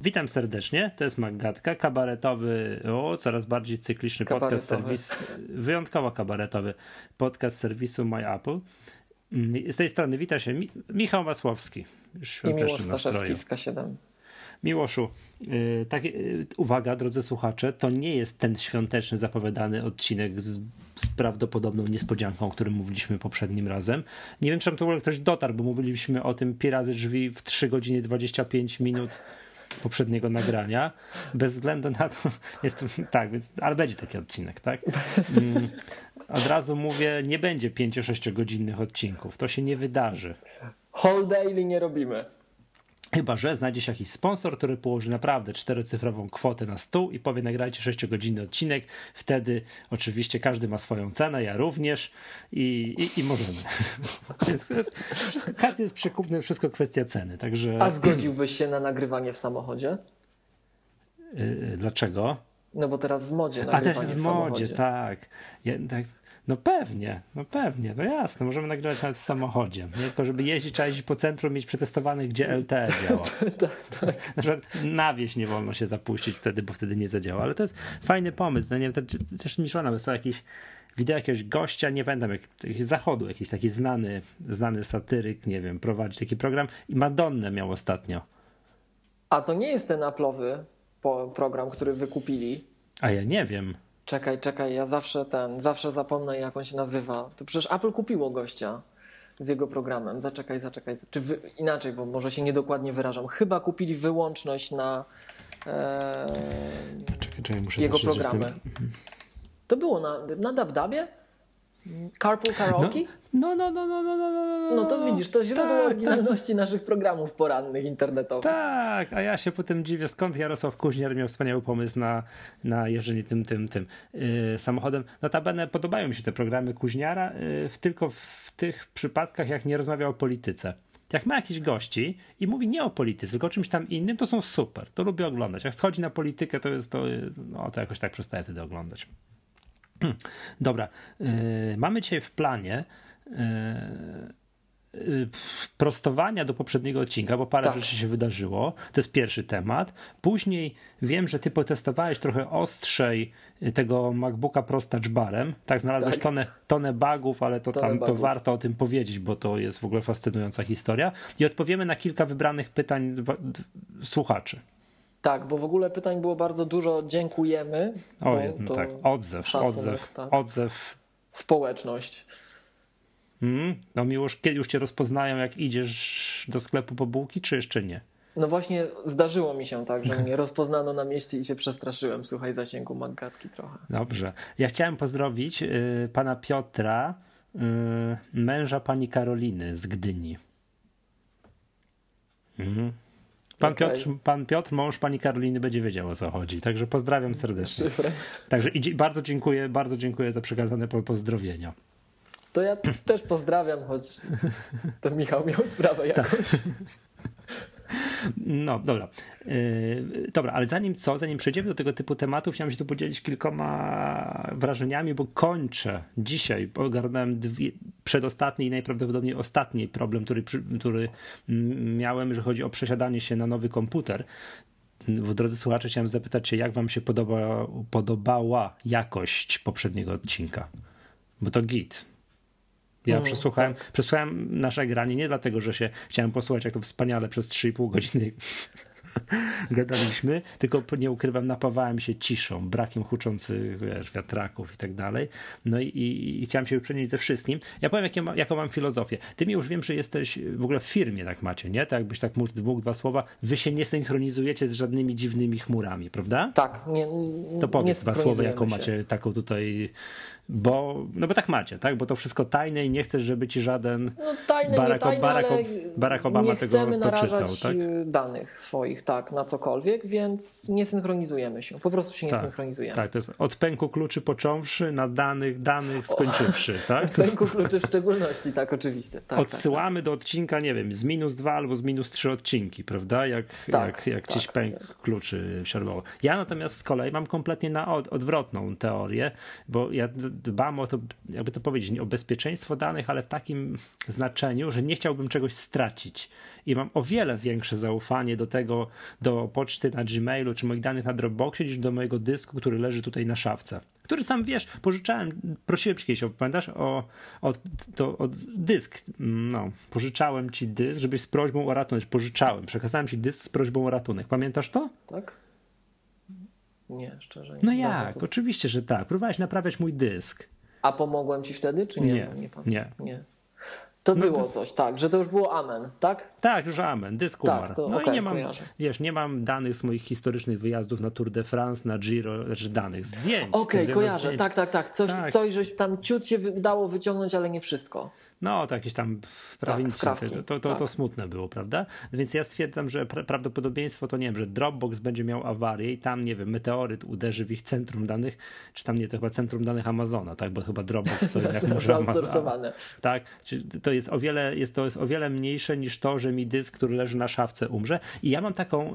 Witam serdecznie, to jest Maggatka, kabaretowy, o, coraz bardziej cykliczny podcast serwis, wyjątkowo kabaretowy podcast serwisu My Apple. Mm, z tej strony wita się Michał Masłowski, już świąteczny nastroju. z K7. Miłoszu, yy, tak, yy, uwaga, drodzy słuchacze, to nie jest ten świąteczny zapowiadany odcinek z, z prawdopodobną niespodzianką, o którym mówiliśmy poprzednim razem. Nie wiem, czy tam to w ogóle ktoś dotarł, bo mówiliśmy o tym pi razy drzwi w 3 godziny 25 minut poprzedniego nagrania. Bez względu na to, jestem, tak, więc, ale będzie taki odcinek, tak? Mm, od razu mówię, nie będzie 5-6 godzinnych odcinków. To się nie wydarzy. Whole daily nie robimy. Chyba, że znajdzie się jakiś sponsor, który położy naprawdę czterocyfrową kwotę na stół i powie nagrajcie 6-godzinny odcinek. Wtedy oczywiście każdy ma swoją cenę, ja również i, i, i możemy. Wszystko, jest przekupny, wszystko kwestia ceny. Także... A zgodziłbyś się na nagrywanie w samochodzie? Yy, dlaczego? No bo teraz w modzie A teraz jest w modzie, tak. Ja, tak. No pewnie, no pewnie, no jasne, możemy nagrywać nawet w samochodzie. Nie tylko, żeby jeździć, trzeba jeździć po centrum, mieć przetestowanych, gdzie LTE działa. tak, tak. Na przykład na wieś nie wolno się zapuścić wtedy, bo wtedy nie zadziała, ale to jest fajny pomysł. No nie wiem, też mi żona wysłała jakiś wideo jakiegoś gościa, nie pamiętam, jak, jak z zachodu, jakiś taki znany, znany satyryk, nie wiem, prowadzi taki program i Madonnę miał ostatnio. A to nie jest ten Apple'owy program, który wykupili? A ja nie wiem. Czekaj, czekaj, ja zawsze ten, zawsze zapomnę jak on się nazywa. To przecież Apple kupiło gościa z jego programem. Zaczekaj, zaczekaj. Czy wy, inaczej, bo może się niedokładnie wyrażam. Chyba kupili wyłączność na e, czekaj, czekaj, jego programy. To było na, na DabDabie? Carpool Karaoke? No, no, no, no, no, no, no. No to widzisz, to źródło tak, oryginalności tak. naszych programów porannych internetowych. Tak, a ja się potem dziwię, skąd Jarosław Kuźniar miał wspaniały pomysł na, na jeżdżenie tym, tym, tym yy, samochodem. Notabene podobają mi się te programy Kuźniara, yy, tylko w tych przypadkach, jak nie rozmawia o polityce. Jak ma jakiś gości i mówi nie o polityce, tylko o czymś tam innym, to są super. To lubię oglądać. Jak schodzi na politykę, to jest to, no, to jakoś tak przestaję wtedy oglądać. Dobra, yy, mamy dzisiaj w planie yy, yy, prostowania do poprzedniego odcinka, bo parę tak. rzeczy się wydarzyło. To jest pierwszy temat. Później wiem, że ty potestowałeś trochę ostrzej tego MacBooka Pro z touchbarem. Tak, znalazłeś tak. Tonę, tonę bugów, ale to tam to warto o tym powiedzieć, bo to jest w ogóle fascynująca historia. I odpowiemy na kilka wybranych pytań słuchaczy. Tak, bo w ogóle pytań było bardzo dużo. Dziękujemy. O, jest, no tak. Odzew, szacunek, odzew, tak. odzew. Społeczność. Mm, no miłość, kiedy już cię rozpoznają, jak idziesz do sklepu po bułki, czy jeszcze nie? No właśnie zdarzyło mi się tak, że mnie rozpoznano na mieście i się przestraszyłem. Słuchaj, zasięgu magatki trochę. Dobrze. Ja chciałem pozdrowić y, pana Piotra, y, męża pani Karoliny z Gdyni. Mhm. Pan, okay. Piotr, pan Piotr, mąż pani Karoliny, będzie wiedział o co chodzi. Także pozdrawiam serdecznie. Szyfrę. Także i bardzo dziękuję, bardzo dziękuję za przekazane pozdrowienia. To ja też pozdrawiam, choć to Michał miał sprawę tak. No, dobra. Yy, dobra, ale zanim co, zanim przejdziemy do tego typu tematów, chciałem się tu podzielić kilkoma wrażeniami, bo kończę dzisiaj. Ogarnąłem dwie, przedostatni i najprawdopodobniej ostatni problem, który, który miałem, że chodzi o przesiadanie się na nowy komputer. W drodzy słuchacze, chciałem zapytać się, jak wam się podoba, podobała jakość poprzedniego odcinka? Bo to git. Ja mm, przesłuchałem, tak. przesłuchałem nasze granie nie dlatego, że się chciałem posłuchać, jak to wspaniale przez 3,5 godziny gadaliśmy, tylko nie ukrywam, napawałem się ciszą, brakiem huczących wiesz, wiatraków i tak dalej. No i, i, i chciałem się przenieść ze wszystkim. Ja powiem, jakie ma, jaką mam filozofię. Ty mi już wiem, że jesteś w ogóle w firmie, tak macie, nie? Tak jakbyś tak mógł dwa słowa. Wy się nie synchronizujecie z żadnymi dziwnymi chmurami, prawda? Tak. Nie, nie, to powiedz dwa słowa, jaką się. macie taką tutaj bo, no bo tak macie, tak? Bo to wszystko tajne i nie chcesz, żeby ci żaden no, tajne, Barack, tajne, Barack, Barack Obama tego to czytał, tak? danych swoich, tak, na cokolwiek, więc nie synchronizujemy się. Po prostu się nie tak, synchronizujemy. Tak, to jest od pęku kluczy począwszy na danych, danych skończywszy, o, tak? Od pęku kluczy w szczególności, tak, oczywiście. Tak, Odsyłamy tak, do odcinka, nie wiem, z minus dwa albo z minus trzy odcinki, prawda? Jak, tak, jak, jak tak, pęk kluczy siadło. Ja natomiast z kolei mam kompletnie na od, odwrotną teorię, bo ja dbam o to, jakby to powiedzieć, o bezpieczeństwo danych, ale w takim znaczeniu, że nie chciałbym czegoś stracić. I mam o wiele większe zaufanie do tego, do poczty na Gmailu czy moich danych na Dropboxie, niż do mojego dysku, który leży tutaj na szafce. Który sam wiesz, pożyczałem, prosiłem cię kiedyś, pamiętasz, o, o, to, o dysk. No, pożyczałem ci dysk, żebyś z prośbą o ratunek, pożyczałem, przekazałem ci dysk z prośbą o ratunek. Pamiętasz to? Tak. Nie, szczerze nie. No jak? Oczywiście, że tak. Próbowałeś naprawiać mój dysk. A pomogłem ci wtedy, czy nie? Nie, nie. nie. nie. To no było to... coś, tak, że to już było amen, tak? Tak, już amen, dysk tak, umarł. To, no okay, i nie mam, kojarzę. wiesz, nie mam danych z moich historycznych wyjazdów na Tour de France, na Giro, znaczy danych, zdjęć. Okej, okay, kojarzę, zdjęć. tak, tak, tak. Coś, tak. coś, żeś tam ciut się udało wyciągnąć, ale nie wszystko. No, to jakieś tam prawnicy, tak, to, to, to, tak. to, smutne było, prawda? Więc ja stwierdzam, że prawdopodobieństwo to nie wiem, że Dropbox będzie miał awarię i tam, nie wiem, meteoryt uderzy w ich centrum danych, czy tam nie, to chyba centrum danych Amazona, tak? Bo chyba Dropbox to jak może Amazon. Tak, to jest o wiele, jest, to jest o wiele mniejsze niż to, że mi dysk, który leży na szafce umrze i ja mam taką,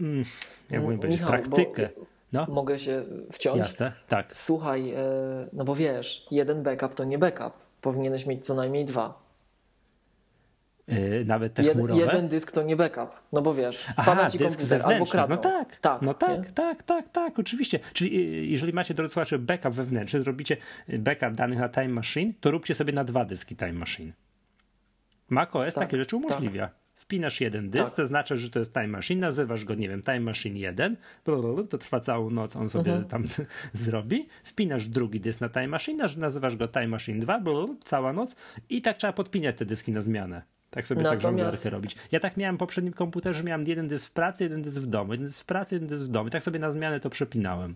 mm, jak mówię, Michał, praktykę. No. Mogę się wciąć? Jasne, tak. Słuchaj, e, no bo wiesz, jeden backup to nie backup powinieneś mieć co najmniej dwa. Yy, nawet te Jed, chmurowe? Jeden dysk to nie backup, no bo wiesz, Aha, pada ci komputer albo kradną. No tak, tak, no tak, tak, tak, tak, oczywiście. Czyli y, jeżeli macie, drodzy słuchacze, backup wewnętrzny, zrobicie backup danych na Time Machine, to róbcie sobie na dwa dyski Time Machine. macOS tak, takie rzeczy umożliwia. Tak. Wpinasz jeden dysk, tak. zaznaczasz, że to jest Time Machine, nazywasz go, nie wiem, Time Machine 1, to trwa całą noc, on sobie mhm. tam zrobi. Wpinasz drugi dysk na Time Machine, nazywasz go Time Machine 2, cała noc i tak trzeba podpinać te dyski na zmianę. Tak sobie Natomiast... tak żonglerkę robić. Ja tak miałem w poprzednim komputerze, miałem jeden dysk w pracy, jeden dysk w domu, jeden dysk w pracy, jeden dysk w domu i tak sobie na zmianę to przepinałem.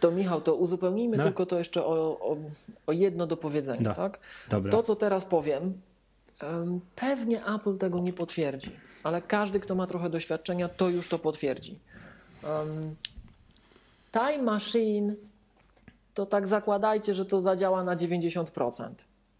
To Michał, to uzupełnijmy no. tylko to jeszcze o, o, o jedno do powiedzenia, no. tak? Dobra. To, co teraz powiem, Pewnie Apple tego nie potwierdzi, ale każdy, kto ma trochę doświadczenia, to już to potwierdzi. Time Machine to tak zakładajcie, że to zadziała na 90%.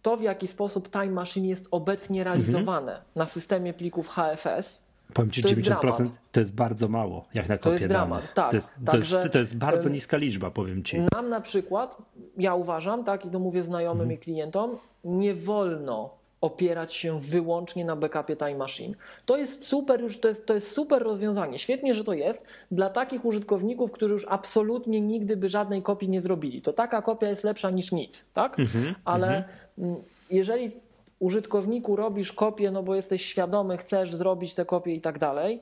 To, w jaki sposób Time Machine jest obecnie realizowane mhm. na systemie plików HFS, Powiem ci, to 90% jest to jest bardzo mało, jak na kopie dramat, tak. To jest, to, jest, to jest bardzo niska liczba, powiem ci. Nam na przykład, ja uważam, tak, i to mówię znajomym mhm. i klientom, nie wolno opierać się wyłącznie na backupie Time Machine. To jest super już, to jest, to jest super rozwiązanie. Świetnie, że to jest dla takich użytkowników, którzy już absolutnie nigdy by żadnej kopii nie zrobili. To taka kopia jest lepsza niż nic, tak? Mm -hmm, Ale mm jeżeli użytkowniku robisz kopię, no bo jesteś świadomy, chcesz zrobić tę kopię i tak dalej,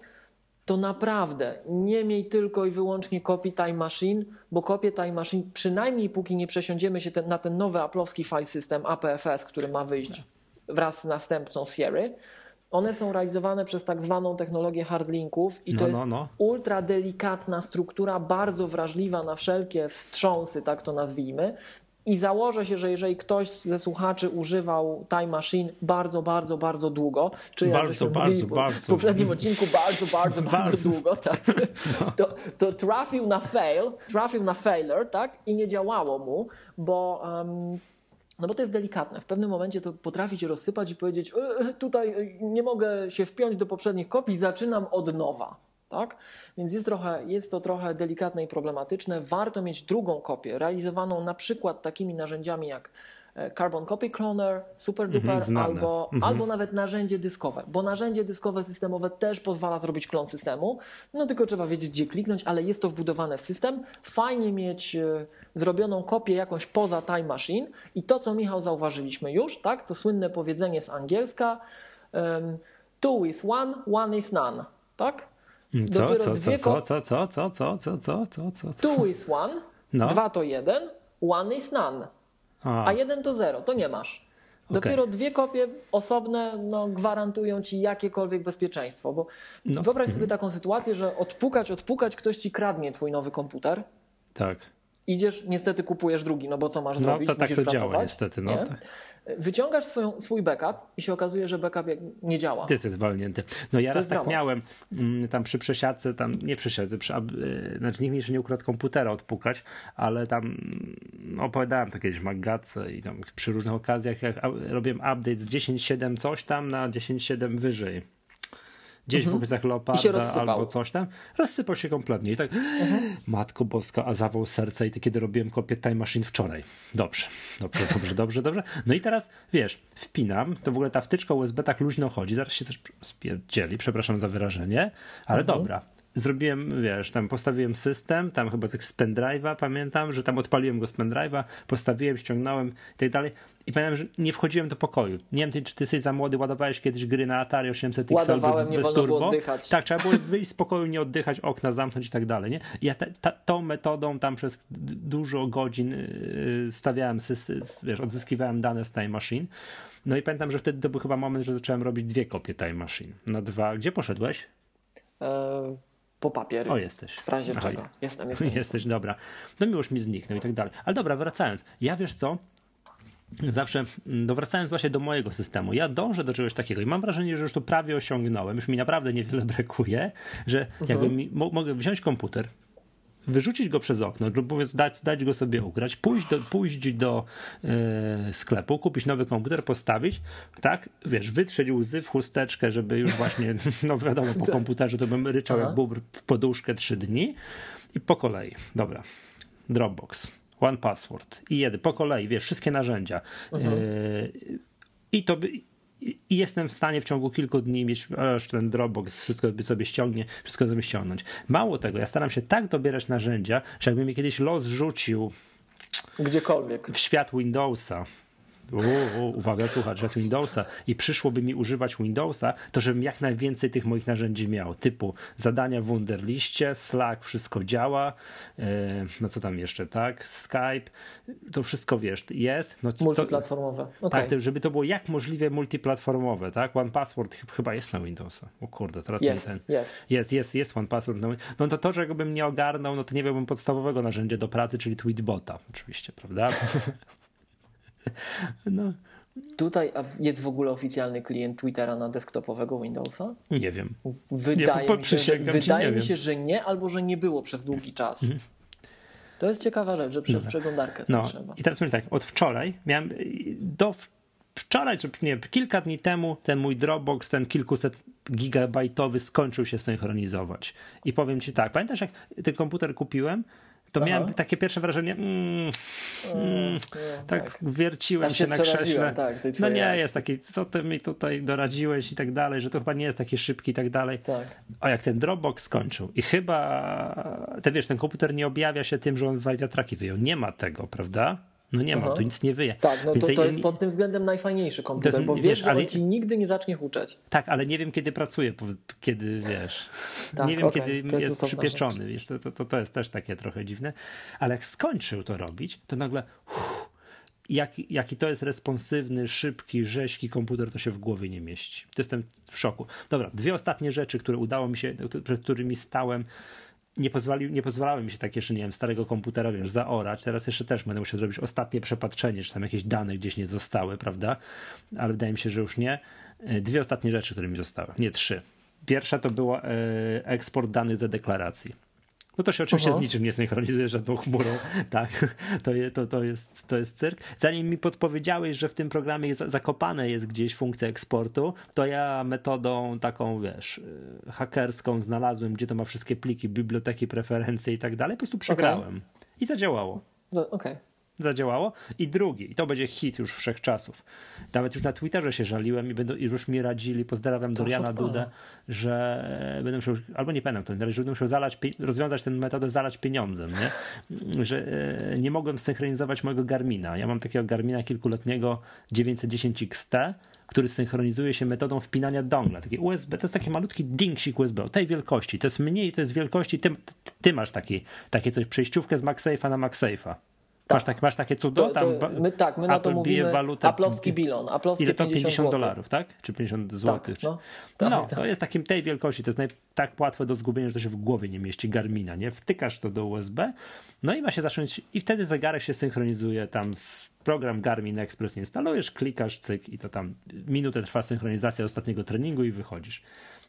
to naprawdę nie miej tylko i wyłącznie kopii Time Machine, bo kopię Time Machine, przynajmniej póki nie przesiądziemy się ten, na ten nowy aplowski file system APFS, który ma wyjść wraz z następcą Sierry. One są realizowane przez tak zwaną technologię hardlinków i to no, jest no, no. ultra delikatna struktura, bardzo wrażliwa na wszelkie wstrząsy, tak to nazwijmy. I założę się, że jeżeli ktoś ze słuchaczy używał Time Machine bardzo, bardzo, bardzo długo, czy bardzo, jak bardzo, bardzo, w poprzednim odcinku bardzo, bardzo, bardzo, bardzo długo, tak, to, to, trafił na fail, trafił na failure, tak, i nie działało mu, bo um, no bo to jest delikatne. W pewnym momencie to potrafi się rozsypać i powiedzieć: e, e, Tutaj e, nie mogę się wpiąć do poprzednich kopii, zaczynam od nowa. Tak? Więc jest, trochę, jest to trochę delikatne i problematyczne. Warto mieć drugą kopię, realizowaną na przykład takimi narzędziami jak Carbon Copy Cloner, SuperDuper mhm, albo, mhm. albo nawet narzędzie dyskowe, bo narzędzie dyskowe systemowe też pozwala zrobić klon systemu, no tylko trzeba wiedzieć gdzie kliknąć, ale jest to wbudowane w system. Fajnie mieć zrobioną kopię jakąś poza Time Machine i to, co Michał zauważyliśmy już, tak, to słynne powiedzenie z angielska two is one, one is none, tak? Co, co, co, co, co, co, co, co, co, co, co, co, co? Two is one, no. dwa to jeden, one is none, a, a jeden to zero, to nie masz. Dopiero okay. dwie kopie osobne no, gwarantują ci jakiekolwiek bezpieczeństwo, bo no. wyobraź sobie mhm. taką sytuację, że odpukać, odpukać, ktoś ci kradnie twój nowy komputer. Tak idziesz, niestety kupujesz drugi, no bo co masz no, zrobić? To tak to pracować, działa niestety. No, tak. Wyciągasz swoją, swój backup i się okazuje, że backup nie działa. Ty jest walnięty. No ja to raz tak dramat. miałem mm, tam przy przesiadce, tam nie przesiadce, przy, e, znaczy nikt mi jeszcze nie ukradł komputera odpukać, ale tam mm, opowiadałem to kiedyś w Magatce i tam przy różnych okazjach, jak robiłem update z 10.7 coś tam na 10.7 wyżej gdzieś w okolicach Leoparda albo coś tam, rozsypał się kompletnie i tak matko boska, a zawał serca i to kiedy robiłem kopię Time Machine wczoraj. Dobrze, dobrze, dobrze, dobrze, dobrze. No i teraz, wiesz, wpinam, to w ogóle ta wtyczka USB tak luźno chodzi, zaraz się coś spierdzieli, przepraszam za wyrażenie, ale dobra zrobiłem, wiesz, tam postawiłem system, tam chyba z pendrive'a, pamiętam, że tam odpaliłem go z pendrive'a, postawiłem, ściągnąłem i tak dalej. I pamiętam, że nie wchodziłem do pokoju. Nie wiem, czy ty jesteś za młody, ładowałeś kiedyś gry na Atari 800 XL bez, bez turbo? Było oddychać. Tak, trzeba było wyjść z pokoju, nie oddychać, okna zamknąć i tak dalej, nie? I ja te, ta, tą metodą tam przez dużo godzin yy, stawiałem, system, wiesz, odzyskiwałem dane z Time Machine. No i pamiętam, że wtedy to był chyba moment, że zacząłem robić dwie kopie Time Machine. Na dwa. Gdzie poszedłeś? Po papier. O, jesteś. W razie Aha, czego. Jestem, jestem. Jesteś, dobra. No miłość mi zniknął i tak dalej. Ale dobra, wracając. Ja wiesz co? Zawsze, no wracając właśnie do mojego systemu, ja dążę do czegoś takiego i mam wrażenie, że już to prawie osiągnąłem, już mi naprawdę niewiele brakuje, że jakby mhm. mi, mogę wziąć komputer, wyrzucić go przez okno, lub mówiąc, dać, dać go sobie ugrać, pójść do, pójść do e, sklepu, kupić nowy komputer, postawić, tak, wiesz, wytrzeć łzy w chusteczkę, żeby już właśnie, no wiadomo, po tak. komputerze to bym ryczał Aha. jak bubr w poduszkę trzy dni i po kolei, dobra, Dropbox, One Password i jedy, po kolei, wiesz, wszystkie narzędzia. E, I to by, i jestem w stanie w ciągu kilku dni mieć aż ten Dropbox, wszystko by sobie ściągnie, wszystko sobie ściągnąć. Mało tego, ja staram się tak dobierać narzędzia, że jakby mi kiedyś los rzucił gdziekolwiek w świat Windowsa, uwaga, słuchacz, że Windowsa i przyszłoby mi używać Windowsa, to żebym jak najwięcej tych moich narzędzi miał, typu zadania w Wunderliście, Slack, wszystko działa, e, no co tam jeszcze, tak, Skype, to wszystko, wiesz, jest. No, multiplatformowe. To, okay. Tak, żeby to było jak możliwe multiplatformowe, tak, One Password chyba jest na Windowsa, o kurde, teraz jest, ten... Jest, jest, jest, jest One Password, no, no to to, że bym nie ogarnął, no to nie miałbym podstawowego narzędzia do pracy, czyli Tweetbota, oczywiście, prawda? No. Tutaj jest w ogóle oficjalny klient Twittera na desktopowego Windowsa? Nie wiem. Wydaje, nie, mi, się, że, wydaje mi się, że nie, albo że nie było przez długi czas. Mhm. To jest ciekawa rzecz, że przez Dobra. przeglądarkę no. trzeba. I teraz powiem tak, od wczoraj miałem do wczoraj, czy nie, kilka dni temu ten mój Dropbox, ten kilkuset gigabajtowy skończył się synchronizować. I powiem ci tak, pamiętasz jak ten komputer kupiłem? To Aha. miałem takie pierwsze wrażenie, mm, mm, tak, tak wierciłem się, się, na krześle. Tak, no nie, jest taki, co ty mi tutaj doradziłeś i tak dalej, że to chyba nie jest taki szybki i tak dalej. Tak. A jak ten Dropbox skończył i chyba, ty wiesz, ten komputer nie objawia się tym, że on wiatraki wyjął. Nie ma tego, prawda? No nie ma, tu nic nie wyje. Tak, no to, to jest pod tym względem najfajniejszy komputer, jest, bo wiesz, wiesz że ale... on ci nigdy nie zacznie huczeć. Tak, ale nie wiem kiedy pracuje, kiedy wiesz. Tak, nie wiem okay, kiedy jest, jest przypieczony, wiesz, to, to, to jest też takie trochę dziwne. Ale jak skończył to robić, to nagle uff, jak, jaki to jest responsywny, szybki, rzeźki komputer, to się w głowie nie mieści. To jestem w szoku. Dobra, dwie ostatnie rzeczy, które udało mi się, przed którymi stałem nie, pozwali, nie pozwalały mi się tak jeszcze, nie wiem, starego komputera, wiesz, zaorać. Teraz jeszcze też będę musiał zrobić ostatnie przepatrzenie, czy tam jakieś dane gdzieś nie zostały, prawda? Ale wydaje mi się, że już nie. E, dwie ostatnie rzeczy, które mi zostały. Nie, trzy. Pierwsza to była e, eksport danych ze deklaracji. No to się oczywiście Aha. z niczym nie synchronizuje, żadną chmurą. Tak, to, je, to, to, jest, to jest cyrk. Zanim mi podpowiedziałeś, że w tym programie jest, zakopane jest gdzieś funkcja eksportu, to ja metodą taką, wiesz, y, hakerską znalazłem, gdzie to ma wszystkie pliki, biblioteki, preferencje i tak dalej. Po prostu przegrałem. Okay. I zadziałało. Okej. Okay zadziałało. I drugi, i to będzie hit już wszechczasów. Nawet już na Twitterze się żaliłem i, będą, i już mi radzili, pozdrawiam Doriana Dudę, że będę musiał, albo nie pamiętam to, że będę musiał zalać, rozwiązać tę metodę zalać pieniądzem, nie? że e, nie mogłem synchronizować mojego Garmina. Ja mam takiego Garmina kilkuletniego 910 XT, który synchronizuje się metodą wpinania dongla. Taki USB, to jest taki malutki dingsik USB o tej wielkości. To jest mniej, to jest wielkości. Ty, ty masz taki, takie coś, przejściówkę z MagSafe'a na MagSafe'a. Tak. Masz, tak, masz takie cudo? To, to, my, tak, my na to mówimy walutę, Aplowski bilon. Aplowskie ile to 50, 50 dolarów, tak? Czy 50 złotych? Tak, no, tak, no tak. to jest takim tej wielkości, to jest naj, tak łatwe do zgubienia, że to się w głowie nie mieści Garmina, nie? Wtykasz to do USB, no i ma się zacząć, i wtedy zegarek się synchronizuje tam z program Garmin Express instalujesz, klikasz, cyk i to tam minutę trwa synchronizacja ostatniego treningu i wychodzisz.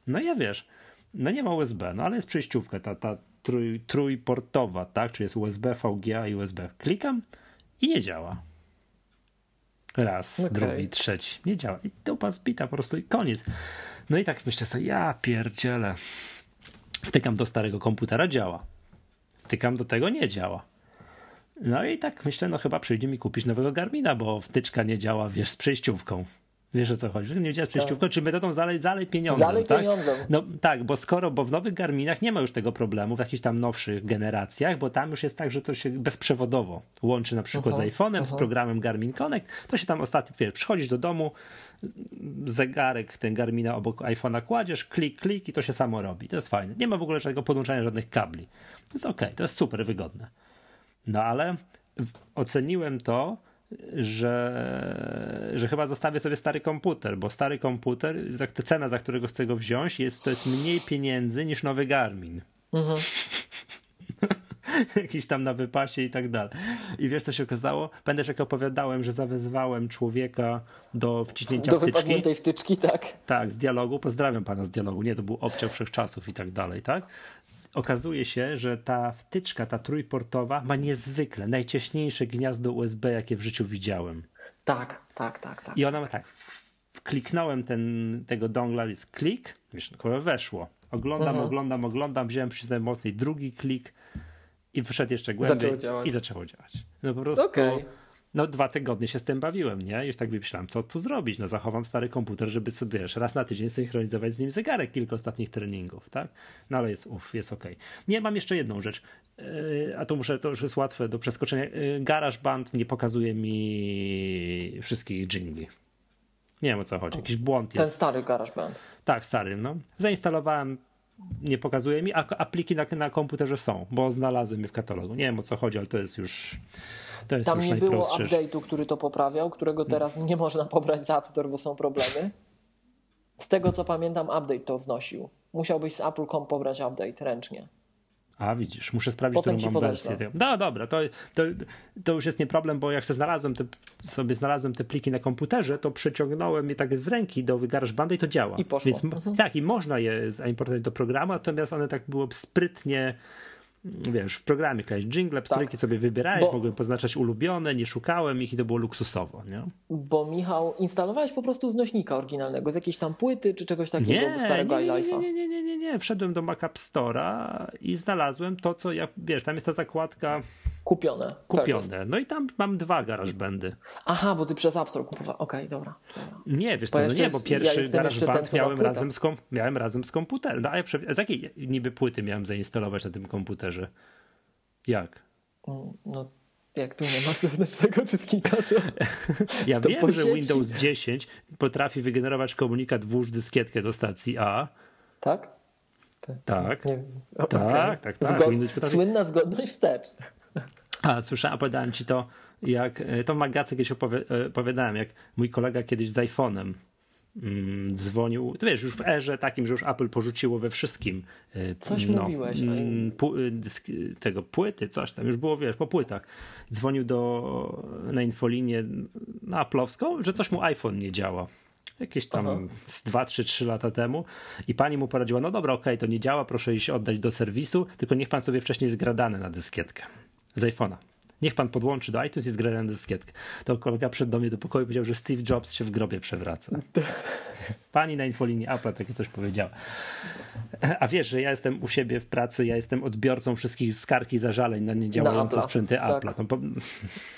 No i ja wiesz, no nie ma USB, no ale jest przejściówka, ta, ta trój, trójportowa, tak? Czy jest USB, VGA i USB. Klikam i nie działa. Raz, Okej. drugi, trzeci. Nie działa. I dupa zbita po prostu i koniec. No i tak myślę sobie, ja pierdzielę. Wtykam do starego komputera, działa. Wtykam do tego, nie działa. No i tak myślę, no chyba przyjdzie mi kupić nowego Garmina, bo wtyczka nie działa, wiesz, z przejściówką. Wiesz o co chodzi? Nie działa z przejściówką, czy metodą zalej, zalej pieniądzem, Zalej tak? pieniądzem. No tak, bo skoro, bo w nowych Garminach nie ma już tego problemu, w jakichś tam nowszych generacjach, bo tam już jest tak, że to się bezprzewodowo łączy na przykład Aha, z iPhone'em, z programem Garmin Connect, to się tam ostatnio, wiesz, przychodzisz do domu, zegarek ten Garmina obok iPhone'a kładziesz, klik, klik i to się samo robi. To jest fajne. Nie ma w ogóle żadnego podłączania żadnych kabli. To jest okej, to jest super wygodne. No ale oceniłem to, że, że chyba zostawię sobie stary komputer, bo stary komputer, za- ta cena, za którego chcę go wziąć, jest, to jest mniej pieniędzy niż nowy Garmin. Mhm. Jakiś tam na wypasie i tak dalej. I wiesz, co się okazało? Pamiętasz, jak opowiadałem, że zawezwałem człowieka do wciśnięcia Do wtyczki? wypadniętej wtyczki, tak. Tak, z dialogu. Pozdrawiam pana z dialogu. Nie, to był obciach wszechczasów i tak dalej, tak? Okazuje się, że ta wtyczka, ta trójportowa ma niezwykle najcieśniejsze gniazdo USB, jakie w życiu widziałem. Tak, tak, tak, tak. I ona ma tak, kliknąłem ten, tego dongla, jest klik, wiesz, weszło. Oglądam, Mhm. oglądam, oglądam, wziąłem przycisnąłem mocniej drugi klik i wyszedł jeszcze głębiej Zaczęło i zaczęło działać. No po prostu Okej. No dwa tygodnie się z tym bawiłem, nie? Już tak myślałem, co tu zrobić? No zachowam stary komputer, żeby sobie, wiesz, raz na tydzień synchronizować z nim zegarek kilka ostatnich treningów, tak? No ale jest, uff, jest okej. Nie, mam jeszcze jedną rzecz, Yy, a to muszę, to już jest łatwe do przeskoczenia. Yy, GarageBand nie pokazuje mi wszystkich jingli. Nie wiem o co chodzi, jakiś błąd Ten jest. stary GarageBand. Tak, stary, no. Zainstalowałem, nie pokazuje mi, a apliki na, na komputerze są, bo znalazłem je w katalogu. Nie wiem o co chodzi, ale to jest już, to jest Tam nie było update'u, który to poprawiał, którego teraz nie można pobrać z App Store, bo są problemy. Z tego co pamiętam, update to wnosił. Musiałbyś z Apple.com pobrać update ręcznie. A widzisz, muszę sprawdzić, Potem którą mam wersję. No dobra, to, to, to już jest nie problem, bo jak sobie znalazłem te, sobie znalazłem te pliki na komputerze, to przeciągnąłem je tak z ręki do GarageBanda i to działa. I poszło. Więc m- tak, i można je zaimportować do programu, natomiast one tak było sprytnie wiesz, w programie klejesz jingle, pstryki sobie wybierałeś, Tak. Bo- mogłem poznaczać ulubione, nie szukałem ich i to było luksusowo, nie? Bo Michał, instalowałeś po prostu z nośnika oryginalnego, z jakiejś tam płyty czy czegoś takiego Nie, starego nie, nie, nie, nie, nie, nie, nie, nie, wszedłem do Mac App Store'a i znalazłem to, co ja, wiesz, tam jest ta zakładka Kupione. Kupione, no i tam mam dwa GarageBandy. Aha, bo ty przez App Store kupowałeś. Okej, dobra, dobra. Nie, wiesz Bo co, no jeszcze nie, bo ja pierwszy GarageBand co ma miałem razem, z kom- miałem razem z komputerem. No, a ja prze- z jakiej niby płyty miałem zainstalować na tym komputerze? Jak? Mm, No, jak tu nie masz zewnętrznego czytnika, to... Ja To wiem, że. Windows 10 potrafi wygenerować komunikat włóż dyskietkę do stacji A. Tak? Tak. Wiem. O, Tak, okej. tak, tak. Zgod... Potrafi- Słynna zgodność wstecz. A słyszałem, opowiadałem ci to, jak e, to Magacy kiedyś opowi- e, opowiadałem, jak mój kolega kiedyś z iPhone'em mm, dzwonił, to wiesz, już w erze takim, że już Apple porzuciło we wszystkim e, Coś mówiłeś, a- mm, pu, dysk, tego płyty, coś tam, już było, wiesz, po płytach. Dzwonił do, na infolinię na Apple'owską, że coś mu iPhone nie działa. Jakieś tam Aha. z 2, 3, 3 lata temu i pani mu poradziła, no dobra, okej, to nie działa, proszę iść oddać do serwisu, tylko niech pan sobie wcześniej zgradane na dyskietkę z iPhone'a. Niech pan podłączy do iTunes i zgradane na dyskietkę. To kolega przed do mnie do pokoju powiedział, że Steve Jobs się w grobie przewraca. Pani na infolinii Apple takie coś powiedziała. A wiesz, że ja jestem u siebie w pracy, ja jestem odbiorcą wszystkich skarg i zażaleń na niedziałające Apple'a. sprzęty Tak. Apple'a. To po-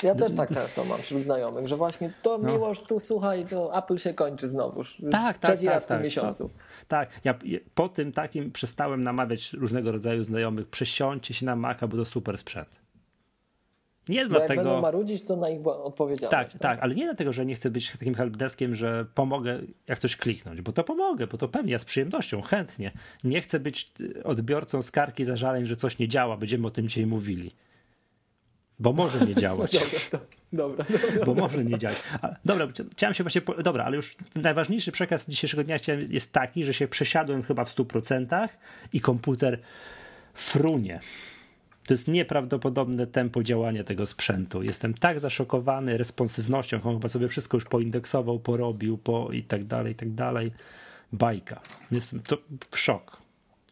Ja też tak często mam wśród znajomych, że właśnie to No. miłość, tu słuchaj, to Apple się kończy znowuż. Już Tak, tak, tak, raz w tym tak. miesiącu. Tak, ja po tym takim przestałem namawiać różnego rodzaju znajomych, przesiądźcie się na Maca, bo to super sprzęt. Nie Bo jak będą dlatego... marudzić, to na ich odpowiedzialność. Tak, tak, ale nie dlatego, że nie chcę być takim helpdeskiem, że pomogę jak coś kliknąć, bo to pomogę, bo to pewnie ja z przyjemnością, chętnie. Nie chcę być y, odbiorcą skargi, zażaleń, że coś nie działa, będziemy o tym dzisiaj mówili. Bo może nie działać. Dobra, to, dobra, dobra. bo może nie działać. Dobra, chciałem się właśnie. Po, dobra, ale już najważniejszy przekaz dzisiejszego dnia jest taki, że się przesiadłem chyba w 100% i komputer frunie. To jest nieprawdopodobne tempo działania tego sprzętu. Jestem tak zaszokowany responsywnością, on chyba sobie wszystko już poindeksował, porobił, po i tak dalej, i tak dalej. Bajka. Jestem to szok.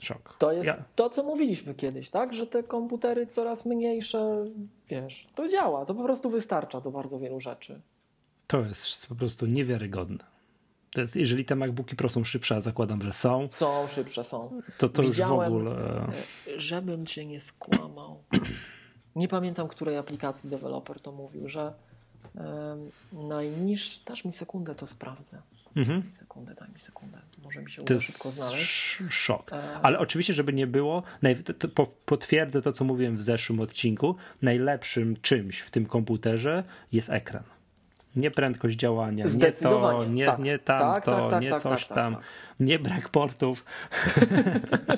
Szok. To jest Ja- to, co mówiliśmy kiedyś, tak? Że te komputery coraz mniejsze, wiesz, to działa, to po prostu wystarcza do bardzo wielu rzeczy. To jest po prostu niewiarygodne. To jest, jeżeli te MacBooki Pro są szybsze, a zakładam, że są. Są szybsze, są. To to Widziałem, już w ogóle. E, żebym cię nie skłamał. Nie pamiętam, której aplikacji deweloper to mówił, że um, najniż. Dasz mi sekundę, to sprawdzę. Mhm. Daj sekundę, daj mi sekundę. Może mi się uda szybko znaleźć. Szok. E... Ale oczywiście, żeby nie było, potwierdzę to, co mówiłem w zeszłym odcinku. Najlepszym czymś w tym komputerze jest ekran. Nie prędkość działania, nie to, nie, tak. nie tamto, tak, tak, tak, nie tak, coś tak, tam, nie brak portów.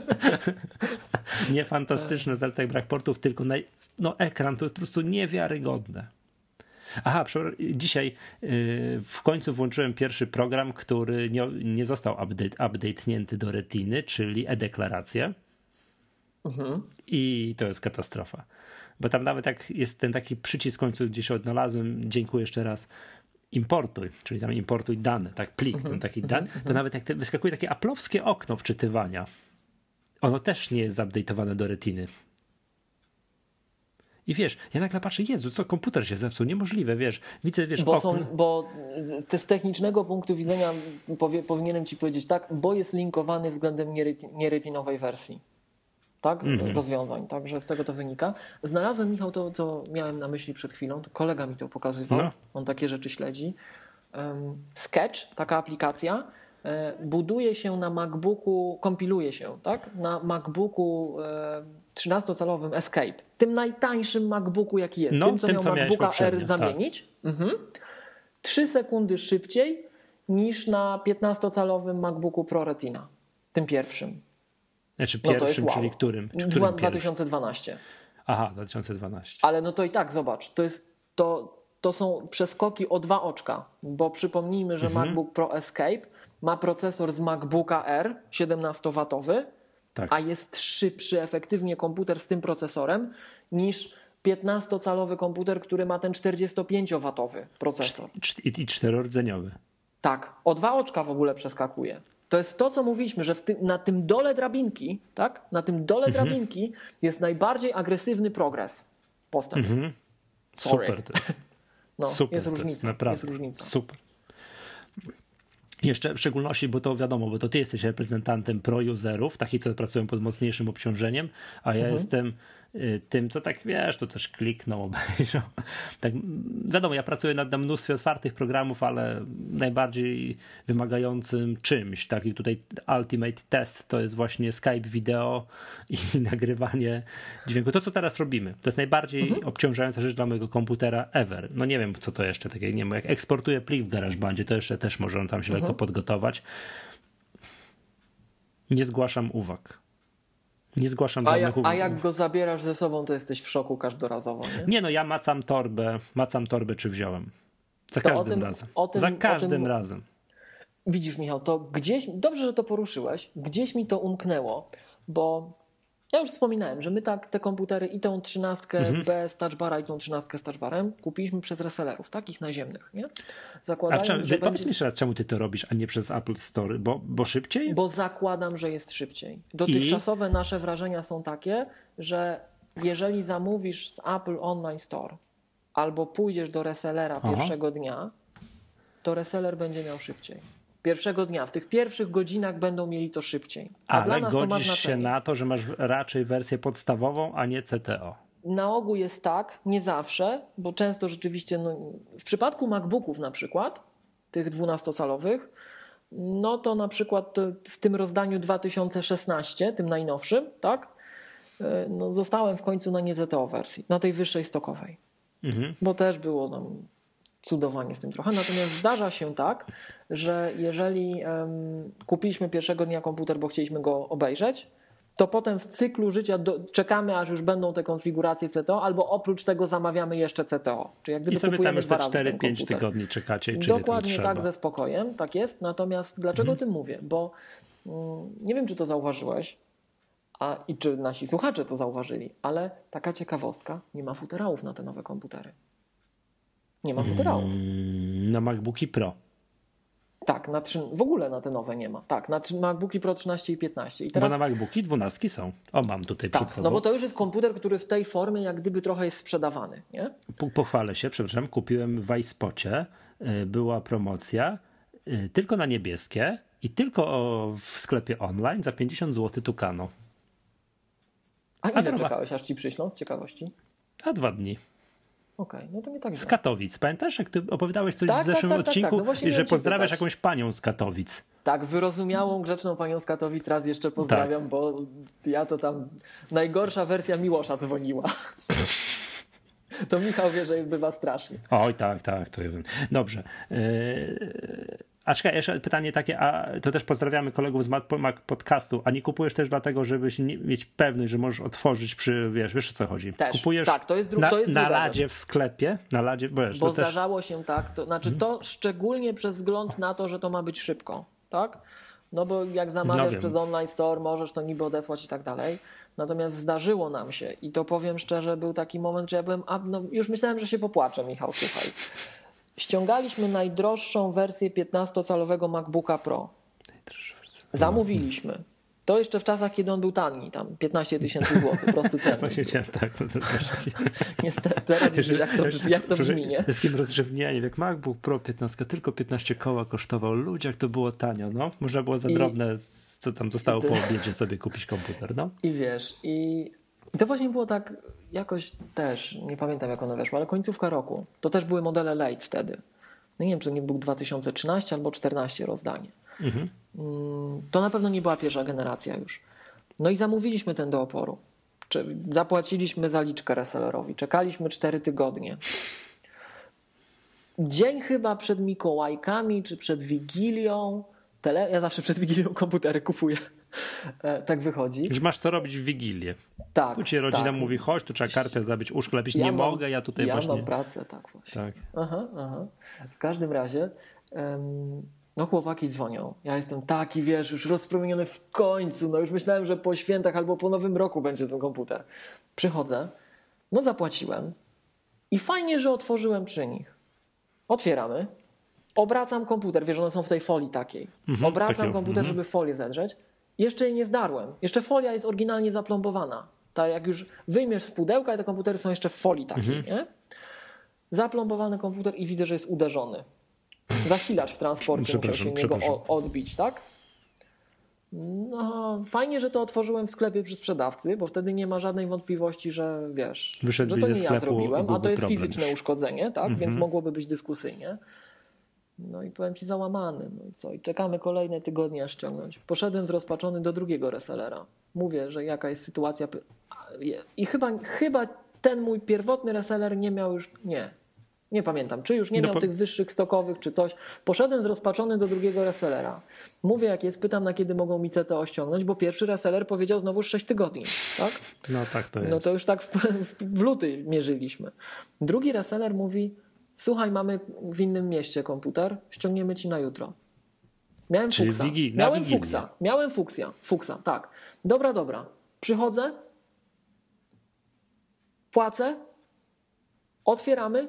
nie fantastyczne zalety brak portów, tylko naj, no, ekran to jest po prostu niewiarygodne. Aha, dzisiaj yy, w końcu włączyłem pierwszy program, który nie, nie został update, update'nięty do retiny, czyli e-deklarację. Mhm. I to jest katastrofa bo tam nawet jak jest ten taki przycisk w końcu gdzieś odnalazłem, dziękuję jeszcze raz, importuj, czyli tam importuj dane, tak, plik, ten mhm, taki mhm, dan, to mhm. nawet jak te, wyskakuje takie aplowskie okno wczytywania, ono też nie jest zupdate'owane do retiny. I wiesz, ja nagle patrzę, Jezu, co komputer się zepsuł, niemożliwe, wiesz, widzę, wiesz, bo, są, bo z technicznego punktu widzenia powie, powinienem ci powiedzieć tak, bo jest linkowany względem nieretinowej wersji tak, mm-hmm. rozwiązań, także z tego to wynika. Znalazłem, Michał, to, co miałem na myśli przed chwilą, to kolega mi to pokazywał, no. on takie rzeczy śledzi. Sketch, taka aplikacja, e, buduje się na MacBooku, kompiluje się, tak, na MacBooku 13-calowym e, Escape, tym najtańszym MacBooku, jaki jest, no, tym, co tym, miał co MacBooka R tak. zamienić. Tak. Mhm. 3 sekundy szybciej niż na 15-calowym MacBooku Pro Retina, tym pierwszym. Znaczy pierwszym, no czyli wow. którym? którym 2012. Aha, 2012. Ale no to i tak, zobacz, to jest to, to są przeskoki o dwa oczka, bo przypomnijmy, że mhm. MacBook Pro Escape ma procesor z MacBooka R 17W, tak. a jest szybszy efektywnie komputer z tym procesorem niż 15-calowy komputer, który ma ten 45W procesor. I czterordzeniowy. Tak, o dwa oczka w ogóle przeskakuje. To jest to, co mówiliśmy, że ty, na tym dole drabinki, tak? Na tym dole mhm. drabinki jest najbardziej agresywny progres. Postęp. Mhm. Super. To jest. No, Super jest różnica. Jest, naprawdę. Jest różnica. Super. Jeszcze w szczególności, bo to wiadomo, bo to ty jesteś reprezentantem pro-userów, takich, co pracują pod mocniejszym obciążeniem, a ja mhm. jestem tym, co tak wiesz, to też kliknął, obejrzał. Tak, wiadomo, ja pracuję nad mnóstwie otwartych programów, ale najbardziej wymagającym czymś, taki tutaj Ultimate Test to jest właśnie Skype wideo i nagrywanie dźwięku. To, co teraz robimy, to jest najbardziej mhm. obciążająca rzecz dla mojego komputera ever. No nie wiem, co to jeszcze takie, nie wiem, jak eksportuję plik w GarageBandzie, to jeszcze też może on tam się mhm. lekko podgotować. Nie zgłaszam uwag. Nie zgłaszam a żadnych ja, A jak go zabierasz ze sobą, to jesteś w szoku każdorazowo, nie? Nie no, ja macam torbę, macam torbę, czy wziąłem. Za to każdym tym, razem. Tym, Za każdym tym... razem. Widzisz, Michał, to gdzieś, dobrze, że to poruszyłeś, gdzieś mi to umknęło, bo ja już wspominałem, że my tak te komputery i tą trzynastkę mhm. bez touchbara i tą trzynastkę z touchbarem kupiliśmy przez resellerów, takich naziemnych, nie? Zakładając, a czemu, że powiedz mi raz, czemu ty to robisz, a nie przez Apple Store? Bo, bo szybciej? Bo zakładam, że jest szybciej. Dotychczasowe I? nasze wrażenia są takie, że jeżeli zamówisz z Apple Online Store albo pójdziesz do resellera Aha. pierwszego dnia, to reseller będzie miał szybciej pierwszego dnia. W tych pierwszych godzinach będą mieli to szybciej. A Ale dla nas godzisz to ma się na to, że masz raczej wersję podstawową, a nie CTO. Na ogół jest tak, nie zawsze, bo często rzeczywiście, no, w przypadku MacBooków na przykład, tych 12-calowych, no to na przykład w tym rozdaniu 2016, tym najnowszym, tak, e, no zostałem w końcu na nie ZTO wersji, na tej wyższej stokowej. Mhm. Bo też było tam cudowanie z tym trochę. Natomiast zdarza się tak, że jeżeli um, kupiliśmy pierwszego dnia komputer, bo chcieliśmy go obejrzeć, to potem w cyklu życia do, czekamy, aż już będą te konfiguracje CTO, albo oprócz tego zamawiamy jeszcze CTO. Czyli jak gdyby I sobie tam już te 4-5 tygodni czekacie. Czyli Dokładnie tak, ze spokojem, tak jest. Natomiast dlaczego mhm. tym mówię? Bo mm, nie wiem, czy to zauważyłeś, a i czy nasi słuchacze to zauważyli, ale taka ciekawostka, nie ma futerałów na te nowe komputery. Nie ma futerałów. Mm, na MacBooki Pro. Tak, na trzy, w ogóle na te nowe nie ma. Tak, na MacBooki Pro 13 i 15. I teraz... Bo na MacBooki 12 są. O, mam tutaj tak, przed sobą. No bo to już jest komputer, który w tej formie jak gdyby trochę jest sprzedawany, nie? Pochwalę się, przepraszam, kupiłem w iSpocie y, była promocja y, tylko na niebieskie i tylko w sklepie online za 50 zł tukano. A ile A czekałeś, aż ci przyślą z ciekawości? A dwa dni. Okej, okay, no to nie tak. Z Katowic. Pamiętasz, jak ty opowiadałeś coś tak, w zeszłym tak, tak, tak odcinku, tak, no że pozdrawiasz jakąś panią z Katowic. Tak, wyrozumiałą, grzeczną panią z Katowic raz jeszcze pozdrawiam, tak. bo ja to tam najgorsza wersja Miłosza dzwoniła. to Michał wie, że bywa strasznie. Oj, tak, tak. To Dobrze. Yy... A czekaj, jeszcze pytanie takie, a to też pozdrawiamy kolegów z Mac Podcastu, a nie kupujesz też dlatego, żebyś nie, mieć pewność, że możesz otworzyć przy, wiesz, wiesz o co chodzi? Też, kupujesz tak, to jest, dru- na, to jest na ladzie w sklepie, na ladzie, wiesz, Bo zdarzało też... się tak, to znaczy to szczególnie przez wzgląd na to, że to ma być szybko, tak? No bo jak zamawiasz no przez online store, możesz to niby odesłać i tak dalej. Natomiast zdarzyło nam się i to powiem szczerze, był taki moment, że ja byłem, a, no, już myślałem, że się popłaczę, Michał, słuchaj. Ściągaliśmy najdroższą wersję 15-calowego MacBooka Pro. Zamówiliśmy. To jeszcze w czasach, kiedy on był tani, tam 15 tysięcy złotych, po prostu ceny. Właśnie chciałem, tak. No to Niestety, teraz widzisz, jak to, jak to brzmi, nie? Z kim rozrzewnienie, jak MacBook Pro 15, tylko 15 koła kosztował. Ludzie, jak to było tanio, no. Można było za drobne, co tam zostało po obiedzie sobie kupić komputer, no. I wiesz, i to właśnie było tak jakoś też, nie pamiętam jak one weszły, ale końcówka roku. To też były modele late wtedy. No nie wiem, czy nie był 2013 albo 14 rozdanie. Mhm. Mm, to na pewno nie była pierwsza generacja już. No i zamówiliśmy ten do oporu. Zapłaciliśmy zaliczkę resellerowi. Czekaliśmy 4 tygodnie. Dzień chyba przed Mikołajkami czy przed Wigilią. Tele... Ja zawsze przed Wigilią komputery kupuję. E, tak wychodzi. Że masz co robić w Wigilię. Tak. Tu ci rodzina tak. mówi, chodź, tu trzeba karpia zdobyć, uszko lepić. Ja nie mam, mogę, ja tutaj ja właśnie... Ja mam pracę, tak właśnie. Tak. Aha, aha. W każdym razie... Um, no chłopaki dzwonią. Ja jestem taki, wiesz, już rozpromieniony w końcu. No już myślałem, że po świętach albo po nowym roku będzie ten komputer. Przychodzę, no zapłaciłem i fajnie, że otworzyłem przy nich. Otwieramy, obracam komputer, wiesz, one są w tej folii takiej. Mhm, obracam takiego. komputer, mhm. żeby folię zedrzeć jeszcze jej nie zdarłem. Jeszcze folia jest oryginalnie zaplombowana. Tak jak już wyjmiesz z pudełka, te komputery są jeszcze w folii takiej, mhm. nie? Zaplombowany komputer i widzę, że jest uderzony. Zasilacz w transporcie musiał się niego odbić, tak? No, fajnie, że to otworzyłem w sklepie przy sprzedawcy, bo wtedy nie ma żadnej wątpliwości, że wiesz, że to nie ja zrobiłem, a to jest fizyczne uszkodzenie, tak? Mhm. Więc mogłoby być dyskusyjnie. No i powiem ci załamany. No i co? I czekamy kolejne tygodnie, aż ściągnąć. Poszedłem zrozpaczony do drugiego resellera. Mówię, że jaka jest sytuacja. I chyba, chyba ten mój pierwotny reseller nie miał już. Nie. Nie pamiętam, czy już nie no miał tych wyższych stokowych, czy coś. Poszedłem zrozpaczony do drugiego resellera. Mówię, jak jest, pytam, na kiedy mogą mi CTO ściągnąć, bo pierwszy reseller powiedział znowu 6 tygodni. Tak? No tak to jest. No to już tak w, w, w luty mierzyliśmy. Drugi reseller mówi, Słuchaj, mamy w innym mieście komputer, ściągniemy ci na jutro. Miałem Czyli fuksa. Wigi, Miałem Wigilię. fuksa. Miałem fuksa. Fuksa, tak. Dobra, dobra. Przychodzę, płacę, otwieramy,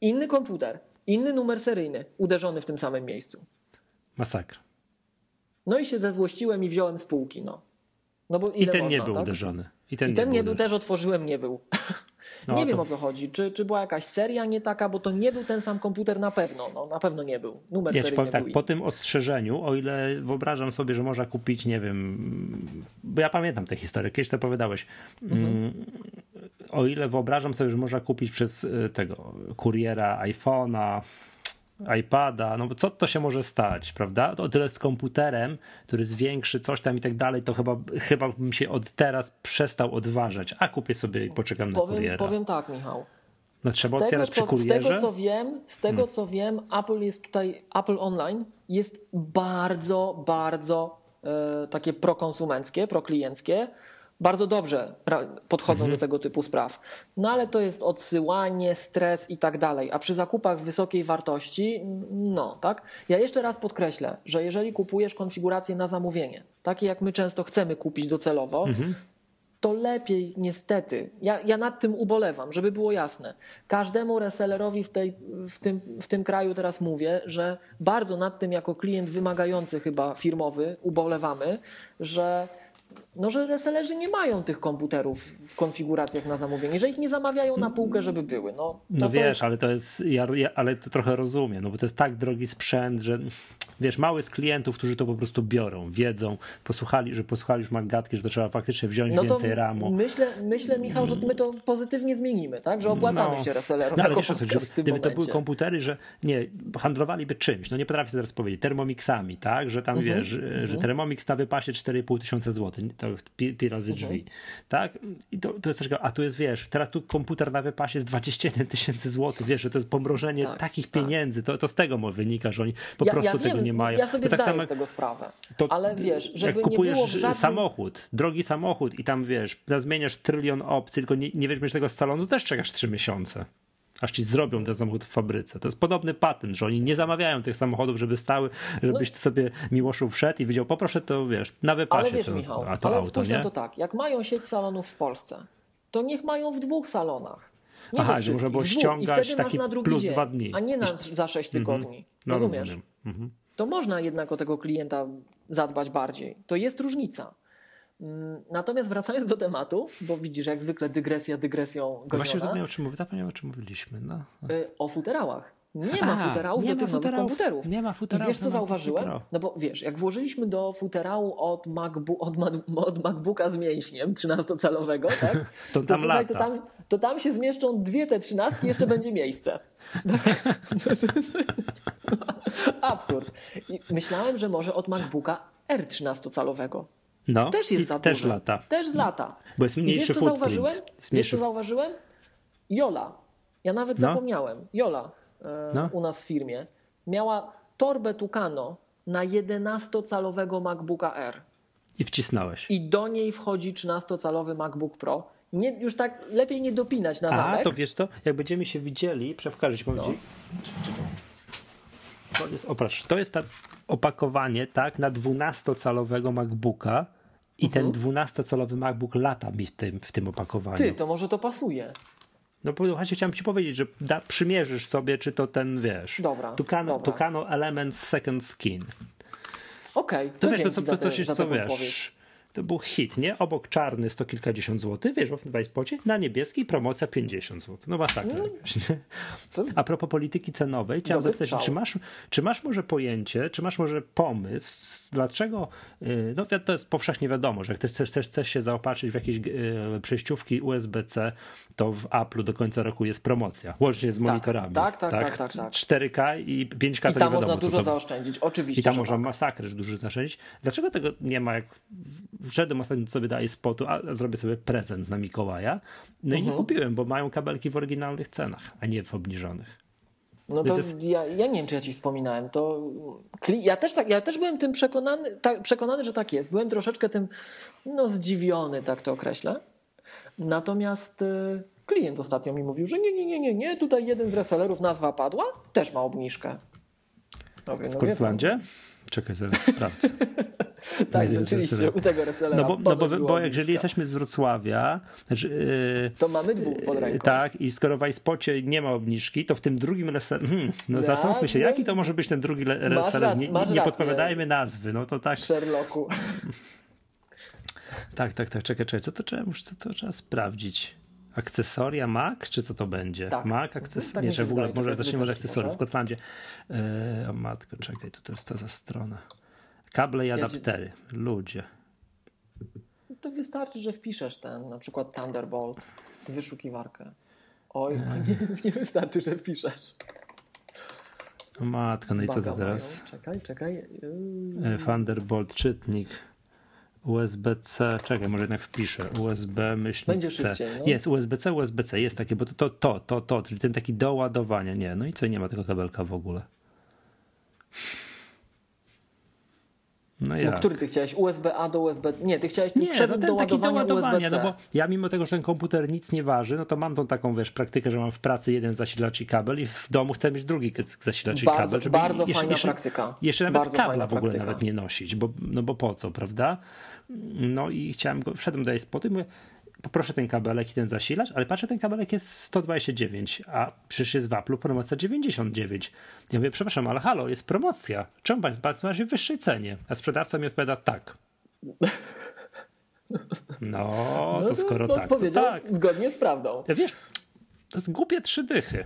inny komputer, inny numer seryjny, uderzony w tym samym miejscu. Masakra. No i się zezłościłem i wziąłem spółki, no. no bo I ten można, nie był tak? uderzony. I ten, I ten nie, nie był, też otworzyłem, nie był. No, nie wiem o co chodzi. Czy, czy była jakaś seria nie taka, bo to nie był ten sam komputer na pewno. No, na pewno nie był. Numer ja seryjny tak, po tym ostrzeżeniu, o ile wyobrażam sobie, że można kupić, nie wiem, bo ja pamiętam tę historię, kiedyś to opowiadałeś. Mhm. Mm, o ile wyobrażam sobie, że można kupić przez y, tego kuriera iPhone'a, iPada, no bo co to się może stać, prawda? O tyle z komputerem, który jest większy, coś tam i tak dalej, to chyba, chyba bym się od teraz przestał odważać, a kupię sobie i poczekam na powiem, kuriera. Powiem tak, Michał. No trzeba z otwierać tego, przy kurierze? Z tego, co wiem, z tego, hmm. co wiem, Apple jest tutaj, Apple Online jest bardzo, bardzo e, takie prokonsumenckie, proklienckie bardzo dobrze podchodzą mhm. do tego typu spraw. No ale to jest odsyłanie, stres i tak dalej. A przy zakupach wysokiej wartości, no tak. Ja jeszcze raz podkreślę, że jeżeli kupujesz konfigurację na zamówienie, takie jak my często chcemy kupić docelowo, mhm. to lepiej niestety, ja, ja nad tym ubolewam, żeby było jasne. Każdemu resellerowi w, tej, w, tym, w tym kraju teraz mówię, że bardzo nad tym jako klient wymagający chyba firmowy ubolewamy, że no, że resellerzy nie mają tych komputerów w konfiguracjach na zamówienie, że ich nie zamawiają na półkę, żeby były. No, no wiesz, jest... ale to jest, ja, ja, ale to trochę rozumiem, no bo to jest tak drogi sprzęt, że wiesz, mały z klientów, którzy to po prostu biorą, wiedzą, posłuchali, że posłuchali już Maggatki, że to trzeba faktycznie wziąć no więcej ramu. Myślę, myślę, Michał, że my to pozytywnie zmienimy, tak? Że opłacamy no. się resellerom. No, ale wiesz, co, że, gdyby to były komputery, że nie, handlowaliby czymś, no nie potrafię teraz powiedzieć, termomixami, tak? Że tam mhm. wiesz, że mhm. Thermomix na wypasie 4,5 tysiąca złotych, to pi, razy mhm. drzwi, tak? I to, to jest a tu jest, wiesz, teraz tu komputer na wypasie jest 21 tysięcy złotych, wiesz, że to jest pomrożenie tak, takich tak. pieniędzy, to, to z tego wynika, że oni po ja, prostu ja tego wiem, nie mają. Ja sobie tak zdaję samo, z tego sprawę, to, ale wiesz, żeby jak kupujesz nie było żadnym... samochód, drogi samochód i tam, wiesz, zmieniasz trylion opcji, tylko nie, nie weźmiesz tego z salonu, też czekasz trzy miesiące aż ci zrobią ten samochód w fabryce. To jest podobny patent, że oni nie zamawiają tych samochodów, żeby stały, żebyś ty sobie Miłoszu wszedł i wiedział, poproszę to, wiesz, na wypasie ale wiesz, to, Michał, a to ale auto, nie? to tak, jak mają sieć salonów w Polsce, to niech mają w dwóch salonach. Nie Aha, że można było ściągać taki plus dzień, dwa dni. A nie na, za sześć mhm. tygodni. No, Rozumiesz? Mhm. To można jednak o tego klienta zadbać bardziej. To jest różnica. Mm, natomiast wracając do tematu, bo widzisz, jak zwykle dygresja dygresją goniona. Właśnie zapomniałem o czym, zapomniałem, o czym mówiliśmy. No. Y, o futerałach. Nie ma A, futerałów nie do tych nowych komputerów. Nie ma futerałów. I wiesz, co zauważyłem? No bo wiesz, jak włożyliśmy do futerału od, MacBook, od, od MacBooka z mięśniem 13-calowego, tak? to, tam to, słuchaj, to, tam, to tam się zmieszczą dwie te trzynastki, jeszcze będzie miejsce. Absurd. I myślałem, że może od MacBooka R 13-calowego. No, też jest za też lata. Też lata. Bo jest mniejszy I wiesz, co zauważyłem? Wiesz, co zauważyłem? Jola. Ja nawet no. zapomniałem. Jola e, no. u nas w firmie miała torbę Tucano na 11-calowego MacBooka R. I wcisnąłeś. I do niej wchodzi 13-calowy MacBook Pro. Nie, już tak lepiej nie dopinać na zamek. A, to wiesz co? Jak będziemy się widzieli, pokażę ci, no. To jest, oprasz, to jest ta opakowanie, tak, na 12-calowego MacBooka i mhm. ten 12-calowy MacBook lata mi w tym, w tym opakowaniu. Ty, to może to pasuje. No właśnie chciałem ci powiedzieć, że da, przymierzysz sobie, czy to ten, wiesz, dobra, Tucano, dobra. Tucano Elements Second Skin. Okej, okay, to, to wiesz, to, to, to coś jest, co wiesz, to był hit, nie? Obok czarny sto kilkadziesiąt złotych, wiesz, w Wajspocie, na niebieski promocja 50 zł. No masakra. No, to... A propos polityki cenowej, chciałem zapytać, czy masz, czy masz może pojęcie, czy masz może pomysł, dlaczego, y, no to jest powszechnie wiadomo, że jak chcesz, chcesz, chcesz się zaopatrzyć w jakieś y, przejściówki USB-C, to w Apple'u do końca roku jest promocja, łącznie z tak, monitorami. Tak, tak, tak. tak, tak, 4K i 5K I to tam wiadomo, można dużo to... zaoszczędzić, oczywiście. I tam można tak. masakrę dużo zaoszczędzić. Dlaczego tego nie ma, jak wszedłem ostatnio sobie do iSpotu, a zrobię sobie prezent na Mikołaja. No i nie mhm. kupiłem, bo mają kabelki w oryginalnych cenach, a nie w obniżonych. No to jest... ja, ja nie wiem, czy ja ci wspominałem. To ja też, tak, ja też byłem tym przekonany, tak, przekonany, że tak jest. Byłem troszeczkę tym no, zdziwiony, tak to określę. Natomiast y, klient ostatnio mi mówił, że nie, nie, nie, nie, nie, tutaj jeden z resellerów, nazwa padła, też ma obniżkę. No, w Kurtlandzie? Czekaj, zaraz sprawdzę. tak, rzeczywiście, u tego resellera. No bo, no bo, bo jeżeli jesteśmy z Wrocławia, znaczy, yy, to mamy dwóch pod ręką. Tak, i skoro w iSpocie nie ma obniżki, to w tym drugim resellerze, hmm, no tak, zastanówmy się, no, jaki to może być ten drugi reseller. Nie, nie, nie podpowiadajmy nazwy, no to tak. Sherlocku. Tak, tak, tak, czekaj, czekaj, co to trzeba, co to trzeba sprawdzić? Akcesoria Mac, czy co to będzie? Tak. Mac, akcesoria. Tak nie, że w ogóle, może zacznijmy od akcesoriów. W Gotlandzie. E, o matko, czekaj, to, to jest to za strona. Kable i adaptery. Ludzie. To wystarczy, że wpiszesz ten, na przykład Thunderbolt, wyszukiwarkę. Oj, e. nie, nie wystarczy, że wpiszesz. O matko, no i co to teraz? Czekaj, czekaj. E, Thunderbolt, czytnik. USB-C, czekaj, może jednak wpiszę. USB myślnik Będzie C. Szybciej, no? Jest USB-C, USB-C, jest takie, bo to, to, to, to, to, czyli ten taki do ładowania. Nie, no i co, nie ma tego kabelka w ogóle. No, no który ty chciałeś? USB-A do USB... Nie, ty chciałeś nie, przewód no ten do taki do ładowania no bo ja mimo tego, że ten komputer nic nie waży, no to mam tą taką, wiesz, praktykę, że mam w pracy jeden zasilacz i kabel i w domu chcę mieć drugi zasilacz i kabel. Żeby bardzo jeszcze, fajna jeszcze, praktyka. Jeszcze nawet bardzo kabla w ogóle praktyka. nawet nie nosić, bo, no bo po co, prawda? No i chciałem go, wszedłem do iSpotu i mówię, poproszę ten kabelek i ten zasilacz, ale patrzę, ten kabelek jest 129, a przecież jest w Apple promocja 99. Ja mówię, przepraszam, ale halo, jest promocja. Czemu pan macie w wyższej cenie? A sprzedawca mi odpowiada tak. No, No to skoro no, tak, to tak. zgodnie z prawdą. Ja wiesz, to jest głupie trzy dychy.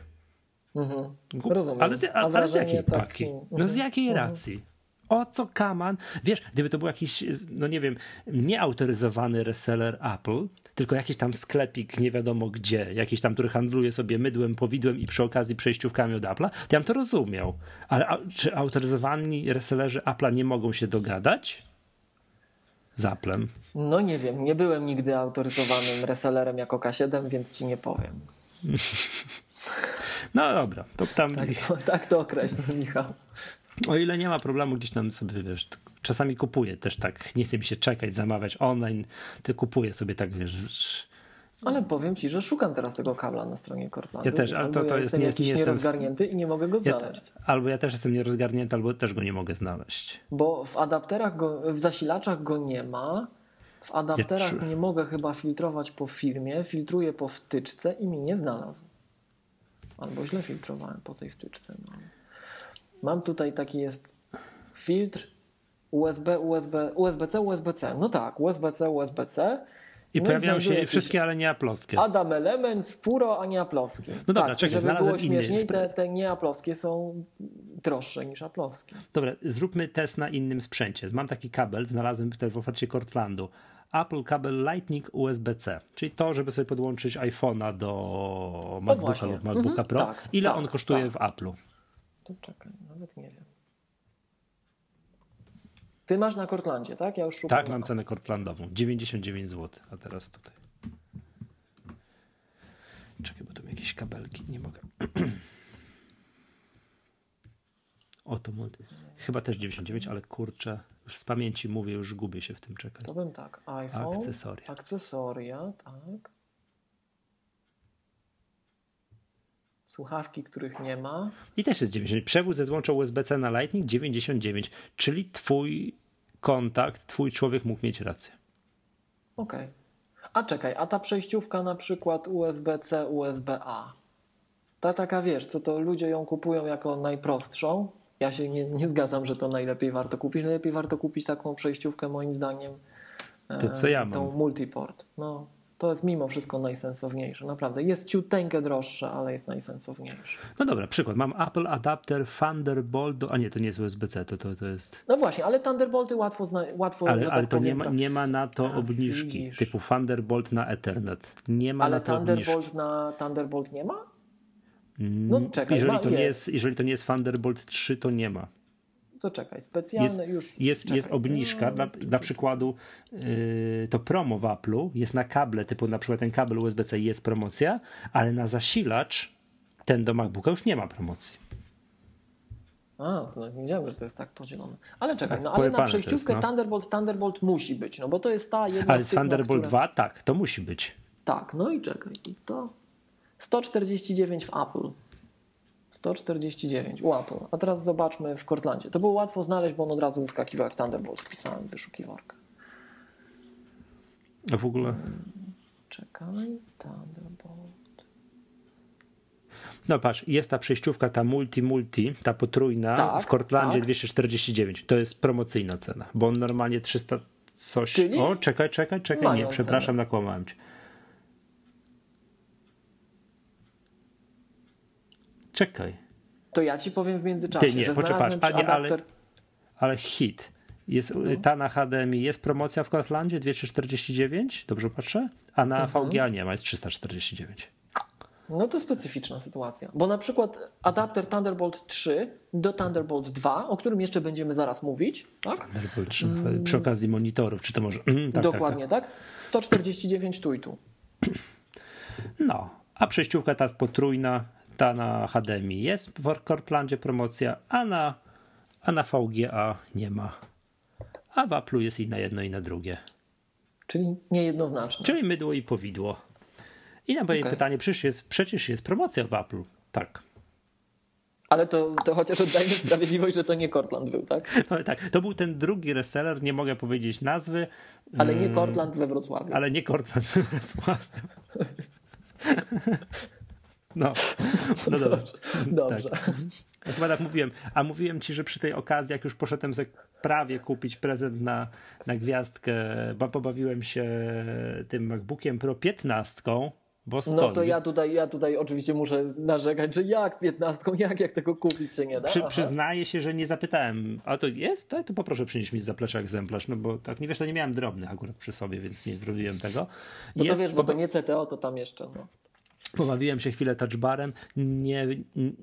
Mhm. Rozumiem. Ale z, A ale z jakiej tak- paki? No Mhm. z jakiej racji? O co kaman? Wiesz, gdyby to był jakiś, no nie wiem, nieautoryzowany reseller Apple, tylko jakiś tam sklepik nie wiadomo gdzie, jakiś tam, który handluje sobie mydłem, powidłem i przy okazji przejściówkami od Apple'a, to ja bym to rozumiał. Ale a, czy autoryzowani resellerzy Apple'a nie mogą się dogadać z Apple'em? No nie wiem, nie byłem nigdy autoryzowanym resellerem jako K7, więc ci nie powiem. No dobra, to tam, Tak, tak to określę, Michał. O ile nie ma problemu, gdzieś tam sobie, wiesz, czasami kupuję też tak, nie chce mi się czekać, zamawiać online, to kupuję sobie tak, wiesz, Ale powiem ci, że szukam teraz tego kabla na stronie Cortlandu. Ja też, ale to- to ja jest- jestem nie- jakiś nie jestem- nierozgarnięty i nie mogę go Ja, znaleźć. albo ja też jestem nierozgarnięty, albo też go nie mogę znaleźć. Bo w adapterach, go, w zasilaczach go nie ma. W adapterach czu- nie mogę chyba filtrować po firmie. Filtruję po wtyczce i mi nie znalazł. Albo źle filtrowałem po tej wtyczce. No. Mam tutaj taki jest filtr USB, USB, USB-C, USB-C. No tak, USB-C, USB-C. I No pojawiają się wszystkie, ale nie aplowskie. Adam Element, Spuro, a nie aplowskie. No dobra, tak, czekaj, żeby było śmieszniej, te, te nieaplowskie są droższe niż aplowskie. Dobra, zróbmy test na innym sprzęcie. Mam taki kabel, znalazłem tutaj w ofercie Cortlandu. Apple kabel Lightning USB-C, czyli to, żeby sobie podłączyć iPhone'a do MacBooka właśnie. lub MacBooka Mhm, Pro. tak, Ile tak, on kosztuje tak. w Apple'u? To czekaj, nawet nie wiem. Ty masz na Cortlandzie, tak? Ja już szukam. Tak, mam cenę Cortlandową. 99 zł, a teraz tutaj. Czekaj, bo tu jakieś kabelki, nie mogę. Oto multi. Chyba też 99, ale kurczę, już z pamięci mówię, już gubię się w tym, czekaj. To bym tak. iPhone. Akcesoria. Akcesoria, tak. Słuchawki, których nie ma. I też jest 90. Przewód ze złącza USB-C na Lightning 99, czyli twój kontakt, twój człowiek mógł mieć rację. Okej. A czekaj, a ta przejściówka na przykład USB-C, USB-A. Ta taka wiesz, co to ludzie ją kupują jako najprostszą. Ja się nie, nie zgadzam, że to najlepiej warto kupić. Najlepiej warto kupić taką przejściówkę moim zdaniem. To co ja e, Tą mam? multiport. No, to jest mimo wszystko najsensowniejsze. Naprawdę. Jest ciuteńkę droższe, ale jest najsensowniejsze. No dobra, przykład. Mam Apple adapter Thunderbolt do... A nie, to nie jest USB-C, to, to, to jest... No właśnie, ale Thunderbolty łatwo, zna, łatwo Ale, ale tak to nie ma, nie ma na to A, obniżki, widzisz. typu Thunderbolt na Ethernet. Nie ma Ale na to obniżki. Thunderbolt na Thunderbolt nie ma? Mm, No czekaj, jeżeli, ma- to nie jest. jest, jeżeli to nie jest Thunderbolt 3, to nie ma. To czekaj, specjalne Jest, już. jest, czekaj. jest obniżka, dla, dla przykładu yy, to promo w Apple'u jest na kable, typu na przykład ten kabel USB-C jest promocja, ale na zasilacz ten do MacBooka już nie ma promocji. A, to nawet nie wiedziałem, że to jest tak podzielone. Ale czekaj, no ale na przejściówkę jest, no. Thunderbolt, Thunderbolt musi być, no bo to jest ta jedna Ale z na Thunderbolt które... 2 tak, to musi być. Tak, no i czekaj, i to 149 w Apple. 149 u Apple. A teraz zobaczmy w Cortlandzie. To było łatwo znaleźć, bo on od razu wyskakiwał jak Thunderbolt. Wpisałem wyszukiwarkę. A w ogóle. Czekaj, Thunderbolt. No patrz, jest ta przejściówka, ta multi-multi, ta potrójna Tak, w Cortlandzie tak. 249. To jest promocyjna cena, bo on normalnie 300 coś. Czyli O, czekaj, czekaj, czekaj, nie, przepraszam, nakłamałem cię. Czekaj, To ja ci powiem w międzyczasie, Ty nie, że poczekaj, znalazłem patrz, a przy nie, ale- adapter... ale hit. Jest, No. Ta na HDMI jest promocja w Cortlandzie 249, dobrze patrzę? A na Mhm. VGA nie ma, jest 349. No to specyficzna sytuacja. Bo na przykład adapter Thunderbolt 3 do Thunderbolt 2, o którym jeszcze będziemy zaraz mówić, tak? Thunderbolt 3, Przy okazji monitorów, czy to może. tak, tak, tak. Dokładnie, tak, 149 tu i tu. No, a przejściówka ta potrójna, ta na HDMI jest w Cortlandzie promocja, a na, a na VGA nie ma. A w Apple'u jest i na jedno, i na drugie. Czyli niejednoznacznie. Czyli mydło i powidło. I na moje Okej. pytanie, przecież jest, przecież jest promocja w Apple'u. Tak. Ale to, to chociaż oddajmy sprawiedliwość, że to nie Cortland był, tak? No, tak. To był ten drugi reseller, nie mogę powiedzieć nazwy, Ale nie Cortland we Wrocławiu. ale nie Cortland Wrocław. No, no dobrze. Dobrze. Ja Chyba tak mówiłem. A mówiłem ci, że przy tej okazji, jak już poszedłem ze prawie kupić prezent na, na gwiazdkę, bo pobawiłem się tym MacBookiem Pro 15 bo stoi. No to ja tutaj, ja tutaj oczywiście muszę narzekać, że jak 15, jak, jak tego kupić się nie da? Przy, przyznaję się, że nie zapytałem, a to jest? To, to poproszę przynieść mi z zaplecza egzemplarz, no bo tak nie wiesz, to nie miałem drobnych akurat przy sobie, więc nie zrobiłem tego. No jest, to wiesz, bo to nie CTO, to tam jeszcze. No. Pobawiłem się chwilę touchbarem, nie,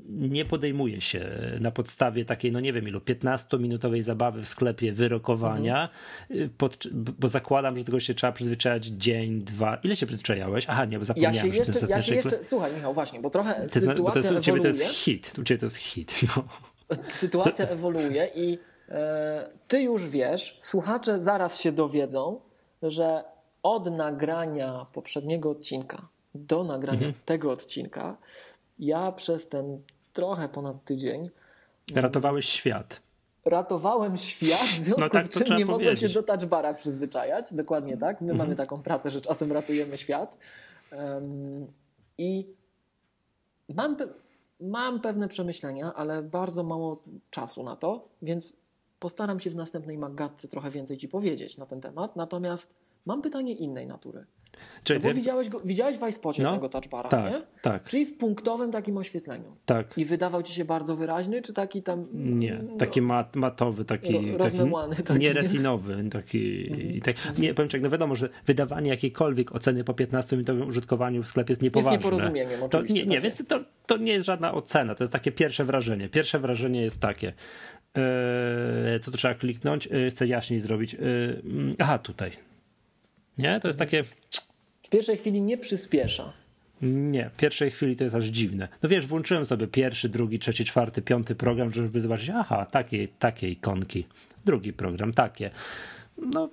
nie podejmuję się na podstawie takiej, no nie wiem ilu, 15-minutowej zabawy w sklepie wyrokowania, mhm. pod, bo zakładam, że tego się trzeba przyzwyczajać dzień, dwa. Ile się przyzwyczajałeś? Aha, nie, bo zapomniałem. Ja się jeszcze, ja się jeszcze słuchaj Michał, właśnie, bo trochę Ty, sytuacja bo to jest, ewoluuje. U ciebie to jest hit, u ciebie to jest hit. No. Sytuacja ewoluuje i e, ty już wiesz, słuchacze zaraz się dowiedzą, że od nagrania poprzedniego odcinka do nagrania mhm. tego odcinka, ja przez ten trochę ponad tydzień. Ratowałeś świat. Ratowałem świat, w związku no tak, z czym nie mogłem się do touchbara przyzwyczajać. Dokładnie tak. My mhm. mamy taką pracę, że czasem ratujemy świat. Um, I mam, mam pewne przemyślenia, ale bardzo mało czasu na to, więc postaram się w następnej magatce trochę więcej Ci powiedzieć na ten temat. Natomiast mam pytanie innej natury. Czyli no bo widziałeś, go, widziałeś w iSpocie no, tego touchbara, tak, nie? Tak. Czyli w punktowym takim oświetleniu. Tak. I wydawał ci się bardzo wyraźny, czy taki tam... Nie, taki mat, matowy, taki, ro, taki, taki nie retinowy. Taki, mhm. tak, nie, powiem tak, no wiadomo, że wydawanie jakiejkolwiek oceny po 15-minutowym użytkowaniu w sklepie jest niepoważne. Jest nieporozumieniem to, Nie, nie tak więc to, to nie jest żadna ocena, to jest takie pierwsze wrażenie. Pierwsze wrażenie jest takie, yy, co tu trzeba kliknąć, yy, chcę jaśniej zrobić. Yy, aha, tutaj. Nie? To jest takie w pierwszej chwili nie przyspiesza. Nie, w pierwszej chwili to jest aż dziwne. No wiesz, włączyłem sobie pierwszy, drugi, trzeci, czwarty, piąty program, żeby zobaczyć, aha, takie, takie ikonki. Drugi program, takie. No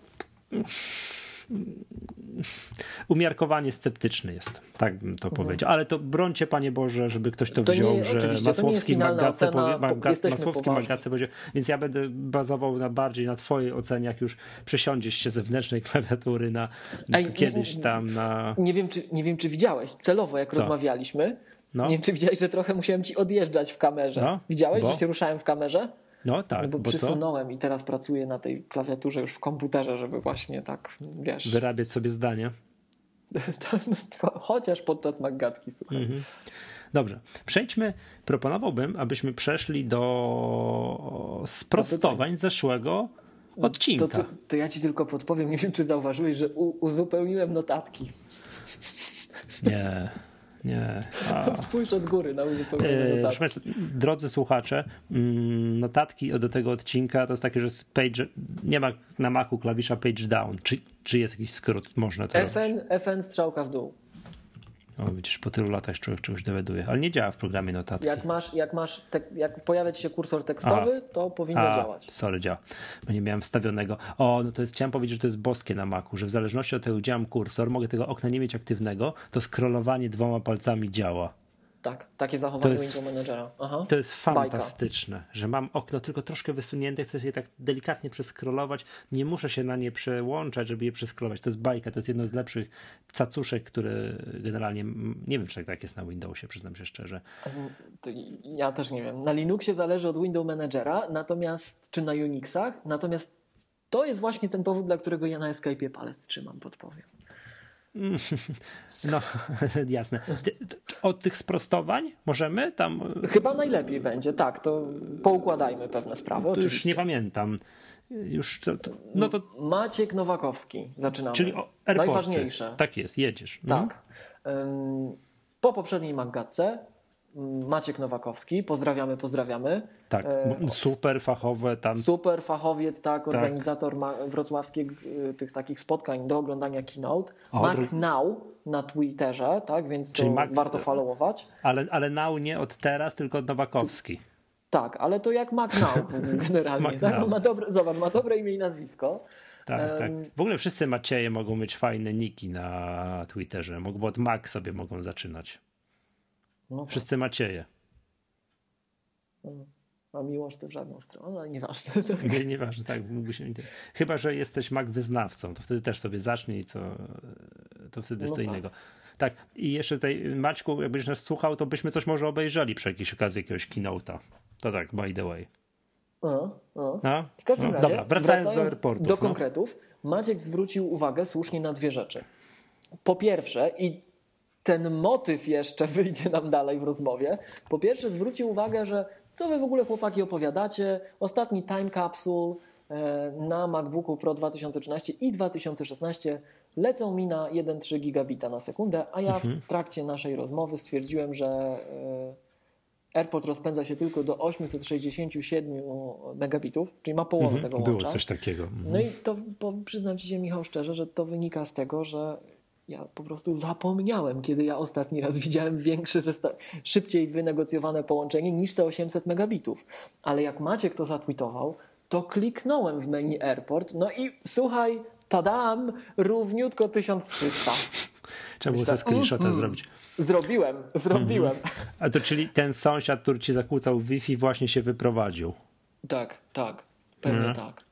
umiarkowanie sceptyczny jest, tak bym to mhm. powiedział. Ale to brońcie, Panie Boże, żeby ktoś to, to wziął, nie, że Masłowski Magace powie, Maga, Masłowski Magace powiedział, więc ja będę bazował na bardziej na twojej ocenie, jak już przesiądziesz się ze wnętrznej klawiatury na, na Ej, kiedyś tam na... Nie wiem, czy, nie wiem, czy widziałeś, celowo jak Co? rozmawialiśmy, no. nie wiem, czy widziałeś, że trochę musiałem ci odjeżdżać w kamerze. No, widziałeś, bo? że się ruszałem w kamerze? No tak. No bo, bo przysunąłem co? i teraz pracuję na tej klawiaturze już w komputerze, żeby właśnie tak, wiesz... Wyrabiać sobie zdanie. Chociaż podczas magatki, słuchaj. Mhm. Dobrze. Przejdźmy, proponowałbym, abyśmy przeszli do sprostowań no zeszłego odcinka. To, to, to, ja ci tylko podpowiem, nie wiem czy zauważyłeś, że u, uzupełniłem notatki. Nie. Nie. A... Spójrz od góry na uzupełnienie e, Państwa, drodzy słuchacze, mm, notatki do tego odcinka to jest takie, że page, nie ma na Macu klawisza page down. Czy, czy jest jakiś skrót? Można to FN, robić? FN strzałka w dół. O, widzisz, po tylu latach człowiek czegoś dowiaduje, ale nie działa w programie notatki. Jak masz, jak masz, te, jak pojawia ci się kursor tekstowy, a, to powinno a, działać. Sorry, działa, bo nie miałem wstawionego. O, no to jest, chciałem powiedzieć, że to jest boskie na Macu, że w zależności od tego, gdzie mam kursor, mogę tego okna nie mieć aktywnego, to scrollowanie dwoma palcami działa. Tak, takie zachowanie to jest, window managera. Aha. To jest fantastyczne, Bajka. że mam okno tylko troszkę wysunięte, chcę je tak delikatnie przeskrolować, nie muszę się na nie przełączać, żeby je przeskrolować. To jest bajka, to jest jedno z lepszych cacuszek, które generalnie, nie wiem, czy tak jest na Windowsie, przyznam się szczerze. Ja też nie wiem. Na Linuxie zależy od window managera, natomiast, czy na Unixach, natomiast to jest właśnie ten powód, dla którego ja na Skype'ie palec trzymam, podpowiem. No, jasne. Od tych sprostowań możemy tam. Chyba najlepiej będzie, tak. To poukładajmy pewne sprawy. To już nie pamiętam. Już to, to, no to... Maciek Nowakowski, zaczynamy. Czyli Najważniejsze. Tak jest, jedziesz. Tak. Po poprzedniej magatce Maciek Nowakowski, pozdrawiamy, pozdrawiamy. Tak, e, super fachowe tam. Super fachowiec, tak, tak. organizator wrocławskich e, tych takich spotkań do oglądania keynote. O, Mac. Now na Twitterze, tak, więc Czyli Mac... warto followować. Ale, ale Now nie od teraz, tylko od Nowakowski. Tak, ale to jak Mac Now generalnie. Mac tak? Now. Ma dobre, zobacz, ma dobre imię i nazwisko. Tak, tak. W ogóle wszyscy Macieje mogą mieć fajne niki na Twitterze. Mogą od Mac sobie mogą zaczynać. No Wszyscy tak. Macieje. A miłość to w żadną stronę, ale nieważne. Nie, nieważne, tak. Mógłby się... Chyba, że jesteś Mac wyznawcą, to wtedy też sobie zacznij, co, to wtedy jest no co tak. innego. Tak, i jeszcze tutaj, Maćku, jakbyś nas słuchał, to byśmy coś może obejrzeli przy jakiejś okazji jakiegoś keynote'a. To tak, by the way. A. No, W każdym no, razie, dobra, wracając, do airportu. do no. konkretów, Maciek zwrócił uwagę słusznie na dwie rzeczy. Po pierwsze, i ten motyw jeszcze wyjdzie nam dalej w rozmowie, po pierwsze zwrócił uwagę, że co wy w ogóle chłopaki opowiadacie, ostatni time capsule e, na MacBooku Pro 2013 i 2016 lecą mi na 1,3 gigabita na sekundę, a ja Mhm. w trakcie naszej rozmowy stwierdziłem, że e, AirPod rozpędza się tylko do 867 megabitów, czyli ma połowę Mhm, tego Było łącza. coś takiego. Mhm. No i to bo przyznam ci się, Michał, szczerze, że to wynika z tego, że ja po prostu zapomniałem, kiedy ja ostatni raz widziałem większe, szybciej wynegocjowane połączenie niż te 800 megabitów. Ale jak Maciek to zatweetował, to kliknąłem w menu Airport, no i słuchaj, tadam, równiutko 1300. Trzeba było sobie screenshota mhm. zrobić. Zrobiłem, zrobiłem. A to czyli ten sąsiad, który ci zakłócał Wi-Fi właśnie się wyprowadził. Tak, tak, pewnie Mhm. tak.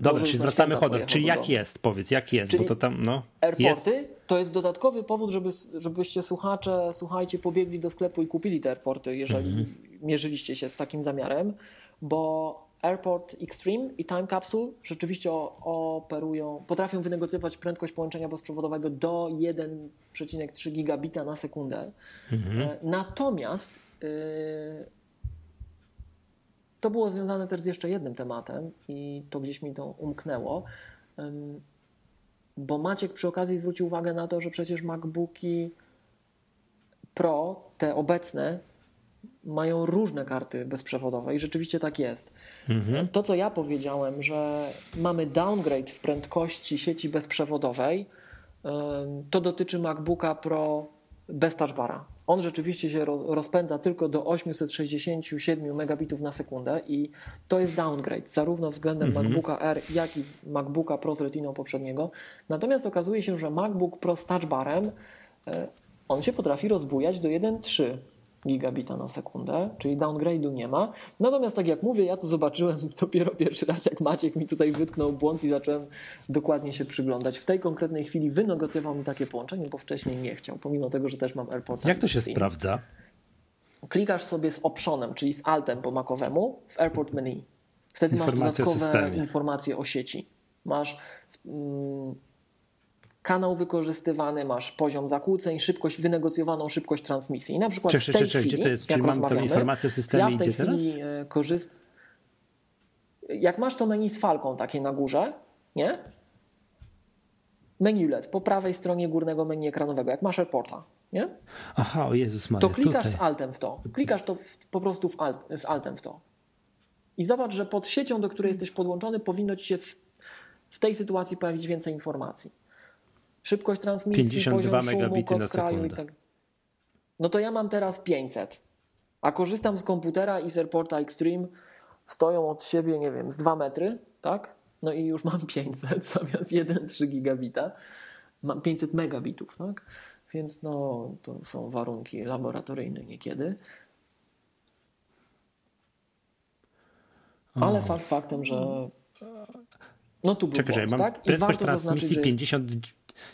Dobra, czyli zwracamy honor. Czyli jak domu. jest? Powiedz, jak jest? Czyli Bo to tam, no. Jest. Airporty to jest dodatkowy powód, żeby, żebyście słuchacze, słuchajcie, pobiegli do sklepu i kupili te airporty, jeżeli Mhm. mierzyliście się z takim zamiarem, bo Airport Extreme i Time Capsule rzeczywiście operują, potrafią wynegocjować prędkość połączenia bezprzewodowego do 1,3 gigabita na sekundę. Mhm. E, Natomiast y, to było związane też z jeszcze jednym tematem i to gdzieś mi to umknęło. Bo Maciek przy okazji zwrócił uwagę na to, że przecież MacBooki Pro, te obecne, mają różne karty bezprzewodowe i rzeczywiście tak jest. Mhm. To, co ja powiedziałem, że mamy downgrade w prędkości sieci bezprzewodowej, to dotyczy MacBooka Pro bez touchbara. On rzeczywiście się ro- rozpędza tylko do 867 megabitów na sekundę i to jest downgrade zarówno względem MacBooka R, jak i MacBooka Pro z retiną poprzedniego. Natomiast okazuje się, że MacBook Pro z touchbarem e, on się potrafi rozbujać do 1,3 gigabita na sekundę, czyli downgrade'u nie ma. Natomiast tak jak mówię, ja to zobaczyłem dopiero pierwszy raz, jak Maciek mi tutaj wytknął błąd i zacząłem dokładnie się przyglądać. W tej konkretnej chwili wynegocjował mi takie połączenie, bo wcześniej nie chciał, pomimo tego, że też mam AirPods. Jak to się sprawdza? Klikasz sobie z optionem, czyli z altem po makowemu w Airport menu. Wtedy masz Informacje dodatkowe informacje o sieci. Masz mm, kanał wykorzystywany, masz poziom zakłóceń, szybkość, wynegocjowaną szybkość transmisji. I na przykład Cześć, w tej cześć, chwili, gdzie to jest? jak Czyli mam rozmawiamy, informacje o systemie ja w tej idzie teraz? chwili e, korzyst... Jak masz to menu z falką takie na górze, nie? Menu LED po prawej stronie górnego menu ekranowego, jak masz AirPorta, nie? Aha, o Jezus Maria, To klikasz tutaj. z altem w to. Klikasz to w, po prostu w alt, z altem w to. I zobacz, że pod siecią, do której jesteś podłączony, powinno ci się w, w tej sytuacji pojawić więcej informacji. Szybkość transmisji, 52 poziom szumu, megabity kod na kraju i tak. No to ja mam teraz 500, a korzystam z komputera i z AirPorta Extreme. Stoją od siebie, nie wiem, z 2 metry, tak? No i już mam 500 zamiast 1,3 gigabita. Mam 500 megabitów, tak? Więc no, to są warunki laboratoryjne niekiedy. Ale fakt faktem, że no tu był Czekaj, błąd, mam tak? I prędkość warto transmisji że jest 50,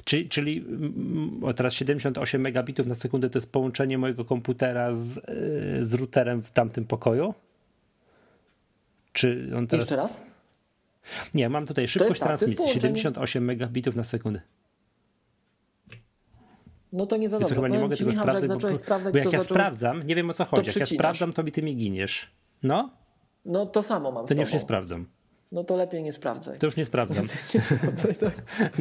czyli, czyli mm, teraz 78 megabitów na sekundę to jest połączenie mojego komputera z, y, z routerem w tamtym pokoju? Czy on teraz... Jeszcze raz? Nie, mam tutaj szybkość tak, transmisji połączenie- 78 megabitów na sekundę. No to nie za dobrze. chyba nie mogę tego Michał, że jak sprawdzać, bo, sprawdzać, bo jak ja zacząłeś... sprawdzam, nie wiem o co chodzi, jak ja sprawdzam, to mi ty mi giniesz. No, No to samo mam to z już nie sprawdzam. No to lepiej nie sprawdzaj. To już nie sprawdzam. Nie sprawdzaj, tak.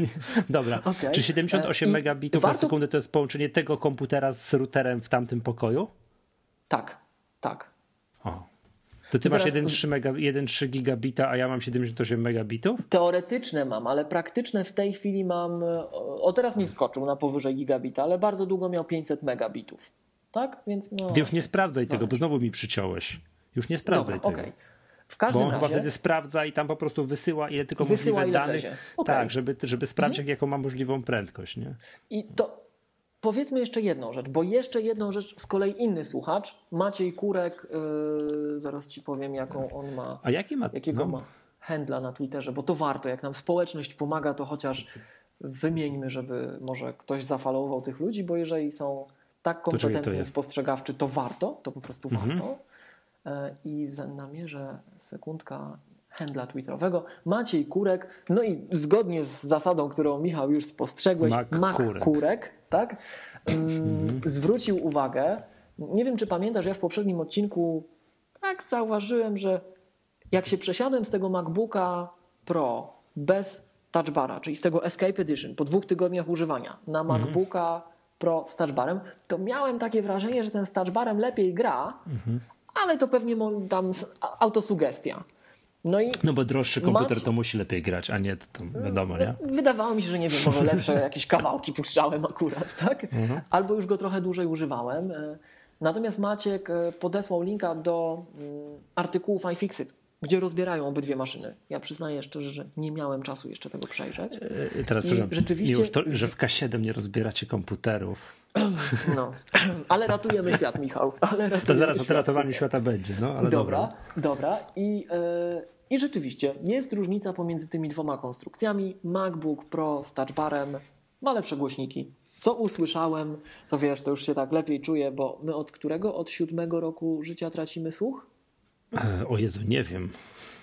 Dobra, Okej. czy 78 E, i megabitów na warto- sekundę to jest połączenie tego komputera z routerem w tamtym pokoju? Tak, tak. O. To ty I masz teraz- 1,3 mega, 1,3 gigabita, a ja mam 78 megabitów? Teoretyczne mam, ale praktyczne w tej chwili mam. O o, teraz mi wskoczył na powyżej gigabita, ale bardzo długo miał 500 megabitów. Tak? Więc no. Ty już nie sprawdzaj tego, bo znowu mi przyciąłeś. Już nie sprawdzaj Dobra, tego. okej. W Bo każdym on chyba razie. wtedy sprawdza i tam po prostu wysyła ile tylko Wysyła, możliwe ile danych. Okej. Tak, żeby, żeby sprawdzić, jaką ma możliwą prędkość. Nie? I to powiedzmy jeszcze jedną rzecz, bo jeszcze jedną rzecz z kolei inny słuchacz, Maciej Kurek, yy, zaraz ci powiem, jaką on ma. A jaki ma... jakiego no, ma handla na Twitterze, bo to warto. Jak nam społeczność pomaga, to chociaż wymieńmy, żeby może ktoś zafalował tych ludzi, bo jeżeli są tak kompetentni i spostrzegawczy, to warto, to po prostu Mhm. warto. E, i namierzę sekundka handla twitterowego. Maciej Kurek, no i zgodnie z zasadą, którą Michał już spostrzegłeś, Mac Kurek. Kurek, tak? Mm, zwrócił uwagę, nie wiem czy pamiętasz, ja w poprzednim odcinku tak zauważyłem, że jak się przesiadłem z tego MacBooka Pro bez touchbara, czyli z tego Escape Edition po dwóch tygodniach używania na MacBooka Pro z touchbarem, to miałem takie wrażenie, że ten z touchbarem lepiej gra, ale to pewnie tam autosugestia. No i No bo droższy komputer Macie- to musi lepiej grać, a nie to wiadomo, nie? Wydawało mi się, że nie wiem, może lepsze jakieś kawałki puszczałem akurat, tak? Albo już go trochę dłużej używałem. E, Natomiast Maciek e, podesłał linka do mm, artykułów iFixit, gdzie rozbierają obydwie maszyny. Ja przyznaję szczerze, że nie miałem czasu jeszcze tego przejrzeć. E, Teraz I przepraszam, rzeczywiście- Miłosz, to, że w K7 nie rozbieracie komputerów. No. Ale ratujemy świat, Michał. Ale To zaraz o ratowaniu świata będzie, no ale Dobra, dobra. dobra. I, e, I rzeczywiście jest różnica pomiędzy tymi dwoma konstrukcjami. MacBook Pro z touchbarem ma lepsze głośniki. Co usłyszałem, to wiesz, to już się tak lepiej czuję, bo my od którego? Od siódmego roku życia tracimy słuch? E, O Jezu, nie wiem.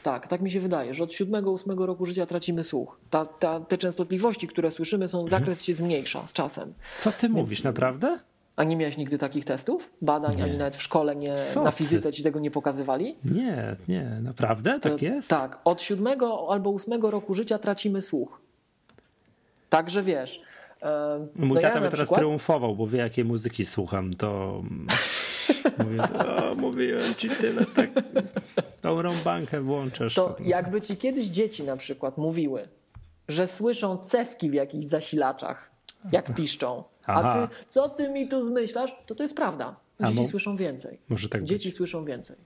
Tak, tak mi się wydaje, że od siódmego, ósmego roku życia tracimy słuch. Ta, ta, te częstotliwości, które słyszymy, są, zakres się zmniejsza z czasem. Co ty mówisz, naprawdę? A nie miałeś nigdy takich testów? Badań, Nie. ani nawet w szkole nie, Co na ty? fizyce ci tego nie pokazywali? Nie, nie, naprawdę? Tak To- jest? Tak, od siódmego albo ósmego roku życia tracimy słuch. Także wiesz. e, Mój no ja tata na mnie teraz przykład, triumfował, bo wie jakiej muzyki słucham, to mówię, o, mówiłem ci tyle, tak tą rąbankę włączasz. to co- jakby ci kiedyś dzieci na przykład mówiły, że słyszą cewki w jakichś zasilaczach, jak piszczą, a ty, co ty mi tu zmyślasz, to to jest prawda. Dzieci mo- słyszą więcej. Może tak Dzieci słyszą więcej.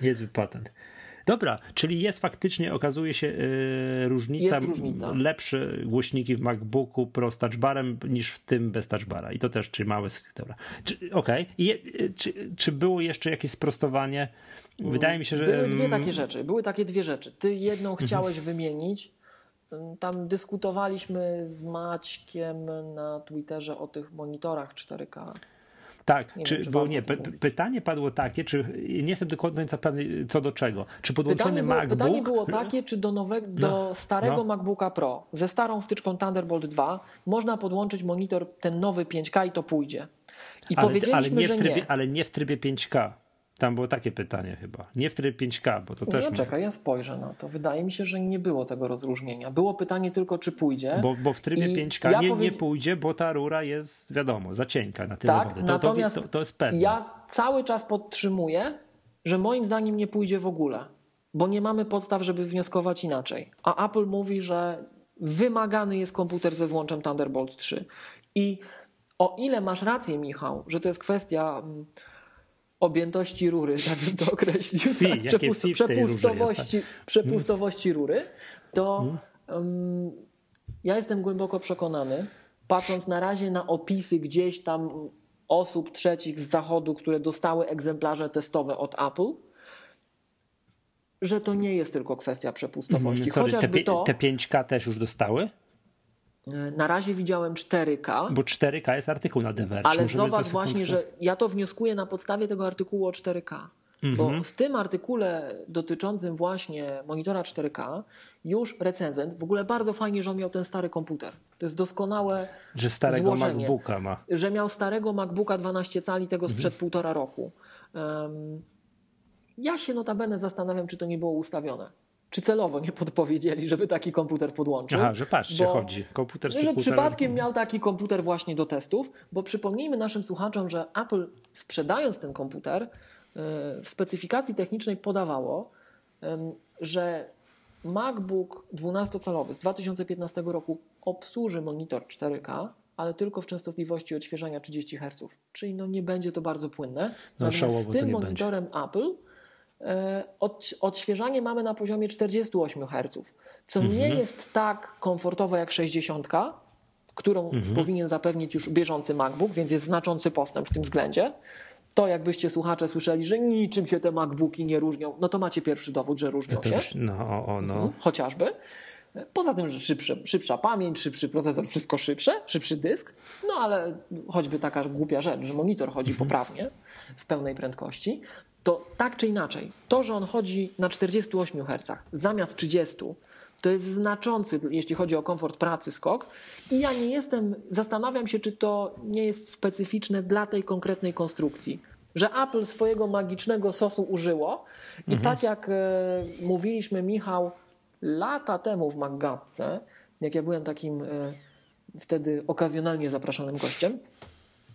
Niezły patent. Dobra, czyli jest faktycznie, okazuje się, yy, różnica, różnica. lepsze głośniki w MacBooku Pro z touchbarem niż w tym bez touchbara. I to też, czy małe, dobra. Okej, I je- y, czy, czy było jeszcze jakieś sprostowanie? Wydaje mi się, że... Były dwie mm, takie rzeczy. Były takie dwie rzeczy. Ty jedną Mhm. chciałeś wymienić. Tam dyskutowaliśmy z Maćkiem na Twitterze o tych monitorach 4K. Tak, Nie czy, wiem, czy bo nie, pytanie padło takie, czy nie jestem do końca pewny co do czego. Czy podłączony Pytanie było, MacBook... pytanie było takie, czy do, nowego, do starego no. MacBooka Pro ze starą wtyczką Thunderbolt 2 można podłączyć monitor ten nowy 5K i to pójdzie. I ale, powiedzieliśmy, ale nie że trybie, nie. Ale nie w trybie 5K. Tam było takie pytanie chyba. Nie w trybie 5K, bo to też... No czekaj, ja spojrzę na to. Wydaje mi się, że nie było tego rozróżnienia. Było pytanie tylko, czy pójdzie. Bo, bo w trybie I 5K ja nie, powie- nie pójdzie, bo ta rura jest, wiadomo, za cienka na tyle Tak, wody. To, to, natomiast to, to jest pewne. ja cały czas podtrzymuję, że moim zdaniem nie pójdzie w ogóle, bo nie mamy podstaw, żeby wnioskować inaczej. A Apple mówi, że wymagany jest komputer ze złączem Thunderbolt 3. I o ile masz rację, Michał, że to jest kwestia mm, objętości rury, tak bym to określił, Fi, tak, przepust- rurze jest, tak? przepustowości, przepustowości rury, to Hmm? um, ja jestem głęboko przekonany, patrząc na razie na opisy gdzieś tam osób trzecich z zachodu, które dostały egzemplarze testowe od Apple, że to nie jest tylko kwestia przepustowości. Mm, Sorry, te, Chociażby pi- to, te 5K też już dostały? E, na razie widziałem 4K, Bo 4K jest artykuł na The Verge. ale zobacz właśnie, że ja to wnioskuję na podstawie tego artykułu o 4K. Bo Mhm. w tym artykule dotyczącym właśnie monitora 4K już recenzent, w ogóle bardzo fajnie, że on miał ten stary komputer. To jest doskonałe Że starego złożenie. MacBooka ma. że miał starego MacBooka 12 cali, tego Mhm. sprzed półtora roku. Em, ja się notabene zastanawiam, czy to nie było ustawione. Czy celowo nie podpowiedzieli, żeby taki komputer podłączył. Aha, że patrzcie, Bo- chodzi. Komputer że przypadkiem miał taki komputer właśnie do testów, bo przypomnijmy naszym słuchaczom, że Apple sprzedając ten komputer e, w specyfikacji technicznej podawało, że MacBook 12-calowy z 2015 roku obsłuży monitor 4K, ale tylko w częstotliwości odświeżania 30 Hz. Czyli no nie będzie to bardzo płynne. Natomiast szałowo z tym monitorem Apple e, od, odświeżanie mamy na poziomie 48 Hz, co Mhm. nie jest tak komfortowe jak 60, którą Mhm. powinien zapewnić już bieżący MacBook, więc jest znaczący postęp w tym względzie. To jakbyście słuchacze słyszeli, że niczym się te MacBooki nie różnią, no to macie pierwszy dowód, że różnią To się. No, o, o, no. Mhm, chociażby. Poza tym, że szybsze, szybsza pamięć, szybszy procesor, wszystko szybsze, szybszy dysk, no ale choćby taka głupia rzecz, że monitor chodzi Mhm. poprawnie w pełnej prędkości. To tak czy inaczej, to, że on chodzi na 48 Hz zamiast 30, to jest znaczący, jeśli chodzi o komfort pracy, skok. I ja nie jestem, zastanawiam się, czy to nie jest specyficzne dla tej konkretnej konstrukcji. Że Apple swojego magicznego sosu użyło i mhm. tak jak e, mówiliśmy, Michał, lata temu w MacGatce, jak ja byłem takim e, wtedy okazjonalnie zapraszanym gościem,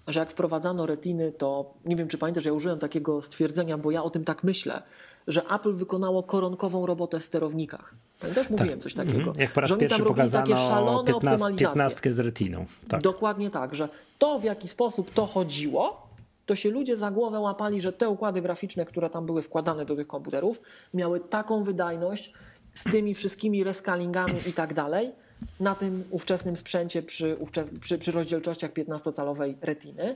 że jak wprowadzano retiny, to nie wiem, czy pamiętasz, ja użyłem takiego stwierdzenia, bo ja o tym tak myślę, że Apple wykonało koronkową robotę w sterownikach. Pamiętasz? Mówiłem tak. coś takiego. Mhm. Jak po raz że oni tam robili takie szalone 15, optymalizacje. 15 z retiną. Tak. Dokładnie tak, że to w jaki sposób to chodziło, to się ludzie za głowę łapali, że te układy graficzne, które tam były wkładane do tych komputerów, miały taką wydajność z tymi wszystkimi rescalingami i tak dalej, na tym ówczesnym sprzęcie przy, przy, przy rozdzielczościach 15-calowej retiny.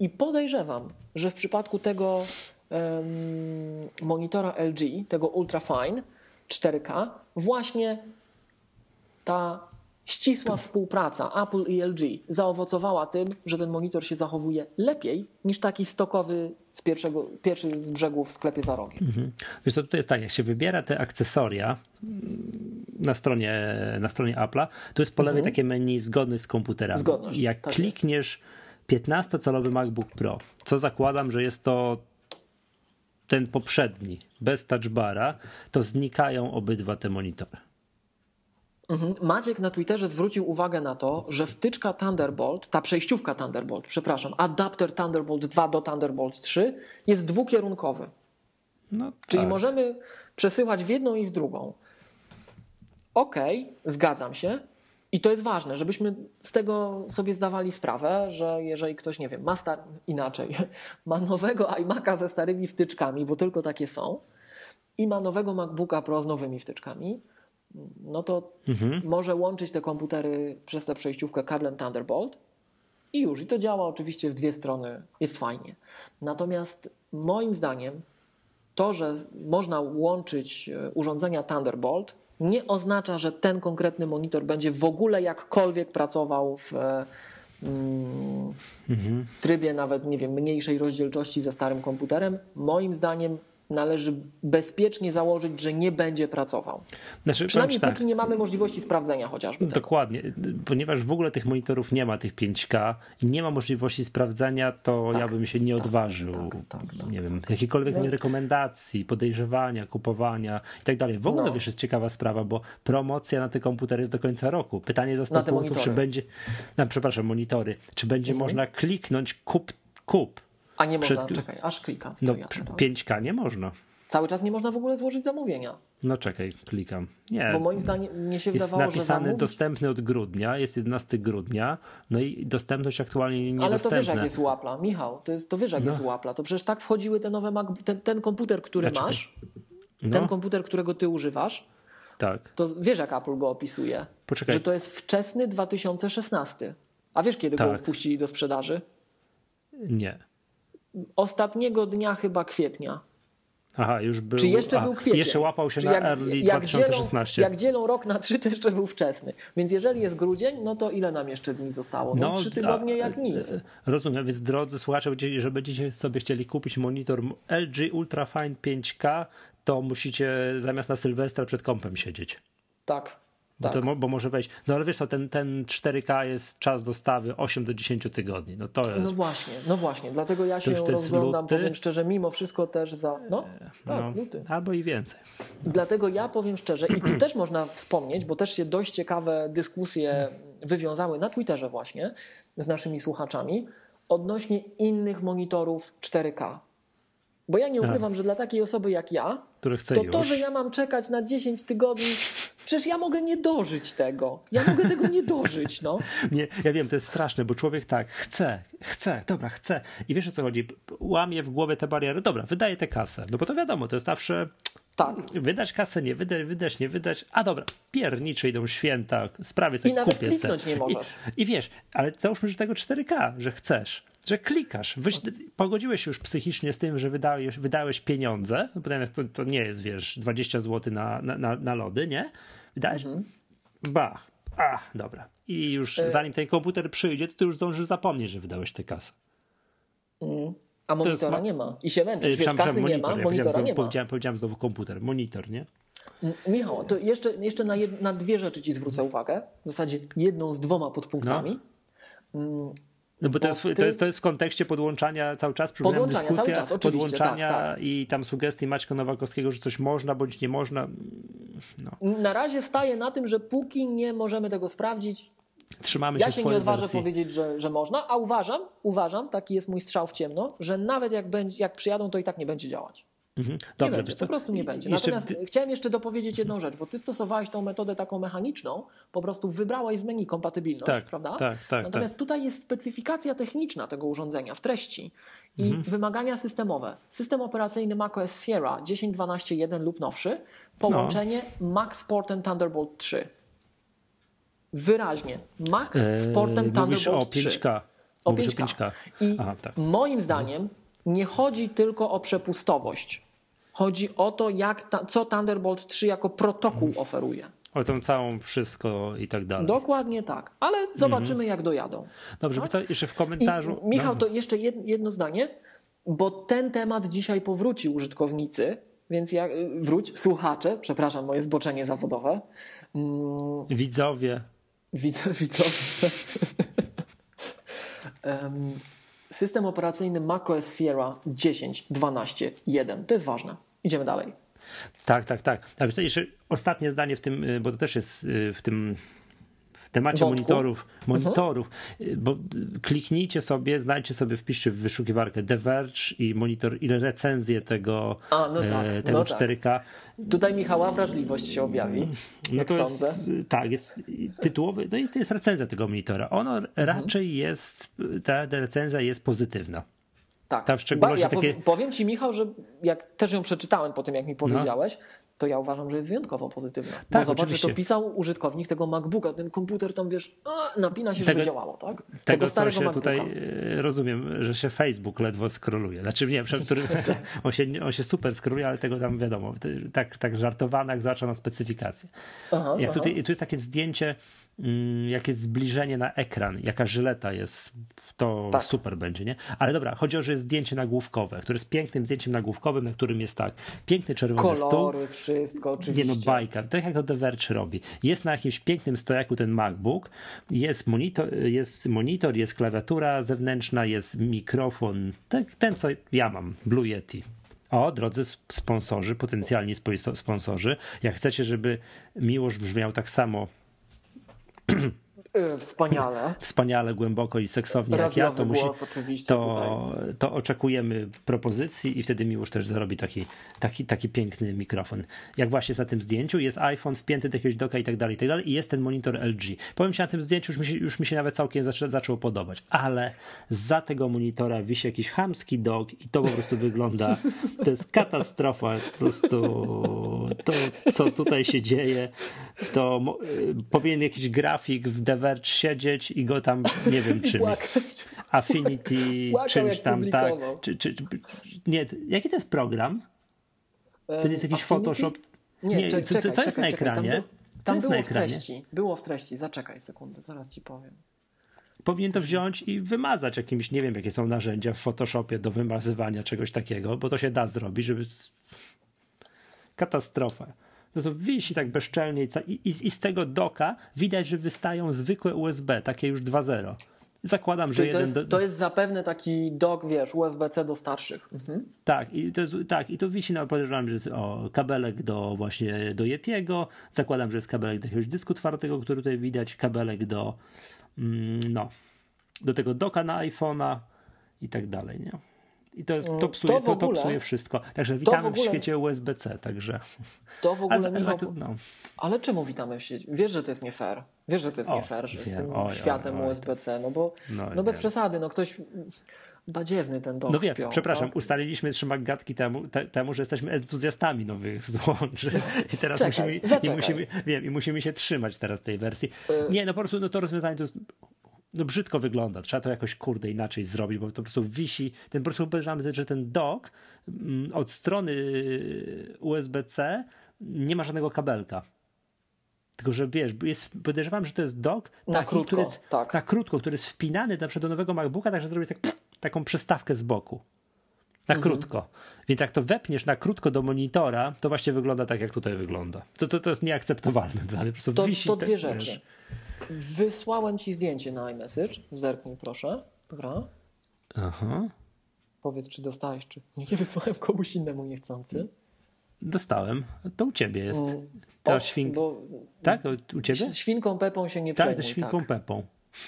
I podejrzewam, że w przypadku tego um, monitora LG, tego Ultrafine 4K, właśnie ta ścisła współpraca Apple i LG zaowocowała tym, że ten monitor się zachowuje lepiej niż taki stokowy z pierwszego, pierwszy z brzegu w sklepie za rogiem. Mhm. Wiesz co, tutaj jest tak, jak się wybiera te akcesoria na stronie, na stronie Apple'a, to jest po lewej mhm. takie menu zgodność z komputerami. Zgodność, jak tak klikniesz 15-calowy MacBook Pro, co zakładam, że jest to ten poprzedni, bez touchbara, to znikają obydwa te monitory. Mhm. Maciek na Twitterze zwrócił uwagę na to, że wtyczka Thunderbolt, ta przejściówka Thunderbolt, przepraszam, adapter Thunderbolt 2 do Thunderbolt 3 jest dwukierunkowy. No, Czyli tak. możemy przesyłać w jedną i w drugą. Okej, okay, zgadzam się. I to jest ważne, żebyśmy z tego sobie zdawali sprawę, że jeżeli ktoś, nie wiem, ma star... inaczej, ma nowego iMac'a ze starymi wtyczkami, bo tylko takie są, i ma nowego MacBooka Pro z nowymi wtyczkami, no to mhm. może łączyć te komputery przez tę przejściówkę kablem Thunderbolt i już. I to działa oczywiście w dwie strony, jest fajnie. Natomiast moim zdaniem to, że można łączyć e, urządzenia Thunderbolt, nie oznacza, że ten konkretny monitor będzie w ogóle jakkolwiek pracował w e, mm, mhm. trybie nawet, nie wiem, mniejszej rozdzielczości ze starym komputerem. Moim zdaniem należy bezpiecznie założyć, że nie będzie pracował. Znaczy, Przynajmniej póki tak. nie mamy możliwości sprawdzenia chociażby. Dokładnie, tego. ponieważ w ogóle tych monitorów nie ma, tych 5K i nie ma możliwości sprawdzenia, to tak, ja bym się nie tak, odważył. Tak, tak, tak nie wiem, jakiejkolwiek no. rekomendacji, podejrzewania, kupowania i tak dalej. W ogóle no. wiesz, jest ciekawa sprawa, bo promocja na te komputery jest do końca roku. Pytanie za 100 punktów, czy będzie, przepraszam, monitory, czy będzie mhm. można kliknąć kup, kup a nie można, Przed... czekaj, aż klikam. No, ja 5K nie można. Cały czas nie można w ogóle złożyć zamówienia. No czekaj, klikam. Nie. Bo moim zdaniem mnie się jest wydawało, napisany zamówić... dostępny od grudnia, jest 11 grudnia, no i dostępność aktualnie niedostępna. Ale to jak jest u Apple'a, Michał, to, jest, to jak no. jest u Apple'a. To przecież tak wchodziły te nowe, Mac... ten, ten komputer, który Dlaczego? masz, no. ten komputer, którego ty używasz, tak. to wiesz jak Apple go opisuje, Poczekaj. że to jest wczesny 2016. A wiesz kiedy tak. go puścili do sprzedaży? Nie ostatniego dnia chyba kwietnia. Aha, już był. Czy jeszcze był kwiecień? Jeszcze łapał się na jak, early jak 2016. Dzielą, jak dzielą rok na trzy, to jeszcze był wczesny. Więc jeżeli jest grudzień, no to ile nam jeszcze dni zostało? No, no trzy tygodnie a, jak nic. Rozumiem, więc drodzy słuchacze, że będziecie sobie chcieli kupić monitor LG Ultrafine 5K, to musicie zamiast na Sylwestra przed kąpem siedzieć. Tak. Bo, tak. to, bo może wejść. No ale wiesz co, ten, ten 4K jest czas dostawy 8 do 10 tygodni. No to jest. No właśnie, no właśnie. Dlatego ja się rozglądam, luty. powiem szczerze, mimo wszystko też za. No, tak, no, luty. Albo i więcej. Dlatego ja powiem szczerze, i tu też można wspomnieć, bo też się dość ciekawe dyskusje wywiązały na Twitterze właśnie z naszymi słuchaczami odnośnie innych monitorów 4K. Bo ja nie tak. ukrywam, że dla takiej osoby jak ja, to to, że ja mam czekać na 10 tygodni, przecież ja mogę nie dożyć tego. Ja mogę tego nie dożyć, no. Nie, ja wiem, to jest straszne, bo człowiek tak chce, chce, dobra, chce. I wiesz o co chodzi? Łamie w głowie te bariery, dobra, wydaje tę kasę. No bo to wiadomo, to jest zawsze tak. Wydać kasę, nie wydać, wydać, nie wydać. A dobra, piernicze idą święta, sprawy sobie I nawet kupię se. nie możesz. I, I, wiesz, ale załóżmy, że tego 4K, że chcesz że klikasz. Wyś, pogodziłeś się już psychicznie z tym, że wydałeś, wydałeś pieniądze, no bo to, to nie jest, wiesz, 20 zł na, na, na lody, nie? Wydałeś, mhm. bach, a, dobra. I już y zanim ten komputer przyjdzie, to ty już zdążysz zapomnieć, że wydałeś tę kasę. Mhm. A monitora ma... nie ma. I się męczysz. Wiesz, kasy nie ma, monitora nie ma. Powiedziałem, powiedziałem znowu komputer, monitor, nie? Michał, to jeszcze, jeszcze na, jed, na dwie rzeczy ci zwrócę uwagę. W zasadzie jedną z dwoma podpunktami. No. No bo to jest, ty... to, jest, to jest w kontekście podłączania cały czas, przypominam dyskusja czas, podłączania tak, tak. i tam sugestii Maćka Nowakowskiego, że coś można bądź nie można. No. Na razie staje na tym, że póki nie możemy tego sprawdzić, Trzymamy ja się, się nie odważę wersji. powiedzieć, że, że można, a uważam, uważam, taki jest mój strzał w ciemno, że nawet jak, będzie, jak przyjadą, to i tak nie będzie działać. Mhm. Dobrze, nie będzie, po prostu nie będzie. Natomiast jeszcze... chciałem jeszcze dopowiedzieć jedną rzecz, bo ty stosowałeś tą metodę taką mechaniczną, po prostu wybrałeś z menu kompatybilność, tak, prawda? Tak, tak. Natomiast tak. tutaj jest specyfikacja techniczna tego urządzenia w treści i mhm. wymagania systemowe. System operacyjny macOS Sierra 10.12.1 lub nowszy, połączenie no. Mac z portem Thunderbolt 3. Wyraźnie. Mac z portem eee, Thunderbolt 3. 5K. O 5K. 5K. I Aha, tak. moim zdaniem nie chodzi tylko o przepustowość. Chodzi o to, jak ta, co Thunderbolt 3 jako protokół mhm. oferuje. O tą całą wszystko i tak dalej. Dokładnie tak, ale zobaczymy, mhm. jak dojadą. Dobrze, tak? co jeszcze w komentarzu. I, Michał, no. to jeszcze jedno zdanie, bo ten temat dzisiaj powróci użytkownicy, więc ja, wróć, słuchacze, przepraszam, moje zboczenie zawodowe. Mm. Widzowie. Widz, widzowie. um, system operacyjny macOS Sierra 10, 12, 1. To jest ważne. Idziemy dalej. Tak, tak, tak. tak jeszcze ostatnie zdanie w tym, y, bo to też jest y, w tym w temacie Wątku. monitorów, monitorów, mhm. bo kliknijcie sobie, znajdźcie sobie, wpiszcie w wyszukiwarkę The Verge i monitor, ile recenzję tego, A, no tak, tego no 4K. Tak. Tutaj Michała wrażliwość się objawi. No to jest, tak, jest tytułowy, no i to jest recenzja tego monitora. Ono mhm. raczej jest, ta recenzja jest pozytywna. Tak. Tam w szczególności ja takie... powiem ci, Michał, że jak też ją przeczytałem po tym, jak mi no. powiedziałeś, no to ja uważam, że jest wyjątkowo pozytywna. Tak, Bo zobacz, to pisał użytkownik tego MacBooka, ten komputer tam, wiesz, napina się, tego, żeby działało, tak? Tego, tego starego się MacBooka. tutaj e, rozumiem, że się Facebook ledwo skroluje. Znaczy nie, który, on, się, on się super skroluje, ale tego tam wiadomo, tak, tak żartowane, jak zwłaszcza na specyfikację. Aha, jak aha. Tutaj, tu jest takie zdjęcie, mm, jakie zbliżenie na ekran, jaka żyleta jest to tak. super będzie, nie? Ale dobra, chodzi o, że jest zdjęcie nagłówkowe, które jest pięknym zdjęciem nagłówkowym, na którym jest tak, piękny czerwony Kolory, stół. Kolory, wszystko, oczywiście. Nie no, bajka. Tak jak to The Verge robi. Jest na jakimś pięknym stojaku ten MacBook, jest monitor, jest, monitor, jest klawiatura zewnętrzna, jest mikrofon, ten, ten co ja mam, Blue Yeti. O, drodzy sponsorzy, potencjalni sponsorzy, jak chcecie, żeby miłość brzmiał tak samo wspaniale. Wspaniale, głęboko i seksownie jak ja, to, musi, to, to oczekujemy propozycji i wtedy Miłosz też zarobi taki, taki, taki piękny mikrofon. Jak właśnie na tym zdjęciu jest iPhone wpięty do jakiegoś doka i tak dalej, i tak dalej i jest ten monitor LG. Powiem Ci, na tym zdjęciu już mi się, już mi się nawet całkiem zaczę, zaczęło podobać, ale za tego monitora wisi jakiś chamski dok i to po prostu wygląda, to jest katastrofa, po prostu to, co tutaj się dzieje, to y, powinien jakiś grafik w DV Verge siedzieć i go tam, nie wiem czym, Affinity, czymś tam, tak. Czy, czy, nie, jaki to jest program? To nie jest jakiś Affinity? Photoshop? Nie, nie czekaj, co, co, co jest na ekranie? Tam, było, tam było w treści. Było w treści, zaczekaj sekundę, zaraz ci powiem powinien to wziąć i wymazać jakimś, nie wiem jakie są narzędzia w Photoshopie do wymazywania czegoś takiego, bo to się da zrobić, żeby katastrofa no to wisi tak bezczelnie i, i, i z tego doka widać, że wystają zwykłe USB, takie już 2.0. Zakładam, że to jeden. Jest, do... To jest zapewne taki dok, wiesz, USB-C do starszych. Mhm. Tak, i to jest, tak, i to wisi na podejrzewam, że jest o, kabelek do właśnie do Yetiego. Zakładam, że jest kabelek do jakiegoś dysku twardego, który tutaj widać, kabelek do mm, no, do tego doka na iPhone'a i tak dalej, nie? I to, jest, to, mm, psuje, to, ogóle, to, psuje wszystko. Także witamy ogóle, w świecie USB-C. Także. To w ogóle, ale, Michał, no. ale czemu witamy w świecie? Wiesz, że to jest nie fair. Wiesz, że to jest o, nie fair, że wiem, z tym oj, światem USB-C. No bo no, no bez przesady, no ktoś badziewny ten dom No wiem, przepraszam, tak? ustaliliśmy trzy gadki temu, te, temu, że jesteśmy entuzjastami nowych złączy i teraz Czekaj, musimy, i musimy, wiem, i musimy się trzymać teraz tej wersji. Y nie, no po prostu no to rozwiązanie to jest no brzydko wygląda. Trzeba to jakoś kurde inaczej zrobić, bo to po prostu wisi. Ten po prostu podejrzewamy, że ten dock mm, od strony USB-C nie ma żadnego kabelka. Tylko, że wiesz, jest, podejrzewam, że to jest dock na taki, krótko, który jest tak. na krótko, który jest wpinany na przykład do nowego MacBooka, tak że zrobić tak, taką przystawkę z boku. Na mhm. krótko. Więc jak to wepniesz na krótko do monitora, to właśnie wygląda tak, jak tutaj wygląda. To, to, to jest nieakceptowalne dla mnie. Po prostu to, wisi to dwie rzeczy. Wiesz. Wysłałem ci zdjęcie na iMessage. Zerknij proszę. Dobra. Aha. Powiedz, czy dostałeś, czy nie wysłałem komuś innemu niechcący. Dostałem. To u ciebie jest. Mm. To świn... Bo... Tak? To u ciebie? Świnką Pepą się nie przejmuj. Tak, ze świnką tak. Pepą.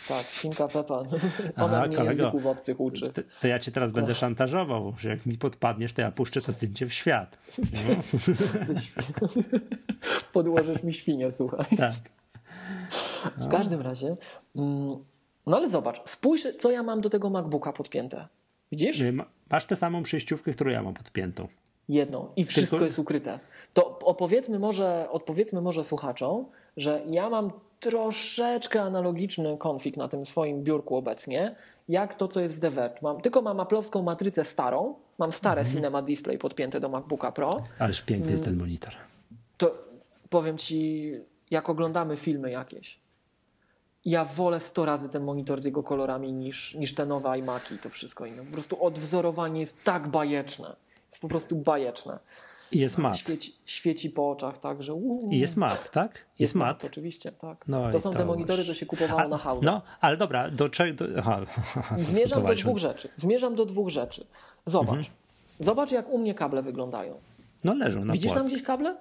Tak, świnka Pepa. Ona Aha, mnie kolego, języków obcych uczy. To, to, ja cię teraz będę szantażował, że jak mi podpadniesz, to ja puszczę to zdjęcie w świat. No. Podłożysz mi świnię, słuchaj. Tak. No. W każdym razie, mm, no ale zobacz, spójrz, co ja mam do tego MacBooka podpięte. Widzisz? Masz tę samą przejściówkę, którą ja mam podpiętą. Jedną. I wszystko Tylko... jest ukryte. To opowiedzmy może, odpowiedzmy może słuchaczom, że ja mam troszeczkę analogiczny konfig na tym swoim biurku obecnie, jak to, co jest w The Mam, tylko mam aplowską matrycę starą, mam stare mhm. Cinema Display podpięte do MacBooka Pro. Ależ piękny jest ten mm. monitor. To powiem Ci, jak oglądamy filmy jakieś, ja wolę 100 razy ten monitor z jego kolorami niż, niż te nowe iMaki i to wszystko inne. Po prostu odwzorowanie jest tak bajeczne. Jest po prostu bajeczne. I jest mat. Świeci, świeci po oczach, tak, że uu. I jest mat, tak? Jest, jest mat. mat. Oczywiście, tak. No to są to te monitory, co się kupowało A, na hałdę. No, ale dobra, do czego... Zmierzam do dwóch rzeczy. Zmierzam do dwóch rzeczy. Zobacz. Mhm. Zobacz, jak u mnie kable wyglądają. No leżą na Widzisz płasko. tam gdzieś kable?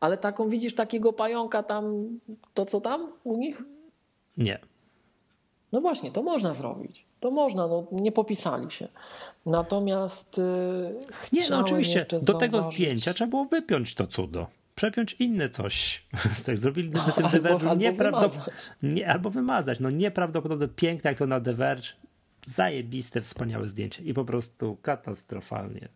Ale taką widzisz takiego pająka tam, to co tam u nich? Nie. No właśnie, to można zrobić. To można, no, nie popisali się. Natomiast yy, Nie, no oczywiście, do zauważyć... tego zdjęcia trzeba było wypiąć to cudo. Przepiąć inne coś. tak zrobili na tym albo, albo nieprawdopodobnie. Nie, albo wymazać. No nieprawdopodobnie piękne, jak to na The Verge. Zajebiste, wspaniałe zdjęcie. I po prostu katastrofalnie.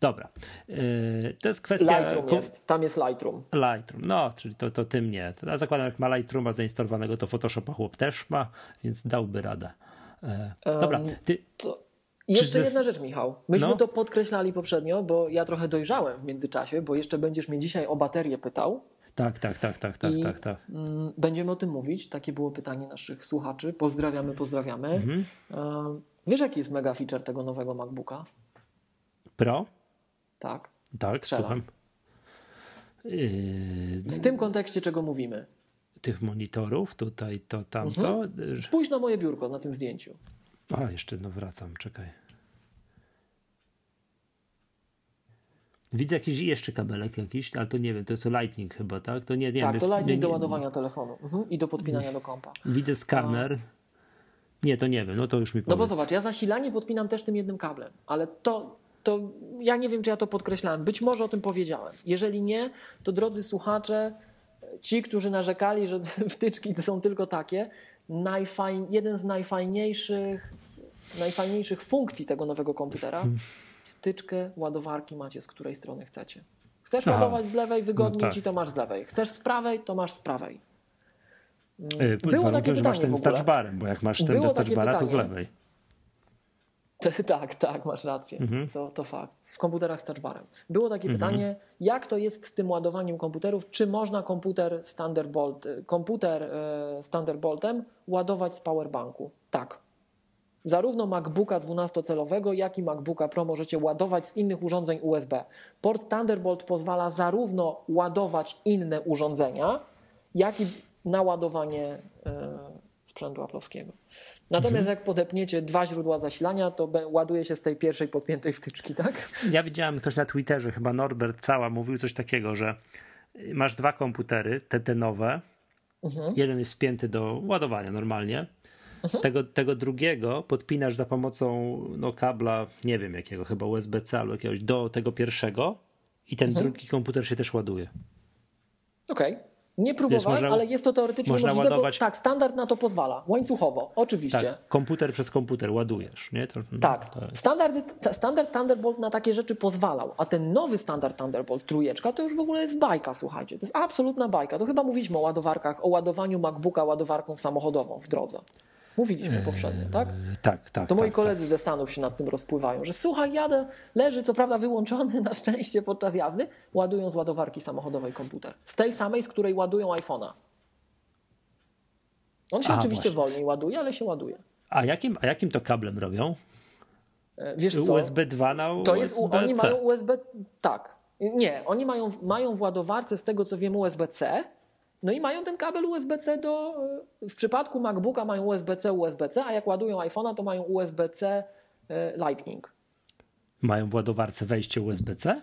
Dobra. Yy, to jest kwestia. Lightroom jest. Tam jest Lightroom. Lightroom, no, czyli to, to tym nie. To ja zakładam, jak ma Lightrooma zainstalowanego, to Photoshopa chłop też ma, więc dałby radę. Yy, dobra. Ty... To... Jeszcze jedna rzecz, Michał. Myśmy no. to podkreślali poprzednio, bo ja trochę dojrzałem w międzyczasie, bo jeszcze będziesz mnie dzisiaj o baterię pytał. Tak, tak, tak, tak, tak, I tak, tak. Mm, będziemy o tym mówić. Takie było pytanie naszych słuchaczy. Pozdrawiamy, pozdrawiamy. Mhm. Wiesz, jaki jest mega feature tego nowego MacBooka? Pro? Tak. Tak, słucham. Yy... W tym kontekście czego mówimy? Tych monitorów, tutaj, to, tamto. Mhm. Spójrz na moje biurko na tym zdjęciu. A, jeszcze no wracam, czekaj. Widzę jakiś jeszcze kabelek jakiś, ale to nie wiem, to jest Lightning chyba, tak? To nie, nie tak, to Lightning nie, nie, do ładowania telefonu mhm. i do podpinania do kompa. Widzę skaner. Nie, to nie wiem, no to już mi powiedz. No bo zobacz, ja zasilanie podpinam też tym jednym kablem, ale to to ja nie wiem, czy ja to podkreślałem. Być może o tym powiedziałem. Jeżeli nie, to drodzy słuchacze, ci, którzy narzekali, że wtyczki to są tylko takie, najfajn, jeden z najfajniejszych, najfajniejszych funkcji tego nowego komputera, hmm. wtyczkę ładowarki macie z której strony chcecie. Chcesz Aha. ładować z lewej, wygodniej no tak. ci to masz z lewej. Chcesz z prawej, to masz z prawej. Yy, Było takie pytanie masz ten z touchbarem, bo jak masz ten Było bez touchbara, to z lewej. Tak, tak, masz rację. Mhm. To, to fakt. W komputerach z touchbarem. Było takie mhm. pytanie, jak to jest z tym ładowaniem komputerów? Czy można komputer Thunderbolt, komputer e, z Thunderboltem ładować z powerbanku? Tak. Zarówno MacBooka 12-calowego, jak i MacBooka Pro możecie ładować z innych urządzeń USB. Port Thunderbolt pozwala zarówno ładować inne urządzenia, jak i naładowanie e, sprzętu aplowskiego. Natomiast mhm. jak podepniecie dwa źródła zasilania, to ładuje się z tej pierwszej podpiętej wtyczki, tak? Ja widziałem ktoś na Twitterze, chyba Norbert Cała mówił coś takiego, że masz dwa komputery, te, te nowe. Mhm. Jeden jest wpięty do ładowania normalnie. Mhm. Tego, tego drugiego podpinasz za pomocą no, kabla, nie wiem jakiego, chyba USB-C albo jakiegoś, do tego pierwszego i ten mhm. drugi komputer się też ładuje. Okej. Okay. Nie próbowałem, Wiesz, ale jest to teoretycznie można możliwe, ładować... bo tak, standard na to pozwala, łańcuchowo, oczywiście. Tak, komputer przez komputer ładujesz, nie? To, tak, to jest... standard, standard Thunderbolt na takie rzeczy pozwalał, a ten nowy standard Thunderbolt trójeczka to już w ogóle jest bajka, słuchajcie, to jest absolutna bajka. To chyba mówiliśmy o ładowarkach, o ładowaniu MacBooka ładowarką samochodową w drodze. Mówiliśmy poprzednio, tak? Tak, tak. To moi tak, koledzy tak. ze Stanów się nad tym rozpływają, że słuchaj, jadę, leży co prawda wyłączony na szczęście podczas jazdy, ładują z ładowarki samochodowej komputer. Z tej samej, z której ładują iPhone'a. On się oczywiście właśnie. wolniej ładuje, ale się ładuje. A jakim, a jakim to kablem robią? E, Wiesz co? USB 2 na USB To jest, oni mają USB, tak. Nie, oni mają, mają w ładowarce, z tego co wiem, USB-C. No i mają ten kabel USB-C do. W przypadku MacBooka mają USB-C, USB-C, a jak ładują iPhone'a, to mają USB-C e, Lightning. Mają w ładowarce wejście USB-C?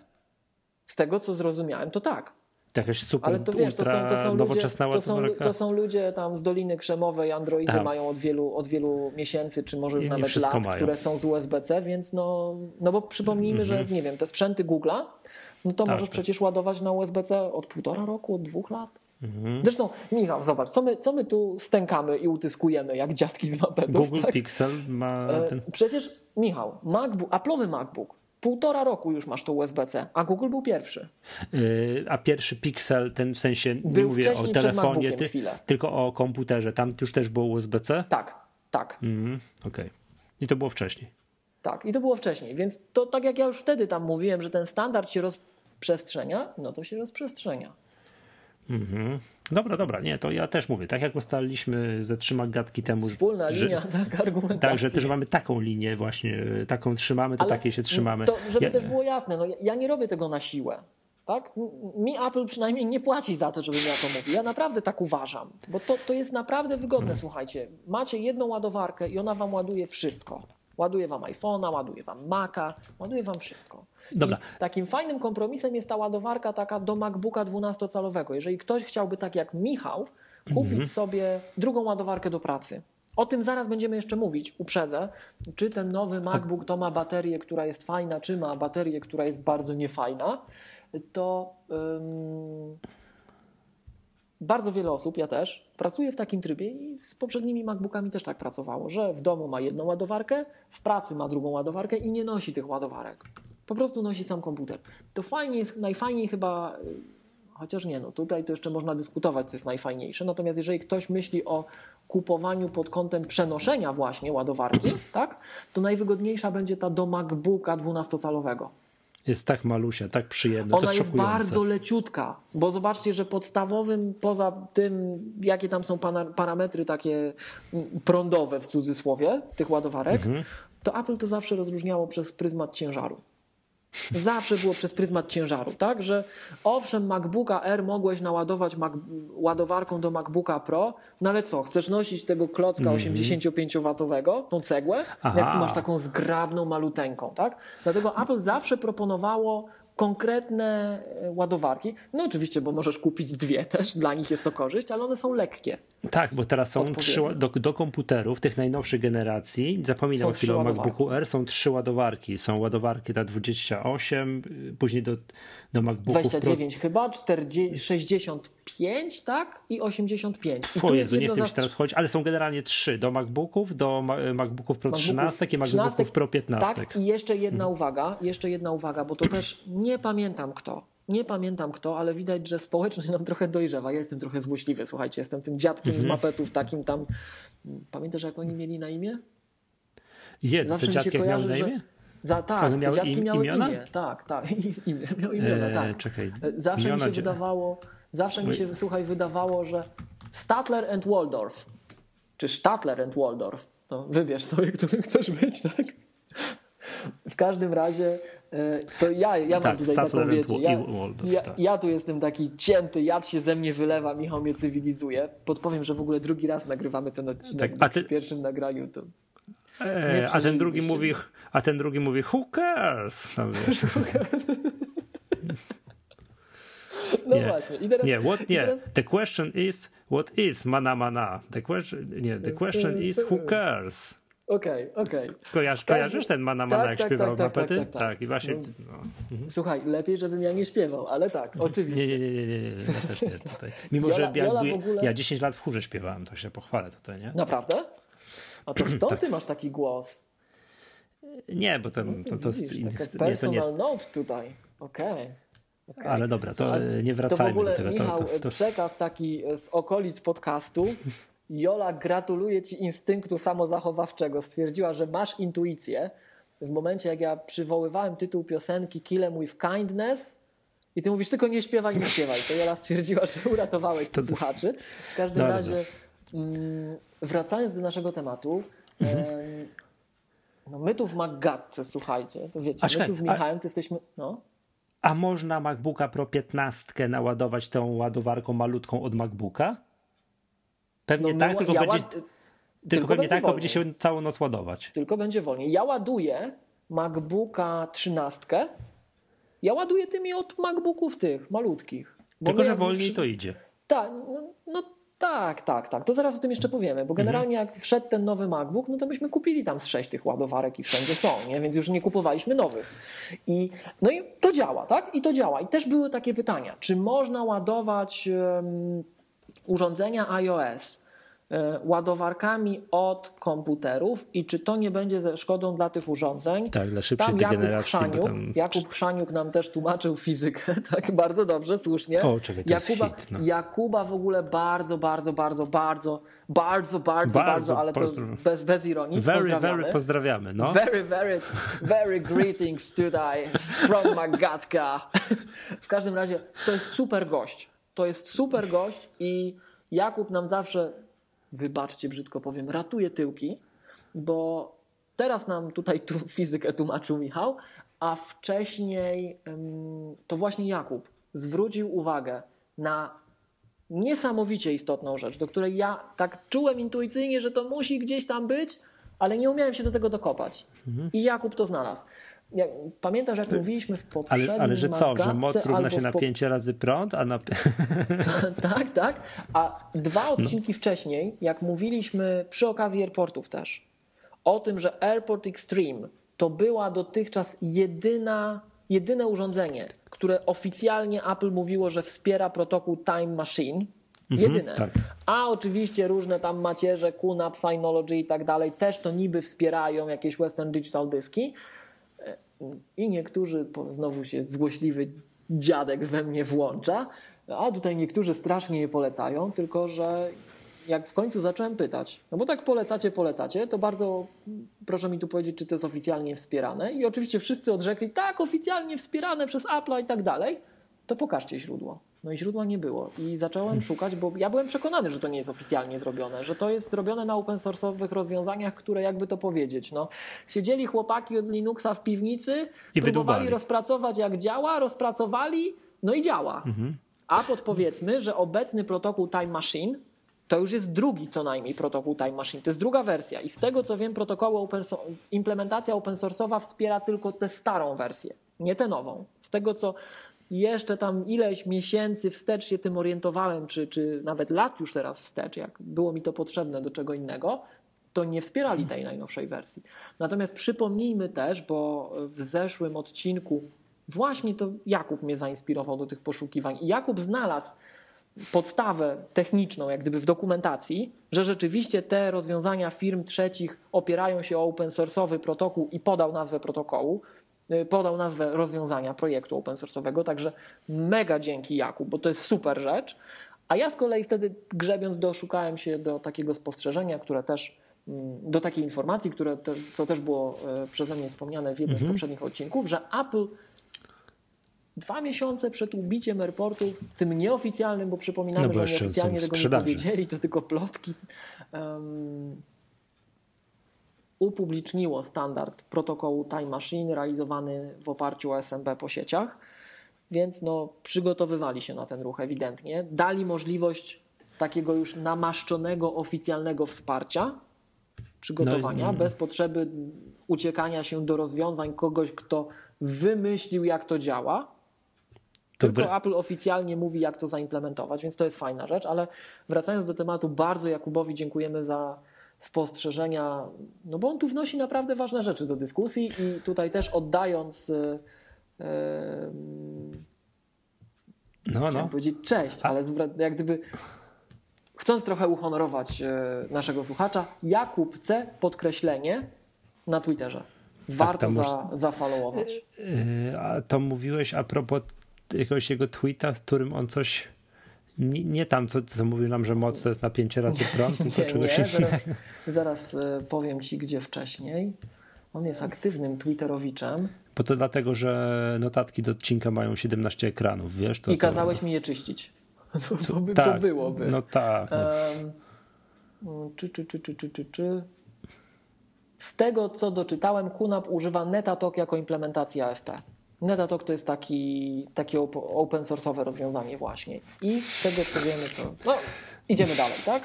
Z tego co zrozumiałem, to tak. To jakaś super, Ale to wiesz, to są, to są, ludzie, to, są, to są ludzie tam z Doliny Krzemowej, Androidy Tak. mają od wielu, od wielu miesięcy, czy może już nie nawet lat, mają. które są z USB-C, więc no, no bo przypomnijmy, że nie wiem, te sprzęty Google'a, no to możesz tak. przecież ładować na USB-C od półtora roku, od dwóch lat. Mhm. Zresztą, Michał, zobacz, co my, co my tu stękamy i utyskujemy, jak dziadki z mapetów. Google tak? Pixel ma E, ten... Przecież, Michał, MacBook, Apple'owy MacBook, półtora roku już masz to USB-C, a Google był pierwszy. Yy, a pierwszy Pixel, ten w sensie, nie Był mówię o telefonie, ty, tylko o komputerze. Tam już też było USB-C? Tak, tak. Mhm, Okej. I to było wcześniej. Tak, i to było wcześniej, więc to tak jak ja już wtedy tam mówiłem, że ten standard się rozprzestrzenia, no to się rozprzestrzenia. Mhm. Dobra, dobra, nie, to ja też mówię, tak jak ustaliliśmy ze trzyma gadki temu, Wspólna że, linia, tak, argumentacji. tak, że też mamy taką linię właśnie, y, taką trzymamy, to Ale takiej się trzymamy. To, żeby Ja- też było jasne, no ja, nie robię tego na siłę. Tak? Mi Apple przynajmniej nie płaci za to, żebym ja to mówił. Ja naprawdę tak uważam, bo to, to jest naprawdę wygodne, Hmm. słuchajcie. Macie jedną ładowarkę i ona wam ładuje wszystko. Ładuje wam iPhone'a, ładuje wam Maca, ładuje wam wszystko. Dobra. I takim fajnym kompromisem jest ta ładowarka taka do MacBooka 12-calowego. Jeżeli ktoś chciałby, tak jak Michał, kupić Mhm. sobie drugą ładowarkę do pracy. O tym zaraz będziemy jeszcze mówić, uprzedzę. Czy ten nowy MacBook to ma baterię, która jest fajna, czy ma baterię, która jest bardzo niefajna, to ym, bardzo wiele osób, ja też, pracuje w takim trybie i z poprzednimi MacBookami też tak pracowało, że w domu ma jedną ładowarkę, w pracy ma drugą ładowarkę i nie nosi tych ładowarek. Po prostu nosi sam komputer. To fajnie jest, najfajniej chyba, y, chociaż nie, no tutaj to jeszcze można dyskutować, co jest najfajniejsze. Natomiast jeżeli ktoś myśli o kupowaniu pod kątem przenoszenia właśnie ładowarki, tak, to najwygodniejsza będzie ta do MacBooka 12-calowego. Jest tak malusia, tak przyjemna, to Ona jest bardzo leciutka, bo zobaczcie, że podstawowym, poza tym, jakie tam są parametry takie mm, prądowe w cudzysłowie tych ładowarek, Mhm. to Apple to zawsze rozróżniało przez pryzmat ciężaru. Zawsze było przez pryzmat ciężaru, tak? Że owszem, MacBooka R mogłeś naładować Mac, ładowarką do MacBooka Pro, no ale co, chcesz nosić tego klocka 85-watowego, tą cegłę. Aha. jak tu masz taką zgrabną, maluteńką, tak? Dlatego Apple zawsze proponowało konkretne e, ładowarki. No oczywiście, bo możesz kupić dwie też, dla nich jest to korzyść, ale one są lekkie. Tak, bo teraz są trzy, do, do komputerów tych najnowszych generacji, zapominam Są o chwilę o. MacBooku R, są trzy ładowarki. Są ładowarki ta 28, y, później do, do MacBooków 29 chyba, 40, 65, tak? I 85. I Pro. O Jezu, nie chcę się teraz wchodzić, ale są generalnie trzy. Do MacBooków, do ma- MacBooków Pro 13 i MacBooków Pro 15. Tak, i jeszcze jedna Mhm. uwaga, jeszcze jedna uwaga, bo to też nie pamiętam kto. Nie pamiętam kto, ale widać, że społeczność nam trochę dojrzewa. Ja jestem trochę złośliwy, słuchajcie, jestem tym dziadkiem Mhm. z mapetów, takim tam. Pamiętasz, jak oni mieli na imię? Jezu, Zawsze te dziadki miały na że- imię? Za, tak, One miały dziadki im- miały imiona? imię. Tak, tak, imię, miał imiona, Eee, tak. czekaj, Zawsze imiona mi się wydawało, zawsze mi Bo- się, słuchaj, wydawało, że Statler and Waldorf, czy Statler and Waldorf, no wybierz sobie, którym chcesz być, tak? W każdym razie e, to ja, ja mam Tak, tutaj Statler taką wiecie, ja, Waldorf, ja, tak. ja tu jestem taki cięty, jad się ze mnie wylewa, Michał mnie cywilizuje. Podpowiem, że w ogóle drugi raz nagrywamy ten odcinek, Tak, a ty- przy pierwszym nagraniu to Eee, a ten drugi mówi, a ten drugi mówi, who cares? No, wiesz. No Nie. właśnie. I teraz, Nie, what, nie. teraz The question is, what is mana mana? The question, nie, the question is, who cares? Okej, okej. Kojarz, Każdy- kojarzysz ten mana mana, Tak, jak tak, śpiewał tak, tak, mapety? tak, tak, tak. i właśnie, No. no. Słuchaj, lepiej, żebym ja nie śpiewał, ale tak, oczywiście. Nie, nie, nie, nie, nie, ja też nie tutaj. Mimo, Jola- że ja, Jola w ogóle- ja 10 lat w chórze śpiewałem, to się pochwalę tutaj, nie? Naprawdę? A to stąd Tak. ty masz taki głos. Nie, bo tam, to, to, Widzisz, nie, taka to nie personal jest, note tutaj. Okej. okej. ale dobra, to e, nie To w wracajmy ogóle, do tego. Michał, to, to, to, przekaz taki z okolic podcastu. Jola gratuluje ci instynktu samozachowawczego. Stwierdziła, że masz intuicję. W momencie, jak ja przywoływałem tytuł piosenki Kill 'em with kindness i ty mówisz, tylko nie śpiewaj, nie śpiewaj. To Jola stwierdziła, że uratowałeś to słuchaczy. W każdym Dobrze. razie, mm, wracając do naszego tematu, em, No my tu w Maggatce, słuchajcie, to wiecie, A my tu z Michałem to jesteśmy, no. A można MacBooka Pro 15 naładować tą ładowarką malutką od MacBooka? Pewnie no tak, my- tylko ja będzie, ład- tylko tylko pewnie będzie tak, to wolniej. będzie się całą noc ładować. Tylko będzie wolniej. Ja ładuję MacBooka 13. Ja ładuję tymi od MacBooków tych, malutkich. Tylko, że wolniej to idzie. Tak, no, no tak, tak, tak. To zaraz o tym jeszcze powiemy, bo generalnie jak wszedł ten nowy MacBook, no to myśmy kupili tam z sześć tych ładowarek i wszędzie są, nie? więc już nie kupowaliśmy nowych. I, no i to działa, tak? I to działa. I też były takie pytania, czy można ładować em, urządzenia iOS ładowarkami od komputerów i czy to nie będzie ze szkodą dla tych urządzeń? Tak, dla szybszej Tam Jakub degeneracji. Chrzaniuk, tam... Jakub Chrzaniuk nam też tłumaczył fizykę, tak bardzo dobrze, słusznie. O, czekaj, to Jakuba, hit, no. Jakuba w ogóle bardzo, bardzo, bardzo, bardzo, bardzo, bardzo, bardzo, ale to bez, bez ironii. Very, pozdrawiamy. very pozdrawiamy. No. Very, very, very greetings tutaj from Magatka. W każdym razie to jest super gość. To jest super gość i Jakub nam zawsze, wybaczcie brzydko powiem, ratuje tyłki, bo teraz nam tutaj tu fizykę tłumaczył Michał, a wcześniej to właśnie Jakub zwrócił uwagę na niesamowicie istotną rzecz, do której ja tak czułem intuicyjnie, że to musi gdzieś tam być, ale nie umiałem się do tego dokopać. I Jakub to znalazł. Jak, pamiętasz, jak mówiliśmy w poprzednim Ale, ale że co, że moc równa się w na pop- 5 razy prąd, a na... tak, tak. A dwa No. odcinki wcześniej, jak mówiliśmy przy okazji airportów też, o tym, że Airport Extreme to była dotychczas jedyna, jedyne urządzenie, które oficjalnie Apple mówiło, że wspiera protokół Time Machine. Jedyne. tak. A oczywiście różne tam macierze, QNAP, Synology i tak dalej też to niby wspierają jakieś Western Digital Dyski. I niektórzy, znowu się złośliwy dziadek we mnie włącza, a tutaj niektórzy strasznie je polecają, tylko że jak w końcu zacząłem pytać, no bo tak polecacie, polecacie, to bardzo proszę mi tu powiedzieć, czy to jest oficjalnie wspierane. I oczywiście wszyscy odrzekli, tak, oficjalnie wspierane przez Apple i tak dalej. To pokażcie źródło. No i źródła nie było. I zacząłem szukać, bo ja byłem przekonany, że to nie jest oficjalnie zrobione, że to jest zrobione na open source'owych rozwiązaniach, które jakby to powiedzieć, no, siedzieli chłopaki od Linuxa w piwnicy, I próbowali wydłubali. rozpracować jak działa, rozpracowali, no i działa. A podpowiedzmy, że obecny protokół Time Machine to już jest drugi co najmniej protokół Time Machine. To jest druga wersja i z tego co wiem protokoły open so- implementacja open source'owa wspiera tylko tę starą wersję, nie tę nową. Z tego co jeszcze tam ileś miesięcy wstecz się tym orientowałem, czy, czy nawet lat już teraz wstecz, jak było mi to potrzebne do czego innego, to nie wspierali tej najnowszej wersji. Natomiast przypomnijmy też, bo w zeszłym odcinku właśnie to Jakub mnie zainspirował do tych poszukiwań i Jakub znalazł podstawę techniczną, jak gdyby w dokumentacji, że rzeczywiście te rozwiązania firm trzecich opierają się o open source'owy protokół i podał nazwę protokołu, podał nazwę rozwiązania projektu open source'owego, także mega dzięki Jakub, bo to jest super rzecz. A ja z kolei wtedy grzebiąc doszukałem się do takiego spostrzeżenia, które też mm, do takiej informacji, które te, co też było e, przeze mnie wspomniane w jednym z poprzednich odcinków, że Apple dwa miesiące przed ubiciem airportów, tym nieoficjalnym, bo przypominamy, No bo że nieoficjalnie tego nie powiedzieli, to tylko plotki, um, upubliczniło standard protokołu Time Machine realizowany w oparciu o SMB po sieciach, więc no, przygotowywali się na ten ruch ewidentnie, dali możliwość takiego już namaszczonego, oficjalnego wsparcia, przygotowania, No bez potrzeby uciekania się do rozwiązań kogoś, kto wymyślił, jak to działa. Tylko wbre- Apple oficjalnie mówi, jak to zaimplementować, więc to jest fajna rzecz, ale wracając do tematu, bardzo Jakubowi dziękujemy za spostrzeżenia, no bo on tu wnosi naprawdę ważne rzeczy do dyskusji i tutaj też oddając e, e, No, no. powiedzieć cześć, ale jak gdyby chcąc trochę uhonorować e, naszego słuchacza, Jakub C. podkreślenie na Twitterze. Warto tam za, może- zafollowować. Yy, A to mówiłeś a propos jakiegoś jego tweeta, w którym on coś. Nie, nie tam, co, co mówił nam, że moc to jest na 5 razy prąd, tylko Nie, czegoś nie, zaraz, zaraz e, powiem ci, gdzie wcześniej. On jest aktywnym Twitterowiczem Bo to dlatego, że notatki do odcinka mają 17 ekranów, wiesz? To, i to- kazałeś mi je czyścić. To, by, tak, to byłoby. No tak. No. Czy, czy, czy, czy, czy, czy, czy. z tego, co doczytałem, QNAP używa Netatalk jako implementacja AFP. Netatalk to jest taki, takie open source'owe rozwiązanie właśnie. I z tego, co wiemy, to no, idziemy dalej, tak?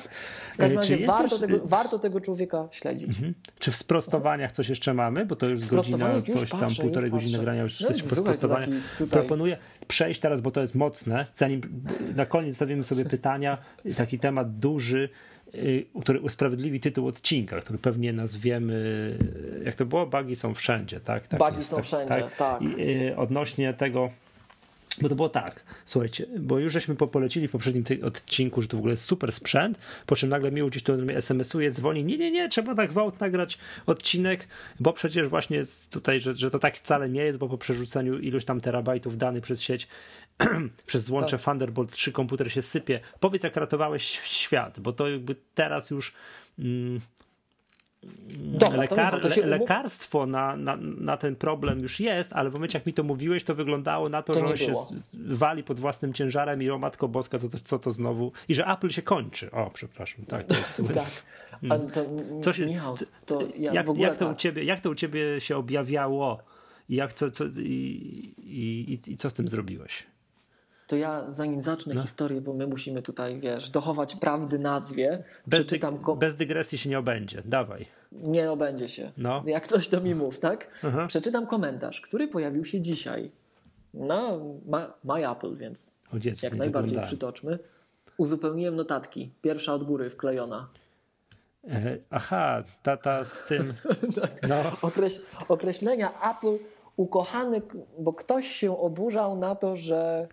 W każdym razie warto, tego, warto tego człowieka śledzić. Mhm. Czy w sprostowaniach coś jeszcze mamy? Bo to już godzina, już coś patrzę, tam, półtorej godziny nagrania już no, jesteśmy po sprostowaniach. Proponuję przejść teraz, bo to jest mocne, zanim na koniec stawimy sobie pytania, taki temat duży, który usprawiedliwi tytuł odcinka, który pewnie nazwiemy, jak to było, bugi są wszędzie, tak? tak bugi są tak, wszędzie, tak. tak. I, y, odnośnie tego, bo to było tak, słuchajcie, bo już żeśmy polecili w poprzednim odcinku, że to w ogóle jest super sprzęt, po czym nagle mi gdzieś tu SMS-uje, dzwoni, nie, nie, nie, trzeba tak gwałt nagrać odcinek, bo przecież właśnie jest tutaj, że, że to tak wcale nie jest, bo po przerzuceniu iluś tam terabajtów danych przez sieć przez złącze tak. Thunderbolt 3 komputer się sypie. Powiedz, jak ratowałeś świat, bo to jakby teraz już mm, Dobra, lekar, le, lekarstwo na, na, na, ten problem już jest, ale w momencie jak mi to mówiłeś, to wyglądało na to, to że on się wali pod własnym ciężarem i o Matko Boska, co to, co to znowu... I że Apple się kończy. O, przepraszam. Tak, to jest... tak. Mm. To, co się, Michał, to ja jak, jak, to tak. u ciebie, jak to u ciebie się objawiało jak, co, co, i, i, i, i co z tym zrobiłeś? To ja zanim zacznę no. historię, bo my musimy tutaj, wiesz, dochować prawdy nazwie, bez, przeczytam... Dy bez dygresji się nie obędzie, dawaj. Nie obędzie się. No. Jak coś to mi mów, tak? Aha. Przeczytam komentarz, który pojawił się dzisiaj na My Apple, więc Jezu, jak najbardziej przytoczmy. Uzupełniłem notatki. Pierwsza od góry wklejona. E, aha, tata z tym. tak. no. Okreś określenia Apple ukochany, bo ktoś się oburzał na to, że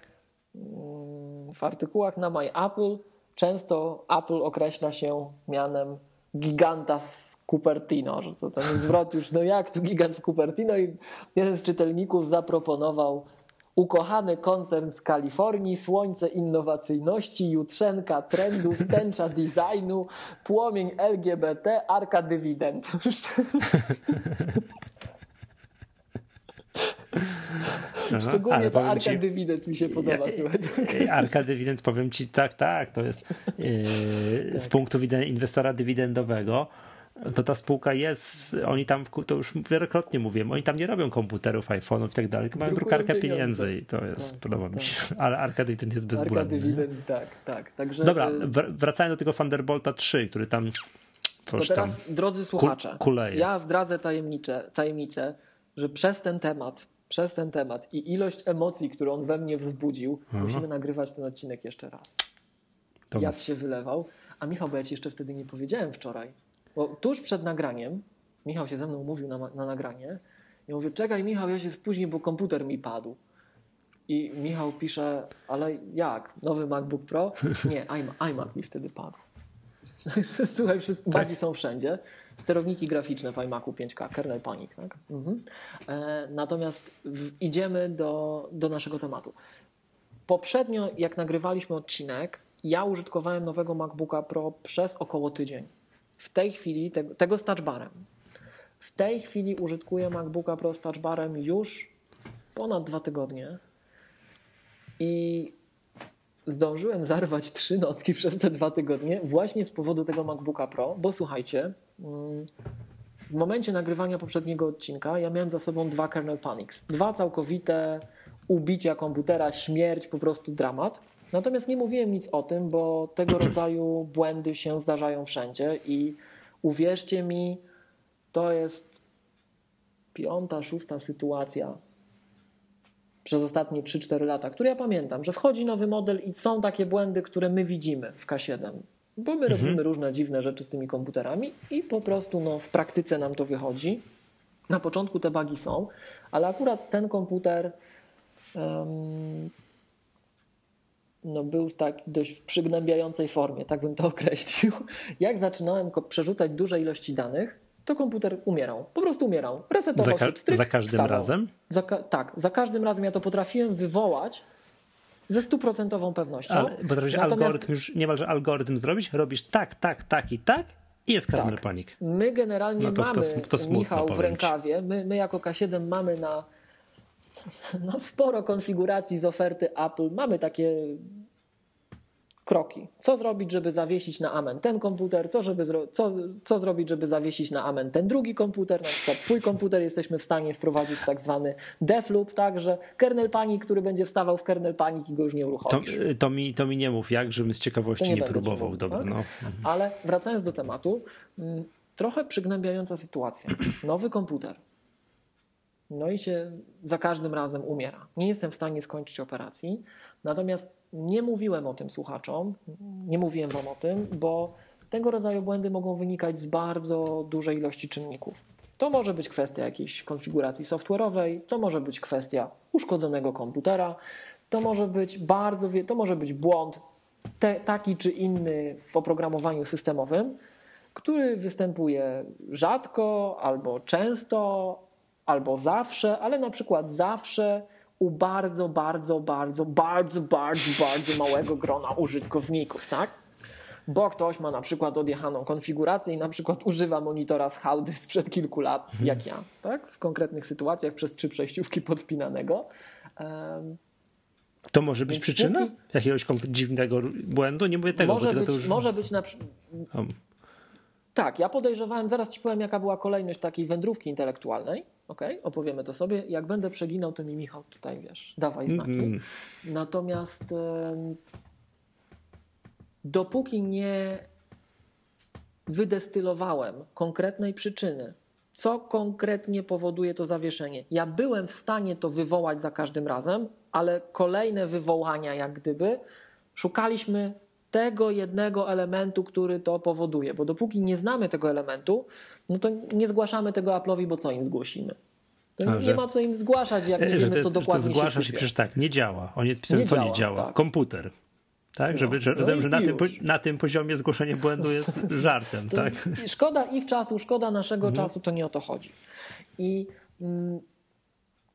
w artykułach na My Apple często Apple określa się mianem giganta z Cupertino, że to ten zwrot już, no jak tu gigant z Cupertino i jeden z czytelników zaproponował ukochany koncern z Kalifornii, słońce innowacyjności, jutrzenka trendów, tęcza designu, płomień LGBT, arka dywidend. Szczególnie ta Arka ci, Dywidend mi się podoba. Ja, Arka Dywidend, powiem ci, tak, tak, to jest yy, tak. z punktu widzenia inwestora dywidendowego, to ta spółka jest, oni tam, to już wielokrotnie mówiłem, oni tam nie robią komputerów, iPhone'ów i tak dalej, tylko mają drukarkę pieniędzy i to jest, tak, podoba tak. mi się, ale Arka Dywidend jest bezbłędny. Arka Dywidend, tak, tak. Także... Dobra, y- wracając do tego Thunderbolta 3, który tam coś to teraz, tam drodzy słuchacze, kuleje. ja zdradzę tajemnicę, że przez ten temat przez ten temat i ilość emocji, którą on we mnie wzbudził, Aha. musimy nagrywać ten odcinek jeszcze raz. To Jad się wylewał. A Michał, bo ja ci jeszcze wtedy nie powiedziałem wczoraj, bo tuż przed nagraniem Michał się ze mną mówił na, na nagranie i mówię, czekaj Michał, ja się spóźnię, bo komputer mi padł. I Michał pisze, ale jak? Nowy MacBook Pro? Nie, iMac mi wtedy padł. Słuchaj, wszyscy, tak. są wszędzie. Sterowniki graficzne w iMacu 5K, kernel Panic. Tak? Mhm. E, natomiast w, idziemy do, do naszego tematu. Poprzednio, jak nagrywaliśmy odcinek, ja użytkowałem nowego MacBooka Pro przez około tydzień. W tej chwili, te, tego z touchbarem. W tej chwili użytkuję MacBooka Pro z touchbarem już ponad dwa tygodnie. I zdążyłem zarwać trzy nocki przez te dwa tygodnie właśnie z powodu tego MacBooka Pro, bo słuchajcie, mm, w momencie nagrywania poprzedniego odcinka ja miałem za sobą dwa kernel panics. Dwa całkowite ubicia komputera, śmierć, po prostu dramat. Natomiast nie mówiłem nic o tym, bo tego rodzaju błędy się zdarzają wszędzie i uwierzcie mi, to jest piąta, szósta sytuacja, przez ostatnie 3-4 lata, które ja pamiętam, że wchodzi nowy model i są takie błędy, które my widzimy w K7. Bo my mhm. robimy różne dziwne rzeczy z tymi komputerami i po prostu no, w praktyce nam to wychodzi. Na początku te bugi są, ale akurat ten komputer um, no, był w tak dość przygnębiającej formie, tak bym to określił. Jak zaczynałem przerzucać duże ilości danych, to komputer umierał. Po prostu umierał. Resetował za, się. Stryk, za każdym wstawał. razem? Za, tak, za każdym razem ja to potrafiłem wywołać ze stuprocentową pewnością. Ale potrafisz Natomiast... algorytm już niemalże algorytm zrobić, robisz tak, tak, tak i tak i jest kernel tak. panik. My generalnie no to, mamy, to, to Michał, w rękawie, my, my jako K7 mamy na, na sporo konfiguracji z oferty Apple, mamy takie kroki. Co zrobić, żeby zawiesić na amen ten komputer, co, żeby zro... co, co zrobić, żeby zawiesić na amen ten drugi komputer, na przykład twój komputer jesteśmy w stanie wprowadzić w tak zwany def loop, tak, że kernel panic, który będzie wstawał w kernel panic i go już nie To, uruchomisz. to, mi, to mi nie mów, jak, żebym z ciekawości nie, nie próbował. mówił, Dobra, tak? no. Ale wracając do tematu, mm, trochę przygnębiająca sytuacja. Nowy komputer. No i się za każdym razem umiera. Nie jestem w stanie skończyć operacji, natomiast nie mówiłem o tym słuchaczom, nie mówiłem wam o tym, bo tego rodzaju błędy mogą wynikać z bardzo dużej ilości czynników. To może być kwestia jakiejś konfiguracji software'owej, to może być kwestia uszkodzonego komputera, to może być bardzo, to może być błąd te, taki czy inny w oprogramowaniu systemowym, który występuje rzadko albo często, albo zawsze, ale na przykład zawsze u bardzo, bardzo, bardzo, bardzo, bardzo, bardzo małego grona użytkowników, tak? Bo ktoś ma na przykład odjechaną konfigurację i na przykład używa monitora z hałdy sprzed kilku lat, jak ja, tak? W konkretnych sytuacjach przez trzy przejściówki podpinanego. Em, To może być przyczyna póki- jakiegoś dziwnego błędu? Nie mówię tego, może, być, to już... może być na przy... Tak, ja podejrzewałem, zaraz ci powiem, jaka była kolejność takiej wędrówki intelektualnej. Okay? Opowiemy to sobie. Jak będę przeginał, to mi Michał tutaj wiesz, dawaj znaki. Mm. Natomiast dopóki nie wydestylowałem konkretnej przyczyny, co konkretnie powoduje to zawieszenie. Ja byłem w stanie to wywołać za każdym razem, ale kolejne wywołania, jak gdyby, szukaliśmy tego jednego elementu, który to powoduje. Bo dopóki nie znamy tego elementu, no to nie zgłaszamy tego Apple'owi, bo co im zgłosimy? A, nie że- ma co im zgłaszać, jak nie że wiemy, jest, co że to dokładnie się i sypie. przecież tak, nie działa. Oni pisałem, Nie co działa, nie działa? tak. Komputer. Tak, żeby, że, no że, że na, tym, na tym poziomie zgłoszenie błędu jest żartem, tak? Szkoda ich czasu, szkoda naszego Mhm. czasu, to nie o to chodzi. I mm,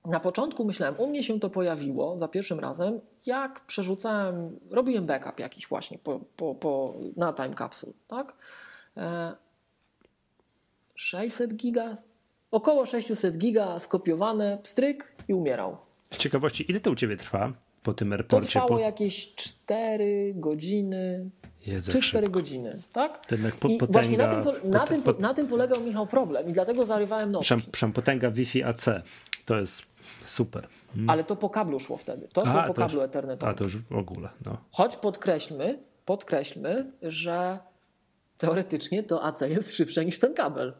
na początku myślałem, u mnie się to pojawiło za pierwszym razem, jak przerzucałem, robiłem backup jakiś właśnie po, po, po, na time capsule, tak? E, 600 giga, około 600 giga skopiowane, stryk i umierał. Z ciekawości, ile to u ciebie trwa po tym To airporcie? trwało Po... jakieś 4 godziny, Jezu, czy jak 4 szybko. godziny, tak? To jednak po, I potęga, właśnie na tym, po, na, pot- tym, pot- na tym polegał Michał problem i dlatego zarywałem przem- przem potęga Wi-Fi AC. To jest super. Ale to po kablu szło wtedy. To szło Aha, po to kablu A ethernetowym. to już w ogóle, no. Choć podkreślmy, podkreślmy, że teoretycznie to AC jest szybsze niż ten kabel.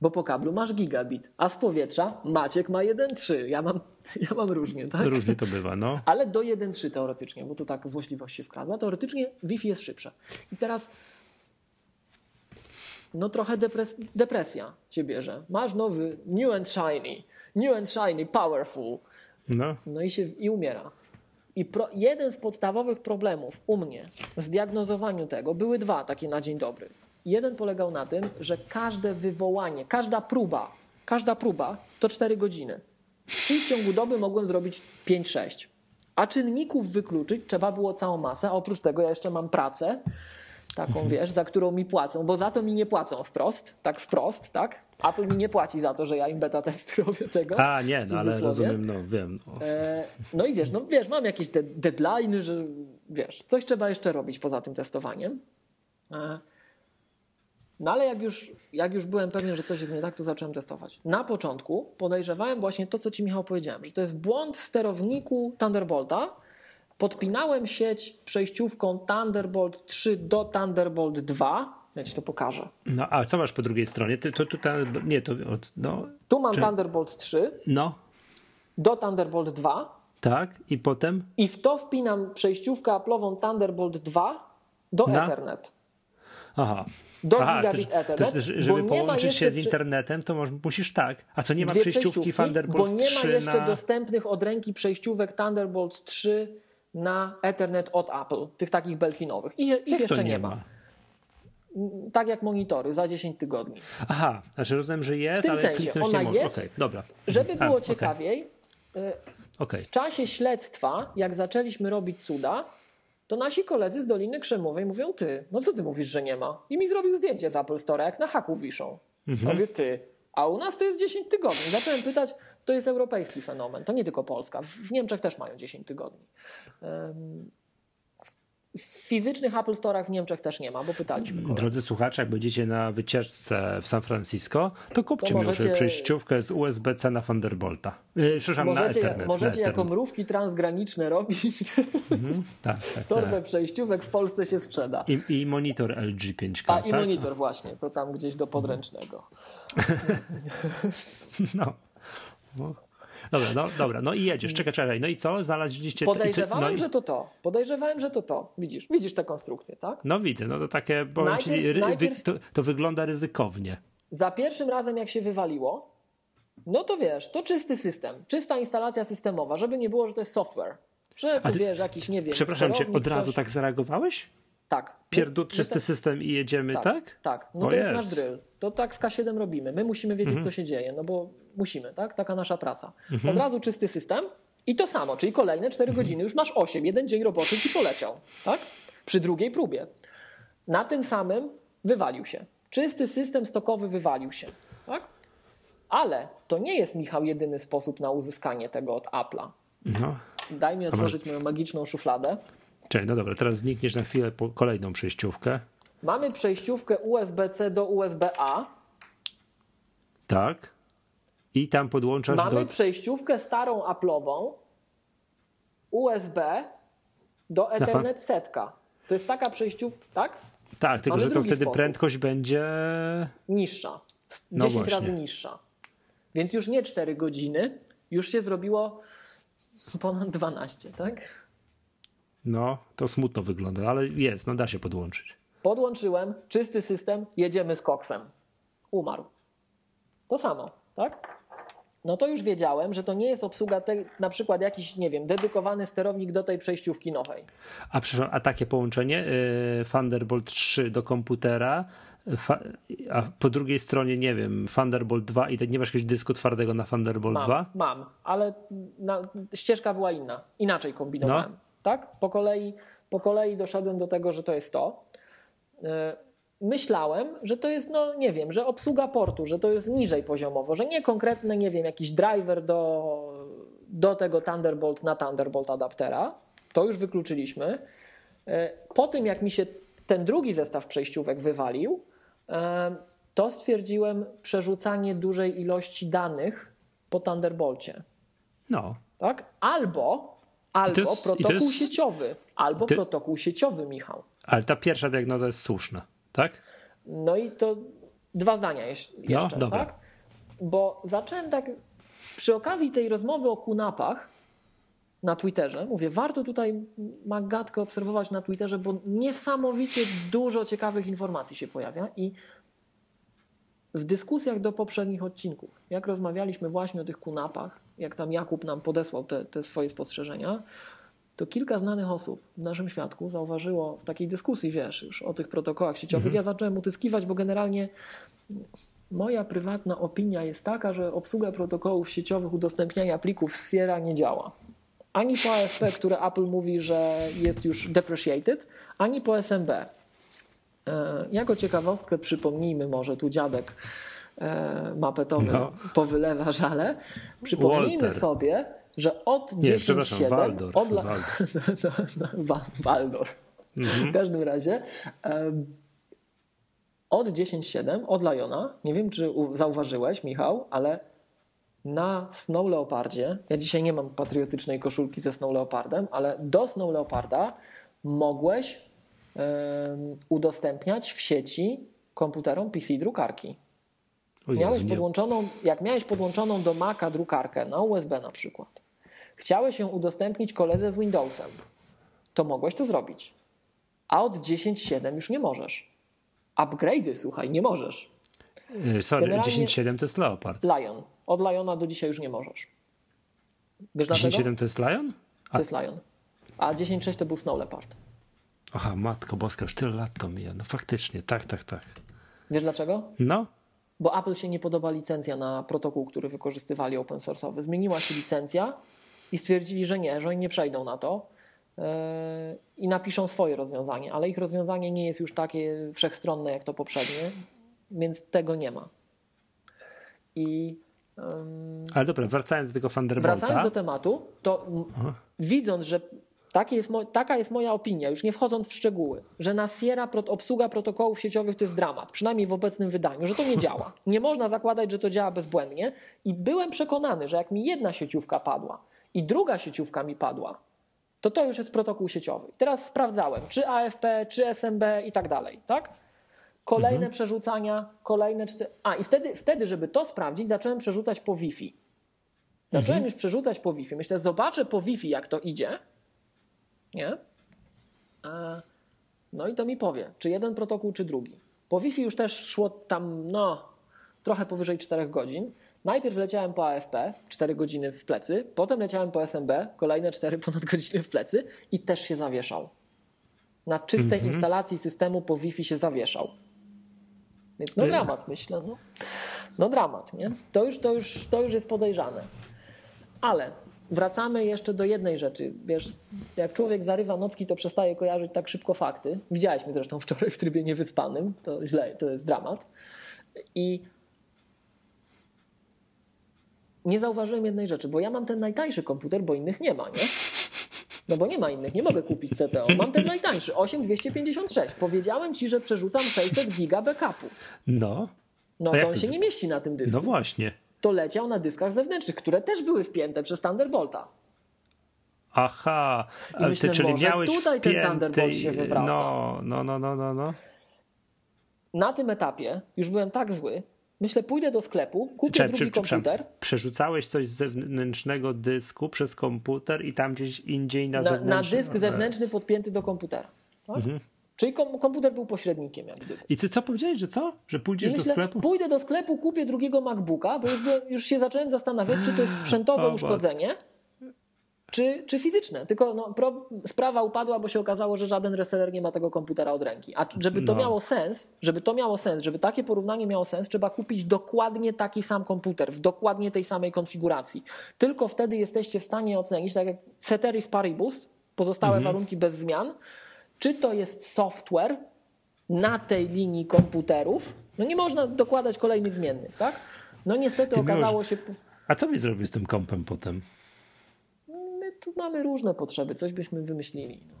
Bo po kablu masz gigabit, a z powietrza Maciek ma 1,3. Ja mam, ja mam różnie, tak? Różnie to bywa, no. Ale do 1.3 teoretycznie, bo tu tak złośliwość się wkradła. Teoretycznie Wi-Fi jest szybsze. I teraz no trochę depres depresja cię bierze. Masz nowy new and shiny, new and shiny, powerful. No, No i się i umiera. I pro, jeden z podstawowych problemów u mnie w zdiagnozowaniu tego były dwa takie na dzień dobry. Jeden polegał na tym, że każde wywołanie, każda próba, każda próba to 4 godziny. Czyli w ciągu doby mogłem zrobić 5-6. A czynników wykluczyć trzeba było całą masę, a oprócz tego ja jeszcze mam pracę, taką wiesz, za którą mi płacą, bo za to mi nie płacą wprost, tak wprost, tak? Apple mi nie płaci za to, że ja im beta testy robię tego. a nie, no ale rozumiem, no wiem. No. E, No i wiesz, no wiesz, mam jakieś te deadline'y, że wiesz, coś trzeba jeszcze robić poza tym testowaniem. E, No ale jak już, jak już byłem pewien, że coś jest nie tak, to zacząłem testować. Na początku podejrzewałem właśnie to, co ci Michał powiedziałem, że to jest błąd w sterowniku Thunderbolta. Podpinałem sieć przejściówką Thunderbolt 3 do Thunderbolt 2. Ja ci to pokażę. no, a co masz po drugiej stronie? Ty, to tutaj, nie, to, no, Tu mam Czy- Thunderbolt 3 no, do Thunderbolt 2 tak, i potem, i w to wpinam przejściówkę Apple'ową Thunderbolt 2 do Na? Ethernet. aha. Do Aha, gigabit to, Ethernet, to, żeby połączyć się z internetem, to może, musisz tak. A co, nie ma przejściówki Thunderbolt bo nie ma 3 jeszcze na... dostępnych od ręki przejściówek Thunderbolt 3 na Ethernet od Apple, tych takich belkinowych. Ich, ich jeszcze to nie ma. Tak jak monitory za 10 tygodni. Aha, znaczy rozumiem, że jest, W tym ale sensie, ona nie jest, Okej, dobra. Żeby A, było ciekawiej, y, Okej. w czasie śledztwa, jak zaczęliśmy robić cuda, to nasi koledzy z Doliny Krzemowej mówią, ty, no co ty mówisz, że nie ma? I mi zrobił zdjęcie z Apple Store, jak na haku wiszą. Mhm. Mówię, ty, a u nas to jest 10 tygodni. Zacząłem pytać, to jest europejski fenomen, to nie tylko Polska. W Niemczech też mają 10 tygodni. W fizycznych Apple Store'ach w Niemczech też nie ma, bo pytaliśmy. Drodzy słuchacze, jak będziecie na wycieczce w San Francisco, to kupcie To mi możecie- może przejściówkę z USB-C na Thunderbolta. Yy, przepraszam, na Możecie, Ethernet. możecie na jako Ethernet. mrówki transgraniczne robić. Tak, tak, Torbę tak. przejściówek w Polsce się sprzeda. I, I monitor LG 5K. A i tak? monitor właśnie, to tam gdzieś do podręcznego. No. No. Dobra, no, dobra, no i jedziesz, czekaj, czekaj, no i co, znaleźliście... Podejrzewałem, no, i- że to to. Podejrzewałem, że to to. Widzisz, widzisz tę konstrukcję, tak? No widzę, no to takie, powiem ci, Najpierw- ry, najpierw- to, to wygląda ryzykownie. Za pierwszym razem, jak się wywaliło, no to wiesz, to czysty system, czysta instalacja systemowa, żeby nie było, że to jest software. Że tu ty- wiesz, jakiś, nie wiem, Przepraszam cię, od razu coś. tak zareagowałeś? Tak. Pierdut, czysty my te- system i jedziemy, tak? Tak, tak. No O to jest jest. nasz drill. To tak w K7 robimy. My musimy wiedzieć, co się dzieje, no bo musimy, tak? Taka nasza praca. Od razu czysty system i to samo, czyli kolejne 4 godziny, już masz 8, jeden dzień roboczy ci poleciał, tak? Przy drugiej próbie. Na tym samym wywalił się. Czysty system stokowy wywalił się, tak? Ale to nie jest, Michał, jedyny sposób na uzyskanie tego od Apple'a. No. Daj mi otworzyć moją magiczną szufladę. Czekaj, no dobra, teraz znikniesz na chwilę kolejną przejściówkę. Mamy przejściówkę USB-C do USB-A. Tak. I tam podłączasz Mamy do... przejściówkę starą Apple'ową USB do Ethernet setka. To jest taka przejściówka, tak? Tak, tylko mamy że to wtedy sposób. prędkość będzie... Niższa. Z- No 10 właśnie. razy niższa. Więc już nie 4 godziny, już się zrobiło ponad 12, tak? No, to smutno wygląda, ale jest, no da się podłączyć. Podłączyłem, czysty system, jedziemy z koksem. Umarł. To samo, tak? No to już wiedziałem, że to nie jest obsługa, te, na przykład jakiś, nie wiem, dedykowany sterownik do tej przejściówki nowej. A przepraszam, a takie połączenie y, Thunderbolt 3 do komputera, a po drugiej stronie, nie wiem, Thunderbolt 2 i nie masz jakiegoś dysku twardego na Thunderbolt Mam, 2? mam, ale na, ścieżka była inna. Inaczej kombinowałem. No. Tak? Po kolei, po kolei doszedłem do tego, że to jest to. E, Myślałem, że to jest, no nie wiem, że obsługa portu, że to jest niżej poziomowo, że nie konkretny, nie wiem, jakiś driver do, do tego Thunderbolt na Thunderbolt adaptera. To już wykluczyliśmy. E, Po tym, jak mi się ten drugi zestaw przejściówek wywalił, e, to stwierdziłem przerzucanie dużej ilości danych po Thunderbolcie. No. Tak? Albo, albo jest- protokół jest- sieciowy, albo Ty- protokół sieciowy, Michał. Ale ta pierwsza diagnoza jest słuszna, tak? No i to dwa zdania jeś- jeszcze, dobra. tak? Bo zacząłem tak przy okazji tej rozmowy o kunapach na Twitterze, mówię, warto tutaj Magatkę obserwować na Twitterze, bo niesamowicie dużo ciekawych informacji się pojawia i w dyskusjach do poprzednich odcinków, jak rozmawialiśmy właśnie o tych kunapach, jak tam Jakub nam podesłał te, te swoje spostrzeżenia, to kilka znanych osób w naszym świadku zauważyło w takiej dyskusji, wiesz, już o tych protokołach sieciowych. Ja zacząłem utyskiwać, bo generalnie moja prywatna opinia jest taka, że obsługa protokołów sieciowych udostępniania plików z Sierra nie działa. Ani po AFP, które Apple mówi, że jest już depreciated, ani po SMB. E, Jako ciekawostkę przypomnijmy może tu dziadek mapetowy No. powylewa żale. Przypomnijmy Walter. sobie, że od Nie, przepraszam, 10.7 Waldorf, od la... Waldorf. no, no, Wa- Waldorf. W każdym razie od 10.7 od Liona, nie wiem czy zauważyłeś Michał, ale na Snow Leopardzie, ja dzisiaj nie mam patriotycznej koszulki ze Snow Leopardem, ale do Snow Leoparda mogłeś udostępniać w sieci komputerom PC drukarki. Jezu, Miałeś podłączoną, jak miałeś podłączoną do Maca drukarkę na USB na przykład, chciałeś ją udostępnić koledze z Windowsem, to mogłeś to zrobić. A od 10.7 już nie możesz. Upgrade'y, słuchaj, nie możesz. Y, Sorry, Generalnie- 10.7 to jest Leopard. Lion. Od Liona do dzisiaj już nie możesz. Wiesz dlaczego? 10.7 to jest Lion? To jest Lion. A 10.6 to był Snow Leopard. Aha, matko boska, już tyle lat to mija. No faktycznie, tak, tak, tak. Wiesz dlaczego? No, Bo Apple się nie podoba licencja na protokół, który wykorzystywali open source'owy. Zmieniła się licencja i stwierdzili, że nie, że oni nie przejdą na to yy, i napiszą swoje rozwiązanie, ale ich rozwiązanie nie jest już takie wszechstronne jak to poprzednie, więc tego nie ma. I ale dobra, wracając do tego Thunderbolta. wracając do tematu, to m- widząc, że jest taka jest moja opinia, już nie wchodząc w szczegóły, że na Sierra obsługa protokołów sieciowych to jest dramat, przynajmniej w obecnym wydaniu, że to nie działa. Nie można zakładać, że to działa bezbłędnie i byłem przekonany, że jak mi jedna sieciówka padła i druga sieciówka mi padła, to to już jest protokół sieciowy. Teraz sprawdzałem, czy AFP, czy SMB i tak dalej, tak? Kolejne mhm. przerzucania, kolejne cztery... A i wtedy, wtedy, żeby to sprawdzić, zacząłem przerzucać po Wi-Fi. Zacząłem mhm. już przerzucać po Wi-Fi. Myślę, zobaczę po Wi-Fi, jak to idzie. Nie? E, no i to mi powie, czy jeden protokół, czy drugi. Po Wi-Fi już też szło tam, no, trochę powyżej 4 godzin. Najpierw leciałem po AFP, 4 godziny w plecy, potem leciałem po SMB, kolejne 4 ponad godziny w plecy i też się zawieszał. Na czystej mhm. instalacji systemu po Wi-Fi się zawieszał. Więc no y- dramat, myślę. No, no dramat, nie? To już, to, już, to już jest podejrzane. Ale wracamy jeszcze do jednej rzeczy. Wiesz, jak człowiek zarywa nocki, to przestaje kojarzyć tak szybko fakty. Widziałeś mnie zresztą wczoraj w trybie niewyspanym. To źle, to jest dramat. I nie zauważyłem jednej rzeczy, bo ja mam ten najtańszy komputer, bo innych nie ma, nie? No bo nie ma innych, nie mogę kupić CTO. Mam ten najtańszy, 8256. Powiedziałem ci, że przerzucam 600 giga backupu. No. No to on się nie mieści na tym dysku. No właśnie. To leciał na dyskach zewnętrznych, które też były wpięte przez Thunderbolta. Aha, ale myślę, ty, czyli może miałeś tutaj wpięty... ten Thunderbolt się wywraca. No, no, no, no, no, no. Na tym etapie już byłem tak zły, Myślę, pójdę do sklepu, kupię Cze, drugi czy, komputer. Przerzucałeś coś z zewnętrznego dysku przez komputer i tam gdzieś indziej na, na zewnętrzny... Na dysk zewnętrzny podpięty do komputera. Tak? Mhm. Czyli komputer był pośrednikiem. Jak gdyby. I ty co powiedziałeś, że co? Że pójdziesz Myślę, do sklepu? Pójdę do sklepu, kupię drugiego MacBooka, bo już, już się zacząłem zastanawiać, czy to jest sprzętowe uszkodzenie, czy, czy fizyczne. Tylko no, pro, sprawa upadła, bo się okazało, że żaden reseller nie ma tego komputera od ręki. A żeby to no. miało sens, żeby to miało sens, żeby takie porównanie miało sens, trzeba kupić dokładnie taki sam komputer, w dokładnie tej samej konfiguracji. Tylko wtedy jesteście w stanie ocenić, tak jak ceteris paribus, pozostałe mhm. warunki bez zmian, czy to jest software na tej linii komputerów. No nie można dokładać kolejnych zmiennych, tak? No niestety Ty okazało się... A co byś zrobił z tym kompem potem? My tu mamy różne potrzeby, coś byśmy wymyślili. No.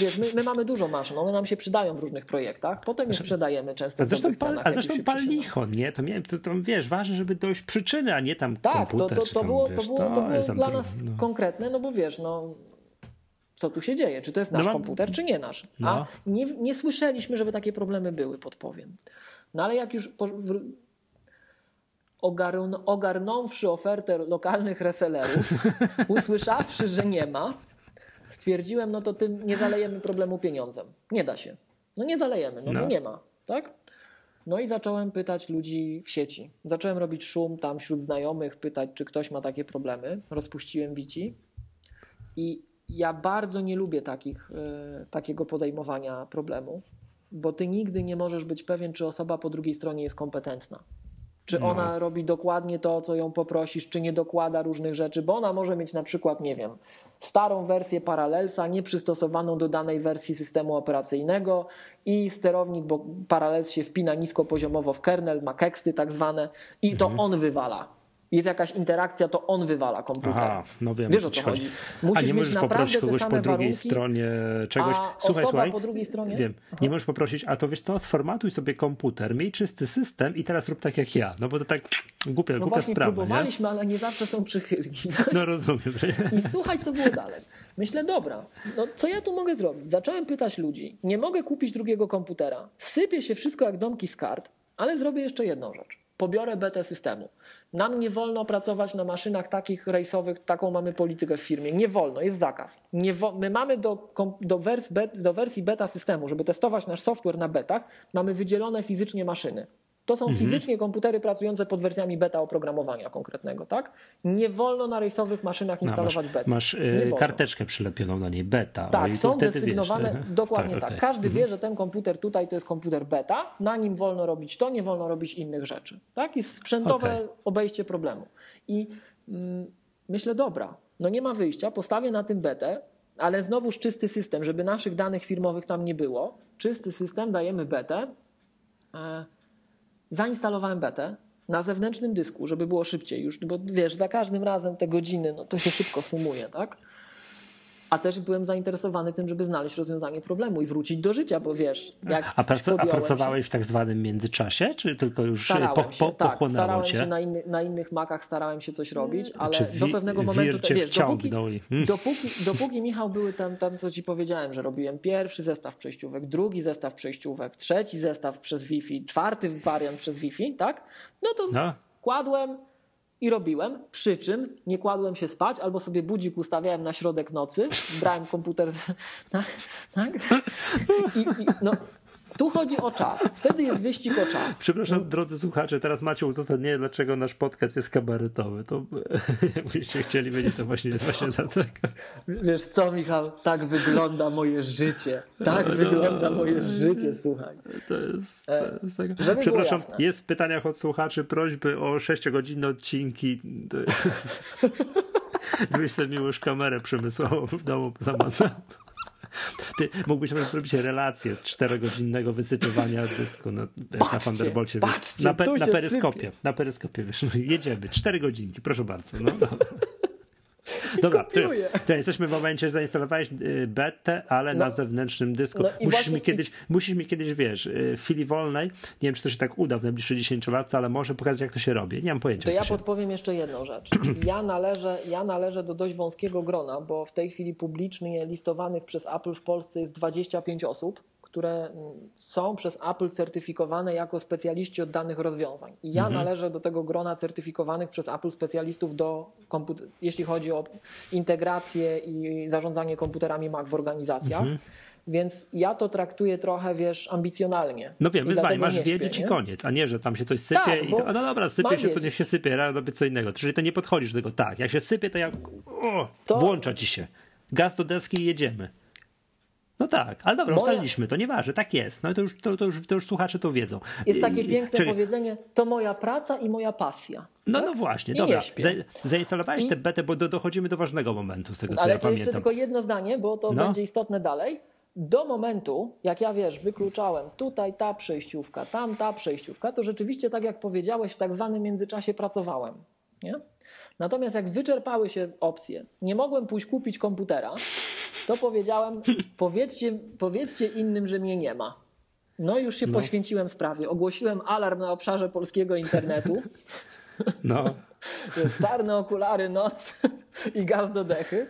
Wiesz, my, my, mamy dużo maszyn, one nam się przydają w różnych projektach, potem je sprzedajemy często a zresztą, cenach, A zresztą pal licho, nie? To, miałem, to, to, wiesz, ważne, żeby dojść przyczyny, a nie tam tak, komputer. Tak, to, to, to, było, to było, to było dla nas no. konkretne, no bo wiesz, no co tu się dzieje, czy to jest nasz no, komputer, czy nie nasz. No. A nie, nie słyszeliśmy, żeby takie problemy były, podpowiem. No ale jak już po, w, ogarn, ogarnąwszy ofertę lokalnych resellerów, usłyszawszy, że nie ma, stwierdziłem, no to tym nie zalejemy problemu pieniądzem. Nie da się. No nie zalejemy, no, no. nie ma. Tak? No i zacząłem pytać ludzi w sieci. Zacząłem robić szum tam wśród znajomych, pytać, czy ktoś ma takie problemy. Rozpuściłem wici i ja bardzo nie lubię takich, e, takiego podejmowania problemu, bo ty nigdy nie możesz być pewien, czy osoba po drugiej stronie jest kompetentna. Czy no. ona robi dokładnie to, co ją poprosisz, czy nie dokłada różnych rzeczy, bo ona może mieć na przykład, nie wiem, starą wersję Parallelsa, nieprzystosowaną do danej wersji systemu operacyjnego i sterownik, bo Parallels się wpina niskopoziomowo w kernel, ma keksty tak zwane i to mhm. on wywala jest jakaś interakcja, to on wywala komputer. Aha, no wiem, Wiesz o co chodzi. Musisz a nie możesz poprosić kogoś po drugiej warunki, stronie czegoś. A słuchaj, osoba słuchaj, po drugiej stronie? Wiem. Aha. Nie możesz poprosić, a to wiesz co, sformatuj sobie komputer, miej czysty system i teraz rób tak jak ja. No bo to tak głupia, no głupia właśnie sprawa. próbowaliśmy, nie? ale nie zawsze są przychylki. No rozumiem. I słuchaj, co było dalej. Myślę, dobra, no co ja tu mogę zrobić? Zacząłem pytać ludzi. Nie mogę kupić drugiego komputera. Sypie się wszystko jak domki z kart, ale zrobię jeszcze jedną rzecz. Pobiorę betę systemu. Nam nie wolno pracować na maszynach takich rejsowych, taką mamy politykę w firmie. Nie wolno, jest zakaz. My mamy do, do, wers, do wersji beta systemu, żeby testować nasz software na betach, mamy wydzielone fizycznie maszyny. To są mhm. fizycznie komputery pracujące pod wersjami beta oprogramowania konkretnego, tak? Nie wolno na rejsowych maszynach instalować no, masz, beta. Masz yy, karteczkę przylepioną na niej, beta. Tak, są desygnowane, wiesz, dokładnie tak. tak. Okay. Każdy mhm. wie, że ten komputer tutaj to jest komputer beta, na nim wolno robić to, nie wolno robić innych rzeczy. Tak? Jest sprzętowe okay. obejście problemu. I mm, myślę, dobra, no nie ma wyjścia, postawię na tym betę, ale znowuż czysty system, żeby naszych danych firmowych tam nie było. Czysty system, dajemy betę. E, Zainstalowałem betę na zewnętrznym dysku, żeby było szybciej już, bo wiesz, za każdym razem te godziny, no to się szybko sumuje, tak? A też byłem zainteresowany tym, żeby znaleźć rozwiązanie problemu i wrócić do życia, bo wiesz, jak A, prac, a podjąłem się- pracowałeś w tak zwanym międzyczasie, czy tylko już Starałem po, się, po, tak, pochłonęło starałem cię? się na, inny, na innych makach starałem się coś robić, ale Czy do wi- pewnego momentu, cię wiesz, dopóki, i- hmm. dopóki, dopóki Michał były tam, tam, co ci powiedziałem, że robiłem pierwszy zestaw przejściówek, drugi zestaw przejściówek, trzeci zestaw przez Wi-Fi, czwarty wariant przez Wi-Fi, tak? No to No. kładłem i robiłem, przy czym nie kładłem się spać, albo sobie budzik ustawiałem na środek nocy, brałem komputer, tak, tak? I, i, no, tu chodzi o czas. Wtedy jest wyścig o czas. Przepraszam, drodzy słuchacze, teraz macie uzasadnienie, dlaczego nasz podcast jest kabaretowy. To jakbyście chcieli wiedzieć, to właśnie, właśnie dlatego. Wiesz co, Michał, tak wygląda moje życie. Tak No, wygląda moje życie, słuchaj. To jest, to E, jest żeby było Przepraszam, jest w pytaniach od słuchaczy prośby o 6-godzinne odcinki. Żebyś sobie już kamerę przemysłową w domu zamontował. Ty mógłbyś nawet zrobić relację z czterogodzinnego wysypywania dysku na, wiesz, na Patrzcie, Thunderbolcie. patrzcie, na, pe, na peryskopie. sypie. Na peryskopie, wiesz, no, jedziemy. Cztery godzinki, proszę bardzo. No, no. Dobra, ty, ty jesteśmy w momencie, że zainstalowałeś y, betę, ale No. na zewnętrznym dysku. No musisz, właśnie- mi kiedyś, musisz mi kiedyś, wiesz, y, w chwili wolnej, nie wiem, czy to się tak uda w najbliższych 10 latach, ale może pokazać, jak to się robi. Nie mam pojęcia. To ja się... podpowiem jeszcze jedną rzecz. Ja należę, ja należę do dość wąskiego grona, bo w tej chwili publicznie listowanych przez Apple w Polsce jest 25 osób, które mm, są przez Apple certyfikowane jako specjaliści od danych rozwiązań. I ja należę do tego grona certyfikowanych przez Apple specjalistów do komput- jeśli chodzi o integrację i zarządzanie komputerami Mac w organizacjach. Więc ja to traktuję trochę, wiesz, ambicjonalnie. No wiem, wyzwanie, masz nie wiedzieć śpię, i nie? koniec, a nie, że tam się coś sypie Tak, i to, no dobra, sypie się, to wiedzieć. niech się sypie, robię co innego. Czyli to nie podchodzisz do tego tak, jak się sypie, to jak o, To- włącza ci się. Gaz do deski i jedziemy. No tak, ale dobra, Moja- ustaliliśmy, to nieważne, tak jest. No to już, to, to, już, to już słuchacze to wiedzą. Jest takie I- piękne czekaj, powiedzenie, to moja praca i moja pasja. No, tak? no właśnie, I dobra. Nie zainstalowałeś I- tę betę, bo do, dochodzimy do ważnego momentu z tego, co Ale ja to jeszcze pamiętam. tylko jedno zdanie, bo to No. będzie istotne dalej. Do momentu, jak ja wiesz, wykluczałem tutaj ta przejściówka, tam ta przejściówka, to rzeczywiście, tak jak powiedziałeś, w tak zwanym międzyczasie pracowałem. Nie? Natomiast jak wyczerpały się opcje, nie mogłem pójść kupić komputera, to powiedziałem, powiedzcie, powiedzcie innym, że mnie nie ma. No i już się poświęciłem sprawie. Ogłosiłem alarm na obszarze polskiego internetu. No, czarne okulary, noc i gaz do dechy.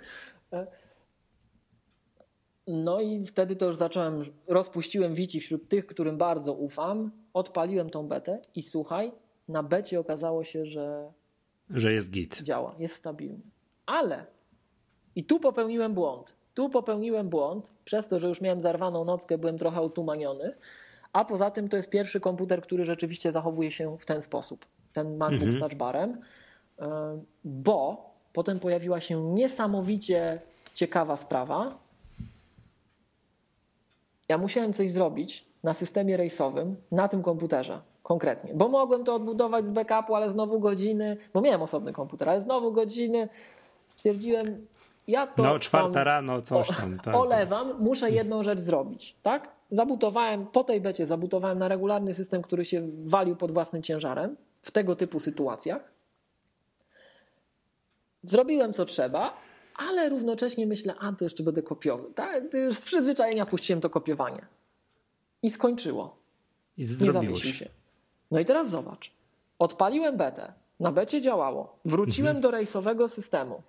No i wtedy to już zacząłem, rozpuściłem wici wśród tych, którym bardzo ufam, odpaliłem tą betę i słuchaj, na becie okazało się, że że jest git. działa, jest stabilny. Ale i tu popełniłem błąd. Tu popełniłem błąd, przez to, że już miałem zarwaną nockę, byłem trochę utumaniony, a poza tym to jest pierwszy komputer, który rzeczywiście zachowuje się w ten sposób. Ten MacBook z touch barem, y, bo potem pojawiła się niesamowicie ciekawa sprawa. Ja musiałem coś zrobić na systemie rejsowym, na tym komputerze konkretnie, bo mogłem to odbudować z backupu, ale znowu godziny, bo miałem osobny komputer, ale znowu godziny. Stwierdziłem, ja to No, czwarta tam rano, coś tam. Tak, olewam, muszę jedną rzecz zrobić, tak? Zabutowałem, po tej becie zabutowałem na regularny system, który się walił pod własnym ciężarem w tego typu sytuacjach. Zrobiłem co trzeba, ale równocześnie myślę, a to jeszcze będę kopiował. Tak? Już z przyzwyczajenia puściłem to kopiowanie. I skończyło. I Nie zawiesił się. się. No i teraz zobacz. Odpaliłem betę. Na becie działało. Wróciłem Mhm. do rejsowego systemu.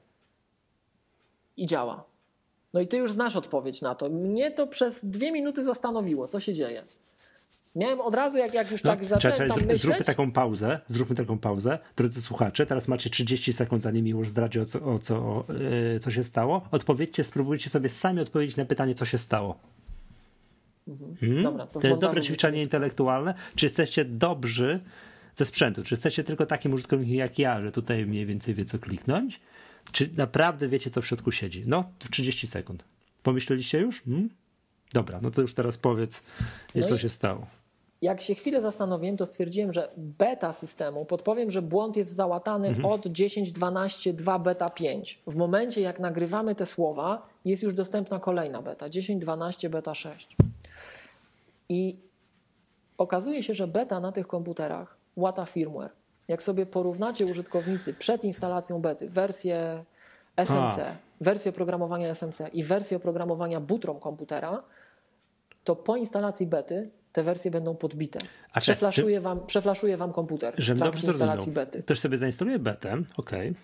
I działa. No i ty już znasz odpowiedź na to. Mnie to przez dwie minuty zastanowiło, co się dzieje. Miałem od razu, jak, jak już No, tak zacząłem czekaj, tam zrób- myśleć... Zróbmy taką pauzę, zróbmy taką pauzę. Drodzy słuchacze, teraz macie 30 sekund, zanim już zdradzi o co, o co, o, yy, co się stało. Odpowiedzcie, spróbujcie sobie sami odpowiedzieć na pytanie, co się stało. Hmm? Dobra, to to jest dobre ćwiczenie intelektualne. Czy jesteście dobrzy ze sprzętu? Czy jesteście tylko takim użytkownikiem jak ja, że tutaj mniej więcej wie, co kliknąć? Czy naprawdę wiecie, co w środku siedzi? No, w 30 sekund. Pomyśleliście już? Hmm? Dobra, no to już teraz powiedz, No co się stało. Jak się chwilę zastanowiłem, to stwierdziłem, że beta systemu, podpowiem, że błąd jest załatany Mhm. od 10.12 2 beta 5. W momencie, jak nagrywamy te słowa, jest już dostępna kolejna beta 10.12 beta 6. I okazuje się, że beta na tych komputerach łata firmware. Jak sobie porównacie użytkownicy przed instalacją bety, wersję SNC wersję oprogramowania SMC i wersję oprogramowania Butrom komputera, to po instalacji bety te wersje będą podbite. A czy- Przeflaszuje, wam, przeflaszuje wam komputer Żebym w trakcie instalacji bety. Już sobie zainstaluję betę, okej.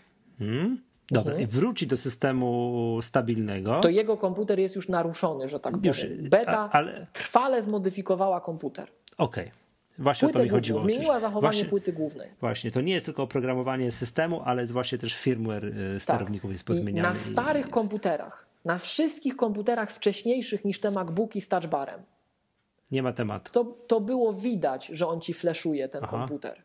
Mm. Dobra, Mhm. i wróci do systemu stabilnego. To jego komputer jest już naruszony, że tak Już, powiem. Beta a- ale- trwale zmodyfikowała komputer. Okej. Właśnie o to mi chodziło. zmieniła zachowanie właśnie, płyty głównej. Właśnie, to nie jest tylko oprogramowanie systemu, ale jest właśnie też firmware y, sterowników jest pozmieniany. Tak. I na starych jest- komputerach, na wszystkich komputerach wcześniejszych niż te MacBooki z touchbarem, Nie ma tematu. to, to było widać, że on ci fleszuje ten Aha. komputer.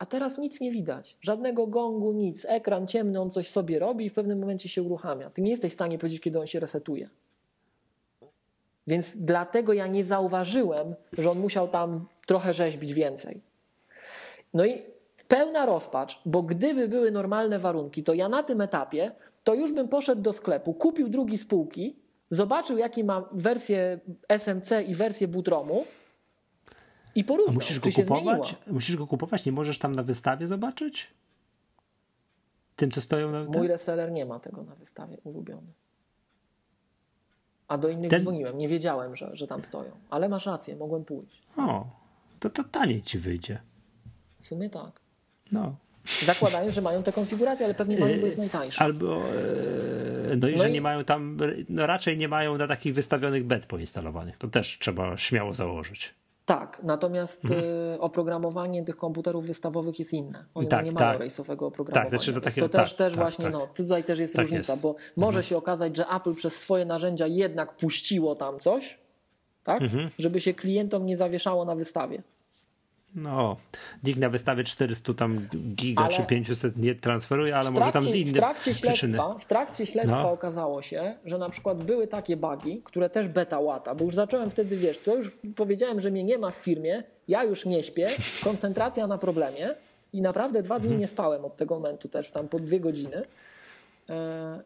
A teraz nic nie widać. Żadnego gongu, nic. Ekran ciemny, on coś sobie robi i w pewnym momencie się uruchamia. Ty nie jesteś w stanie powiedzieć, kiedy on się resetuje. Więc dlatego ja nie zauważyłem, że on musiał tam trochę rzeźbić więcej. No i pełna rozpacz, bo gdyby były normalne warunki, to ja na tym etapie to już bym poszedł do sklepu, kupił drugi z półki, zobaczył, jaki ma wersję SMC i wersję Bootromu i A porównał, musisz go kupować? Musisz go kupować? Nie możesz tam na wystawie zobaczyć? Tym, co stoją na Mój reseller nie ma tego na wystawie ulubiony. A do innych Ten- dzwoniłem, nie wiedziałem, że, że tam stoją. Ale masz rację, mogłem pójść. O, to, to taniej ci wyjdzie. W sumie tak. No. Zakładając, że mają te konfiguracje, ale pewnie mają, bo jest najtańsze. Albo, e, no i No że i- nie mają tam, no raczej nie mają na takich wystawionych bet poinstalowanych. To też trzeba śmiało założyć. Tak, natomiast y, oprogramowanie tych komputerów wystawowych jest inne. One Tak, nie mają tak. rejsowego oprogramowania. Tak, znaczy to Więc takie- to też, tak, też tak, właśnie, tak. no, tutaj też jest różnica, jest. bo może się okazać, że Apple przez swoje narzędzia jednak puściło tam coś, tak, Mhm. żeby się klientom nie zawieszało na wystawie. No, Dick na wystawie 400 tam giga Ale- czy 500 nie transferuje, ale W może tam z trakcie, w innych trakcie przyczyny. śledztwa, w trakcie śledztwa No. okazało się, że na przykład były takie bugi, które też beta łata, bo już zacząłem wtedy, wiesz, to już powiedziałem, że mnie nie ma w firmie, ja już nie śpię, koncentracja na problemie i naprawdę dwa dni Mhm. nie spałem od tego momentu też, tam po dwie godziny. E...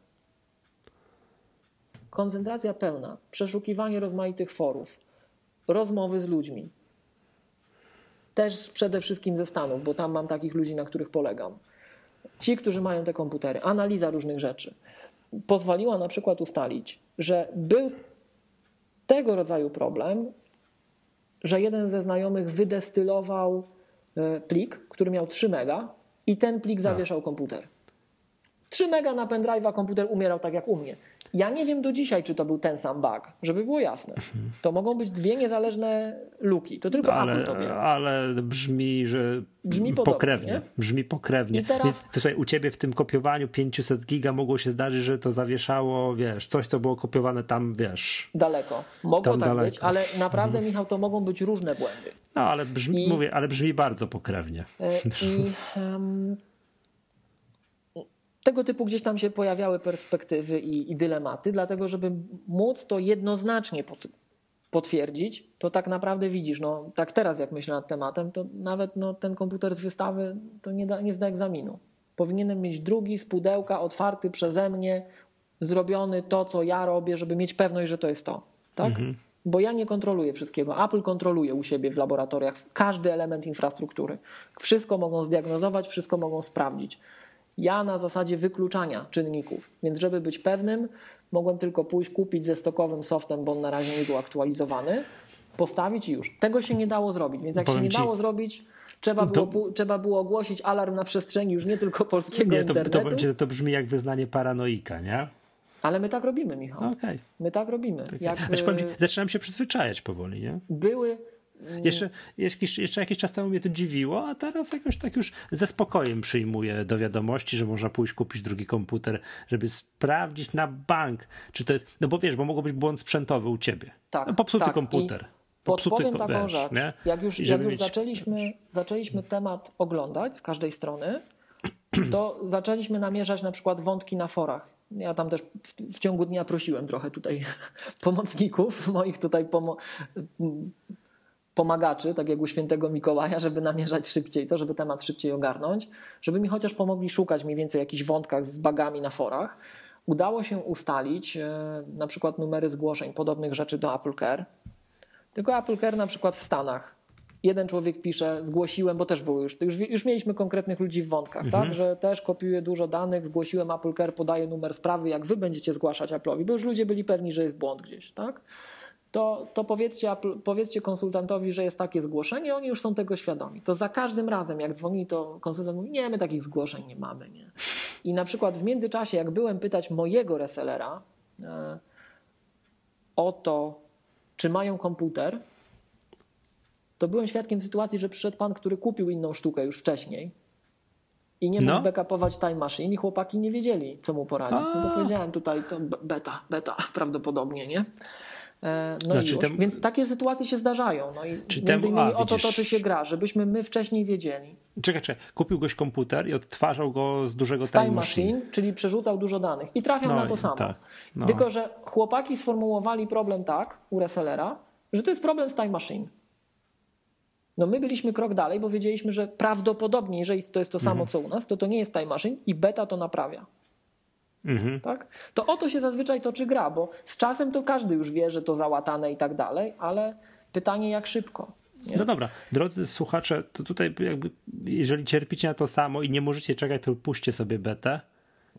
Koncentracja pełna, przeszukiwanie rozmaitych forów, rozmowy z ludźmi. Też przede wszystkim ze Stanów, bo tam mam takich ludzi, na których polegam ci, którzy mają te komputery, analiza różnych rzeczy, pozwoliła na przykład ustalić, że był tego rodzaju problem, że jeden ze znajomych wydestylował e, plik, który miał 3 mega i ten plik zawieszał komputer. 3 mega na pendrive'a komputer umierał tak jak u mnie. Ja nie wiem do dzisiaj, czy to był ten sam bug, żeby było jasne. To mogą być dwie niezależne luki. To tylko Apple Ale, to wie. ale brzmi, że Brzmi podobnie, pokrewnie. nie? Brzmi pokrewnie. I teraz- Więc słuchaj, u ciebie w tym kopiowaniu 500 giga mogło się zdarzyć, że to zawieszało, wiesz, coś, co było kopiowane tam, wiesz. Daleko. Mogło tak daleko. być, ale naprawdę, Michał, to mogą być różne błędy. No, ale brzmi, I- mówię, ale brzmi bardzo pokrewnie. E, I tego typu gdzieś tam się pojawiały perspektywy i, i dylematy, dlatego żeby móc to jednoznacznie pot, potwierdzić, to tak naprawdę widzisz, no tak teraz jak myślę nad tematem, to nawet no, ten komputer z wystawy to nie, da, nie zda egzaminu. Powinienem mieć drugi z pudełka, otwarty przeze mnie, zrobiony to, co ja robię, żeby mieć pewność, że to jest to. Tak? Bo ja nie kontroluję wszystkiego. Apple kontroluje u siebie w laboratoriach każdy element infrastruktury. Wszystko mogą zdiagnozować, wszystko mogą sprawdzić. Ja na zasadzie wykluczania czynników, więc żeby być pewnym, mogłem tylko pójść kupić ze stokowym softem, bo on na razie nie był aktualizowany, postawić i już. Tego się nie dało zrobić, więc jak Powiem się nie ci- dało zrobić, trzeba To- było, trzeba było ogłosić alarm na przestrzeni już nie tylko polskiego Nie, to, to, internetu, ci, to brzmi jak wyznanie paranoika, nie? ale my tak robimy, Michał. Okej. My tak robimy. Jak Znaczy, powiem e, zaczynam się przyzwyczajać powoli, nie? były Jeszcze, jakiś, jeszcze jakiś czas temu mnie to dziwiło, a teraz jakoś tak już ze spokojem przyjmuję do wiadomości, że można pójść kupić drugi komputer, żeby sprawdzić na bank, czy to jest. No bo wiesz, bo mogło być błąd sprzętowy u ciebie. Tak, no, popsuty tak. komputer. I Popsuty, Podpowiem taką wiesz, rzecz. nie? Jak już, jak już mieć- zaczęliśmy, zaczęliśmy temat oglądać z każdej strony, to zaczęliśmy namierzać na przykład wątki na forach. Ja tam też w, w ciągu dnia prosiłem trochę tutaj pomocników, moich tutaj pomo- pomagaczy, tak jak u świętego Mikołaja, żeby namierzać szybciej to, żeby temat szybciej ogarnąć, żeby mi chociaż pomogli szukać mniej więcej jakichś wątkach z bagami na forach. Udało się ustalić e, na przykład numery zgłoszeń podobnych rzeczy do Apple Care. Tylko Apple Care na przykład w Stanach Jeden człowiek pisze, zgłosiłem, bo też było już, już, już mieliśmy konkretnych ludzi w wątkach, mhm. tak, że też kopiuję dużo danych, zgłosiłem Apple Care, podaję numer sprawy, jak wy będziecie zgłaszać Apple'owi, bo już ludzie byli pewni, że jest błąd gdzieś, tak? To, to powiedzcie, powiedzcie konsultantowi, że jest takie zgłoszenie, oni już są tego świadomi. To za każdym razem, jak dzwoni, to konsultant mówi, nie, my takich zgłoszeń nie mamy. Nie? I na przykład w międzyczasie, jak byłem pytać mojego resellera e, o to, czy mają komputer, to byłem świadkiem sytuacji, że przyszedł pan, który kupił inną sztukę już wcześniej i nie mógł no. zbackupować Time Machine i chłopaki nie wiedzieli, co mu poradzić. No to powiedziałem tutaj, to beta, beta prawdopodobnie, nie? E, no znaczy, Więc takie sytuacje się zdarzają. No i czy między innymi a, o to toczy się gra, żebyśmy my wcześniej wiedzieli. Czekaj, czekaj. Kupił goś komputer i odtwarzał go z dużego Time Machine, machine, czyli przerzucał dużo danych i trafiał no, na to samo. Tak, no. Tylko, że chłopaki sformułowali problem tak u resellera, że to jest problem z Time Machine. No my byliśmy krok dalej, bo wiedzieliśmy, że prawdopodobnie, jeżeli to jest to samo mhm. co u nas, to to nie jest Time Machine i beta to naprawia. Mhm. Tak? To o to się zazwyczaj toczy gra, bo z czasem to każdy już wie, że to załatane i tak dalej, ale pytanie jak szybko. Nie? No dobra, drodzy słuchacze, to tutaj jakby, jeżeli cierpicie na to samo i nie możecie czekać, to puśćcie sobie betę.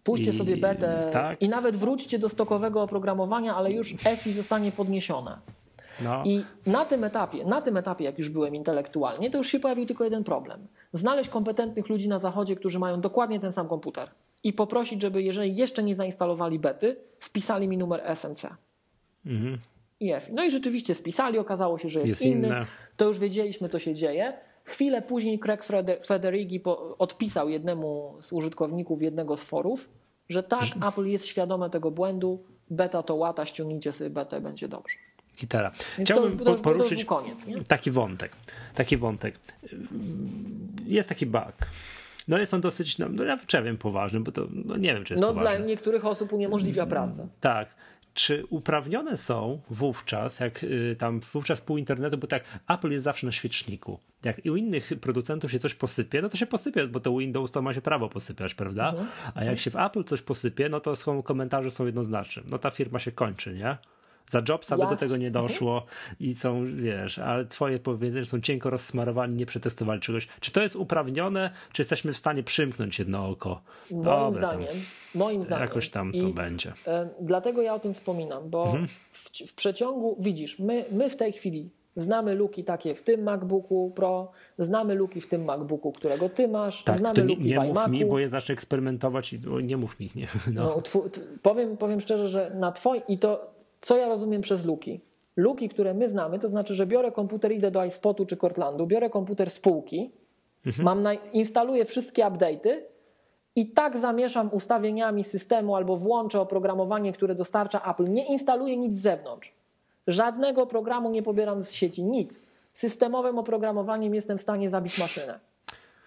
Puśćcie I, sobie betę tak? i nawet wróćcie do stokowego oprogramowania, ale już EFI zostanie podniesione. No. I na tym etapie, na tym etapie, jak już byłem intelektualnie, to już się pojawił tylko jeden problem. Znaleźć kompetentnych ludzi na zachodzie, którzy mają dokładnie ten sam komputer i poprosić, żeby jeżeli jeszcze nie zainstalowali bety, spisali mi numer SMC. Mhm. No i rzeczywiście spisali, okazało się, że jest, jest inny. Inne. To już wiedzieliśmy, co się dzieje. Chwilę później Craig Federighi odpisał jednemu z użytkowników jednego z forów, że tak, Apple jest świadome tego błędu, beta to łata, ściągnijcie sobie betę, będzie dobrze. Gitara. Chciałbym to już, poruszyć koniec, taki wątek. Taki wątek. Jest taki bug no jest on dosyć, no, no ja wiem, poważny, bo to no nie wiem, czy jest no, poważny. No dla niektórych osób uniemożliwia pracę. Tak. Czy uprawnione są wówczas, jak y, tam wówczas pół internetu, bo tak, Apple jest zawsze na świeczniku. Jak i u innych producentów się coś posypie, no to się posypie, bo to Windows to ma się prawo posypiać, prawda? Mhm. A jak się w Apple coś posypie, no to są komentarze są jednoznaczne. No ta firma się kończy, nie? Za Jobsa by do tego nie doszło i są, wiesz, ale twoje powiedzenia są cienko rozsmarowani, nie przetestowali czegoś. Czy to jest uprawnione, czy jesteśmy w stanie przymknąć jedno oko? Moim Dobre, zdaniem, moim zdaniem. Jakoś tam to I, będzie. E, dlatego ja o tym wspominam, bo mhm. w, w przeciągu, widzisz, my, my w tej chwili Znamy luki takie w tym MacBooku Pro, znamy luki w tym MacBooku, którego ty masz, tak, znamy nie, luki nie w iMacu. mów mi, bo ja zacznę eksperymentować i nie mów mi. Nie, no. no powiem, powiem szczerze, że na twoim, i to co ja rozumiem przez luki? Luki, które my znamy, to znaczy, że biorę komputer, idę do iSpotu czy Cortlandu, biorę komputer z półki, mhm. mam na, instaluję wszystkie update'y i tak zamieszam ustawieniami systemu albo włączę oprogramowanie, które dostarcza Apple. Nie instaluję nic z zewnątrz. Żadnego programu nie pobieram z sieci, nic. Systemowym oprogramowaniem jestem w stanie zabić maszynę.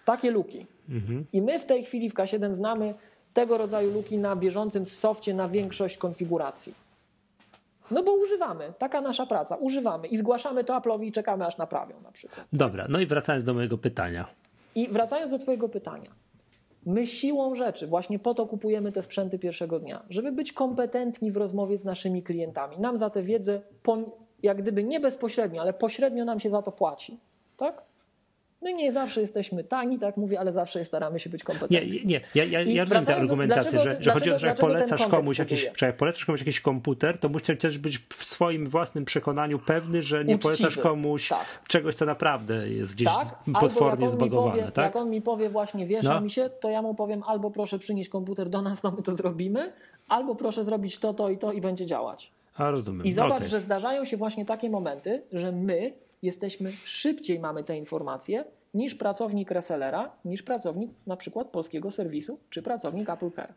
Takie luki. Mhm. I my w tej chwili w K7 znamy tego rodzaju luki na bieżącym softie na większość konfiguracji. No bo używamy, taka nasza praca, używamy i zgłaszamy to Apple'owi i czekamy aż naprawią na przykład. Dobra, no i wracając do mojego pytania. I wracając do twojego pytania. My siłą rzeczy właśnie po to kupujemy te sprzęty pierwszego dnia, żeby być kompetentni w rozmowie z naszymi klientami. Nam za tę wiedzę, jak gdyby nie bezpośrednio, ale pośrednio nam się za to płaci. Tak? My nie zawsze jesteśmy tani, tak mówię, ale zawsze staramy się być kompetentni. Nie, nie, ja, ja, ja tę argumentację, dlaczego, że, że chodzi o to, że jak polecasz komuś, jakiś, że jak polecasz komuś jakiś komputer, to musisz też być w swoim własnym przekonaniu pewny, że nie Uczciwy. polecasz komuś tak. czegoś, co naprawdę jest gdzieś tak? potwornie zbagowane. tak? Jak on mi powie właśnie wiesza no. mi się, to ja mu powiem albo proszę przynieść komputer do nas, no my to zrobimy, albo proszę zrobić to, to i to i będzie działać. A, rozumiem. I zobacz, okay. że zdarzają się właśnie takie momenty, że my jesteśmy szybciej mamy te informacje niż pracownik resellera, niż pracownik na przykład polskiego serwisu, czy pracownik Apple Care.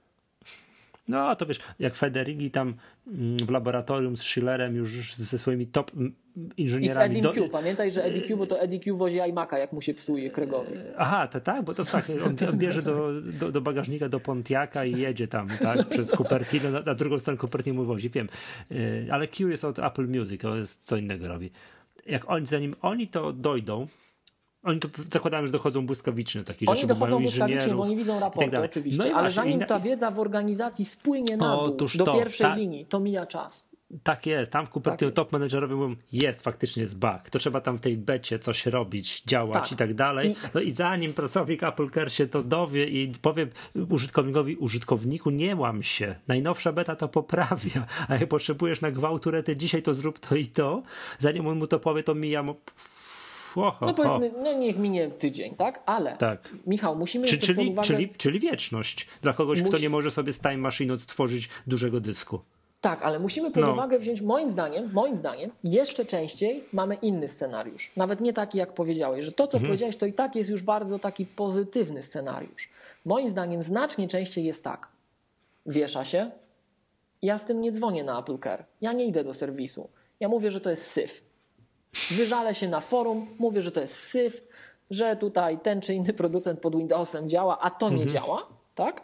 No, to wiesz, jak Federighi tam mm, w laboratorium z Schillerem już ze swoimi top inżynierami... I z EDQ, do... pamiętaj, że EDQ, bo to EDQ wozi iMac'a, jak mu się psuje Kregowi. Aha, to tak, bo to tak, on, bierze do, do, do, bagażnika do Pontiaka i jedzie tam, tak, przez Cupertino, na, na drugą stronę Cupertino mu wozi, wiem. Y, ale Q jest od Apple Music, on jest co innego robi. Jak oni, zanim oni to dojdą, oni to zakładają, że dochodzą błyskawicznie takie oni rzeczy, Oni dochodzą błyskawicznie, bo oni widzą tak raporty oczywiście, no ale zanim ta wiedza w organizacji spłynie na dół do pierwszej ta... linii, to mija czas. Tak jest, tam Cupertino tak top managerowie mówią, jest faktycznie jest bug, to trzeba tam w tej becie coś robić, działać tak. i tak dalej. No i zanim pracownik Apple Care się to dowie i powie użytkownikowi, użytkowniku nie łam się, najnowsza beta to poprawia, a jak potrzebujesz na gwałturety dzisiaj to zrób to i to, zanim on mu to powie, to mija Oho, no powiedzmy, no niech minie tydzień, tak? Ale tak. Michał, musimy Czy, czyli, uwagę... czyli, czyli wieczność dla kogoś, Musi... kto nie może sobie z Time Machine odtworzyć dużego dysku. Tak, ale musimy pod no. uwagę wziąć, moim zdaniem, moim zdaniem, jeszcze częściej mamy inny scenariusz. Nawet nie taki, jak powiedziałeś, że to, co mhm. powiedziałeś, to i tak jest już bardzo taki pozytywny scenariusz. Moim zdaniem znacznie częściej jest tak. Wiesza się, ja z tym nie dzwonię na Apple Care. Ja nie idę do serwisu. Ja mówię, że to jest syf. Wyżalę się na forum, mówię, że to jest syf, że tutaj ten czy inny producent pod Windowsem działa, a to nie mhm. działa, tak?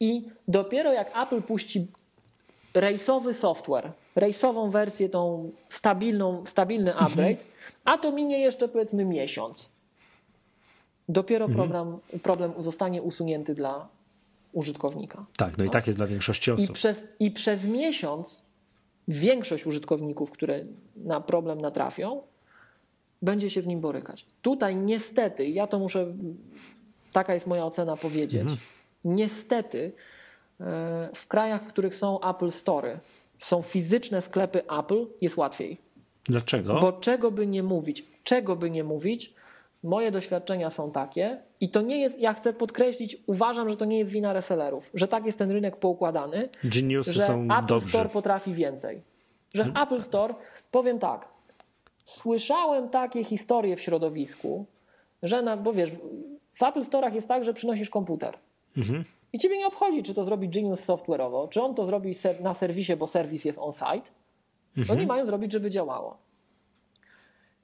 I dopiero jak Apple puści rejsowy software, rejsową wersję, tą stabilną, stabilny mhm. upgrade, a to minie jeszcze powiedzmy miesiąc. Dopiero mhm. program, problem zostanie usunięty dla użytkownika. Tak, no i tak jest dla większości osób. I przez, I przez miesiąc większość użytkowników, które na problem natrafią, będzie się z nim borykać. Tutaj niestety, ja to muszę, taka jest moja ocena powiedzieć, mhm. niestety w krajach, w których są Apple Store, są fizyczne sklepy Apple, jest łatwiej. Dlaczego? Bo czego by nie mówić, czego by nie mówić, moje doświadczenia są takie i to nie jest, ja chcę podkreślić, uważam, że to nie jest wina resellerów, że tak jest ten rynek poukładany, Geniusy że są Apple dobrzy. Store potrafi więcej. Że w hmm. Apple Store, powiem tak, słyszałem takie historie w środowisku, że na, bo wiesz, w Apple Store'ach jest tak, że przynosisz komputer. Mhm. I ciebie nie obchodzi, czy to zrobi Genius software'owo, czy on to zrobi na serwisie, bo serwis jest on-site. Mhm. Oni mają zrobić, żeby działało.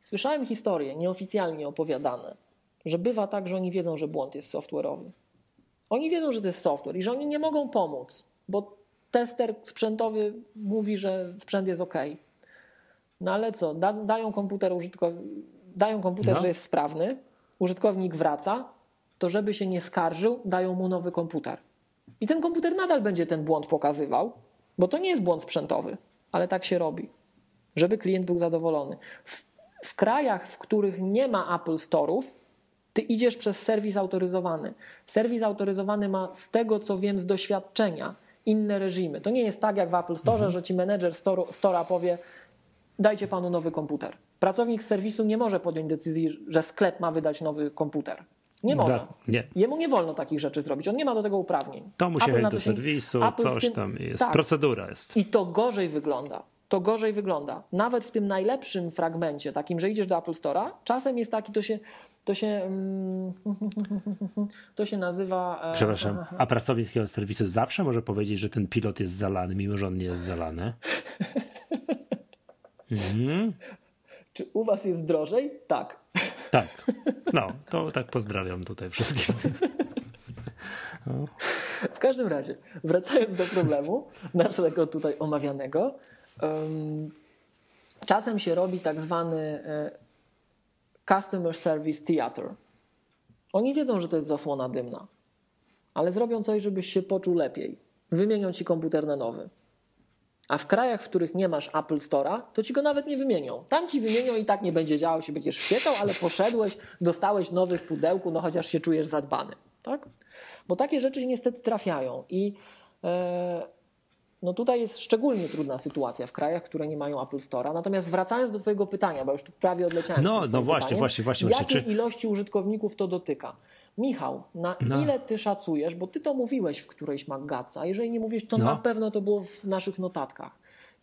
Słyszałem historie nieoficjalnie opowiadane, że bywa tak, że oni wiedzą, że błąd jest software'owy. Oni wiedzą, że to jest software i że oni nie mogą pomóc, bo tester sprzętowy mówi, że sprzęt jest ok. No ale co, da, dają komputer, użytkow... dają komputer, no. że jest sprawny, użytkownik wraca, to żeby się nie skarżył, dają mu nowy komputer. I ten komputer nadal będzie ten błąd pokazywał, bo to nie jest błąd sprzętowy, ale tak się robi, żeby klient był zadowolony. W w krajach, w których nie ma Apple Store'ów, ty idziesz przez serwis autoryzowany. Serwis autoryzowany ma, z tego co wiem z doświadczenia, inne reżimy. To nie jest tak jak w Apple Store, mhm. że ci menedżer Store'a powie, dajcie panu nowy komputer. Pracownik serwisu nie może podjąć decyzji, że sklep ma wydać nowy komputer. Nie może. Za, nie. Jemu nie wolno takich rzeczy zrobić. On nie ma do tego uprawnień. To musi jechać do serwisu, Apple coś tym, tam jest. Tak. Procedura jest. I to gorzej wygląda to gorzej wygląda. Nawet w tym najlepszym fragmencie, takim, że idziesz do Apple Store'a, czasem jest taki, to się, to się, mm, to się nazywa. E, Przepraszam, a pracownik takiego serwisu zawsze może powiedzieć, że ten pilot jest zalany, mimo że on nie jest zalany? Mhm. Czy u was jest drożej? Tak. Tak. No, to tak pozdrawiam tutaj wszystkim. W każdym razie, wracając do problemu naszego tutaj omawianego, czasem się robi tak zwany e, Customer Service Theater. Oni wiedzą, że to jest zasłona dymna, ale zrobią coś, żebyś się poczuł lepiej. Wymienią ci komputer na nowy. A w krajach, w których nie masz Apple Store'a, to ci go nawet nie wymienią. Tam ci wymienią i tak nie będzie działał, się będziesz wściekał, ale poszedłeś, dostałeś nowy w pudełku, no chociaż się czujesz zadbany. Tak? Bo takie rzeczy niestety trafiają i e, no tutaj jest szczególnie trudna sytuacja w krajach, które nie mają Apple Store'a. Natomiast wracając do Twojego pytania, bo już tu prawie odleciałem. No, no właśnie, pytaniem, właśnie, właśnie. Jakiej czy... ilości użytkowników to dotyka? Michał, na no. ile Ty szacujesz, bo Ty to mówiłeś w którejś Maggaca, a jeżeli nie mówisz, to no. na pewno to było w naszych notatkach,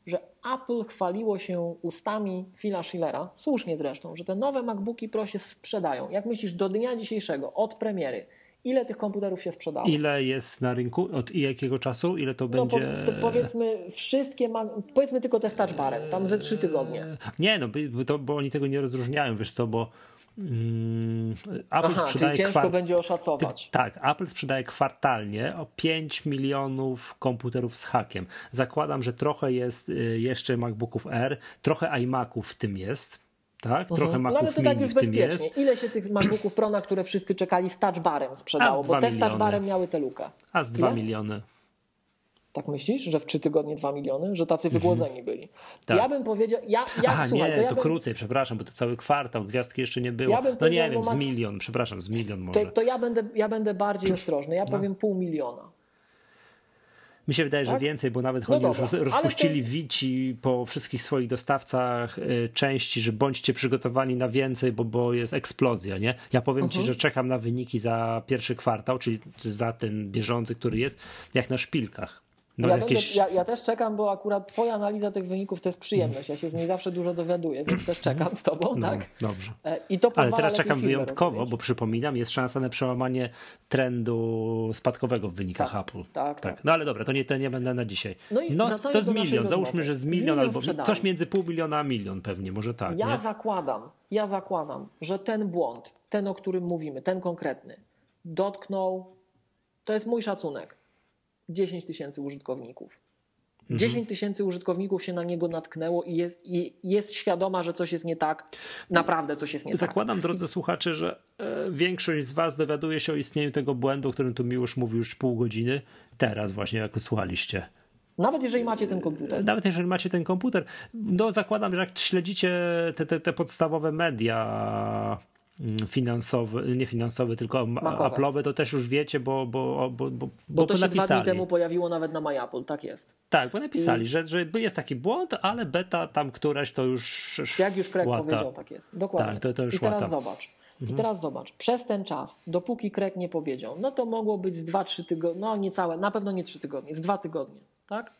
że Apple chwaliło się ustami Phila Schillera, słusznie zresztą, że te nowe MacBooki Pro się sprzedają. Jak myślisz, do dnia dzisiejszego, od premiery, Ile tych komputerów się sprzedało? Ile jest na rynku? Od jakiego czasu? Ile to no, będzie? Po, to powiedzmy wszystkie, ma... powiedzmy tylko te z touchbarem, tam ze trzy tygodnie. Nie, no bo, to, bo oni tego nie rozróżniają, wiesz co, bo mm, Apple Aha, sprzedaje czyli ciężko kwart... będzie oszacować. Tak, Apple sprzedaje kwartalnie o 5 milionów komputerów z hakiem. Zakładam, że trochę jest y, jeszcze MacBooków R, trochę iMaców w tym jest tak? Trochę mhm. No ale to tak już bezpiecznie. Jest. Ile się tych MacBooków Pro, na które wszyscy czekali, z touchbarem sprzedało? Bo te z touchbarem miały tę lukę. A z 2 miliony. Tak myślisz, że w trzy tygodnie dwa miliony? Że tacy wygłodzeni byli? Tak. Ja bym powiedział, ja, ja, Aha, słuchaj, nie, to to, ja bym, krócej, przepraszam, bo to cały kwartał, gwiazdki jeszcze nie było. Ja no nie wiem, z milion, przepraszam, z milion może. to, to ja, będę, ja będę bardziej ostrożny. No. Ja powiem pół miliona. Mi się wydaje, że Tak? więcej, bo nawet No oni już dobra, rozpuścili wici po wszystkich swoich dostawcach y, części, że bądźcie przygotowani na więcej, bo, bo jest eksplozja, nie? Ja powiem Mhm. ci, że czekam na wyniki za pierwszy kwartał, czyli za ten bieżący, który jest, jak na szpilkach. No ja, jakieś... będę, ja, ja też czekam, bo akurat twoja analiza tych wyników to jest przyjemność. Ja się z niej zawsze dużo dowiaduję, więc też czekam z tobą, no, tak? Dobrze. E, I to Ale teraz czekam wyjątkowo, rozumieć. bo przypominam, jest szansa na przełamanie trendu spadkowego w wynikach Tak, Apple. tak, tak. No ale dobra, to nie, to nie będę na dzisiaj. No i no to z milion, załóżmy, że z Z milion milion albo sprzedamy. coś między pół miliona a milion pewnie, może tak, Ja nie? zakładam, ja zakładam, że ten błąd, ten o którym mówimy, ten konkretny, dotknął, to jest mój szacunek, 10 tysięcy użytkowników. Mhm. 10 tysięcy użytkowników się na niego natknęło i jest, i jest świadoma, że coś jest nie tak. Naprawdę coś jest nie tak. Zakładam, drodzy słuchacze, że e, większość z Was dowiaduje się o istnieniu tego błędu, o którym tu Miłosz mówił już pół godziny, teraz właśnie, jak słuchaliście. Nawet jeżeli macie ten komputer. Nawet jeżeli macie ten komputer, no zakładam, że jak śledzicie te, te, te podstawowe media mm, finansowe, nie finansowe, tylko Macowe. Apple'owe, to też już wiecie, bo, bo, bo, bo, Bo to się dwa napisali. dni temu pojawiło nawet na MyApple, tak jest. Tak, bo napisali, że, że jest taki błąd, ale beta tam któraś to już Jak już Craig łata. powiedział, tak jest. Dokładnie. Tak, to- to już I teraz łata. zobacz. I teraz zobacz, przez ten czas, dopóki Craig nie powiedział, no to mogło być z 2-3 tygodnie, no niecałe, na pewno nie 3 tygodnie, z 2 tygodnie, tak?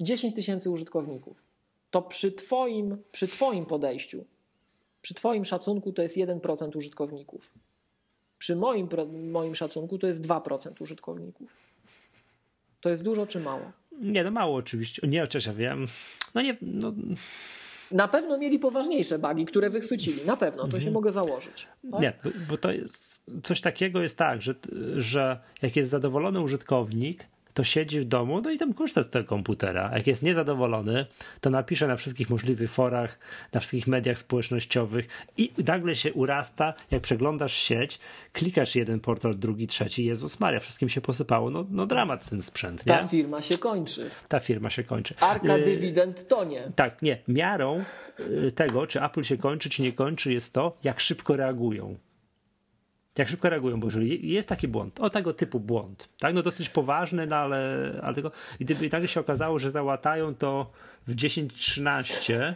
10 tysięcy użytkowników. To przy twoim, przy twoim podejściu, przy twoim szacunku to jest 1% użytkowników. Przy moim, moim szacunku to jest 2% użytkowników. To jest dużo czy mało? Nie, no mało oczywiście. Nie, chociaż ja wiem. No nie, no, Na pewno mieli poważniejsze bugi, które wychwycili. Na pewno, to się mogę założyć. Tak? nie bo, bo to jest, coś takiego jest tak, że, że jak jest zadowolony użytkownik, to siedzi w domu, no i tam korzysta z tego komputera. A jak jest niezadowolony, to napisze na wszystkich możliwych forach, na wszystkich mediach społecznościowych i nagle się urasta, jak przeglądasz sieć, klikasz jeden portal, drugi, trzeci, Jezus Maria, wszystkim się posypało. No, no dramat ten sprzęt, nie? Ta firma się kończy. Ta firma się kończy. Arka Y, dywidend to nie. Tak, nie. Miarą y, tego, czy Apple się kończy, czy nie kończy, jest to, jak szybko reagują. Jak szybko reagują, bo jeżeli jest taki błąd, o tego typu błąd, tak, no dosyć poważny, no ale, ale tego, i gdyby nagle się okazało, że załatają to w 10-13,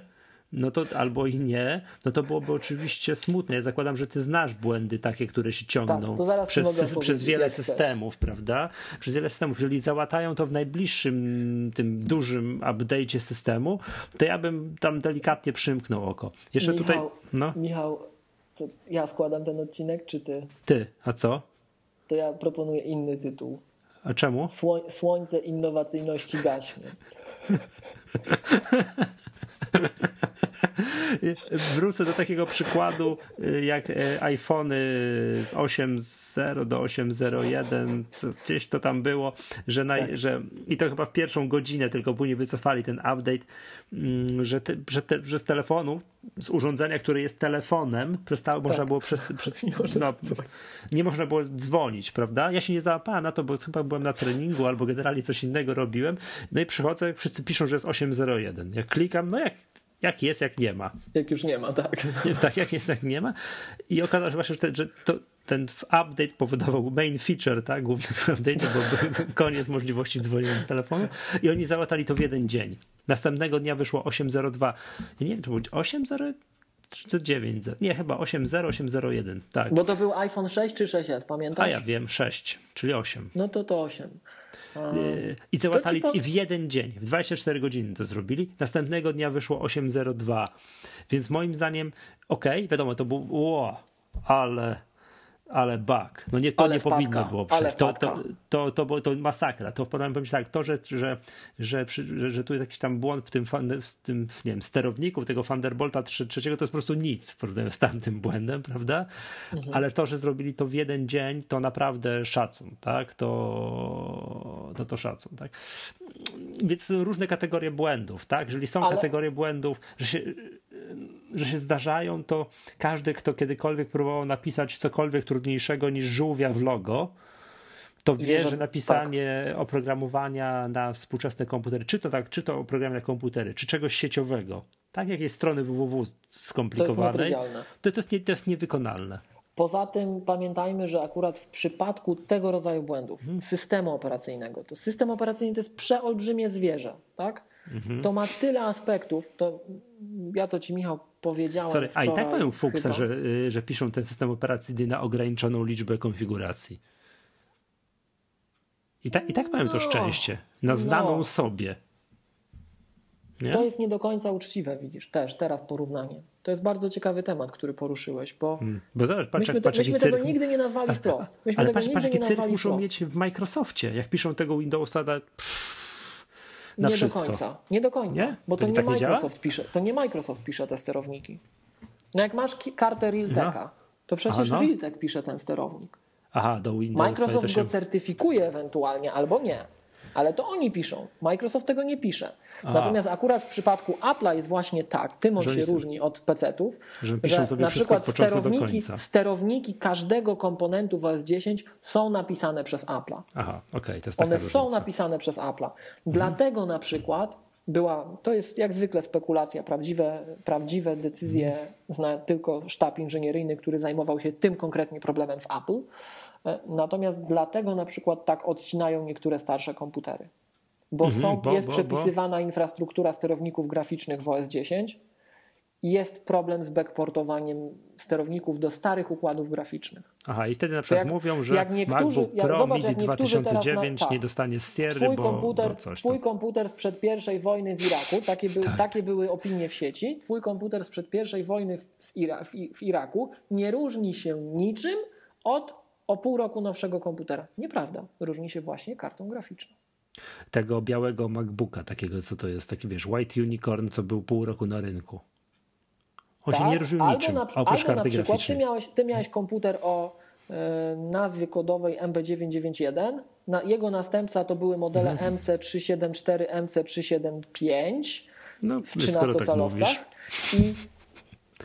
no to albo i nie, no to byłoby oczywiście smutne. Ja zakładam, że ty znasz błędy takie, które się ciągną Tak, przez, przez wiele jak chcesz. systemów, prawda? Przez wiele systemów. Jeżeli załatają to w najbliższym, tym dużym update'cie systemu, to ja bym tam delikatnie przymknął oko. Jeszcze Michał, tutaj, no, Michał, to ja składam ten odcinek, czy ty? ty, a co? To ja proponuję inny tytuł. A czemu? Słoń, słońce innowacyjności gaśnie. Wrócę do takiego przykładu, y, jak e, iPhony z 8.0 do 8.01, co gdzieś to tam było, że, naj, że i to chyba w pierwszą godzinę tylko później wycofali ten update, mm, że, te, że, te, że z telefonu, z urządzenia, które jest telefonem, przestało, można było przez, przez Nie można no, nie można było dzwonić, prawda? Ja się nie załapałem na to, bo chyba byłem na treningu albo generalnie coś innego robiłem. No i przychodzę, wszyscy piszą, że jest 8.01. Jak klikam, no jak, jak jest, jak nie ma. Jak już nie ma, tak. Tak jak jest, jak nie ma. I okazało się właśnie, że, te, że to, ten update powodował main feature, tak, główny update, bo był koniec możliwości dzwonienia z telefonu i oni załatali to w jeden dzień. Następnego dnia wyszło 8.02. Ja nie wiem, to było 8.0 czy 9? Nie, chyba 8.0, 8.01, tak. Bo to był iPhone 6 czy 6S, pamiętasz? A ja wiem, 6, czyli 8. No to to 8. Yy, I załatali po- w jeden dzień, w 24 godziny to zrobili. Następnego dnia wyszło 8.02. Więc moim zdaniem, okej, wiadomo, to był ło, ale ale bug. No nie, to Ale nie wpadka, powinno było przejść. To, to, to, to, było- to masakra. To powiem tak, to, że, że, że, że, tu jest jakiś tam błąd w tym, w tym nie wiem, sterowniku tego Thunderbolta trze- trzeciego, to jest po prostu nic w porównaniu z tamtym błędem, prawda? Mhm. Ale to, że zrobili to w jeden dzień, to naprawdę szacun, tak? To, no to szacun, tak? Więc różne kategorie błędów, tak? Jeżeli są Ale- kategorie błędów, że się, że się zdarzają, to każdy, kto kiedykolwiek próbował napisać cokolwiek trudniejszego niż żółwia w logo, to wie, że, że napisanie tak. oprogramowania na współczesne komputery, czy to tak, czy to oprogramowanie na komputery, czy czegoś sieciowego, tak jak jest strony www skomplikowanej, to, jest to, to, jest nie, to jest niewykonalne. Poza tym pamiętajmy, że akurat w przypadku tego rodzaju błędów, hmm. systemu operacyjnego, to system operacyjny to jest przeolbrzymie zwierzę, tak? Mhm. To ma tyle aspektów, to ja to ci Michał powiedziałem Sorry, A i tak mają fuksa, że, y, że piszą ten system operacyjny na ograniczoną liczbę konfiguracji. I, ta, i tak mają no, to szczęście. Na znaną no. sobie. Nie? To jest nie do końca uczciwe, widzisz, też teraz porównanie. To jest bardzo ciekawy temat, który poruszyłeś, bo, hmm. bo zobacz, patrz, myśmy, patrz, myśmy tego nigdy nie nazwali wprost. Myśmy ale patrz, patrz, nazwali cyrk muszą mieć w Microsoftie, jak piszą tego Windowsa da, pff, na Nie wszystko. do końca, nie do końca, nie? bo to, to nie, tak Microsoft pisze, to nie Microsoft pisze te sterowniki. No jak masz kartę Realteka, no. to przecież Aha, no. Realtek pisze ten sterownik. Aha, do Windowsa. Microsoft się... go certyfikuje ewentualnie albo nie ale to oni piszą. Microsoft tego nie pisze. A. Natomiast akurat w przypadku Apple'a jest właśnie tak, tym on się różni od PC-ów, że, że na przykład sterowniki, sterowniki każdego komponentu w OS 10 są napisane przez Apple'a. Aha, okej, okay, to jest One różnica. są napisane przez Apple'a. Mhm. Dlatego na przykład była, to jest jak zwykle spekulacja, prawdziwe, prawdziwe decyzje mhm. zna tylko sztab inżynieryjny, który zajmował się tym konkretnie problemem w Apple. E, natomiast dlatego na przykład tak odcinają niektóre starsze komputery. Bo, mhm, są, bo jest bo, przepisywana bo. infrastruktura sterowników graficznych w OS 10 jest problem z backportowaniem sterowników do starych układów graficznych. Aha, i wtedy na przykład jak, mówią, że jak niektórzy, MacBook Pro jak, zobacz, MIDI 2009 na, tak, nie dostanie Sierry, twój bo, komputer, bo coś Twój komputer sprzed pierwszej wojny z Iraku, takie, był, tak. takie były opinie w sieci, twój komputer sprzed pierwszej wojny w, Ira, w, w Iraku nie różni się niczym od o pół roku nowszego komputera. Nieprawda. Różni się właśnie kartą graficzną. Tego białego MacBooka, takiego co to jest, taki wiesz, White Unicorn, co był pół roku na rynku. On tak, się nie różnił niczym, na, oprócz albo karty na przykład graficznej. Ty miałeś, ty miałeś komputer o e, nazwie kodowej MB991. Na, jego następca to były modele mhm. MC374, MC375 no, w 13-calowcach. Tak i,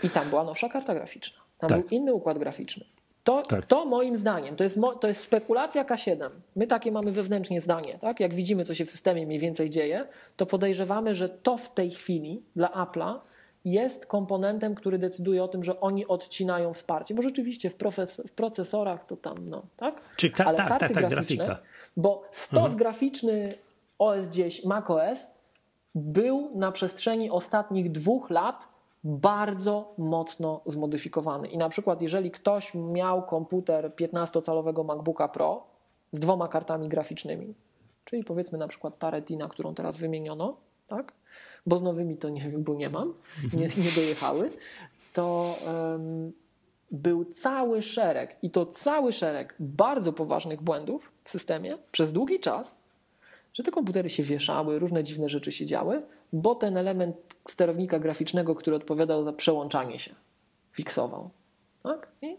I tam była nowsza karta graficzna. Tam tak. był inny układ graficzny. To, tak. to moim zdaniem, to jest, to jest spekulacja K7. My takie mamy wewnętrznie zdanie. Tak? Jak widzimy, co się w systemie mniej więcej dzieje, to podejrzewamy, że to w tej chwili dla Apple'a jest komponentem, który decyduje o tym, że oni odcinają wsparcie. Bo rzeczywiście w, profes, w procesorach to tam, no, tak? Czy ka- Ale tak, karty tak, tak, graficzne, grafika. bo stos mhm. graficzny OS 10, macOS był na przestrzeni ostatnich dwóch lat bardzo mocno zmodyfikowany. I na przykład, jeżeli ktoś miał komputer 15-calowego MacBooka Pro z dwoma kartami graficznymi, czyli powiedzmy na przykład ta Retina, którą teraz wymieniono, tak? bo z nowymi to nie bo nie mam, nie, nie dojechały, to um, był cały szereg i to cały szereg bardzo poważnych błędów w systemie przez długi czas, że te komputery się wieszały, różne dziwne rzeczy się działy, bo ten element sterownika graficznego, który odpowiadał za przełączanie się, fiksował. Tak? I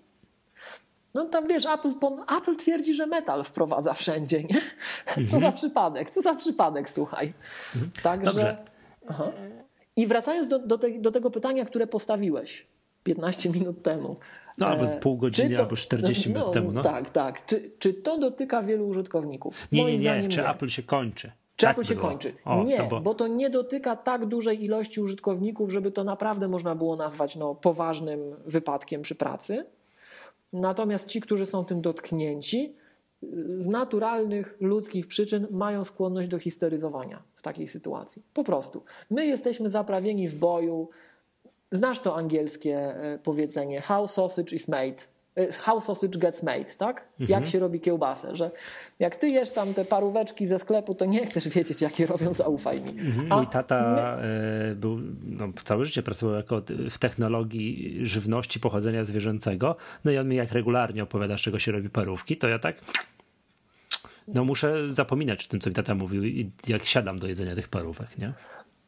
no tam wiesz, Apple, Apple twierdzi, że metal wprowadza wszędzie, nie? Co mhm. za przypadek, co za przypadek, słuchaj. Mhm. Także. Dobrze. Aha. I wracając do, do, te, do tego pytania, które postawiłeś 15 minut temu. No albo z pół godziny, to, albo 40 no, minut temu. No. Tak, tak. Czy, czy to dotyka wielu użytkowników? Nie, Moim nie, nie. Czy nie. Apple się kończy? Czy tak Apple się było. kończy? O, nie, bo... bo... to nie dotyka tak dużej ilości użytkowników, żeby to naprawdę można było nazwać no, poważnym wypadkiem przy pracy. Natomiast ci, którzy są tym dotknięci, z naturalnych ludzkich przyczyn mają skłonność do histeryzowania w takiej sytuacji. Po prostu. My jesteśmy zaprawieni w boju. Znasz to angielskie e, powiedzenie: How sausage is made Y, how sausage gets made, tak? Mhm. Jak się robi kiełbasę, że jak ty jesz tam te paróweczki ze sklepu, to nie chcesz wiedzieć, jakie robią, zaufaj mi. Mhm. Mój tata my... Y, był, no, całe życie pracował jako w technologii żywności pochodzenia zwierzęcego, no i on mi jak regularnie opowiada, z czego się robi parówki, to ja tak no muszę zapominać o tym, co mi tata mówił i jak siadam do jedzenia tych parówek, nie?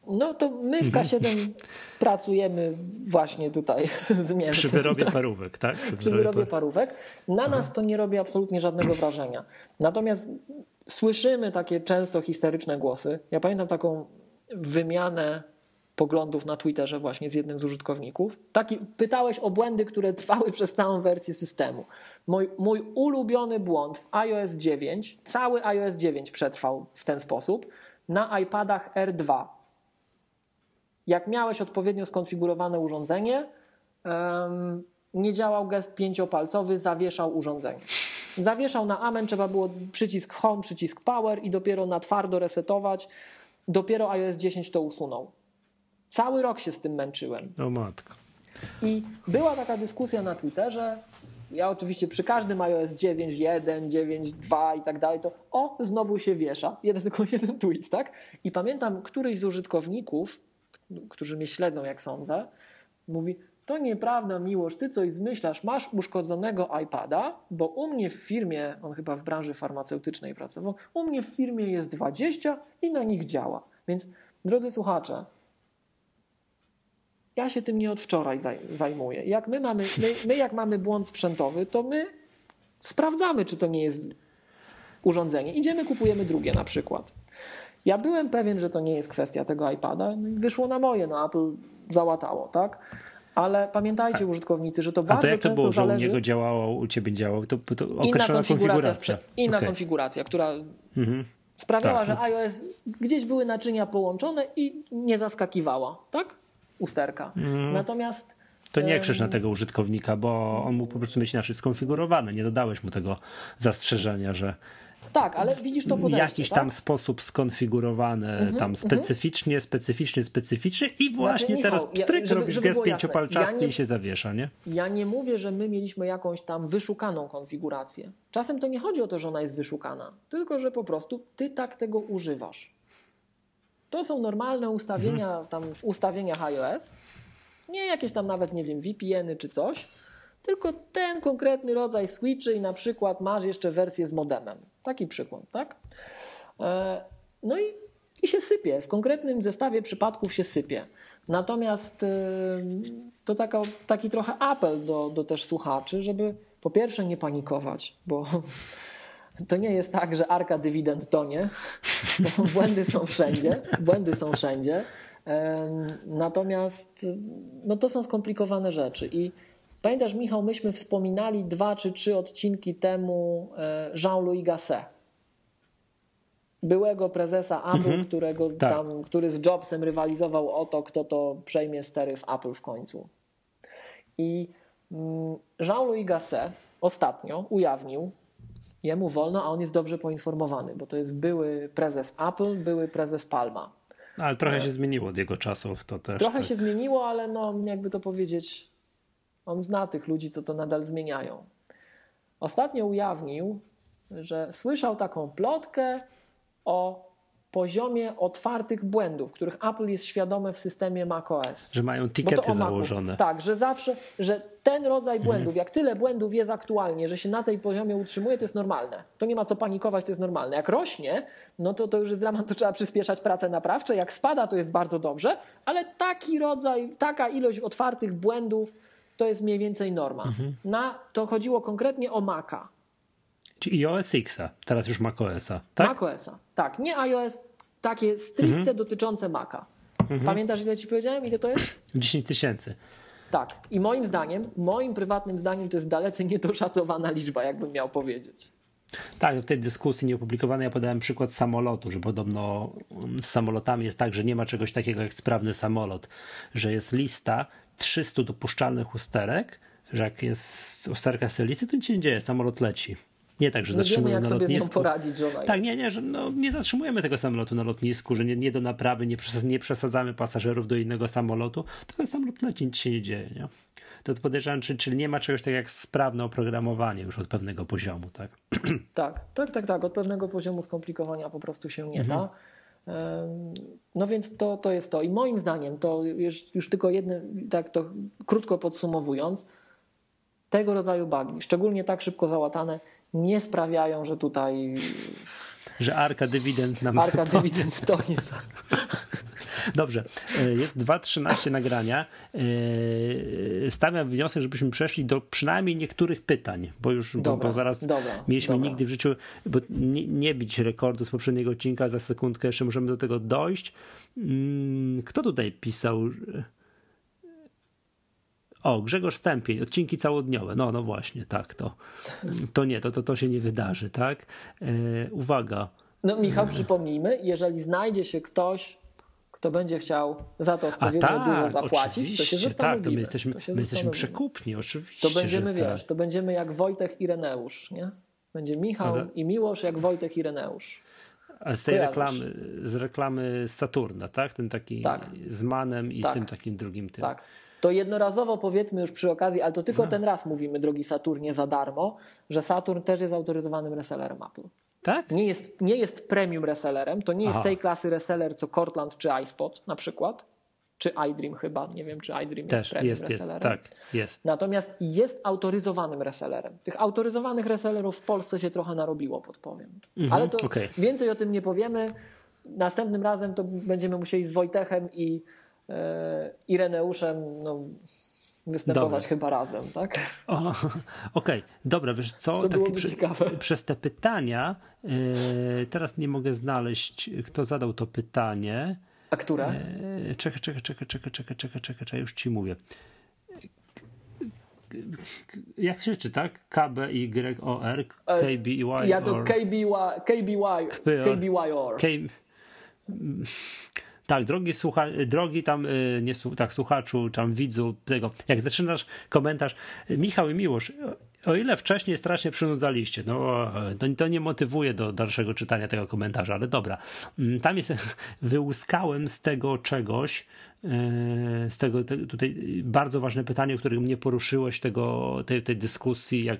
No to my w K7 mhm. pracujemy właśnie tutaj z mięsem. Przy wyrobie tak? parówek, tak? Przy, Przy wyrobie parówek. Na Aha. nas to nie robi absolutnie żadnego wrażenia. Natomiast słyszymy takie często historyczne głosy. Ja pamiętam taką wymianę poglądów na Twitterze właśnie z jednym z użytkowników. Taki, pytałeś o błędy, które trwały przez całą wersję systemu. Mój, mój ulubiony błąd w iOS 9, cały iOS 9 przetrwał w ten sposób, na iPadach R2. Jak miałeś odpowiednio skonfigurowane urządzenie, nie działał gest pięciopalcowy, zawieszał urządzenie. Zawieszał na amen, trzeba było przycisk home, przycisk power i dopiero na twardo resetować. Dopiero iOS 10 to usunął. Cały rok się z tym męczyłem. O matko. I była taka dyskusja na Twitterze. Ja oczywiście przy każdym iOS 9.1, 9.2 i tak dalej, to o, znowu się wiesza. Jeden, tylko jeden tweet, tak? I pamiętam, któryś z użytkowników, którzy mnie śledzą, jak sądzę, mówi, to nieprawda, Miłosz, ty coś zmyślasz, masz uszkodzonego iPada, bo u mnie w firmie, on chyba w branży farmaceutycznej pracował, u mnie w firmie jest 20 i na nich działa. Więc, drodzy słuchacze, ja się tym nie od wczoraj zajmuję. Jak my, mamy, my, my jak mamy błąd sprzętowy, to my sprawdzamy, czy to nie jest urządzenie. Idziemy, kupujemy drugie na przykład. Ja byłem pewien, że to nie jest kwestia tego iPada. No wyszło na moje, no Apple załatało, tak? Ale pamiętajcie, A, użytkownicy, że to bardzo to jak to było, zależy... że u niego działało, u ciebie działało? To, to inna konfiguracja. konfiguracja. Inna okay. konfiguracja, która mhm. sprawiała, tak. że iOS gdzieś były naczynia połączone i nie zaskakiwała, tak? Usterka. Mhm. Natomiast to nie krzyż na tego użytkownika, bo on mógł po prostu mieć inaczej skonfigurowany. Nie dodałeś mu tego zastrzeżenia, że tak, ale widzisz to podejście. Jakiś tak? tam sposób skonfigurowany, mm -hmm, tam mhm. specyficznie, mm -hmm. specyficznie, specyficznie i znaczy, właśnie znaczy, teraz pstryk ja, żeby, robisz żeby gest pięciopalczasty ja i się zawiesza, nie? Ja nie mówię, że my mieliśmy jakąś tam wyszukaną konfigurację. Czasem to nie chodzi o to, że ona jest wyszukana, tylko że po prostu ty tak tego używasz. To są normalne ustawienia mm -hmm. tam w ustawieniach iOS. Nie jakieś tam nawet, nie wiem, VPN-y czy coś tylko ten konkretny rodzaj switchy i na przykład masz jeszcze wersję z modemem. Taki przykład, tak? E, no i, i się sypie. W konkretnym zestawie przypadków się sypie. Natomiast e, to taka, taki trochę apel do, do też słuchaczy, żeby po pierwsze nie panikować, bo to nie jest tak, że arka dywidend tonie. To błędy są wszędzie. Błędy są wszędzie. E, natomiast no to są skomplikowane rzeczy i Pamiętasz, Michał, myśmy wspominali dwa czy trzy odcinki temu e, Jean-Louis Gasset. Byłego prezesa Apple, mhm, którego tak. tam, który z Jobsem rywalizował o to, kto to przejmie stery w Apple w końcu. I mm, Jean-Louis Gasset ostatnio ujawnił, jemu wolno, a on jest dobrze poinformowany, bo to jest były prezes Apple, były prezes Palma. Ale trochę się zmieniło od jego czasów, to też. Trochę tak. się zmieniło, ale no, jakby to powiedzieć, on zna tych ludzi, co to nadal zmieniają. Ostatnio ujawnił, że słyszał taką plotkę o poziomie otwartych błędów, których Apple jest świadome w systemie macOS. Że mają tikety założone. Tak, że zawsze, że ten rodzaj mhm. błędów, jak tyle błędów jest aktualnie, że się na tej poziomie utrzymuje, to jest normalne. To nie ma co panikować, to jest normalne. Jak rośnie, no to to już jest dramat, to trzeba przyspieszać prace naprawcze. Jak spada, to jest bardzo dobrze, ale taki rodzaj, taka ilość otwartych błędów to jest mniej więcej norma. Mhm. Na, to chodziło konkretnie o Maca. Czyli iOS X-a, teraz już macOSa, tak? macOSa, tak. Nie iOS, takie stricte mhm. dotyczące Maca. Mhm. Pamiętasz, ile ci powiedziałem? Ile to jest? 10 tysięcy. Tak. I moim zdaniem, moim prywatnym zdaniem, to jest dalece niedoszacowana liczba, jakbym miał powiedzieć. Tak, w tej dyskusji nieopublikowanej ja podałem przykład samolotu, że podobno z samolotami jest tak, że nie ma czegoś takiego jak sprawny samolot, że jest lista 300 dopuszczalnych usterek, że jak jest usterka z tej listy, to nic się nie dzieje, samolot leci. Nie tak, że nie zatrzymujemy wiemy, jak na lotnisku. Sobie poradzić, że tak, nie, nie, że no, nie zatrzymujemy tego samolotu na lotnisku, że nie, nie do naprawy, nie, przesadzamy, nie przesadzamy pasażerów do innego samolotu, tylko ten samolot leci, nic się nie dzieje. Nie? To podejrzewam, czyli, czyli nie ma czegoś takiego jak sprawne oprogramowanie już od pewnego poziomu, tak? Tak, tak, tak, tak. Od pewnego poziomu skomplikowania po prostu się nie mhm. da. No więc to, to jest to. I moim zdaniem, to już, już tylko jedno, tak to krótko podsumowując, tego rodzaju bugi, szczególnie tak szybko załatane, nie sprawiają, że tutaj. Że arka dywidend nam Arka dywidend to nie tak. Dobrze, e, jest 2.13 nagrania. E, stawiam wniosek, żebyśmy przeszli do przynajmniej niektórych pytań, bo już dobra, bo, bo zaraz dobra, mieliśmy dobra. nigdy w życiu, bo nie, nie bić rekordu z poprzedniego odcinka, za sekundkę jeszcze możemy do tego dojść. Mm, kto tutaj pisał? O, Grzegorz Stępień, odcinki całodniowe. No, no właśnie, tak, to, to nie, to, to, to się nie wydarzy, tak? E, uwaga. No Michał, przypomnijmy, jeżeli znajdzie się ktoś, kto będzie chciał za to odpowiednio tak, dużo zapłacić, to się zastanowimy. Tak, to my jesteśmy, to my jesteśmy przekupni, oczywiście. To będziemy, tak. wiesz, to będziemy jak Wojtek i Reneusz, nie? Będzie Michał Ale... i Miłosz jak Wojtek i Reneusz. A z tej reklamy, z reklamy Saturna, tak? Ten taki tak. z Manem i tak. z tym takim drugim tym. Tak. To jednorazowo powiedzmy już przy okazji, ale to tylko no. ten raz mówimy, drogi Saturnie, za darmo, że Saturn też jest autoryzowanym resellerem Apple. Tak? Nie jest, nie jest premium resellerem, to nie jest Aha. tej klasy reseller co Cortland czy iSpot na przykład, czy iDream chyba, nie wiem czy iDream też jest premium jest, resellerem. Jest, tak, jest. Natomiast jest autoryzowanym resellerem. Tych autoryzowanych resellerów w Polsce się trochę narobiło, podpowiem. Mhm, ale to okay. więcej o tym nie powiemy. Następnym razem to będziemy musieli z Wojtechem i E, Ireneuszem no, występować dobra. chyba razem, tak? Okej, okay. dobra, wiesz co? co tak przy, przez te pytania, yy, teraz nie mogę znaleźć, kto zadał to pytanie. A która? E, yy, czekaj, czekaj, czekaj, czekaj, czekaj, czekaj, czekaj, już ci mówię. Jak się czyta? KBYOR, KBY. Ja to KBY, KBY, KBYOR. K... Tak, drogi, słucha, drogi tam, nie, tak, słuchaczu, tam widzu tego, jak zaczynasz komentarz, Michał i Miłosz, o ile wcześniej strasznie przynudzaliście, no to, to nie motywuje do dalszego czytania tego komentarza, ale dobra. Tam jest, wyłuskałem z tego czegoś, z tego te, tutaj bardzo ważne pytanie, o którym nie poruszyłeś tego, tej, tej dyskusji, jak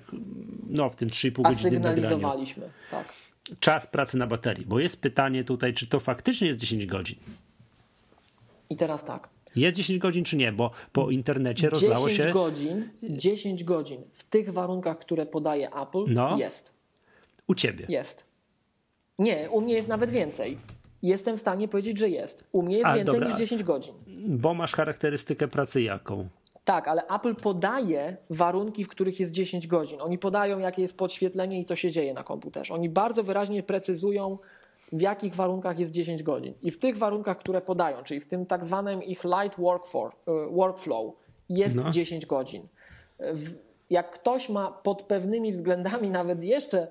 no w tym 3,5 godziny sygnalizowaliśmy, tak. Czas pracy na baterii, bo jest pytanie tutaj, czy to faktycznie jest 10 godzin. I teraz tak. Jest 10 godzin czy nie? Bo po internecie rozlało 10 się... godzin, 10 godzin w tych warunkach, które podaje Apple no. jest. U ciebie? Jest. Nie, u mnie jest nawet więcej. Jestem w stanie powiedzieć, że jest. U mnie jest A, więcej dobra. niż 10 godzin. Bo masz charakterystykę pracy jaką? Tak, ale Apple podaje warunki, w których jest 10 godzin. Oni podają, jakie jest podświetlenie i co się dzieje na komputerze. Oni bardzo wyraźnie precyzują, w jakich warunkach jest 10 godzin. I w tych warunkach, które podają, czyli w tym tak zwanym ich light for, workflow, jest no. 10 godzin. Jak ktoś ma pod pewnymi względami nawet jeszcze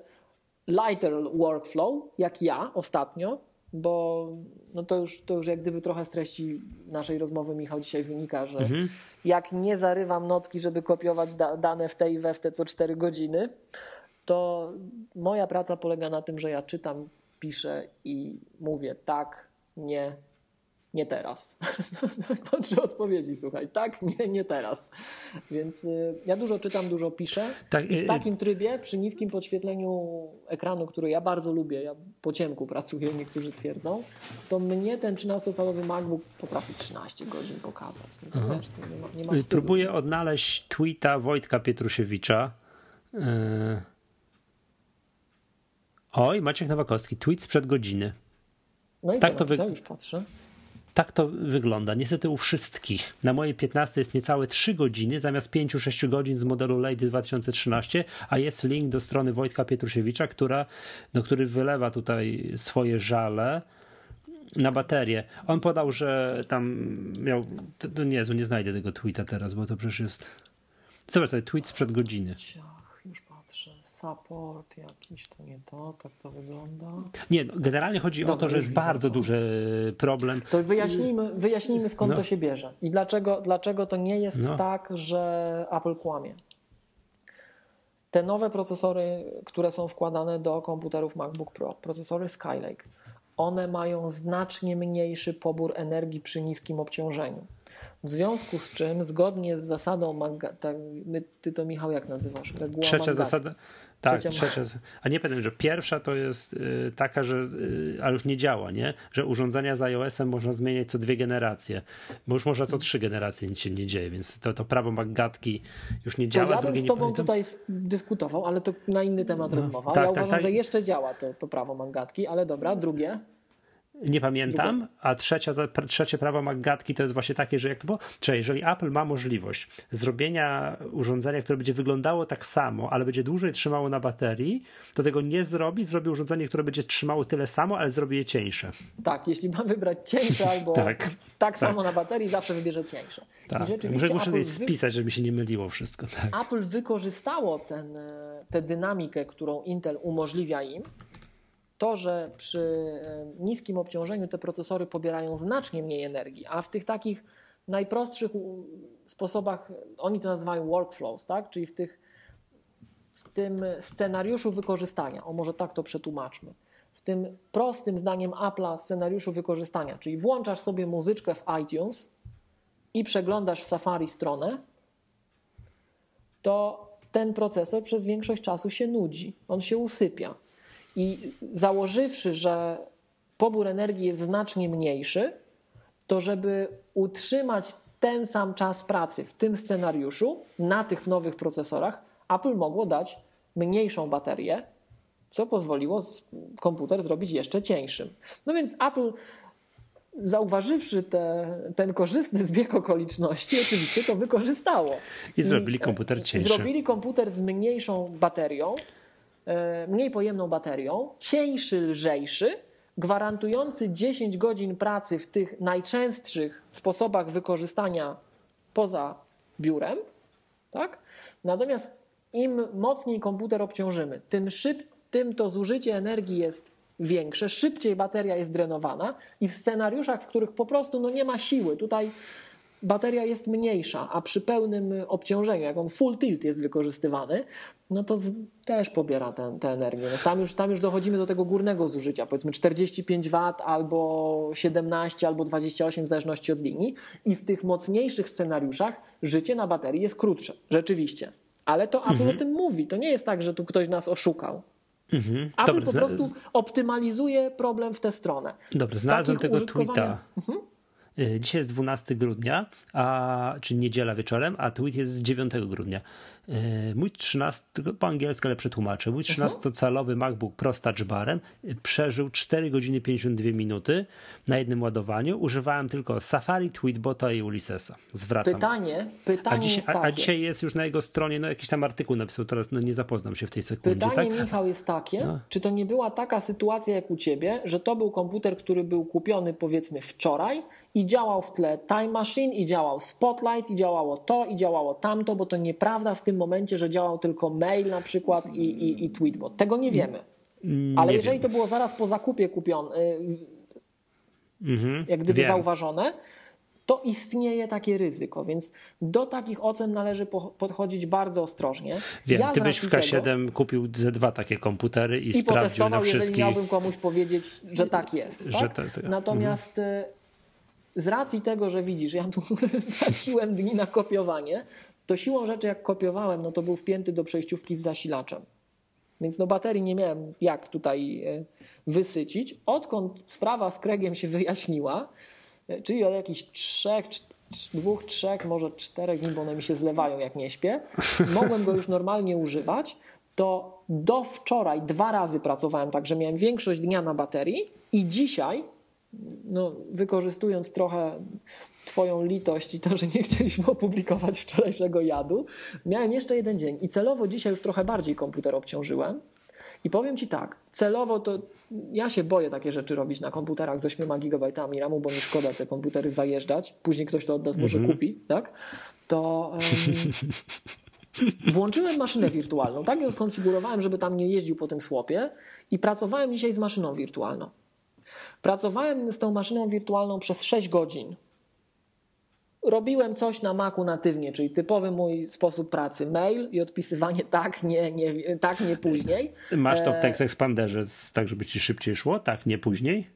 lighter workflow, jak ja ostatnio, bo no to, już, to już jak gdyby trochę z treści naszej rozmowy, Michał, dzisiaj wynika, że mhm. jak nie zarywam nocki, żeby kopiować da dane w tej i we w te co 4 godziny, to moja praca polega na tym, że ja czytam piszę i mówię tak, nie, nie teraz. Patrzę odpowiedzi, słuchaj, tak, nie, nie teraz. Więc y, ja dużo czytam, dużo piszę. Tak, I w takim trybie, przy niskim podświetleniu ekranu, który ja bardzo lubię, ja po ciemku pracuję, niektórzy twierdzą, to mnie ten 13-calowy MacBook potrafi 13 godzin pokazać. No to wiesz, to nie ma, nie ma Próbuję odnaleźć tweeta Wojtka Pietrusiewicza. Yy Oj, Maciek Nowakowski, tweet sprzed godziny. No i tak to wy... już patrzę. Tak to wygląda. Niestety u wszystkich. Na mojej 15 jest niecałe 3 godziny zamiast 5-6 godzin z modelu Lady 2013, a jest link do strony Wojtka Pietrusiewicza, która, no, który wylewa tutaj swoje żale na baterię. On podał, że tam miał. To, to nie, nie znajdę tego tweeta teraz, bo to przecież jest. Zobacz sobie, tweet sprzed godziny. Support jakiś, to nie to, tak to wygląda. Nie, no, generalnie chodzi Dobra, o to, że jest bardzo duży problem. To wyjaśnijmy, wyjaśnijmy skąd no. to się bierze i dlaczego, dlaczego to nie jest no. tak, że Apple kłamie. Te nowe procesory, które są wkładane do komputerów MacBook Pro, procesory Skylake, one mają znacznie mniejszy pobór energii przy niskim obciążeniu. W związku z czym, zgodnie z zasadą, tak, ty to Michał jak nazywasz? Reguła Trzecia zasada. Tak, trzecia, trzecia, a nie pamiętam, że pierwsza to jest y, taka, że y, ale już nie działa, nie? że urządzenia z iOS-em można zmieniać co dwie generacje, bo już można co trzy generacje, nic się nie dzieje, więc to, to prawo McGatki już nie działa. To ja bym z tobą tutaj dyskutował, ale to na inny temat no, rozmowa. Tak, ja tak, uważam, tak. że jeszcze działa to, to prawo McGatki, ale dobra, drugie. Nie pamiętam, a trzecia, trzecie prawo Maggatki to jest właśnie takie, że jak to było, czyli jeżeli Apple ma możliwość zrobienia urządzenia, które będzie wyglądało tak samo, ale będzie dłużej trzymało na baterii, to tego nie zrobi, zrobi urządzenie, które będzie trzymało tyle samo, ale zrobi je cieńsze. Tak, jeśli ma wybrać cieńsze albo tak, tak, tak samo na baterii, zawsze wybierze cieńsze. Tak. Muszę, muszę Apple spisać, żeby się nie myliło wszystko. Tak. Apple wykorzystało ten, e, tę dynamikę, którą Intel umożliwia im, to, że przy e, niskim obciążeniu te procesory pobierają znacznie mniej energii, a w tych takich najprostszych sposobach, oni to nazywają workflows, tak? czyli w, tych, w tym scenariuszu wykorzystania, o może tak to przetłumaczmy, w tym prostym zdaniem Apple'a scenariuszu wykorzystania, czyli włączasz sobie muzyczkę w iTunes i przeglądasz w Safari stronę, to ten procesor przez większość czasu się nudzi, on się usypia. I założywszy, że pobór energii jest znacznie mniejszy, to żeby utrzymać ten sam czas pracy w tym scenariuszu na tych nowych procesorach, Apple mogło dać mniejszą baterię, co pozwoliło komputer zrobić jeszcze cieńszym. No więc Apple zauważywszy te, ten korzystny zbieg okoliczności, oczywiście to wykorzystało. I zrobili komputer cieńszy. Zrobili komputer z mniejszą baterią, mniej pojemną baterią, cieńszy, lżejszy, gwarantujący 10 godzin pracy w tych najczęstszych sposobach wykorzystania poza biurem. Tak? Natomiast im mocniej komputer obciążymy, tym, szyb, tym to zużycie energii jest większe, szybciej bateria jest drenowana i w scenariuszach, w których po prostu no nie ma siły, tutaj bateria jest mniejsza, a przy pełnym obciążeniu, jak on full tilt jest wykorzystywany, no to z, też pobiera tę energię. No tam, już, tam już dochodzimy do tego górnego zużycia, powiedzmy 45 W albo 17 albo 28 w zależności od linii i w tych mocniejszych scenariuszach życie na baterii jest krótsze, rzeczywiście. Ale to Apple mhm. o tym mówi. To nie jest tak, że tu ktoś nas oszukał. Mhm. Apple Dobry, po prostu optymalizuje problem w tę stronę. Dobrze, znalazłem tego tweeta. Mhm. Y, dzisiaj jest 12 grudnia, a, czy niedziela wieczorem, a tweet jest z 9 grudnia. E, mój 13, po angielsku, ale przetłumaczę. Mój 13-calowy mhm. MacBook Pro z touchbarem e, przeżył 4 godziny 52 minuty na jednym ładowaniu. Używałem tylko Safari, Tweetbota i Ulyssesa. Zwracam. Pytanie, pytanie a dzisiaj, jest takie. A, dzisiaj jest już na jego stronie, no jakiś tam artykuł napisał, teraz no, nie zapoznam się w tej sekundzie. Pytanie, tak? Michał, jest takie, no. czy to nie była taka sytuacja jak u ciebie, że to był komputer, który był kupiony powiedzmy wczoraj i działał w tle Time Machine, i działał Spotlight, i działało to, i działało tamto, bo to nieprawda w tym momencie, że działał tylko mail na przykład i, i, i tweetbot. Tego nie wiemy. Mm, Ale nie jeżeli wiem. to było zaraz po zakupie kupione, y, mhm, jak gdyby wiem. zauważone, to istnieje takie ryzyko, więc do takich ocen należy podchodzić bardzo ostrożnie. Wiem, ja ty byś w K7 tego, kupił ze dwa takie komputery i, i sprawdził na wszystkich. jeżeli miałbym komuś powiedzieć, że tak jest. Tak? Że to jest Natomiast mhm z racji tego, że widzisz, ja tu traciłem dni na kopiowanie, to siłą rzeczy jak kopiowałem, no to był wpięty do przejściówki z zasilaczem. Więc no baterii nie miałem jak tutaj e, wysycić. Odkąd sprawa z Kregiem się wyjaśniła, e, czyli od jakichś trzech, dwóch, trzech, może czterech dni, bo one mi się zlewają jak nie śpię, mogłem go już normalnie używać, to do wczoraj dwa razy pracowałem tak, że miałem większość dnia na baterii i dzisiaj no, wykorzystując trochę Twoją litość i to, że nie chcieliśmy opublikować wczorajszego jadu, miałem jeszcze jeden dzień i celowo dzisiaj już trochę bardziej komputer obciążyłem. I powiem Ci tak, celowo to ja się boję takie rzeczy robić na komputerach z 8 GB RAMu, bo mi szkoda te komputery zajeżdżać. Później ktoś to od nas może mm -hmm. kupi, tak? To um, włączyłem maszynę wirtualną. Tak ją skonfigurowałem, żeby tam nie jeździł po tym słopie i pracowałem dzisiaj z maszyną wirtualną. Pracowałem z tą maszyną wirtualną przez 6 godzin. Robiłem coś na Macu natywnie, czyli typowy mój sposób pracy. Mail i odpisywanie tak, nie, nie, tak, nie później. Masz to w e, Text Expanderze, tak żeby ci szybciej szło, tak, nie później?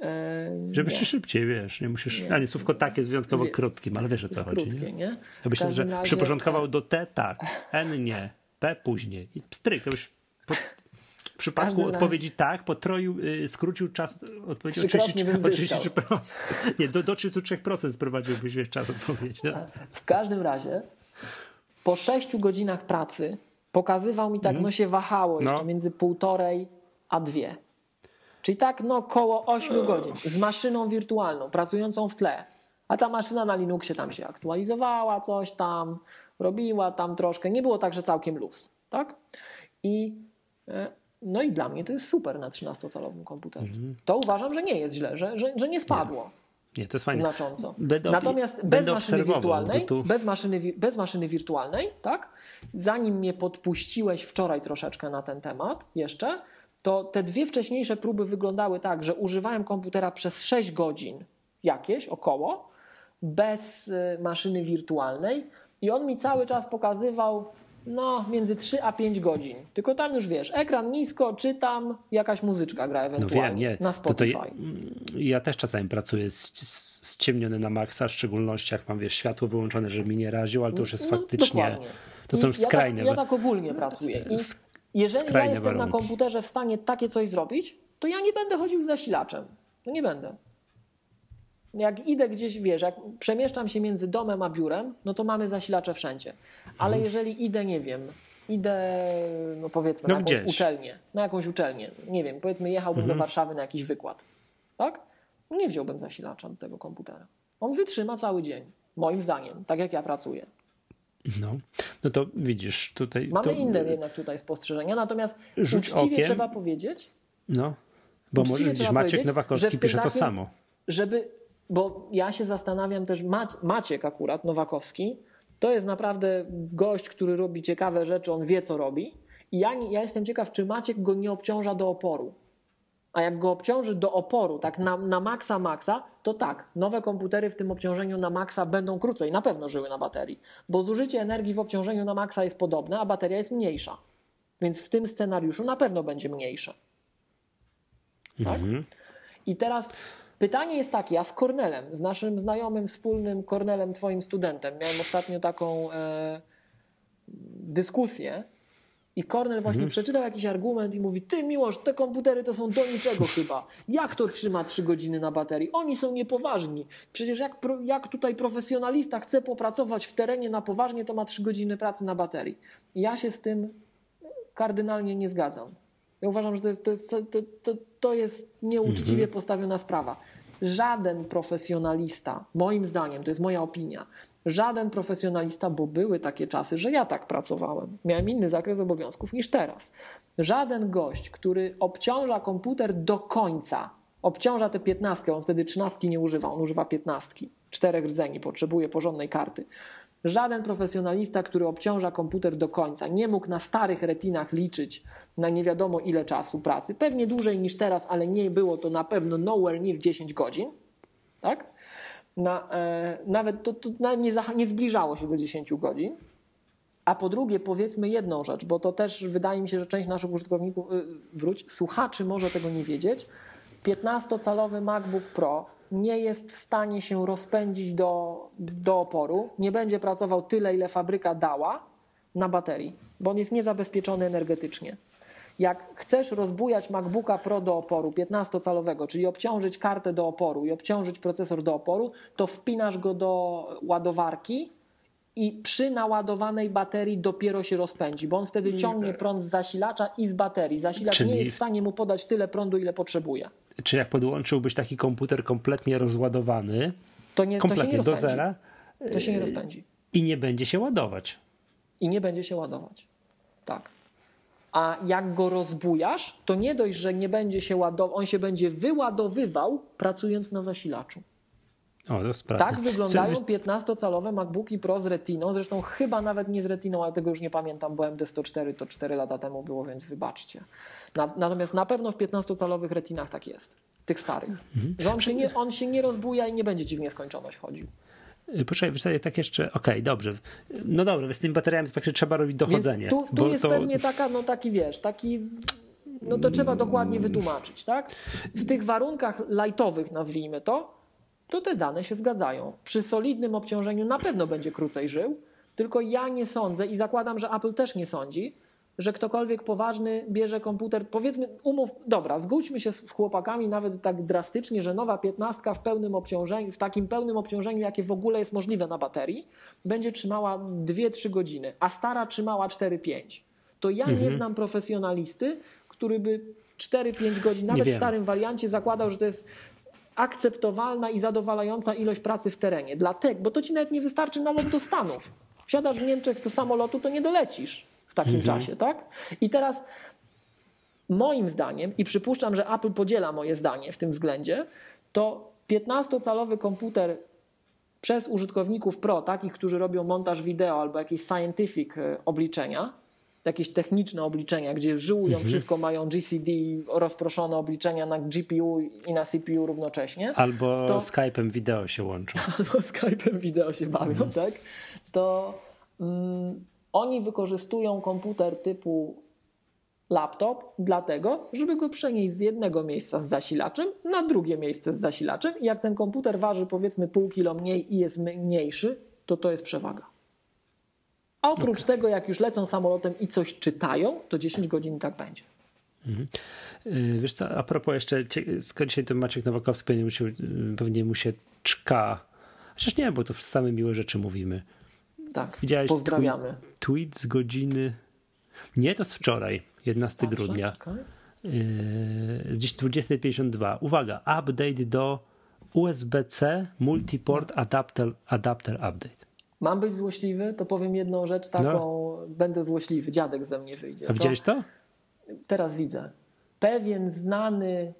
E, żeby się szybciej, wiesz, nie musisz. Nie. A nie, słówko tak jest wyjątkowo Wie, krótkim, ale wiesz o co chodzi. Krótkie, nie? nie? Ja myślę, że razie... przyporządkował do T tak, N nie, P później. I pstryk, to byś w przypadku odpowiedzi razie... tak, potroił, y, skrócił czas odpowiedzi o 30, o 33, nie, do, do 33% sprowadziłbyś wiesz, czas odpowiedzi. No. W każdym razie po 6 godzinach pracy pokazywał mi tak, mm. no się wahało jeszcze no. między półtorej a dwie. Czyli tak no koło 8 godzin z maszyną wirtualną pracującą w tle. A ta maszyna na Linuxie tam się aktualizowała, coś tam robiła tam troszkę. Nie było tak, że całkiem luz. Tak? I, e, no i dla mnie to jest super na 13-calowym komputerze. Mhm. To uważam, że nie jest źle, że, że, że nie spadło. Nie. Nie, to jest fajne. Znacząco. Będę, Natomiast bez maszyny wirtualnej, tu... bez, maszyny, bez maszyny wirtualnej, tak? Zanim mnie podpuściłeś wczoraj troszeczkę na ten temat jeszcze, to te dwie wcześniejsze próby wyglądały tak, że używałem komputera przez 6 godzin jakieś około, bez y, maszyny wirtualnej i on mi cały czas pokazywał no, między 3 a 5 godzin. Tylko tam już wiesz, ekran nisko, czytam, jakaś muzyczka gra ewentualnie no wiem, nie. na Spotify. To to ja, ja, też czasami pracuję ściemniony na maksa, w szczególności jak mam wiesz, światło wyłączone, żeby mi nie raziło, ale to już jest no, faktycznie. Dokładnie. To są skrajne. Ja tak, ja tak ogólnie pracuję. I jeżeli ja jestem warunki. na komputerze w stanie takie coś zrobić, to ja nie będę chodził z zasilaczem. No nie będę. Jak idę gdzieś, wiesz, jak przemieszczam się między domem a biurem, no to mamy zasilacze wszędzie. Ale mhm. jeżeli idę, nie wiem, idę, no powiedzmy, no na jakąś gdzieś. uczelnię, na jakąś uczelnię, nie wiem, powiedzmy jechałbym mhm. do Warszawy na jakiś wykład, tak? Nie wziąłbym zasilacza do tego komputera. On wytrzyma cały dzień, moim zdaniem, tak jak ja pracuję. No, no to widzisz tutaj. Mamy to... inne jednak tutaj spostrzeżenia, natomiast Rzuć uczciwie okiem. trzeba powiedzieć. No, bo może widzisz, Maciek Nowakowski pisze to samo. Żeby, bo ja się zastanawiam też, Maciek akurat Nowakowski, to jest naprawdę gość, który robi ciekawe rzeczy, on wie co robi. I ja, ja jestem ciekaw, czy Maciek go nie obciąża do oporu. A jak go obciąży do oporu, tak na, na maksa maksa, to tak, nowe komputery w tym obciążeniu na maksa będą krócej, na pewno żyły na baterii, bo zużycie energii w obciążeniu na maksa jest podobne, a bateria jest mniejsza. Więc w tym scenariuszu na pewno będzie mniejsze. Tak? Mhm. I teraz pytanie jest takie, ja z Kornelem, z naszym znajomym, wspólnym Kornelem, twoim studentem, miałem ostatnio taką e, dyskusję, i Cornell właśnie mhm. przeczytał jakiś argument i mówi: Ty, Miłosz, te komputery to są do niczego chyba. Jak to trzyma 3 godziny na baterii? Oni są niepoważni. Przecież jak, jak tutaj profesjonalista chce popracować w terenie na poważnie, to ma 3 godziny pracy na baterii. I ja się z tym kardynalnie nie zgadzam. Ja uważam, że to jest, to jest, to, to, to jest nieuczciwie mhm. postawiona sprawa. Żaden profesjonalista, moim zdaniem, to jest moja opinia, Żaden profesjonalista, bo były takie czasy, że ja tak pracowałem. Miałem inny zakres obowiązków niż teraz. Żaden gość, który obciąża komputer do końca, obciąża tę piętnastkę, on wtedy trzynastki nie używa, on używa piętnastki, czterech rdzeni, potrzebuje porządnej karty. Żaden profesjonalista, który obciąża komputer do końca, nie mógł na starych retinach liczyć na nie wiadomo ile czasu pracy. Pewnie dłużej niż teraz, ale nie było to na pewno nowhere near 10 godzin. Tak? na, e, nawet to, to nie, nie zbliżało się do 10 godzin. A po drugie, powiedzmy jedną rzecz, bo to też wydaje mi się, że część naszych użytkowników, y, wróć, słuchaczy może tego nie wiedzieć. 15-calowy MacBook Pro nie jest w stanie się rozpędzić do, do oporu, nie będzie pracował tyle, ile fabryka dała na baterii, bo on jest niezabezpieczony energetycznie. Jak chcesz rozbujać MacBooka Pro do oporu 15-calowego, czyli obciążyć kartę do oporu i obciążyć procesor do oporu, to wpinasz go do ładowarki i przy naładowanej baterii dopiero się rozpędzi, bo on wtedy ciągnie prąd z zasilacza i z baterii. Zasilacz czyli... nie jest w stanie mu podać tyle prądu, ile potrzebuje. Czy jak podłączyłbyś taki komputer kompletnie rozładowany, to nie, kompletnie to do zera, to się nie rozpędzi. I nie będzie się ładować. I nie będzie się ładować. Tak a jak go rozbujasz, to nie dość, że nie będzie się ładował, on się będzie wyładowywał pracując na zasilaczu. O, to tak wyglądają 15-calowe MacBooki Pro z retiną, zresztą chyba nawet nie z retiną, ale tego już nie pamiętam, bo MD104 to 4 lata temu było, więc wybaczcie. natomiast na pewno w 15-calowych retinach tak jest, tych starych. Mhm. Że on się, nie, on się nie rozbuja i nie będzie ci w nieskończoność chodził. Y, poczekaj, sobie tak jeszcze, okej, okay, dobrze. No dobra, z tymi bateriami faktycznie trzeba robić dochodzenie. Więc tu, tu jest to... pewnie taka, no taki wiesz, taki no to trzeba dokładnie wytłumaczyć, tak? W tych warunkach lightowych, nazwijmy to, to te dane się zgadzają. Przy solidnym obciążeniu na pewno będzie krócej żył, tylko ja nie sądzę i zakładam, że Apple też nie sądzi, że ktokolwiek poważny bierze komputer, powiedzmy, umów, dobra, zgódźmy się z chłopakami nawet tak drastycznie, że nowa piętnastka w pełnym obciążeniu, w takim pełnym obciążeniu, jakie w ogóle jest możliwe na baterii, będzie trzymała 2-3 godziny, a stara trzymała 4-5. To ja mhm. nie znam profesjonalisty, który by 4-5 godzin, nawet w starym wariancie zakładał, że to jest akceptowalna i zadowalająca ilość pracy w terenie. Dlatego, bo to ci nawet nie wystarczy na lot do Stanów. Wsiadasz w Niemczech do samolotu, to nie dolecisz w takim mhm. czasie, tak? I teraz moim zdaniem, i przypuszczam, że Apple podziela moje zdanie w tym względzie, to 15-calowy komputer przez użytkowników pro, takich, którzy robią montaż wideo albo jakieś scientific e, obliczenia, jakieś techniczne obliczenia, gdzie żyłują mhm. wszystko, mają GCD, rozproszone obliczenia na GPU i na CPU równocześnie. Albo to, Skype'em wideo się łączą. Albo Skype'em wideo się bawią, mhm. tak? To mm, oni wykorzystują komputer typu laptop dlatego, żeby go przenieść z jednego miejsca z zasilaczem na drugie miejsce z zasilaczem i jak ten komputer waży powiedzmy pół kilo mniej i jest mniejszy, to to jest przewaga. A oprócz okay. tego, jak już lecą samolotem i coś czytają, to 10 godzin tak będzie. Mhm. Y, wiesz co, a propos jeszcze, skąd dzisiaj ten Maciek Nowakowski pewnie mu się, y, pewnie mu się czka. Chociaż nie, bo to same miłe rzeczy mówimy. Tak, Widziałeś pozdrawiamy. Tweet z godziny... Nie, to z wczoraj, 11 Patrzę, grudnia. Yy, gdzieś 20.52. Uwaga, update do USB-C Multiport Adapter, adapter Update. Mam być złośliwy, to powiem jedną rzecz taką, no. będę złośliwy, dziadek ze mnie wyjdzie. A widziałeś to? Teraz widzę. Pewien znany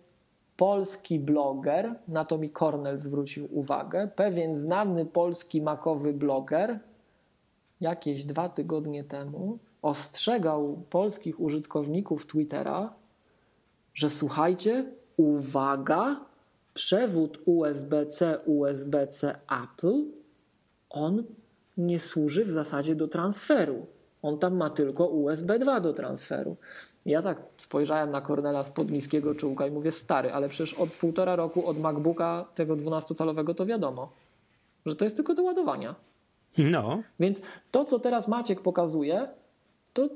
polski bloger, na to mi Cornell zwrócił uwagę, pewien znany polski makowy bloger jakieś dwa tygodnie temu ostrzegał polskich użytkowników Twittera, że słuchajcie, uwaga, przewód USB-C, USB-C Apple, on nie służy w zasadzie do transferu. On tam ma tylko USB 2 do transferu. Ja tak spojrzałem na Cornela spod niskiego czułka i mówię, stary, ale przecież od półtora roku od MacBooka tego 12-calowego to wiadomo, że to jest tylko do ładowania. No. Więc to, co teraz Maciek pokazuje, to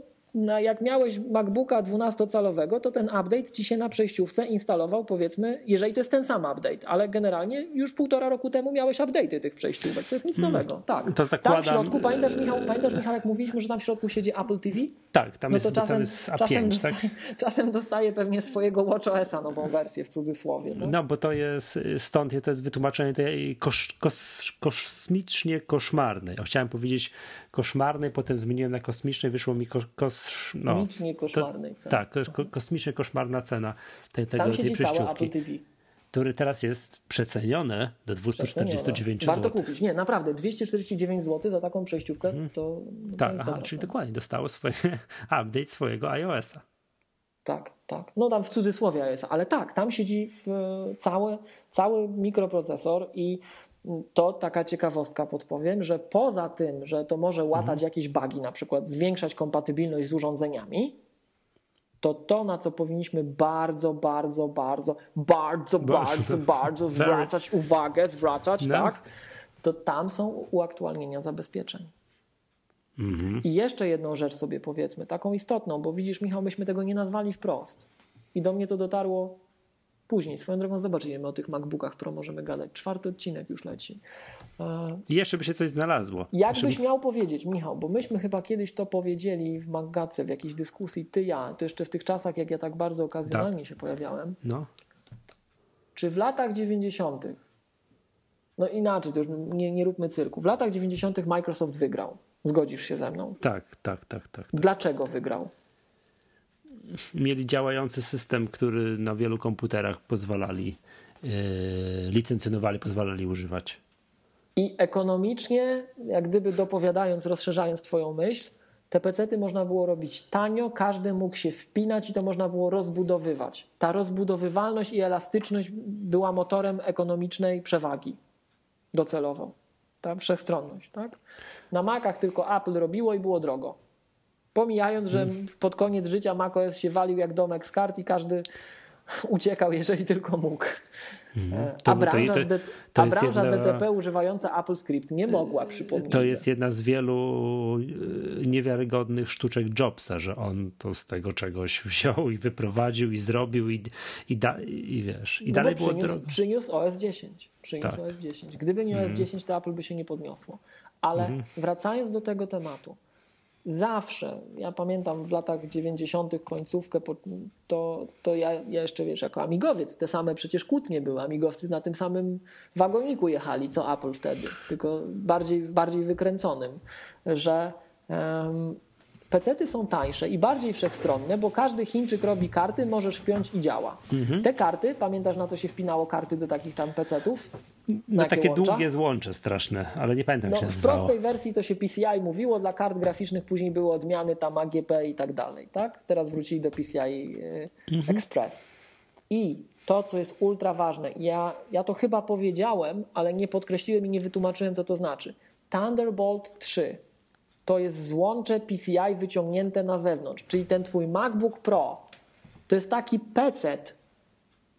jak miałeś MacBooka 12-calowego, to ten update ci się na przejściówce instalował, powiedzmy, jeżeli to jest ten sam update, ale generalnie już półtora roku temu miałeś update'y tych przejściówek. To jest nic hmm. nowego. Tak. To zakładam... Tam w środku, pamiętasz Michał, pamiętasz Michał, jak mówiliśmy, że tam w środku siedzi Apple TV? Tak, tam, no jest, czasem, tam jest A5. Czasem, dostaje, tak? czasem dostaje pewnie swojego WatchOS-a nową wersję w cudzysłowie. Tak? No bo to jest, stąd to jest wytłumaczenie tej kosz, kos, kosmicznie koszmarnej. Chciałem powiedzieć koszmarnej, potem zmieniłem na kosmicznej, wyszło mi kos, kos no, kosmicznie koszmarnej ceny. Tak, ko, kosmicznie koszmarna cena tej, tego, Tam tej przejściówki. Który teraz jest przecenione do 249 zł. Warto kupić. Nie, naprawdę, 249 zł za taką przejściówkę hmm. to. No tak, aha, czyli dokładnie dostało swoje update swojego iOS-a. Tak, tak. No tam w cudzysłowie iOS, ale tak, tam siedzi cały, cały mikroprocesor i to taka ciekawostka podpowiem, że poza tym, że to może łatać mhm. jakieś bugi, na przykład zwiększać kompatybilność z urządzeniami, to to, na co powinniśmy bardzo, bardzo, bardzo, bardzo, bardzo, bardzo zwracać uwagę, zwracać, no. tak, to tam są uaktualnienia zabezpieczeń. Mhm. I jeszcze jedną rzecz sobie powiedzmy, taką istotną, bo widzisz, Michał, myśmy tego nie nazwali wprost. I do mnie to dotarło Później, swoją drogą, zobaczymy o tych MacBookach Pro możemy gadać. Czwarty odcinek już leci. I jeszcze by się coś znalazło. Jakbyś by... miał powiedzieć, Michał, bo myśmy chyba kiedyś to powiedzieli w Magace, w jakiejś dyskusji, ty, ja, to jeszcze w tych czasach, jak ja tak bardzo okazjonalnie tak. się pojawiałem. No. Czy w latach 90., no inaczej, to już nie, nie róbmy cyrku, w latach 90. Microsoft wygrał. Zgodzisz się ze mną? Tak, tak, tak, tak. tak. Dlaczego wygrał? Mieli działający system, który na wielu komputerach pozwalali, yy, licencjonowali, pozwalali używać. I ekonomicznie, jak gdyby dopowiadając, rozszerzając Twoją myśl, te pecety można było robić tanio, każdy mógł się wpinać i to można było rozbudowywać. Ta rozbudowywalność i elastyczność była motorem ekonomicznej przewagi docelowo. Ta wszechstronność. Tak? Na Macach tylko Apple robiło i było drogo. Pomijając, że hmm. pod koniec życia macOS się walił jak domek z kart i każdy uciekał, jeżeli tylko mógł. Hmm. A branża, to, to, to a branża jedna... DTP używająca AppleScript nie mogła przypomnieć. To jest jedna z wielu e, niewiarygodnych sztuczek Jobsa, że on to z tego czegoś wziął i wyprowadził i zrobił i, i, da, i wiesz, i no dalej było przyniósł, drogo. Przyniósł OS 10. Przyniósł tak. OS 10. Gdyby nie OS 10, mhm. to Apple by się nie podniosło. Ale hmm. wracając do tego tematu, zawsze, ja pamiętam w latach 90. końcówkę, to, to ja, ja jeszcze wiesz, jako amigowiec, te same przecież kłótnie były. Amigowcy na tym samym wagoniku jechali co Apple wtedy, tylko bardziej, bardziej wykręconym, że um, Pecety są tańsze i bardziej wszechstronne, bo każdy Chińczyk robi karty, możesz wpiąć i działa. Mhm. Te karty, pamiętasz na co się wpinało karty do takich tam pecetów? No takie łącza? długie złącze straszne, ale nie pamiętam no, jak się. W prostej wersji to się PCI mówiło, dla kart graficznych później były odmiany tam AGP i tak dalej, tak? Teraz wrócili do PCI e, mhm. Express. I to, co jest ultra ważne, ja, ja to chyba powiedziałem, ale nie podkreśliłem i nie wytłumaczyłem, co to znaczy. Thunderbolt 3 to jest złącze PCI wyciągnięte na zewnątrz, czyli ten twój MacBook Pro to jest taki PC.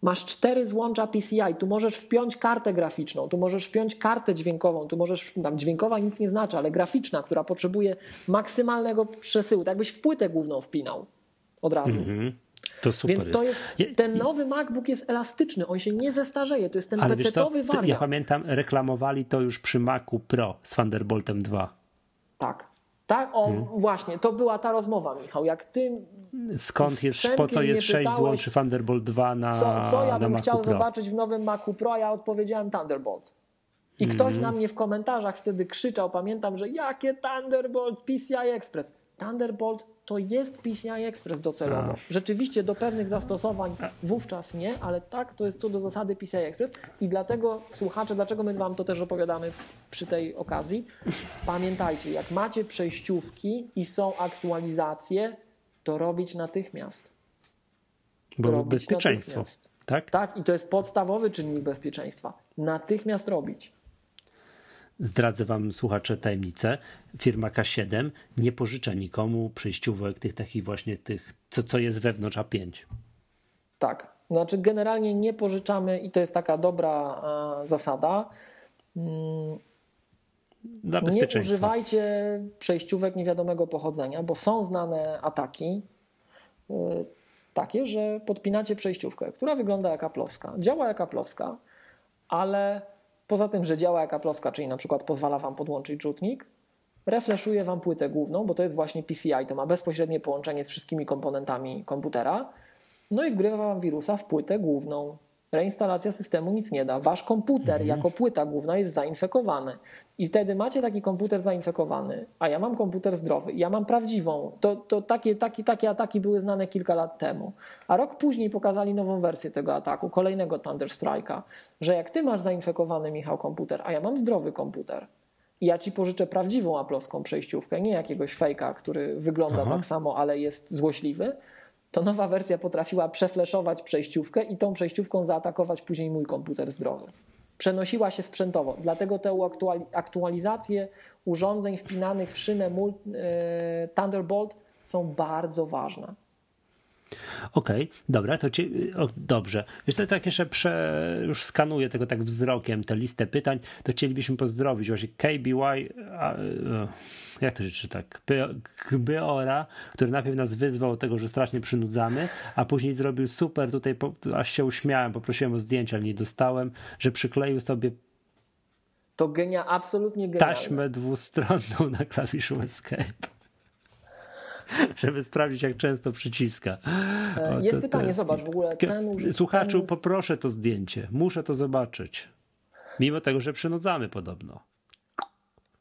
Masz cztery złącza PCI, tu możesz wpiąć kartę graficzną, tu możesz wpiąć kartę dźwiękową, tu możesz, tam dźwiękowa nic nie znaczy, ale graficzna, która potrzebuje maksymalnego przesyłu, tak jakbyś w płytę główną wpinał od razu. Mm-hmm. To super Więc to jest. jest. ten nowy MacBook jest elastyczny, on się nie zestarzeje, to jest ten PC-owy wariant. Ja pamiętam, reklamowali to już przy Macu Pro z Thunderboltem 2. Tak. Tak, o, hmm. właśnie, to była ta rozmowa, Michał. Jak ty. Skąd jest, po co jest 6 złączy Thunderbolt 2 na. Co, co ja bym chciał Pro? zobaczyć w nowym Macu Pro, ja odpowiedziałem Thunderbolt. I hmm. ktoś na mnie w komentarzach wtedy krzyczał, pamiętam, że jakie Thunderbolt, PCI Express. Thunderbolt to jest PCI Express docelowo. Rzeczywiście do pewnych zastosowań wówczas nie, ale tak, to jest co do zasady PCI Express i dlatego słuchacze, dlaczego my Wam to też opowiadamy w, przy tej okazji, pamiętajcie, jak macie przejściówki i są aktualizacje, to robić natychmiast. Bo robić bezpieczeństwo. Natychmiast. Tak? Tak, i to jest podstawowy czynnik bezpieczeństwa. Natychmiast robić. Zdradzę wam, słuchacze, tajemnicę. Firma K7 nie pożycza nikomu przejściówek tych takich właśnie tych, co, co jest wewnątrz A5. Tak. Znaczy generalnie nie pożyczamy i to jest taka dobra e, zasada. Mm, Dla nie używajcie przejściówek niewiadomego pochodzenia, bo są znane ataki y, takie, że podpinacie przejściówkę, która wygląda jak aplowska, działa jak aplowska, ale Poza tym, że działa jak aploska, czyli na przykład pozwala Wam podłączyć rzutnik, refleszuje Wam płytę główną, bo to jest właśnie PCI, to ma bezpośrednie połączenie z wszystkimi komponentami komputera, no i wgrywa Wam wirusa w płytę główną. Reinstalacja systemu nic nie da. Wasz komputer mhm. jako płyta główna jest zainfekowany. I wtedy macie taki komputer zainfekowany, a ja mam komputer zdrowy, ja mam prawdziwą. To, to takie, takie, takie ataki były znane kilka lat temu. A rok później pokazali nową wersję tego ataku, kolejnego Thunder Strike'a, że jak ty masz zainfekowany, Michał, komputer, a ja mam zdrowy komputer, i ja ci pożyczę prawdziwą aploską przejściówkę, nie jakiegoś fejka, który wygląda Aha. tak samo, ale jest złośliwy, to nowa wersja potrafiła przefleszować przejściówkę i tą przejściówką zaatakować później mój komputer zdrowy. Przenosiła się sprzętowo, dlatego te aktualizacje urządzeń wpinanych w szynę e, Thunderbolt są bardzo ważne. Okej, okay, dobra, to o, dobrze. Wiesz tak jeszcze prze, już skanuję tego tak wzrokiem, tę listę pytań, to chcielibyśmy pozdrowić właśnie KBY, a, e, jak to się czyta, Kbyora, który najpierw nas wyzwał tego, że strasznie przynudzamy, a później zrobił super, tutaj aż się uśmiałem, poprosiłem o zdjęcie, ale nie dostałem, że przykleił sobie to genia, absolutnie genialne. Taśmę dwustronną na klawiszu Escape. żeby sprawdzić, jak często przyciska. E, o, jest to, pytanie, to jest... zobacz, w ogóle ten Słuchaczu, ten... poproszę to zdjęcie. Muszę to zobaczyć. Mimo tego, że przynudzamy podobno.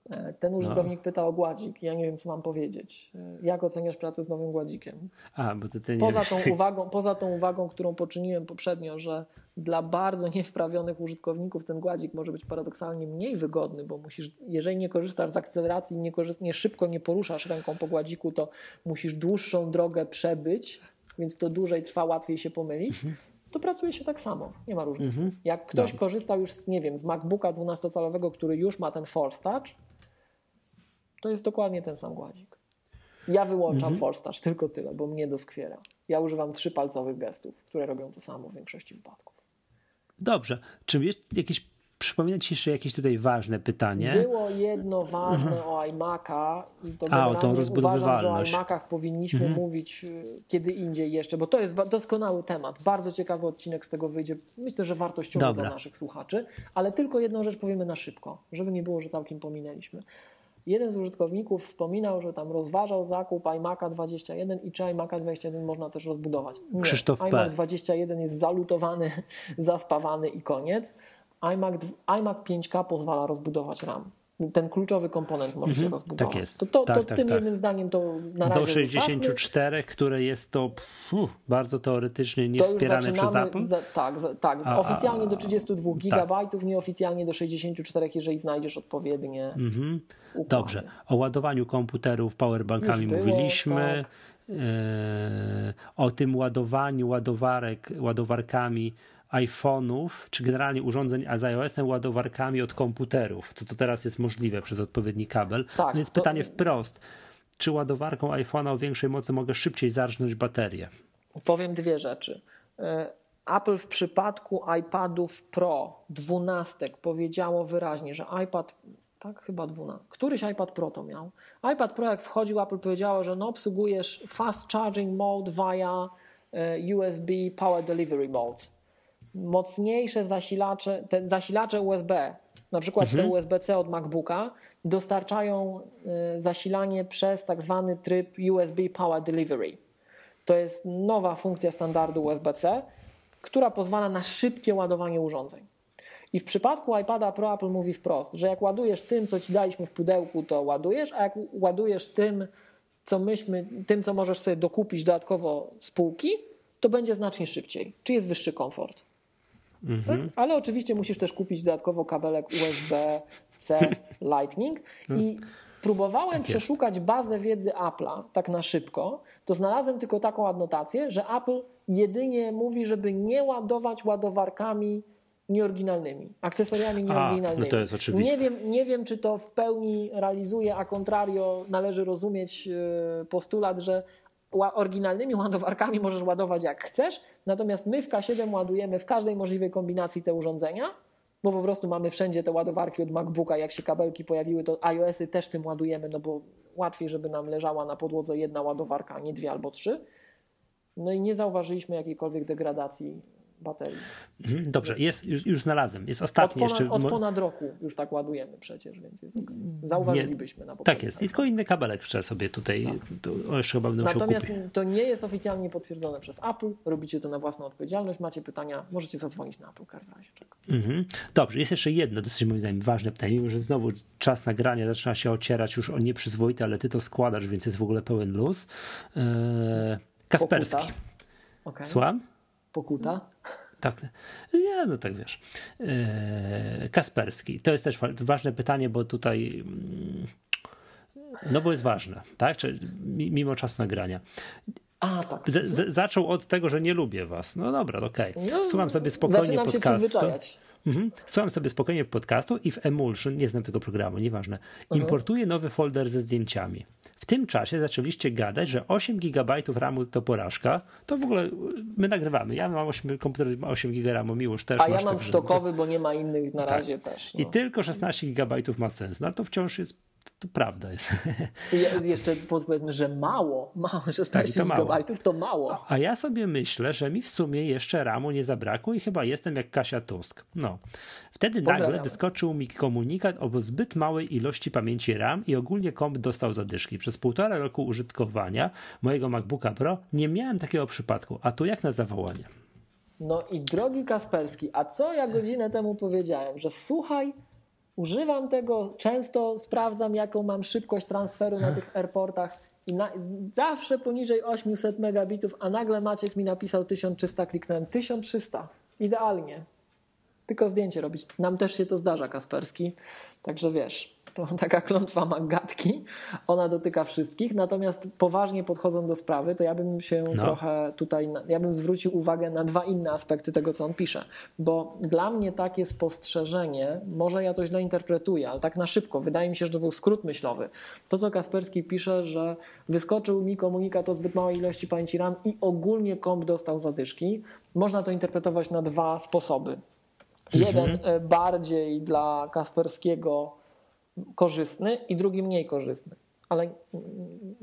E, ten no. użytkownik no. pyta o gładzik. Ja nie wiem, co mam powiedzieć. E, jak oceniasz pracę z nowym gładzikiem? A, bo ty, ty poza, tą uwagą, poza tą uwagą, którą poczyniłem poprzednio, że dla bardzo niewprawionych użytkowników ten gładzik może być paradoksalnie mniej wygodny, bo musisz, jeżeli nie korzystasz z akceleracji, nie, korzyst, nie szybko nie poruszasz ręką po gładziku, to musisz dłuższą drogę przebyć, więc to dłużej trwa, łatwiej się pomylić. Mhm. To pracuje się tak samo, nie ma różnicy. Mhm. Jak ktoś Dobrze. korzysta już z, nie wiem, z MacBooka 12-calowego, który już ma ten Force Touch, to jest dokładnie ten sam gładzik. Ja wyłączam mhm. Tylko tyle, bo mnie doskwiera. Ja używam trzypalcowych gestów, które robią to samo w większości wypadków. Dobrze. Czy jest jakieś Przypomina Ci jeszcze jakieś tutaj ważne pytanie? Było jedno ważne mhm. o iMac'a i to A, o tą uważam, że o iMac'ach powinniśmy mhm. mówić y, kiedy indziej jeszcze, bo to jest doskonały temat. Bardzo ciekawy odcinek z tego wyjdzie. Myślę, że wartościowy Dobra. dla naszych słuchaczy, ale tylko jedną rzecz powiemy na szybko, żeby nie było, że całkiem pominęliśmy. Jeden z użytkowników wspominał, że tam rozważał zakup iMac'a 21 i czy iMac'a 21 można też rozbudować. Nie, Krzysztof P. iMac 21 jest zalutowany, zaspawany i koniec. iMac, iMac 5K pozwala rozbudować RAM ten kluczowy komponent może się rozbudować. Tak jest. To, to, tak, to tak, tym tak. jednym zdaniem to na razie Do 64, zostawmy. które jest to pfu, bardzo teoretycznie niewspierane przez Apple. Za, tak, za, tak. A, oficjalnie a, do 32 tak. gigabajtów, nieoficjalnie do 64, jeżeli znajdziesz odpowiednie. Mhm. układy. Dobrze. O ładowaniu komputerów powerbankami było, mówiliśmy. tak. E, o tym ładowaniu ładowarek, ładowarkami iPhone'ów, czy generalnie urządzeń z iOS-em ładowarkami od komputerów, co to teraz jest możliwe przez odpowiedni kabel. Tak, no jest to- pytanie wprost. Czy ładowarką iPhone'a o większej mocy mogę szybciej zarżnąć baterię? Powiem dwie rzeczy. E, Apple w przypadku iPadów Pro 12 powiedziało wyraźnie, że iPad, tak chyba 12, któryś iPad Pro to miał. iPad Pro jak wchodził, Apple powiedziało, że no obsługujesz fast charging mode via e, USB power delivery mode. Mocniejsze zasilacze, te zasilacze USB, na przykład te USB-C od MacBooka, dostarczają e, zasilanie przez tak zwany tryb USB power delivery. To jest nowa funkcja standardu USB-C, która pozwala na szybkie ładowanie urządzeń. I w przypadku iPada Pro Apple mówi wprost, że jak ładujesz tym, co ci daliśmy w pudełku, to ładujesz, a jak ładujesz tym, co myśmy, tym, co możesz sobie dokupić dodatkowo z półki, to będzie znacznie szybciej. Czy jest wyższy komfort. Tak? Ale oczywiście musisz też kupić dodatkowo kabelek USB-C Lightning i próbowałem przeszukać bazę wiedzy Apple'a tak na szybko, to znalazłem tylko taką adnotację, że Apple jedynie mówi, żeby nie ładować ładowarkami nieoryginalnymi, akcesoriami nieoryginalnymi. no to jest oczywiste. Nie wiem, nie wiem, czy to w pełni realizuje, a contrario należy rozumieć e, postulat, że oryginalnymi ładowarkami możesz ładować jak chcesz, natomiast my w K7 ładujemy w każdej możliwej kombinacji te urządzenia, bo po prostu mamy wszędzie te ładowarki od MacBooka, jak się kabelki pojawiły, to iOS-y też tym ładujemy, no bo łatwiej, żeby nam leżała na podłodze jedna ładowarka, a nie dwie albo trzy. No i nie zauważyliśmy jakiejkolwiek degradacji baterii. Mhm, Dobrze, jest, już, już znalazłem. Jest Od ostatni ponad, jeszcze. od ponad roku już tak ładujemy przecież, więc jest okay. Zauważylibyśmy na poprzednim Tak jest. I tylko inny kabelek trzeba sobie tutaj. To, o, jeszcze chyba będę Natomiast to nie jest oficjalnie potwierdzone przez Apple. Robicie to na własną odpowiedzialność. Macie pytania, możecie zadzwonić na Apple Car w razie czego. Mhm. Dobrze, jest jeszcze jedno dosyć moim zdaniem ważne pytanie, mimo że znowu czas nagrania zaczyna się ocierać już o nieprzyzwoite, ale ty to składasz, więc jest w ogóle pełen luz. Eee, Kasperski. Pokuta. Okay. Słucham? Pokuta. Tak. Nie, no tak wiesz. Eee, Kasperski. To jest też wa- ważne pytanie, bo tutaj. mm, No bo jest ważne, tak? Czy, mi- mimo czasu nagrania. A, tak. Z, z, zaczął od tego, że nie lubię was. No dobra, okej. No, Słucham sobie spokojnie Zaczynam się podcastu. przyzwyczajać. Mhm. Słucham sobie spokojnie w podcastu i w Emulsion, nie znam tego programu, nieważne, Mhm. importuję nowy folder ze zdjęciami. W tym czasie zaczęliście gadać, że 8 GB RAMu to porażka. To w ogóle y, my nagrywamy. Ja mam 8, komputer ma 8 GB RAMu, Miłosz też A ja mam stokowy, bo nie ma innych na razie też. No. I tylko 16 GB ma sens. No to wciąż jest, to prawda jest. I jeszcze powiedzmy, że mało, mało 16 Tak, to mało. gigabajtów to mało. A ja sobie myślę, że mi w sumie jeszcze ramu nie zabrakło i chyba jestem jak Kasia Tusk. No. Wtedy nagle wyskoczył mi komunikat o zbyt małej ilości pamięci RAM i ogólnie komp dostał zadyszki. Przez półtora roku użytkowania mojego MacBooka Pro nie miałem takiego przypadku. A tu jak na zawołanie? No i drogi Kasperski, a co ja godzinę temu powiedziałem, że słuchaj, używam tego, często sprawdzam, jaką mam szybkość transferu na tych airportach i na, zawsze poniżej 800 megabitów, a nagle Maciek mi napisał 1300, kliknąłem 1300. Idealnie. Tylko zdjęcie robić. Nam też się to zdarza, Kasperski. Także wiesz, to taka klątwa magatki. Ona dotyka wszystkich. Natomiast poważnie podchodząc do sprawy, to ja bym się No. trochę tutaj, ja bym zwrócił uwagę na dwa inne aspekty tego, co on pisze. Bo dla mnie takie spostrzeżenie, może ja to źle interpretuję, ale tak na szybko, wydaje mi się, że to był skrót myślowy. To, co Kasperski pisze, że wyskoczył mi komunikat o zbyt małej ilości pamięci RAM i ogólnie komp dostał zadyszki, można to interpretować na dwa sposoby. Jeden e, bardziej dla Kasperskiego korzystny i drugi mniej korzystny. ale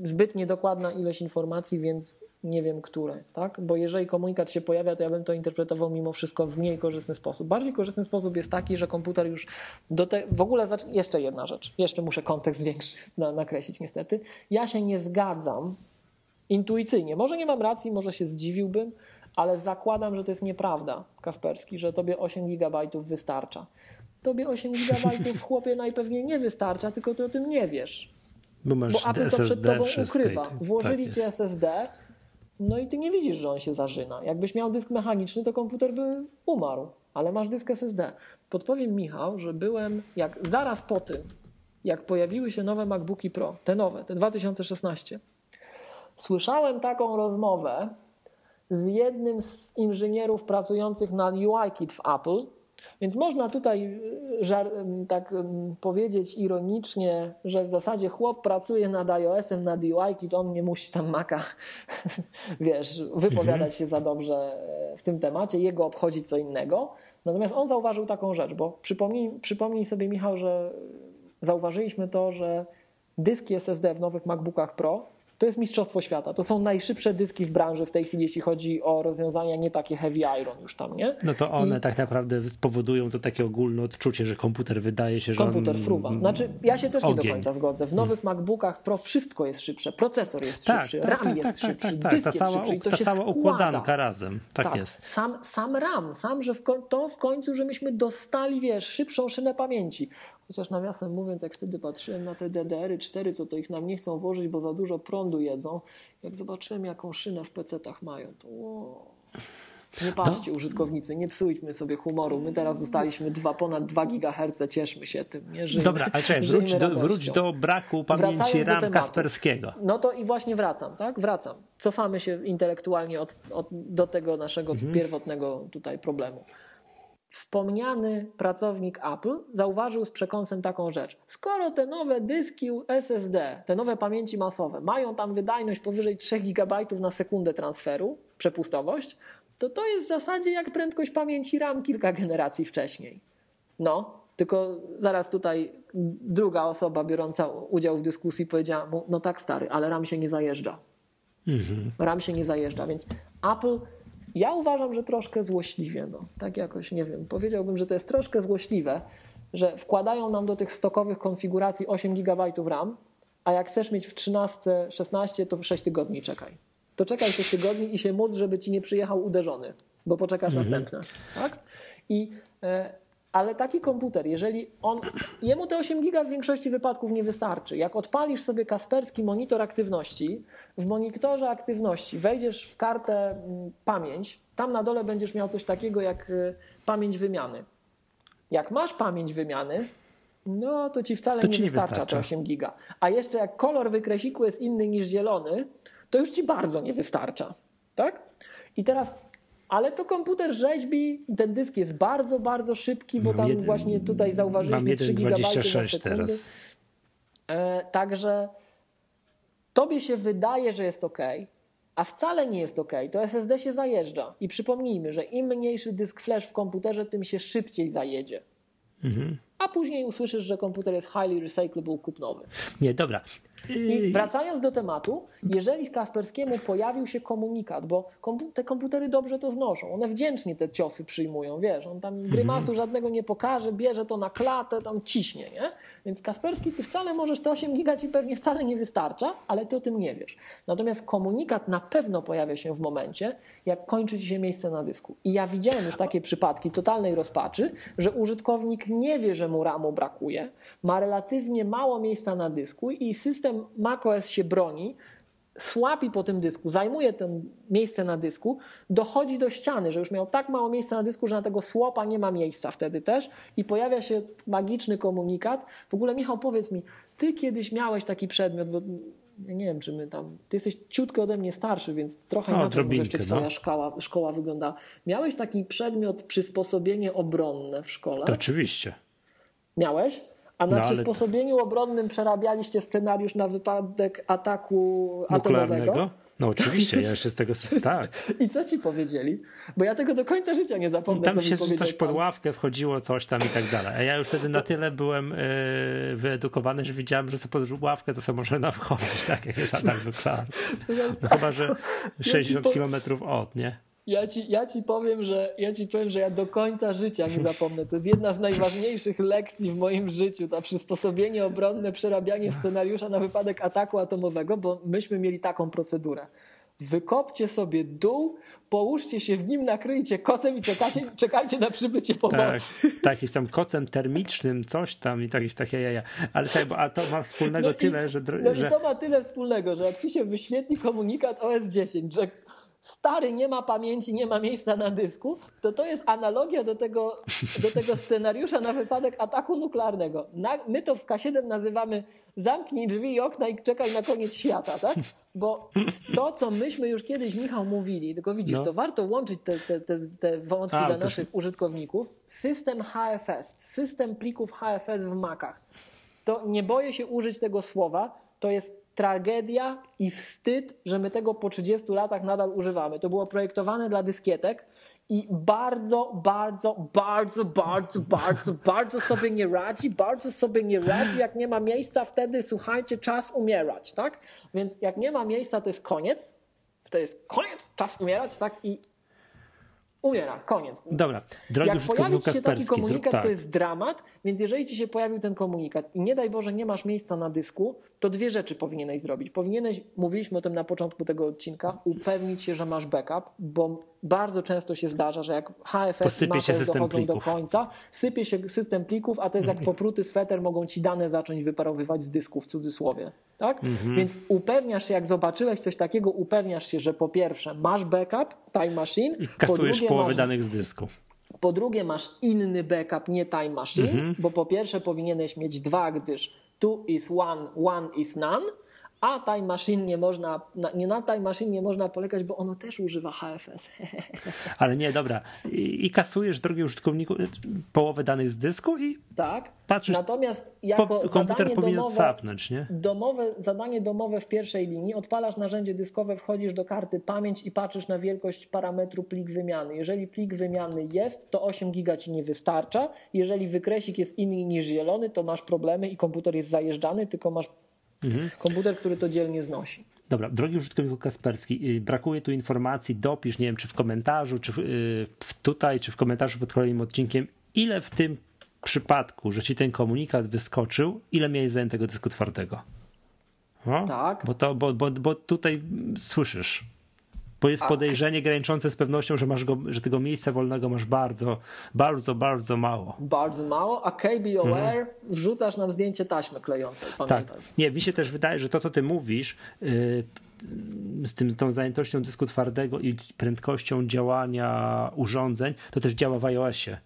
zbyt niedokładna ilość informacji, więc nie wiem które, tak? Bo jeżeli komunikat się pojawia, to ja bym to interpretował mimo wszystko w mniej korzystny sposób. Bardziej korzystny sposób jest taki, że komputer już do te... W ogóle jeszcze jedna rzecz, jeszcze muszę kontekst większy nakreślić niestety. Ja się nie zgadzam intuicyjnie. Może nie mam racji, może się zdziwiłbym, ale zakładam, że to jest nieprawda, Kasperski, że tobie 8 gigabajtów wystarcza. Tobie 8 gigabajtów, chłopie, najpewniej nie wystarcza, tylko ty o tym nie wiesz. Bo, masz Bo Apple to przed tobą ukrywa. Tak Włożyli tak ci SSD, no i ty nie widzisz, że on się zażyna. Jakbyś miał dysk mechaniczny, to komputer by umarł, ale masz dysk SSD. Podpowiem Michał, że byłem jak zaraz po tym, jak pojawiły się nowe MacBooki Pro, te nowe, te 2016, słyszałem taką rozmowę z jednym z inżynierów pracujących nad UIKit w Apple, więc można tutaj y, żar, tak powiedzieć ironicznie, że w zasadzie chłop pracuje nad iOS-em, nad UI, to on nie musi tam Maca, wiesz, wypowiadać mhm. się za dobrze w tym temacie, jego obchodzi co innego. Natomiast on zauważył taką rzecz, bo przypomnij, przypomnij sobie Michał, że zauważyliśmy to, że dyski SSD w nowych MacBookach Pro to jest mistrzostwo świata. To są najszybsze dyski w branży w tej chwili, jeśli chodzi o rozwiązania nie takie heavy iron już tam, nie? No to one I... tak naprawdę spowodują to takie ogólne odczucie, że komputer wydaje się, że Komputer on... fruwa. Znaczy, ja się też Ogień. nie do końca zgodzę. W nowych hmm. MacBookach Pro wszystko jest szybsze. Procesor jest tak, szybszy, tak, RAM tak, jest tak, tak szybszy, tak, dysk ta cała, jest szybszy. I to ta cała układanka razem. Tak, tak, jest. Sam, sam RAM, sam, że w to w końcu, że myśmy dostali, wiesz, szybszą szynę pamięci. Chociaż nawiasem mówiąc, jak wtedy patrzyłem na te DDR-y 4, co to ich nam nie chcą włożyć, bo za dużo prądu jedzą, jak zobaczyłem, jaką szynę w PC-tach mają, to wow. Nie patrzcie, no. użytkownicy, nie psujmy sobie humoru. My teraz dostaliśmy dwa, ponad 2 GHz, cieszmy się tym. Nie? Żyjmy, Dobra, ale czekaj, wróć do, wróć do braku pamięci RAM Kasperskiego. No to i właśnie wracam, tak? Wracam. Cofamy się intelektualnie od, od do tego naszego mhm. pierwotnego tutaj problemu wspomniany pracownik Apple zauważył z przekąsem taką rzecz. Skoro te nowe dyski SSD, te nowe pamięci masowe mają tam wydajność powyżej 3 GB na sekundę transferu, przepustowość, to to jest w zasadzie jak prędkość pamięci RAM kilka generacji wcześniej. No, tylko zaraz tutaj druga osoba biorąca udział w dyskusji powiedziała mu, no tak stary, ale RAM się nie zajeżdża. Mhm. RAM się nie zajeżdża, więc Apple ja uważam, że troszkę złośliwie, no. tak jakoś, nie wiem, powiedziałbym, że to jest troszkę złośliwe, że wkładają nam do tych stokowych konfiguracji 8 GB RAM, a jak chcesz mieć w 13, 16, to 6 tygodni czekaj. To czekaj 6 tygodni i się módl, żeby ci nie przyjechał uderzony, bo poczekasz mhm. następne. Tak? I e, ale taki komputer, jeżeli on, jemu te 8 giga w większości wypadków nie wystarczy. Jak odpalisz sobie kasperski monitor aktywności, w monitorze aktywności wejdziesz w kartę mm, pamięć, tam na dole będziesz miał coś takiego jak y, pamięć wymiany. Jak masz pamięć wymiany, no to ci wcale to nie, ci wystarcza nie wystarcza te 8 giga. A jeszcze jak kolor wykreśliku jest inny niż zielony, to już ci bardzo nie wystarcza. Tak? I teraz ale to komputer rzeźbi, ten dysk jest bardzo, bardzo szybki, bo tam jeden, właśnie tutaj zauważyliśmy 3 GB na sekundę. E, także tobie się wydaje, że jest ok, a wcale nie jest ok. To SSD się zajeżdża. I przypomnijmy, że im mniejszy dysk flash w komputerze, tym się szybciej zajedzie. Mhm. A później usłyszysz, że komputer jest highly recyclable, kup nowy. Nie, dobra. I wracając do tematu, jeżeli Kasperskiemu pojawił się komunikat, bo te komputery dobrze to znoszą, one wdzięcznie te ciosy przyjmują, wiesz, on tam grymasu mhm. żadnego nie pokaże, bierze to na klatę, tam ciśnie, nie? Więc Kasperski, ty wcale możesz, te 8 giga ci pewnie wcale nie wystarcza, ale ty o tym nie wiesz. Natomiast komunikat na pewno pojawia się w momencie, jak kończy ci się miejsce na dysku. I ja widziałem już takie przypadki totalnej rozpaczy, że użytkownik nie wie, że mu ramu brakuje, ma relatywnie mało miejsca na dysku i system macOS się broni, słapi po tym dysku, zajmuje to miejsce na dysku, dochodzi do ściany, że już miał tak mało miejsca na dysku, że na tego słopa nie ma miejsca wtedy też i pojawia się magiczny komunikat. W ogóle Michał, powiedz mi, ty kiedyś miałeś taki przedmiot, bo nie wiem, czy my tam, ty jesteś ciutko ode mnie starszy, więc trochę no, inaczej może jeszcze twoja no. szkoła, szkoła wygląda. Miałeś taki przedmiot przysposobienie obronne w szkole? To oczywiście. Miałeś? A na No, ale- przysposobieniu obronnym przerabialiście scenariusz na wypadek ataku atomowego. No oczywiście, ja jeszcze z tego... Tak. I co ci powiedzieli? Bo ja tego do końca życia nie zapomnę, Tam się coś pod ławkę wchodziło, coś tam i tak dalej. A ja już wtedy na tyle byłem e, wyedukowany, że wiedziałem, że sobie pod ławkę to sobie można wchodzić, tak jak jest atak nuklearny. No chyba, że ci 60 po- kilometrów od, nie? Ja ci, ja ci powiem, że ja ci powiem, że ja do końca życia nie zapomnę. To jest jedna z najważniejszych lekcji w moim życiu. To przysposobienie obronne, przerabianie scenariusza na wypadek ataku atomowego, bo myśmy mieli taką procedurę. Wykopcie sobie dół, połóżcie się w nim, nakryjcie kocem i czekajcie, czekajcie na przybycie pomocy. Tak, tak, jakimś tam kocem termicznym, coś tam i jakieś takie jaja. Ale słuchaj, bo a to ma wspólnego i- tyle, że, dro- No że i to ma tyle wspólnego, że jak ci się wyświetli komunikat OS10, że stary nie ma pamięci, nie ma miejsca na dysku, to to jest analogia do tego, do tego scenariusza na wypadek ataku nuklearnego. Na, my to w K7 nazywamy zamknij drzwi i okna i czekaj na koniec świata, tak? Bo to, co myśmy już kiedyś, Michał, mówili, tylko widzisz, No. to warto łączyć te, te, te, te wątki A, dla to naszych użytkowników. System HFS, system plików HFS w Macach to nie boję się użyć tego słowa, to jest tragedia i wstyd, że my tego po 30 latach nadal używamy. To było projektowane dla dyskietek i bardzo, bardzo, bardzo, bardzo, bardzo, bardzo sobie nie radzi, bardzo sobie nie radzi, jak nie ma miejsca, wtedy słuchajcie, czas umierać, tak? Więc jak nie ma miejsca, to jest koniec, to jest koniec, czas umierać, tak? I umiera, koniec. Dobra, drogi Jak pojawi ci się taki komunikat, tak. to jest dramat, więc jeżeli ci się pojawił ten komunikat i nie daj Boże nie masz miejsca na dysku, to dwie rzeczy powinieneś zrobić. Powinieneś, mówiliśmy o tym na początku tego odcinka, upewnić się, że masz backup, bo bardzo często się zdarza, że jak HFS Posypie się dochodzą do plików. końca, sypie się system plików, a to jest jak popruty sweter, mogą ci dane zacząć wyparowywać z dysku w cudzysłowie. Tak? Mhm. Więc upewniasz się, jak zobaczyłeś coś takiego, upewniasz się, że po pierwsze masz backup, time machine, I po kasujesz drugie połowę masz danych z dysku. po drugie, masz inny backup, nie time machine, Mhm. bo po pierwsze powinieneś mieć dwa, gdyż two is one, one is none, a time machine nie można, na, nie na time machine nie można polegać, bo ono też używa HFS. Ale nie, dobra. I, i kasujesz, drogi użytkowniku, połowę danych z dysku i tak? Patrzysz, Natomiast po, jako komputer zadanie powinien domowe, sapnąć, nie? domowe, zadanie domowe w pierwszej linii, odpalasz narzędzie dyskowe, wchodzisz do karty pamięć i patrzysz na wielkość parametru plik wymiany. Jeżeli plik wymiany jest, to 8 giga ci nie wystarcza. Jeżeli wykresik jest inny niż zielony, to masz problemy i komputer jest zajeżdżany, tylko masz Mhm. komputer, który to dzielnie znosi. Dobra, drogi użytkowniku Kasperski, y, brakuje tu informacji, dopisz, nie wiem, czy w komentarzu, czy w, y, w tutaj, czy w komentarzu pod kolejnym odcinkiem, ile w tym przypadku, że ci ten komunikat wyskoczył, ile miałeś zajętego dysku twardego? No? Tak. Bo, to, bo, bo, bo tutaj słyszysz, bo jest Tak. podejrzenie graniczące z pewnością, że, masz go, że tego miejsca wolnego masz bardzo, bardzo, bardzo mało. Bardzo mało, a KBOR wrzucasz nam zdjęcie taśmy klejącej, Mhm. Tak. pamiętaj. Nie, mi się też wydaje, że to, co ty mówisz, yy, z tym, tą zajętością dysku twardego i prędkością działania urządzeń, to też działa w iOSie.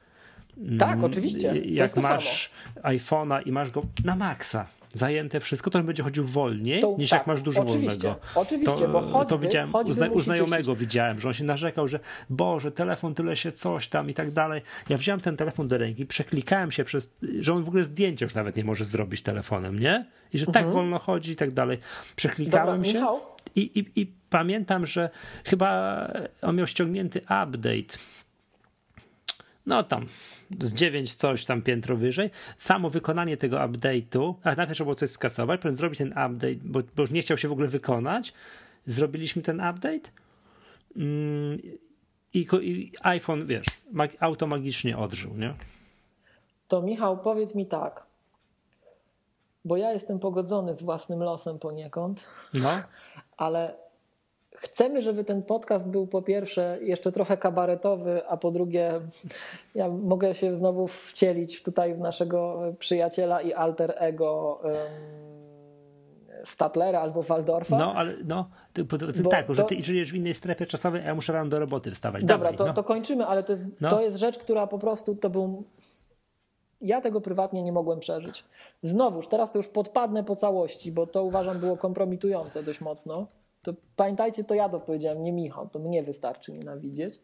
Tak, oczywiście. To Jak masz iPhone'a i masz go na maksa zajęte wszystko, to on będzie chodził wolniej To- niż tak, jak masz dużo oczywiście, wolnego. oczywiście, to, bo choćby- to widziałem, choćby u, zna, u znajomego widziałem, że on się narzekał, że Boże, telefon tyle się coś tam i tak dalej. Ja wziąłem ten telefon do ręki, przeklikałem się przez, że on w ogóle zdjęcia już nawet nie może zrobić telefonem, nie? I że tak wolno chodzi i tak dalej. Przeklikałem Mhm. Dobra, się Michał? i, i, i pamiętam, że chyba on miał ściągnięty update no tam z 9 coś tam piętro wyżej. Samo wykonanie tego update'u, a najpierw trzeba było coś skasować, potem zrobić ten update, bo, bo już nie chciał się w ogóle wykonać. Zrobiliśmy ten update mm, i, i iPhone, wiesz, mag, auto magicznie odżył, nie? To Michał, powiedz mi tak, bo ja jestem pogodzony z własnym losem poniekąd, No, ale chcemy, żeby ten podcast był po pierwsze jeszcze trochę kabaretowy, a po drugie ja mogę się znowu wcielić tutaj w naszego przyjaciela i alter ego Statlera albo Waldorfa. no ale no, ty, ty, tak, że to- ty żyjesz w innej strefie czasowej, a ja muszę rano do roboty wstawać. Dobra, Dawaj, to, no. to kończymy, ale to jest, No. to jest rzecz, która po prostu to był. Ja tego prywatnie nie mogłem przeżyć. Znowuż, teraz to już podpadnę po całości, bo to uważam było kompromitujące dość mocno. To pamiętajcie, to ja to powiedziałem, nie Michał, to mnie wystarczy nienawidzieć.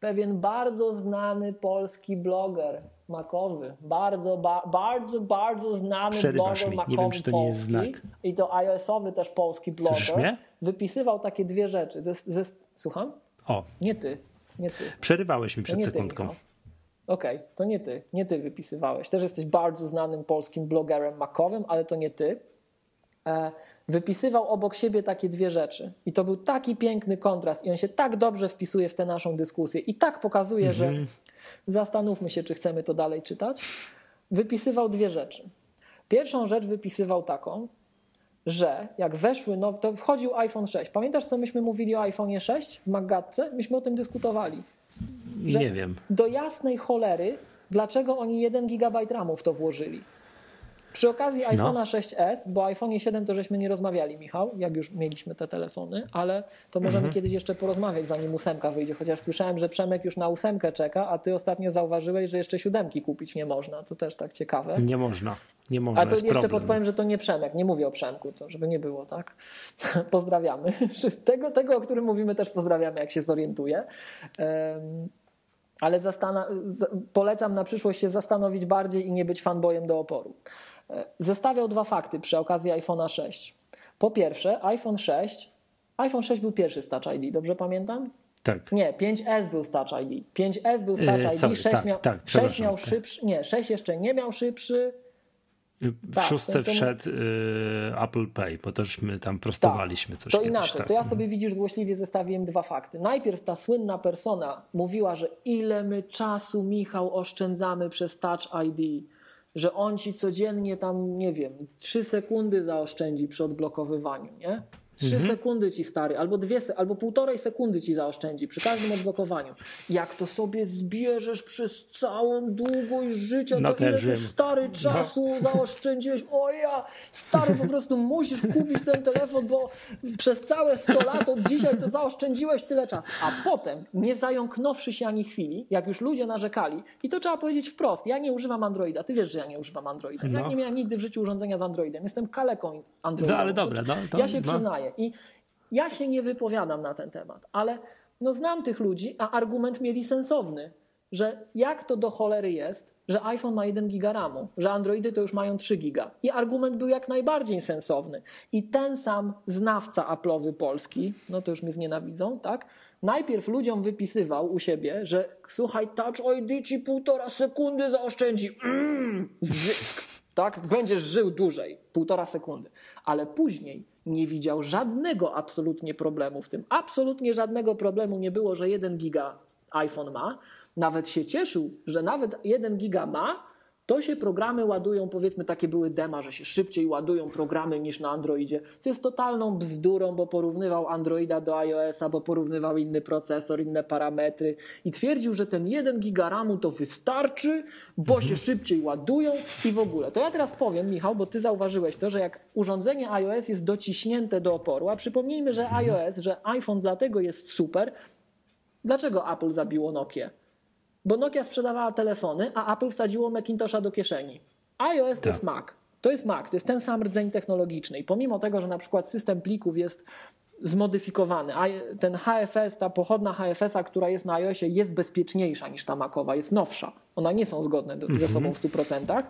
Pewien bardzo znany polski bloger Makowy. Bardzo, ba, bardzo, bardzo znany Przerywasz bloger mi. makowy Nie wiem, czy to nie jest polski. znak. I to iOS-owy też polski bloger. mnie? Wypisywał takie dwie rzeczy. Ze, ze, słucham? O, Nie ty. Nie ty. przerywałeś mi przed sekundką. Michał. Okej, to nie ty. Nie ty wypisywałeś. Też jesteś bardzo znanym polskim blogerem makowym, ale to nie ty. E, wypisywał obok siebie takie dwie rzeczy. I to był taki piękny kontrast. I on się tak dobrze wpisuje w tę naszą dyskusję. I tak pokazuje, że zastanówmy się, czy chcemy to dalej czytać. Wypisywał dwie rzeczy. Pierwszą rzecz wypisywał taką, że jak weszły, no to wchodził iPhone 6. Pamiętasz, co myśmy mówili o iPhone 6 w Maggatce? Myśmy o tym dyskutowali. że- Nie wiem. Do jasnej cholery, dlaczego oni 1 GB RAMu w to włożyli. Przy okazji No. iPhone'a 6s, bo iPhone 7 to żeśmy nie rozmawiali, Michał, jak już mieliśmy te telefony, ale to możemy Mhm. kiedyś jeszcze porozmawiać, zanim ósemka wyjdzie, chociaż słyszałem, że Przemek już na ósemkę czeka, a ty ostatnio zauważyłeś, że jeszcze siódemki kupić nie można. To też tak ciekawe. Nie można. Nie można. A to jeszcze problem. podpowiem, że to nie Przemek, nie mówię o Przemku, to żeby nie było, tak? Pozdrawiamy. Tego, tego, o którym mówimy, też pozdrawiamy, jak się zorientuje. Em, Ale polecam na przyszłość się zastanowić bardziej i nie być fanboyem do oporu. Zestawiał dwa fakty przy okazji iPhone'a 6. Po pierwsze, iPhone 6, iPhone 6 był pierwszy z Touch ID, dobrze pamiętam? Tak. Nie, 5S był z Touch ID. 5S był z Touch Yy, ID, sorry, 6, tak, miał, tak, 6 przepraszam, miał tak. szybszy, nie, 6 jeszcze nie miał szybszy, W Tak, szóstce wszedł y, Apple Pay, bo tożśmy tam prostowaliśmy coś To kiedyś. inaczej, tak. to ja sobie widzisz złośliwie zestawiłem dwa fakty. Najpierw ta słynna persona mówiła, że ile my czasu, Michał, oszczędzamy przez Touch ID, że on ci codziennie tam, nie wiem, trzy sekundy zaoszczędzi przy odblokowywaniu, nie? Trzy Mhm. sekundy ci stary, albo dwie, albo półtorej sekundy ci zaoszczędzi przy każdym odblokowaniu. Jak to sobie zbierzesz przez całą długość życia, No to ile ty stary czasu zaoszczędziłeś. O ja, stary, po prostu musisz kupić ten telefon, bo przez całe 100 lat od dzisiaj to zaoszczędziłeś tyle czasu. A potem, nie zająknąwszy się ani chwili, jak już ludzie narzekali, i to trzeba powiedzieć wprost, ja nie używam Androida. Ty wiesz, że ja nie używam Androida. Ja No. nie miałem nigdy w życiu urządzenia z Androidem. Jestem kaleką Androida. No, ale dobra, no, to- ja się no. przyznaję. I ja się nie wypowiadam na ten temat, ale no znam tych ludzi, a argument mieli sensowny, że jak to do cholery jest, że iPhone ma 1 giga RAMu, że Androidy to już mają 3 giga. I argument był jak najbardziej sensowny. I ten sam znawca Apple'owy polski, no to już mnie znienawidzą, tak? Najpierw ludziom wypisywał u siebie, że słuchaj, Touch ID ci półtora sekundy zaoszczędzi. Mm, zysk tak? Będziesz żył dłużej, półtora sekundy. Ale później nie widział żadnego absolutnie problemu w tym. Absolutnie żadnego problemu nie było, że 1 giga iPhone ma. Nawet się cieszył, że nawet 1 giga ma, to się programy ładują, powiedzmy takie były dema, że się szybciej ładują programy niż na Androidzie, co jest totalną bzdurą, bo porównywał Androida do iOS-a, bo porównywał inny procesor, inne parametry i twierdził, że ten 1 giga RAMu to wystarczy, bo się szybciej ładują i w ogóle. To ja teraz powiem, Michał, bo ty zauważyłeś to, że jak urządzenie iOS jest dociśnięte do oporu, a przypomnijmy, że iOS, że iPhone dlatego jest super, dlaczego Apple zabiło Nokię? Bo Nokia sprzedawała telefony, a Apple wsadziło Macintosha do kieszeni. iOS to Tak. jest Mac. To jest Mac, to jest ten sam rdzeń technologiczny. I pomimo tego, że na przykład system plików jest zmodyfikowany, a ten HFS, ta pochodna HFS-a, która jest na iOSie, jest bezpieczniejsza niż ta Macowa, jest nowsza. One nie są zgodne do, ze sobą w 100%,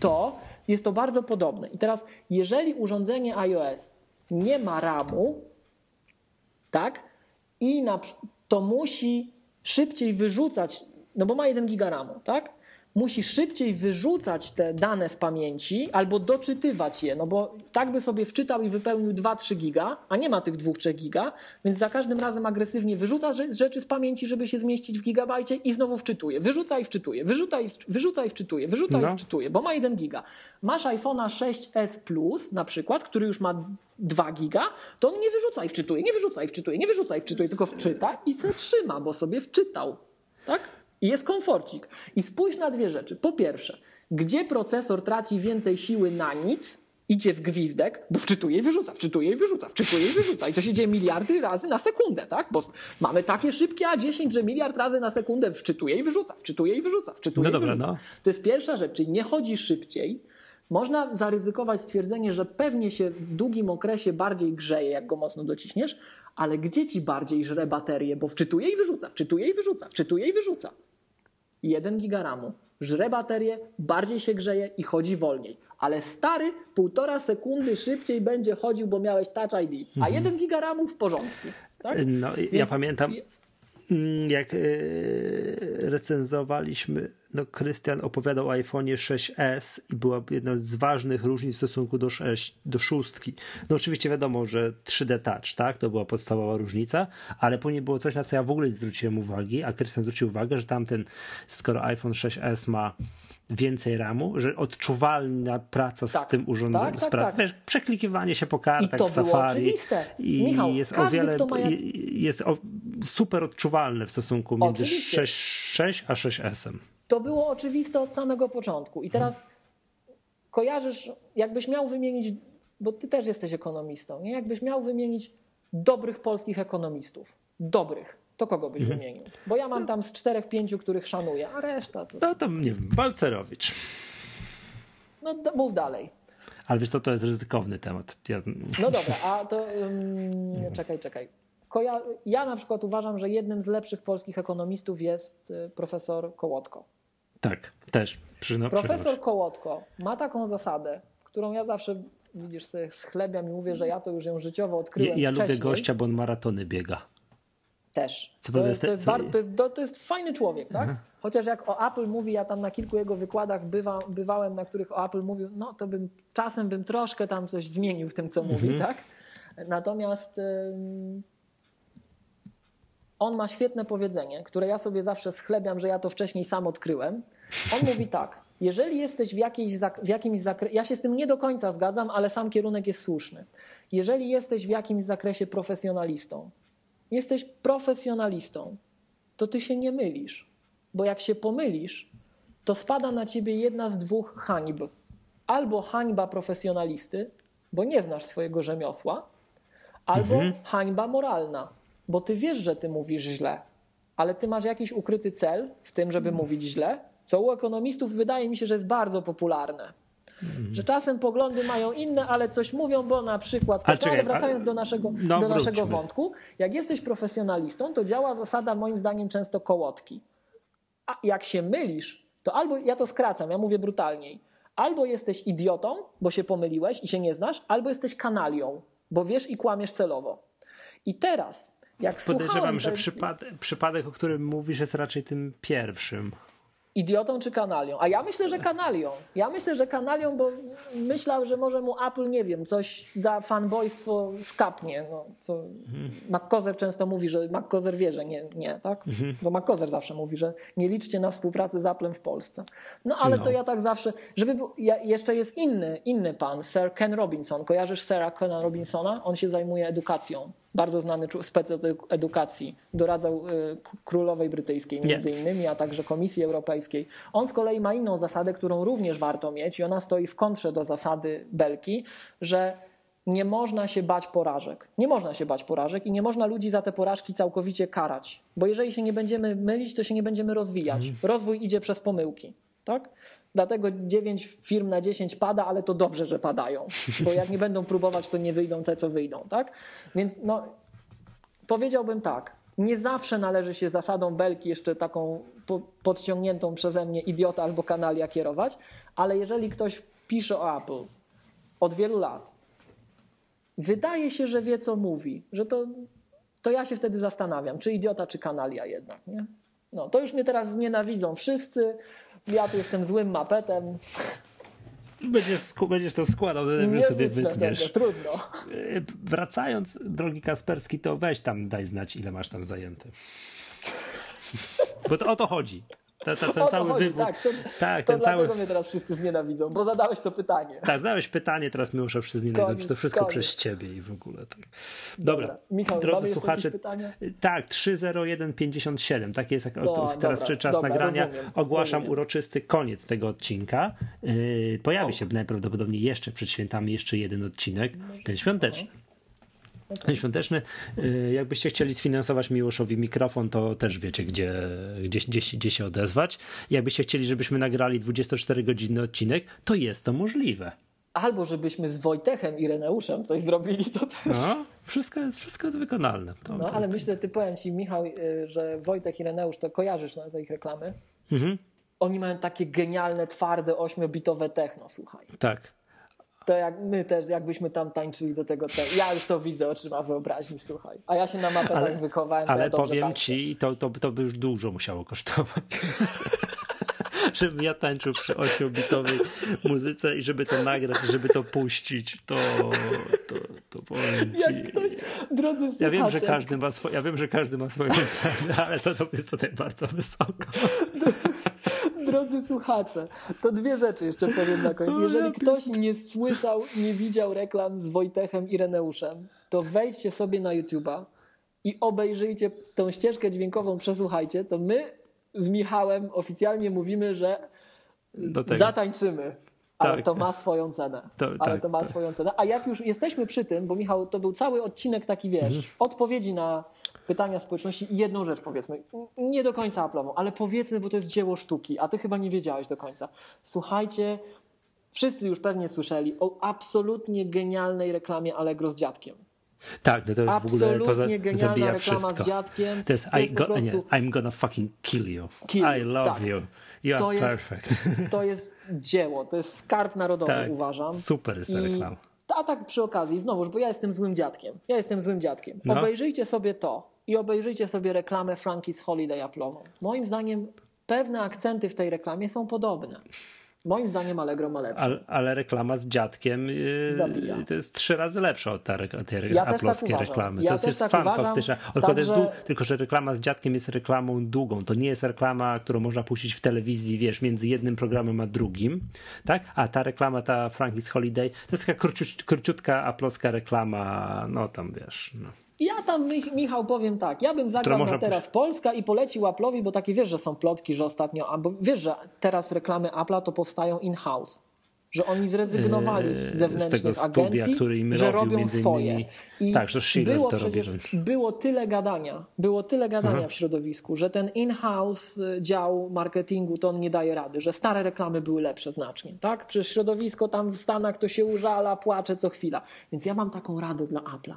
to jest to bardzo podobne. I teraz, jeżeli urządzenie iOS nie ma RAMu, tak? I na, to musi szybciej wyrzucać, no bo ma 1 giga RAMu, tak? Musi szybciej wyrzucać te dane z pamięci albo doczytywać je, no bo tak by sobie wczytał i wypełnił 2-3 giga, a nie ma tych 2-3 giga, więc za każdym razem agresywnie wyrzuca rze- rzeczy z pamięci, żeby się zmieścić w gigabajcie i znowu wczytuje. Wyrzuca i wczytuje, wyrzuca i, wyrzuca i wczytuje, wyrzuca i No. wczytuje, bo ma 1 giga. Masz iPhone'a 6s Plus na przykład, który już ma 2 giga, to on nie wyrzuca i wczytuje, nie wyrzuca i wczytuje, nie wyrzuca i wczytuje, tylko wczyta i se trzyma, bo sobie wczytał. Tak? I jest komforcik. I spójrz na dwie rzeczy. Po pierwsze, gdzie procesor traci więcej siły na nic, idzie w gwizdek, bo wczytuje i wyrzuca, wczytuje i wyrzuca, wczytuje i wyrzuca. I to się dzieje miliardy razy na sekundę, tak? Bo mamy takie szybkie A10, że miliard razy na sekundę wczytuje i wyrzuca, wczytuje i wyrzuca, wczytuje No i dobra, wyrzuca. no. To jest pierwsza rzecz, czyli nie chodzi szybciej. Można zaryzykować stwierdzenie, że pewnie się w długim okresie bardziej grzeje, jak go mocno dociśniesz, ale gdzie ci bardziej żre baterię? Bo wczytuje i wyrzuca, wczytuje i wyrzuca, wczytuje i wyrzuca. 1 giga RAMu. żre baterię, bardziej się grzeje i chodzi wolniej. Ale stary półtora sekundy szybciej będzie chodził, bo miałeś Touch ID, a Mhm. 1 giga RAMu w porządku. Tak? No, ja Więc- pamiętam, mm, jak yy, recenzowaliśmy, no Krystian opowiadał o iPhone'ie 6s i była jedna z ważnych różnic w stosunku do, 6, do szóstki. No oczywiście wiadomo, że 3D Touch, tak, to była podstawowa różnica, ale później było coś, na co ja w ogóle nie zwróciłem uwagi, a Krystian zwrócił uwagę, że tamten, skoro iPhone 6s ma więcej RAMu, że odczuwalna praca z Tak. tym urządzeniem, Tak, z tak, tak. wiesz, przeklikiwanie się po kartach to w Safari oczywiste. i Michał, jest o każdy, wiele kto ma jest o, super odczuwalne w stosunku między Oczywiście. 6, a 6S-em. To było oczywiste od samego początku. I teraz kojarzysz, jakbyś miał wymienić, bo ty też jesteś ekonomistą, nie? Jakbyś miał wymienić dobrych polskich ekonomistów, dobrych, to kogo byś wymienił? Bo ja mam tam z czterech, pięciu, których szanuję, a reszta to... To nie wiem, Balcerowicz. No mów dalej. Ale wiesz, to, to jest ryzykowny temat. Ja, No dobra, a to ym, czekaj, czekaj. Koja- ja na przykład uważam, że jednym z lepszych polskich ekonomistów jest y, profesor Kołotko. tak, też. Przy, no, Profesor Kołotko ma taką zasadę, którą ja zawsze, widzisz, sobie schlebiam i mówię, że ja to już ją życiowo Ja, odkryłem ja wcześniej. lubię gościa, bo on maratony biega. Też. Co to, jest, to, jest- bar- to, jest, to, jest fajny człowiek, tak? Chociaż jak o Apple mówi, ja tam na kilku jego wykładach bywa, bywałem, na których o Apple mówił, no to bym czasem bym troszkę tam coś zmienił w tym, co mówi, tak? Natomiast ym, on ma świetne powiedzenie, które ja sobie zawsze schlebiam, że ja to wcześniej sam odkryłem. On mówi tak, jeżeli jesteś w, jakiejś w jakimś zakresie, ja się z tym nie do końca zgadzam, ale sam kierunek jest słuszny. Jeżeli jesteś w jakimś zakresie profesjonalistą, jesteś profesjonalistą, to ty się nie mylisz. Bo jak się pomylisz, to spada na ciebie jedna z dwóch hańb. Albo hańba profesjonalisty, bo nie znasz swojego rzemiosła, albo hańba moralna, bo ty wiesz, że ty mówisz źle, ale ty masz jakiś ukryty cel w tym, żeby mówić źle, co u ekonomistów wydaje mi się, że jest bardzo popularne. Że czasem poglądy mają inne, ale coś mówią, bo na przykład. Coś, no, ale czekaj, wracając a- do naszego, no, do naszego wróćmy. wątku, jak jesteś profesjonalistą, to działa zasada moim zdaniem często kołotki. A jak się mylisz, to albo ja to skracam, ja mówię brutalniej. Albo jesteś idiotą, bo się pomyliłeś i się nie znasz, albo jesteś kanalią, bo wiesz i kłamiesz celowo. I teraz, jak Podejrzewam, że te- przypadek, przypadek, o którym mówisz, jest raczej tym pierwszym. Idiotą czy kanalią? A ja myślę, że kanalią. Ja myślę, że kanalią, bo myślał, że może mu Apple, nie wiem, coś za fanboystwo skapnie. No, co McCozer często mówi, że McCozer wie, że nie, nie tak? Bo McCozer zawsze mówi, że nie liczcie na współpracę z Applem w Polsce. No ale No. to ja tak zawsze, żeby był, ja, jeszcze jest inny, inny pan, Sir Ken Robinson. Kojarzysz Sira Kena Robinsona? On się zajmuje edukacją. Bardzo znany spec edukacji. Doradzał y, królowej brytyjskiej Nie. między innymi, a także Komisji Europejskiej. On z kolei ma inną zasadę, którą również warto mieć i ona stoi w kontrze do zasady Belki, że nie można się bać porażek. Nie można się bać porażek i nie można ludzi za te porażki całkowicie karać. Bo jeżeli się nie będziemy mylić, to się nie będziemy rozwijać. Rozwój idzie przez pomyłki. Tak? Dlatego 9 firm na 10 pada, ale to dobrze, że padają. Bo jak nie będą próbować, to nie wyjdą te, co wyjdą. Tak? Więc no, powiedziałbym tak. Nie zawsze należy się zasadą belki, jeszcze taką po, podciągniętą przeze mnie idiota albo kanalia kierować, ale jeżeli ktoś pisze o Apple od wielu lat, wydaje się, że wie, co mówi, że to, to ja się wtedy zastanawiam, czy idiota, czy kanalia jednak. Nie? No, to już mnie teraz znienawidzą wszyscy. Ja tu jestem złym mapetem. Będziesz, będziesz to składał, Nie sobie wytniesz. tego, trudno. Y, Wracając, drogi Kasperski, to weź tam, daj znać, ile masz tam zajęte. Bo to o to chodzi. To, to, ten O cały chodzi, wybór. tak. To, tak, to ten dlatego cały. mnie teraz wszyscy znienawidzą, bo zadałeś to pytanie. Tak, zadałeś pytanie, teraz my muszę wszyscy nienawidzą, czy to Koniec, wszystko koniec. przez ciebie i w ogóle. Tak. Dobra, Dobra. Michał, drodzy słuchacze, pytania? tak, 30157, tak jest jak No, teraz dobra, czas dobra, nagrania. rozumiem, Ogłaszam rozumiem. uroczysty koniec tego odcinka. Yy, pojawi O. się najprawdopodobniej jeszcze przed świętami jeszcze jeden odcinek, ten świąteczny. Ten świąteczny. Yy, Jakbyście chcieli sfinansować Miłoszowi mikrofon, to też wiecie, gdzie, gdzie, gdzie, się- gdzie się odezwać. Jakbyście chcieli, żebyśmy nagrali 24-godzinny odcinek, to jest to możliwe. Albo żebyśmy z Wojtechem i Reneuszem coś zrobili, to też. No, wszystko jest, wszystko jest wykonalne. To, No, ale myślę, ty powiem ci, Michał, y, że Wojtek i Reneusz to kojarzysz na te ich reklamy. Mhm. oni mają takie genialne, twarde, ośmiobitowe techno, słuchaj. Tak. To jak my też, jakbyśmy tam tańczyli do tego, te, ja już to widzę oczyma wyobraźni, słuchaj. A ja się na mapę Ale- tak wychowałem, to Ale ja powiem tańczę. ci, to, to, to by już dużo musiało kosztować. Żebym ja tańczył przy 8-bitowej muzyce i żeby to nagrać, żeby to puścić, to, to, to powiem ci. Jak ktoś, drodzy Ja wiem, że każdy ma swoje, ja wiem, że każdy ma swoją cenę, ale to, to jest tutaj bardzo wysoko. Drodzy słuchacze, to dwie rzeczy jeszcze powiem na koniec. Jeżeli ktoś nie słyszał, nie widział reklam z Wojtechem i Reneuszem, to wejdźcie sobie na YouTube'a i obejrzyjcie tą ścieżkę dźwiękową, przesłuchajcie, to my z Michałem oficjalnie mówimy, że zatańczymy. Ale Tak. to ma swoją cenę. To- ale tak, to ma tak. swoją cenę. A jak już jesteśmy przy tym, bo Michał, to był cały odcinek taki, wiesz, Mhm. odpowiedzi na pytania społeczności i jedną rzecz powiedzmy, nie do końca aplomą, ale powiedzmy, bo to jest dzieło sztuki, a ty chyba nie wiedziałeś do końca. Słuchajcie, wszyscy już pewnie słyszeli o absolutnie genialnej reklamie Allegro z dziadkiem. Tak, no to jest w ogóle, to za, Absolutnie genialna zabija reklama wszystko. z dziadkiem. To jest, To I jest po go, prostu- nie, I'm gonna fucking kill you. Kill I you, love tak. you. You To are jest- perfect. To jest dzieło, to jest skarb narodowy, Tak, uważam. super jest ta I- reklama. A tak przy okazji, znowuż, bo ja jestem złym dziadkiem. Ja jestem złym dziadkiem. No. Obejrzyjcie sobie to i obejrzyjcie sobie reklamę Frankie's Holiday Aplomą. Moim zdaniem pewne akcenty w tej reklamie są podobne. Moim zdaniem Allegro ma lepsze. Ale, ale reklama z dziadkiem yy, to jest trzy razy lepsza od ta, tej Ja tak aplowskiej uważam. reklamy. Ja to jest, tak fantastyczna. Także- tylko, że reklama z dziadkiem jest reklamą długą. To nie jest reklama, którą można puścić w telewizji, wiesz, między jednym programem a drugim. Tak? A ta reklama, ta Frankie's Holiday, to jest taka króciut, króciutka aplowska reklama, no tam wiesz. No. Ja tam, Mich- Michał, powiem tak. Ja bym zagrał na teraz Polska i polecił Apple'owi, bo takie wiesz, że są plotki, że ostatnio, bo wiesz, że teraz reklamy Apple'a to powstają in-house. Że oni zrezygnowali z z zewnętrznych tego studia, agencji, że robił robią swoje. I tak, że Schiller było to przecież, że- było tyle gadania, było tyle gadania Mhm. w środowisku, że ten in-house y, dział marketingu to on nie daje rady, że stare reklamy były lepsze znacznie, tak? Przecież środowisko tam w Stanach to się użala, płacze co chwila. Więc ja mam taką radę dla Apple'a.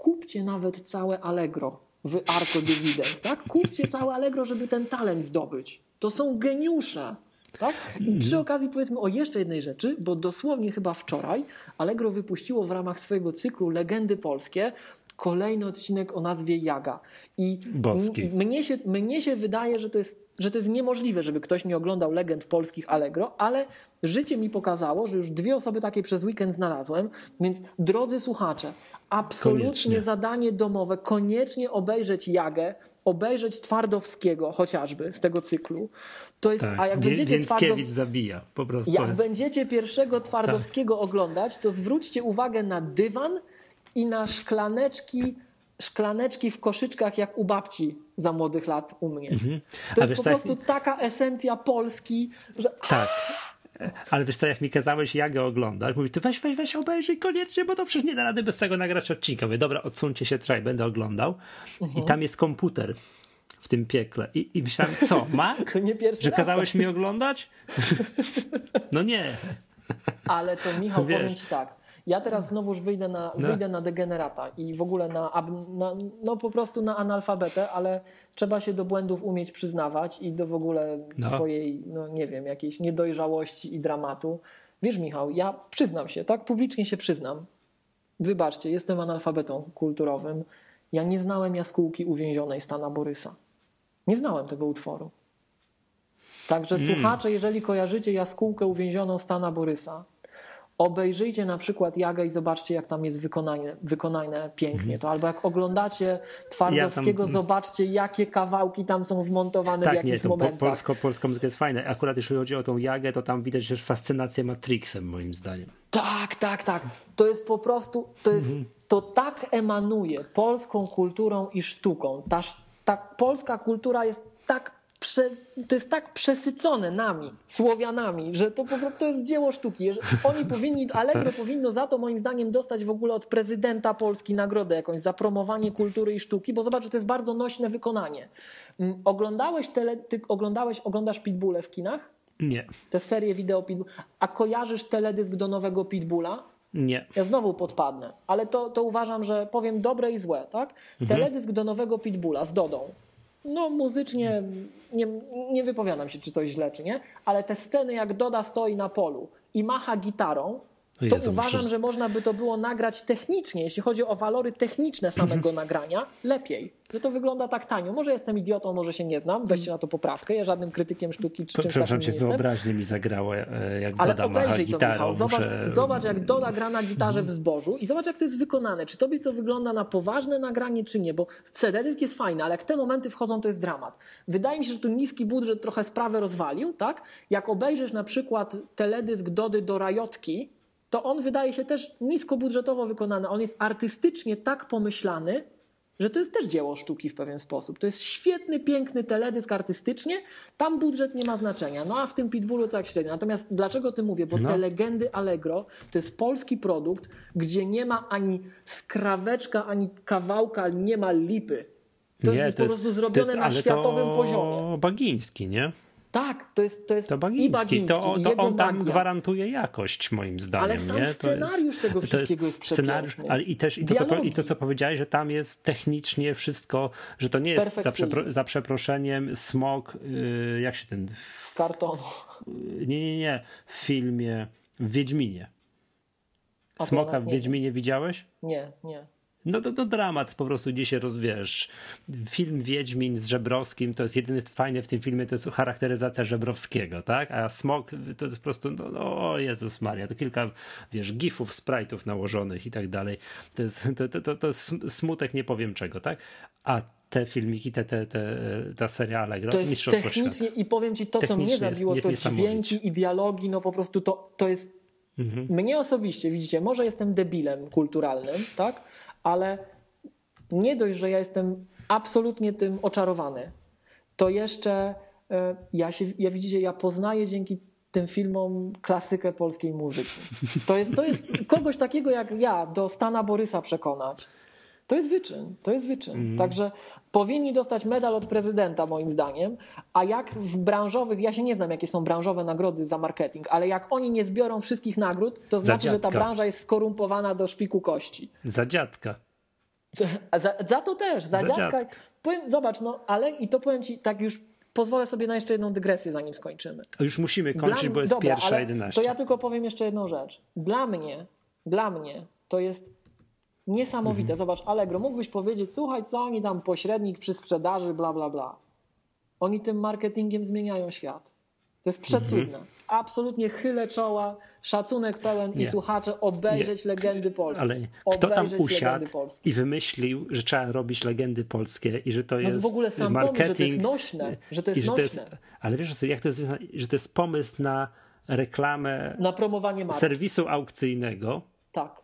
Kupcie nawet całe Allegro w Arco Dividends, tak? Kupcie całe Allegro, żeby ten talent zdobyć. To są geniusze. Tak? I przy okazji powiedzmy o jeszcze jednej rzeczy, bo dosłownie chyba wczoraj Allegro wypuściło w ramach swojego cyklu Legendy Polskie kolejny odcinek o nazwie Jaga. I mnie się, mnie się wydaje, że to, jest, że to jest niemożliwe, żeby ktoś nie oglądał legend polskich Allegro, ale życie mi pokazało, że już dwie osoby takie przez weekend znalazłem, więc drodzy słuchacze, absolutnie Koniecznie. zadanie domowe, koniecznie obejrzeć Jagę, obejrzeć Twardowskiego chociażby z tego cyklu. To jest, Tak. a jak będziecie Twardow... zabija. Po prostu Jak jest... będziecie pierwszego Twardowskiego Tak. oglądać, to zwróćcie uwagę na dywan i na szklaneczki, szklaneczki w koszyczkach jak u babci za młodych lat u mnie. To Mhm. A jest po prostu taka esencja Polski, że Tak. Ale wiesz co, jak mi kazałeś Jagę oglądać, mówi, ty weź, weź, weź, obejrzyj koniecznie, bo to przecież nie da rady bez tego nagrać odcinka. Mówię, dobra, odsuńcie się, trzaj, będę oglądał. Mhm. I tam jest komputer w tym piekle. I, i myślałem, co, to pierwszy Że kazałeś tak mi oglądać? No nie. Ale to Michał, Wiesz. powiem ci tak. Ja teraz znowuż wyjdę na, No. wyjdę na degenerata i w ogóle na, na, no po prostu na analfabetę, ale trzeba się do błędów umieć przyznawać i do w ogóle No. swojej, no nie wiem, jakiejś niedojrzałości i dramatu. Wiesz Michał, ja przyznam się, tak publicznie się przyznam. Wybaczcie, jestem analfabetą kulturowym. Ja nie znałem jaskółki uwięzionej Stana Borysa. Nie znałem tego utworu. Także Mm. słuchacze, jeżeli kojarzycie jaskółkę uwięzioną Stana Borysa, obejrzyjcie na przykład Jagę i zobaczcie, jak tam jest wykonane, wykonane pięknie. To albo jak oglądacie Twardowskiego, Mhm. Ja tam- zobaczcie, jakie kawałki tam są wmontowane w Tak, jakich nie, to po, momentach. polsko, polska muzyka jest fajna. Akurat jeśli chodzi o tą Jagę, to tam widać też fascynację Matrixem, moim zdaniem. Tak, tak, tak. To jest po prostu, to jest, Mhm. to tak emanuje polską kulturą i sztuką. Ta, ta polska kultura jest tak, prze, to jest tak przesycone nami, Słowianami, że to po prostu to jest dzieło sztuki. Oni powinni, Allegro powinno za to moim zdaniem dostać w ogóle od prezydenta Polski nagrodę jakąś za promowanie kultury i sztuki, bo zobacz, że to jest bardzo nośne wykonanie. Mm, Oglądałeś, tele, ty oglądałeś, oglądasz Pitbulle w kinach? Nie, Te serie wideo Pitbull. A kojarzysz teledysk do nowego Pitbulla? nie. Ja znowu podpadnę, ale to, to uważam, że powiem dobre i złe, tak? Mhm. Teledysk do nowego Pitbulla z Dodą. No muzycznie nie, nie wypowiadam się, czy coś źle, czy nie, ale te sceny, jak Doda stoi na polu i macha gitarą, to Jezu, uważam, że można by to było nagrać technicznie, jeśli chodzi o walory techniczne samego nagrania, lepiej. Że to wygląda tak tanio. Może jestem idiotą, może się nie znam, weźcie na to poprawkę. Ja żadnym krytykiem sztuki czy czymś takim nie cię, jestem. wyobraźnie mi zagrało, e, jak Ale Doda macha gitarą. Michał. Zobacz, zobacz, jak Doda gra na gitarze w zbożu i zobacz, jak to jest wykonane. Czy tobie to wygląda na poważne nagranie, czy nie? Bo CD-dysk jest fajny, ale jak te momenty wchodzą, to jest dramat. Wydaje mi się, że tu niski budżet trochę sprawę rozwalił, tak? Jak obejrzysz na przykład teledysk Dody do Rajotki, to on wydaje się też niskobudżetowo wykonany. On jest artystycznie tak pomyślany, że to jest też dzieło sztuki w pewien sposób. To jest świetny, piękny teledysk artystycznie, tam budżet nie ma znaczenia. No a w tym Pitbullu to tak średnio. Natomiast dlaczego o tym mówię? Bo No. te legendy Allegro to jest polski produkt, gdzie nie ma ani skraweczka, ani kawałka, nie ma lipy. To Nie, jest to po prostu zrobione to jest, na światowym to poziomie. Bagiński, nie? Tak, to jest, to jest To i Bagiński. Bagiński, To, to on tam magia. gwarantuje jakość, moim zdaniem. Ale sam nie? Scenariusz tego wszystkiego jest scenariusz, przepiękny. ale i też i to, co, i to, co powiedziałeś, że tam jest technicznie wszystko, że to nie jest za, przepro, za przeproszeniem smog, yy, jak się ten, Z kartonu. nie, nie, nie, w filmie w Wiedźminie. Smoka w nie Wiedźminie widziałeś? Nie, nie. No to, to dramat po prostu gdzie się rozwiesz. Film Wiedźmin z Żebrowskim to jest jedyny fajny w tym filmie, to jest charakteryzacja Żebrowskiego, tak? A Smok to jest po prostu, no, no o Jezus Maria, to kilka, wiesz, gifów, sprite'ów nałożonych i tak dalej. To jest, to, to, to, to jest sm- smutek nie powiem czego, tak? A te filmiki, te, te, te, ta seria Allegro, To jest technicznie świata. i powiem ci to, co mnie Technicznie jest zabiło, nie- to dźwięki i dialogi, no po prostu to, to jest Mhm. mnie osobiście, widzicie, może jestem debilem kulturalnym, tak, ale nie dość, że ja jestem absolutnie tym oczarowany, to jeszcze e, ja się, ja widzicie, ja poznaję dzięki tym filmom klasykę polskiej muzyki. To jest, to jest kogoś takiego jak ja do Stana Borysa przekonać. To jest wyczyn, to jest wyczyn. Mhm. Także powinni dostać medal od prezydenta, moim zdaniem. A jak w branżowych, ja się nie znam, jakie są branżowe nagrody za marketing, ale jak oni nie zbiorą wszystkich nagród, to znaczy, że ta dziadka. branża jest skorumpowana do szpiku kości. Za dziadka. Za, za, za to też, za, Za dziadka. dziadka. Powiem, zobacz, no ale i to powiem ci, tak już pozwolę sobie na jeszcze jedną dygresję, zanim skończymy. Już musimy kończyć, Dla- bo jest dobra, pierwsza ale 11. To ja tylko powiem jeszcze jedną rzecz. Dla mnie, dla mnie to jest niesamowite. Mhm. Zobacz, Allegro, mógłbyś powiedzieć, słuchaj, co oni tam, pośrednik przy sprzedaży, bla, bla, bla. Oni tym marketingiem zmieniają świat. To jest przecudne. Absolutnie chylę czoła, szacunek pełen i Mhm. Nie. słuchacze obejrzeć legendy polskie. Ale kto tam usiadł i wymyślił, że trzeba robić legendy polskie i że to No jest w ogóle sam marketing. pomysł, że to jest nośne, że to jest i że to jest, nośne. ale wiesz, jak to jest, że to jest pomysł na reklamę Na promowanie marki. serwisu aukcyjnego, Tak.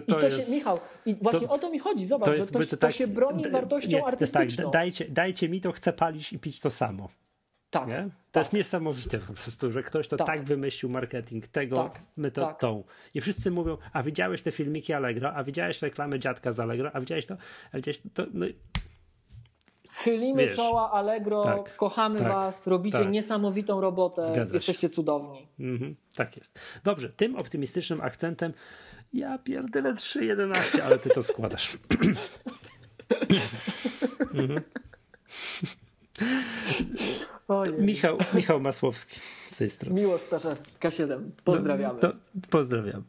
To I to, to jest... się, Michał, i właśnie to- o to mi chodzi. Zobacz, że to, by to, tak- się broni wartością nie, to jest artystyczną. Tak, dajcie, dajcie mi to, chcę palić i pić to samo. tak, Nie? To tak. jest niesamowite po prostu, że ktoś to Tak. tak, wymyślił marketing tego, Tak, my to tak. tą. I wszyscy mówią, a widziałeś te filmiki Allegro, a widziałeś reklamy dziadka z Allegro, a widziałeś to, a widziałeś to, no, Chylimy Wiesz. czoła, Allegro, Tak, kochamy tak, was, robicie tak. niesamowitą robotę, Zgadza się. jesteście cudowni. Mhm, tak jest. Dobrze, tym optymistycznym akcentem ja pierdolę 3.11, ale ty to składasz. Ojej. Michał, Michał Masłowski z tej strony. Miłosz Staszewski, K7, pozdrawiamy. To pozdrawiamy.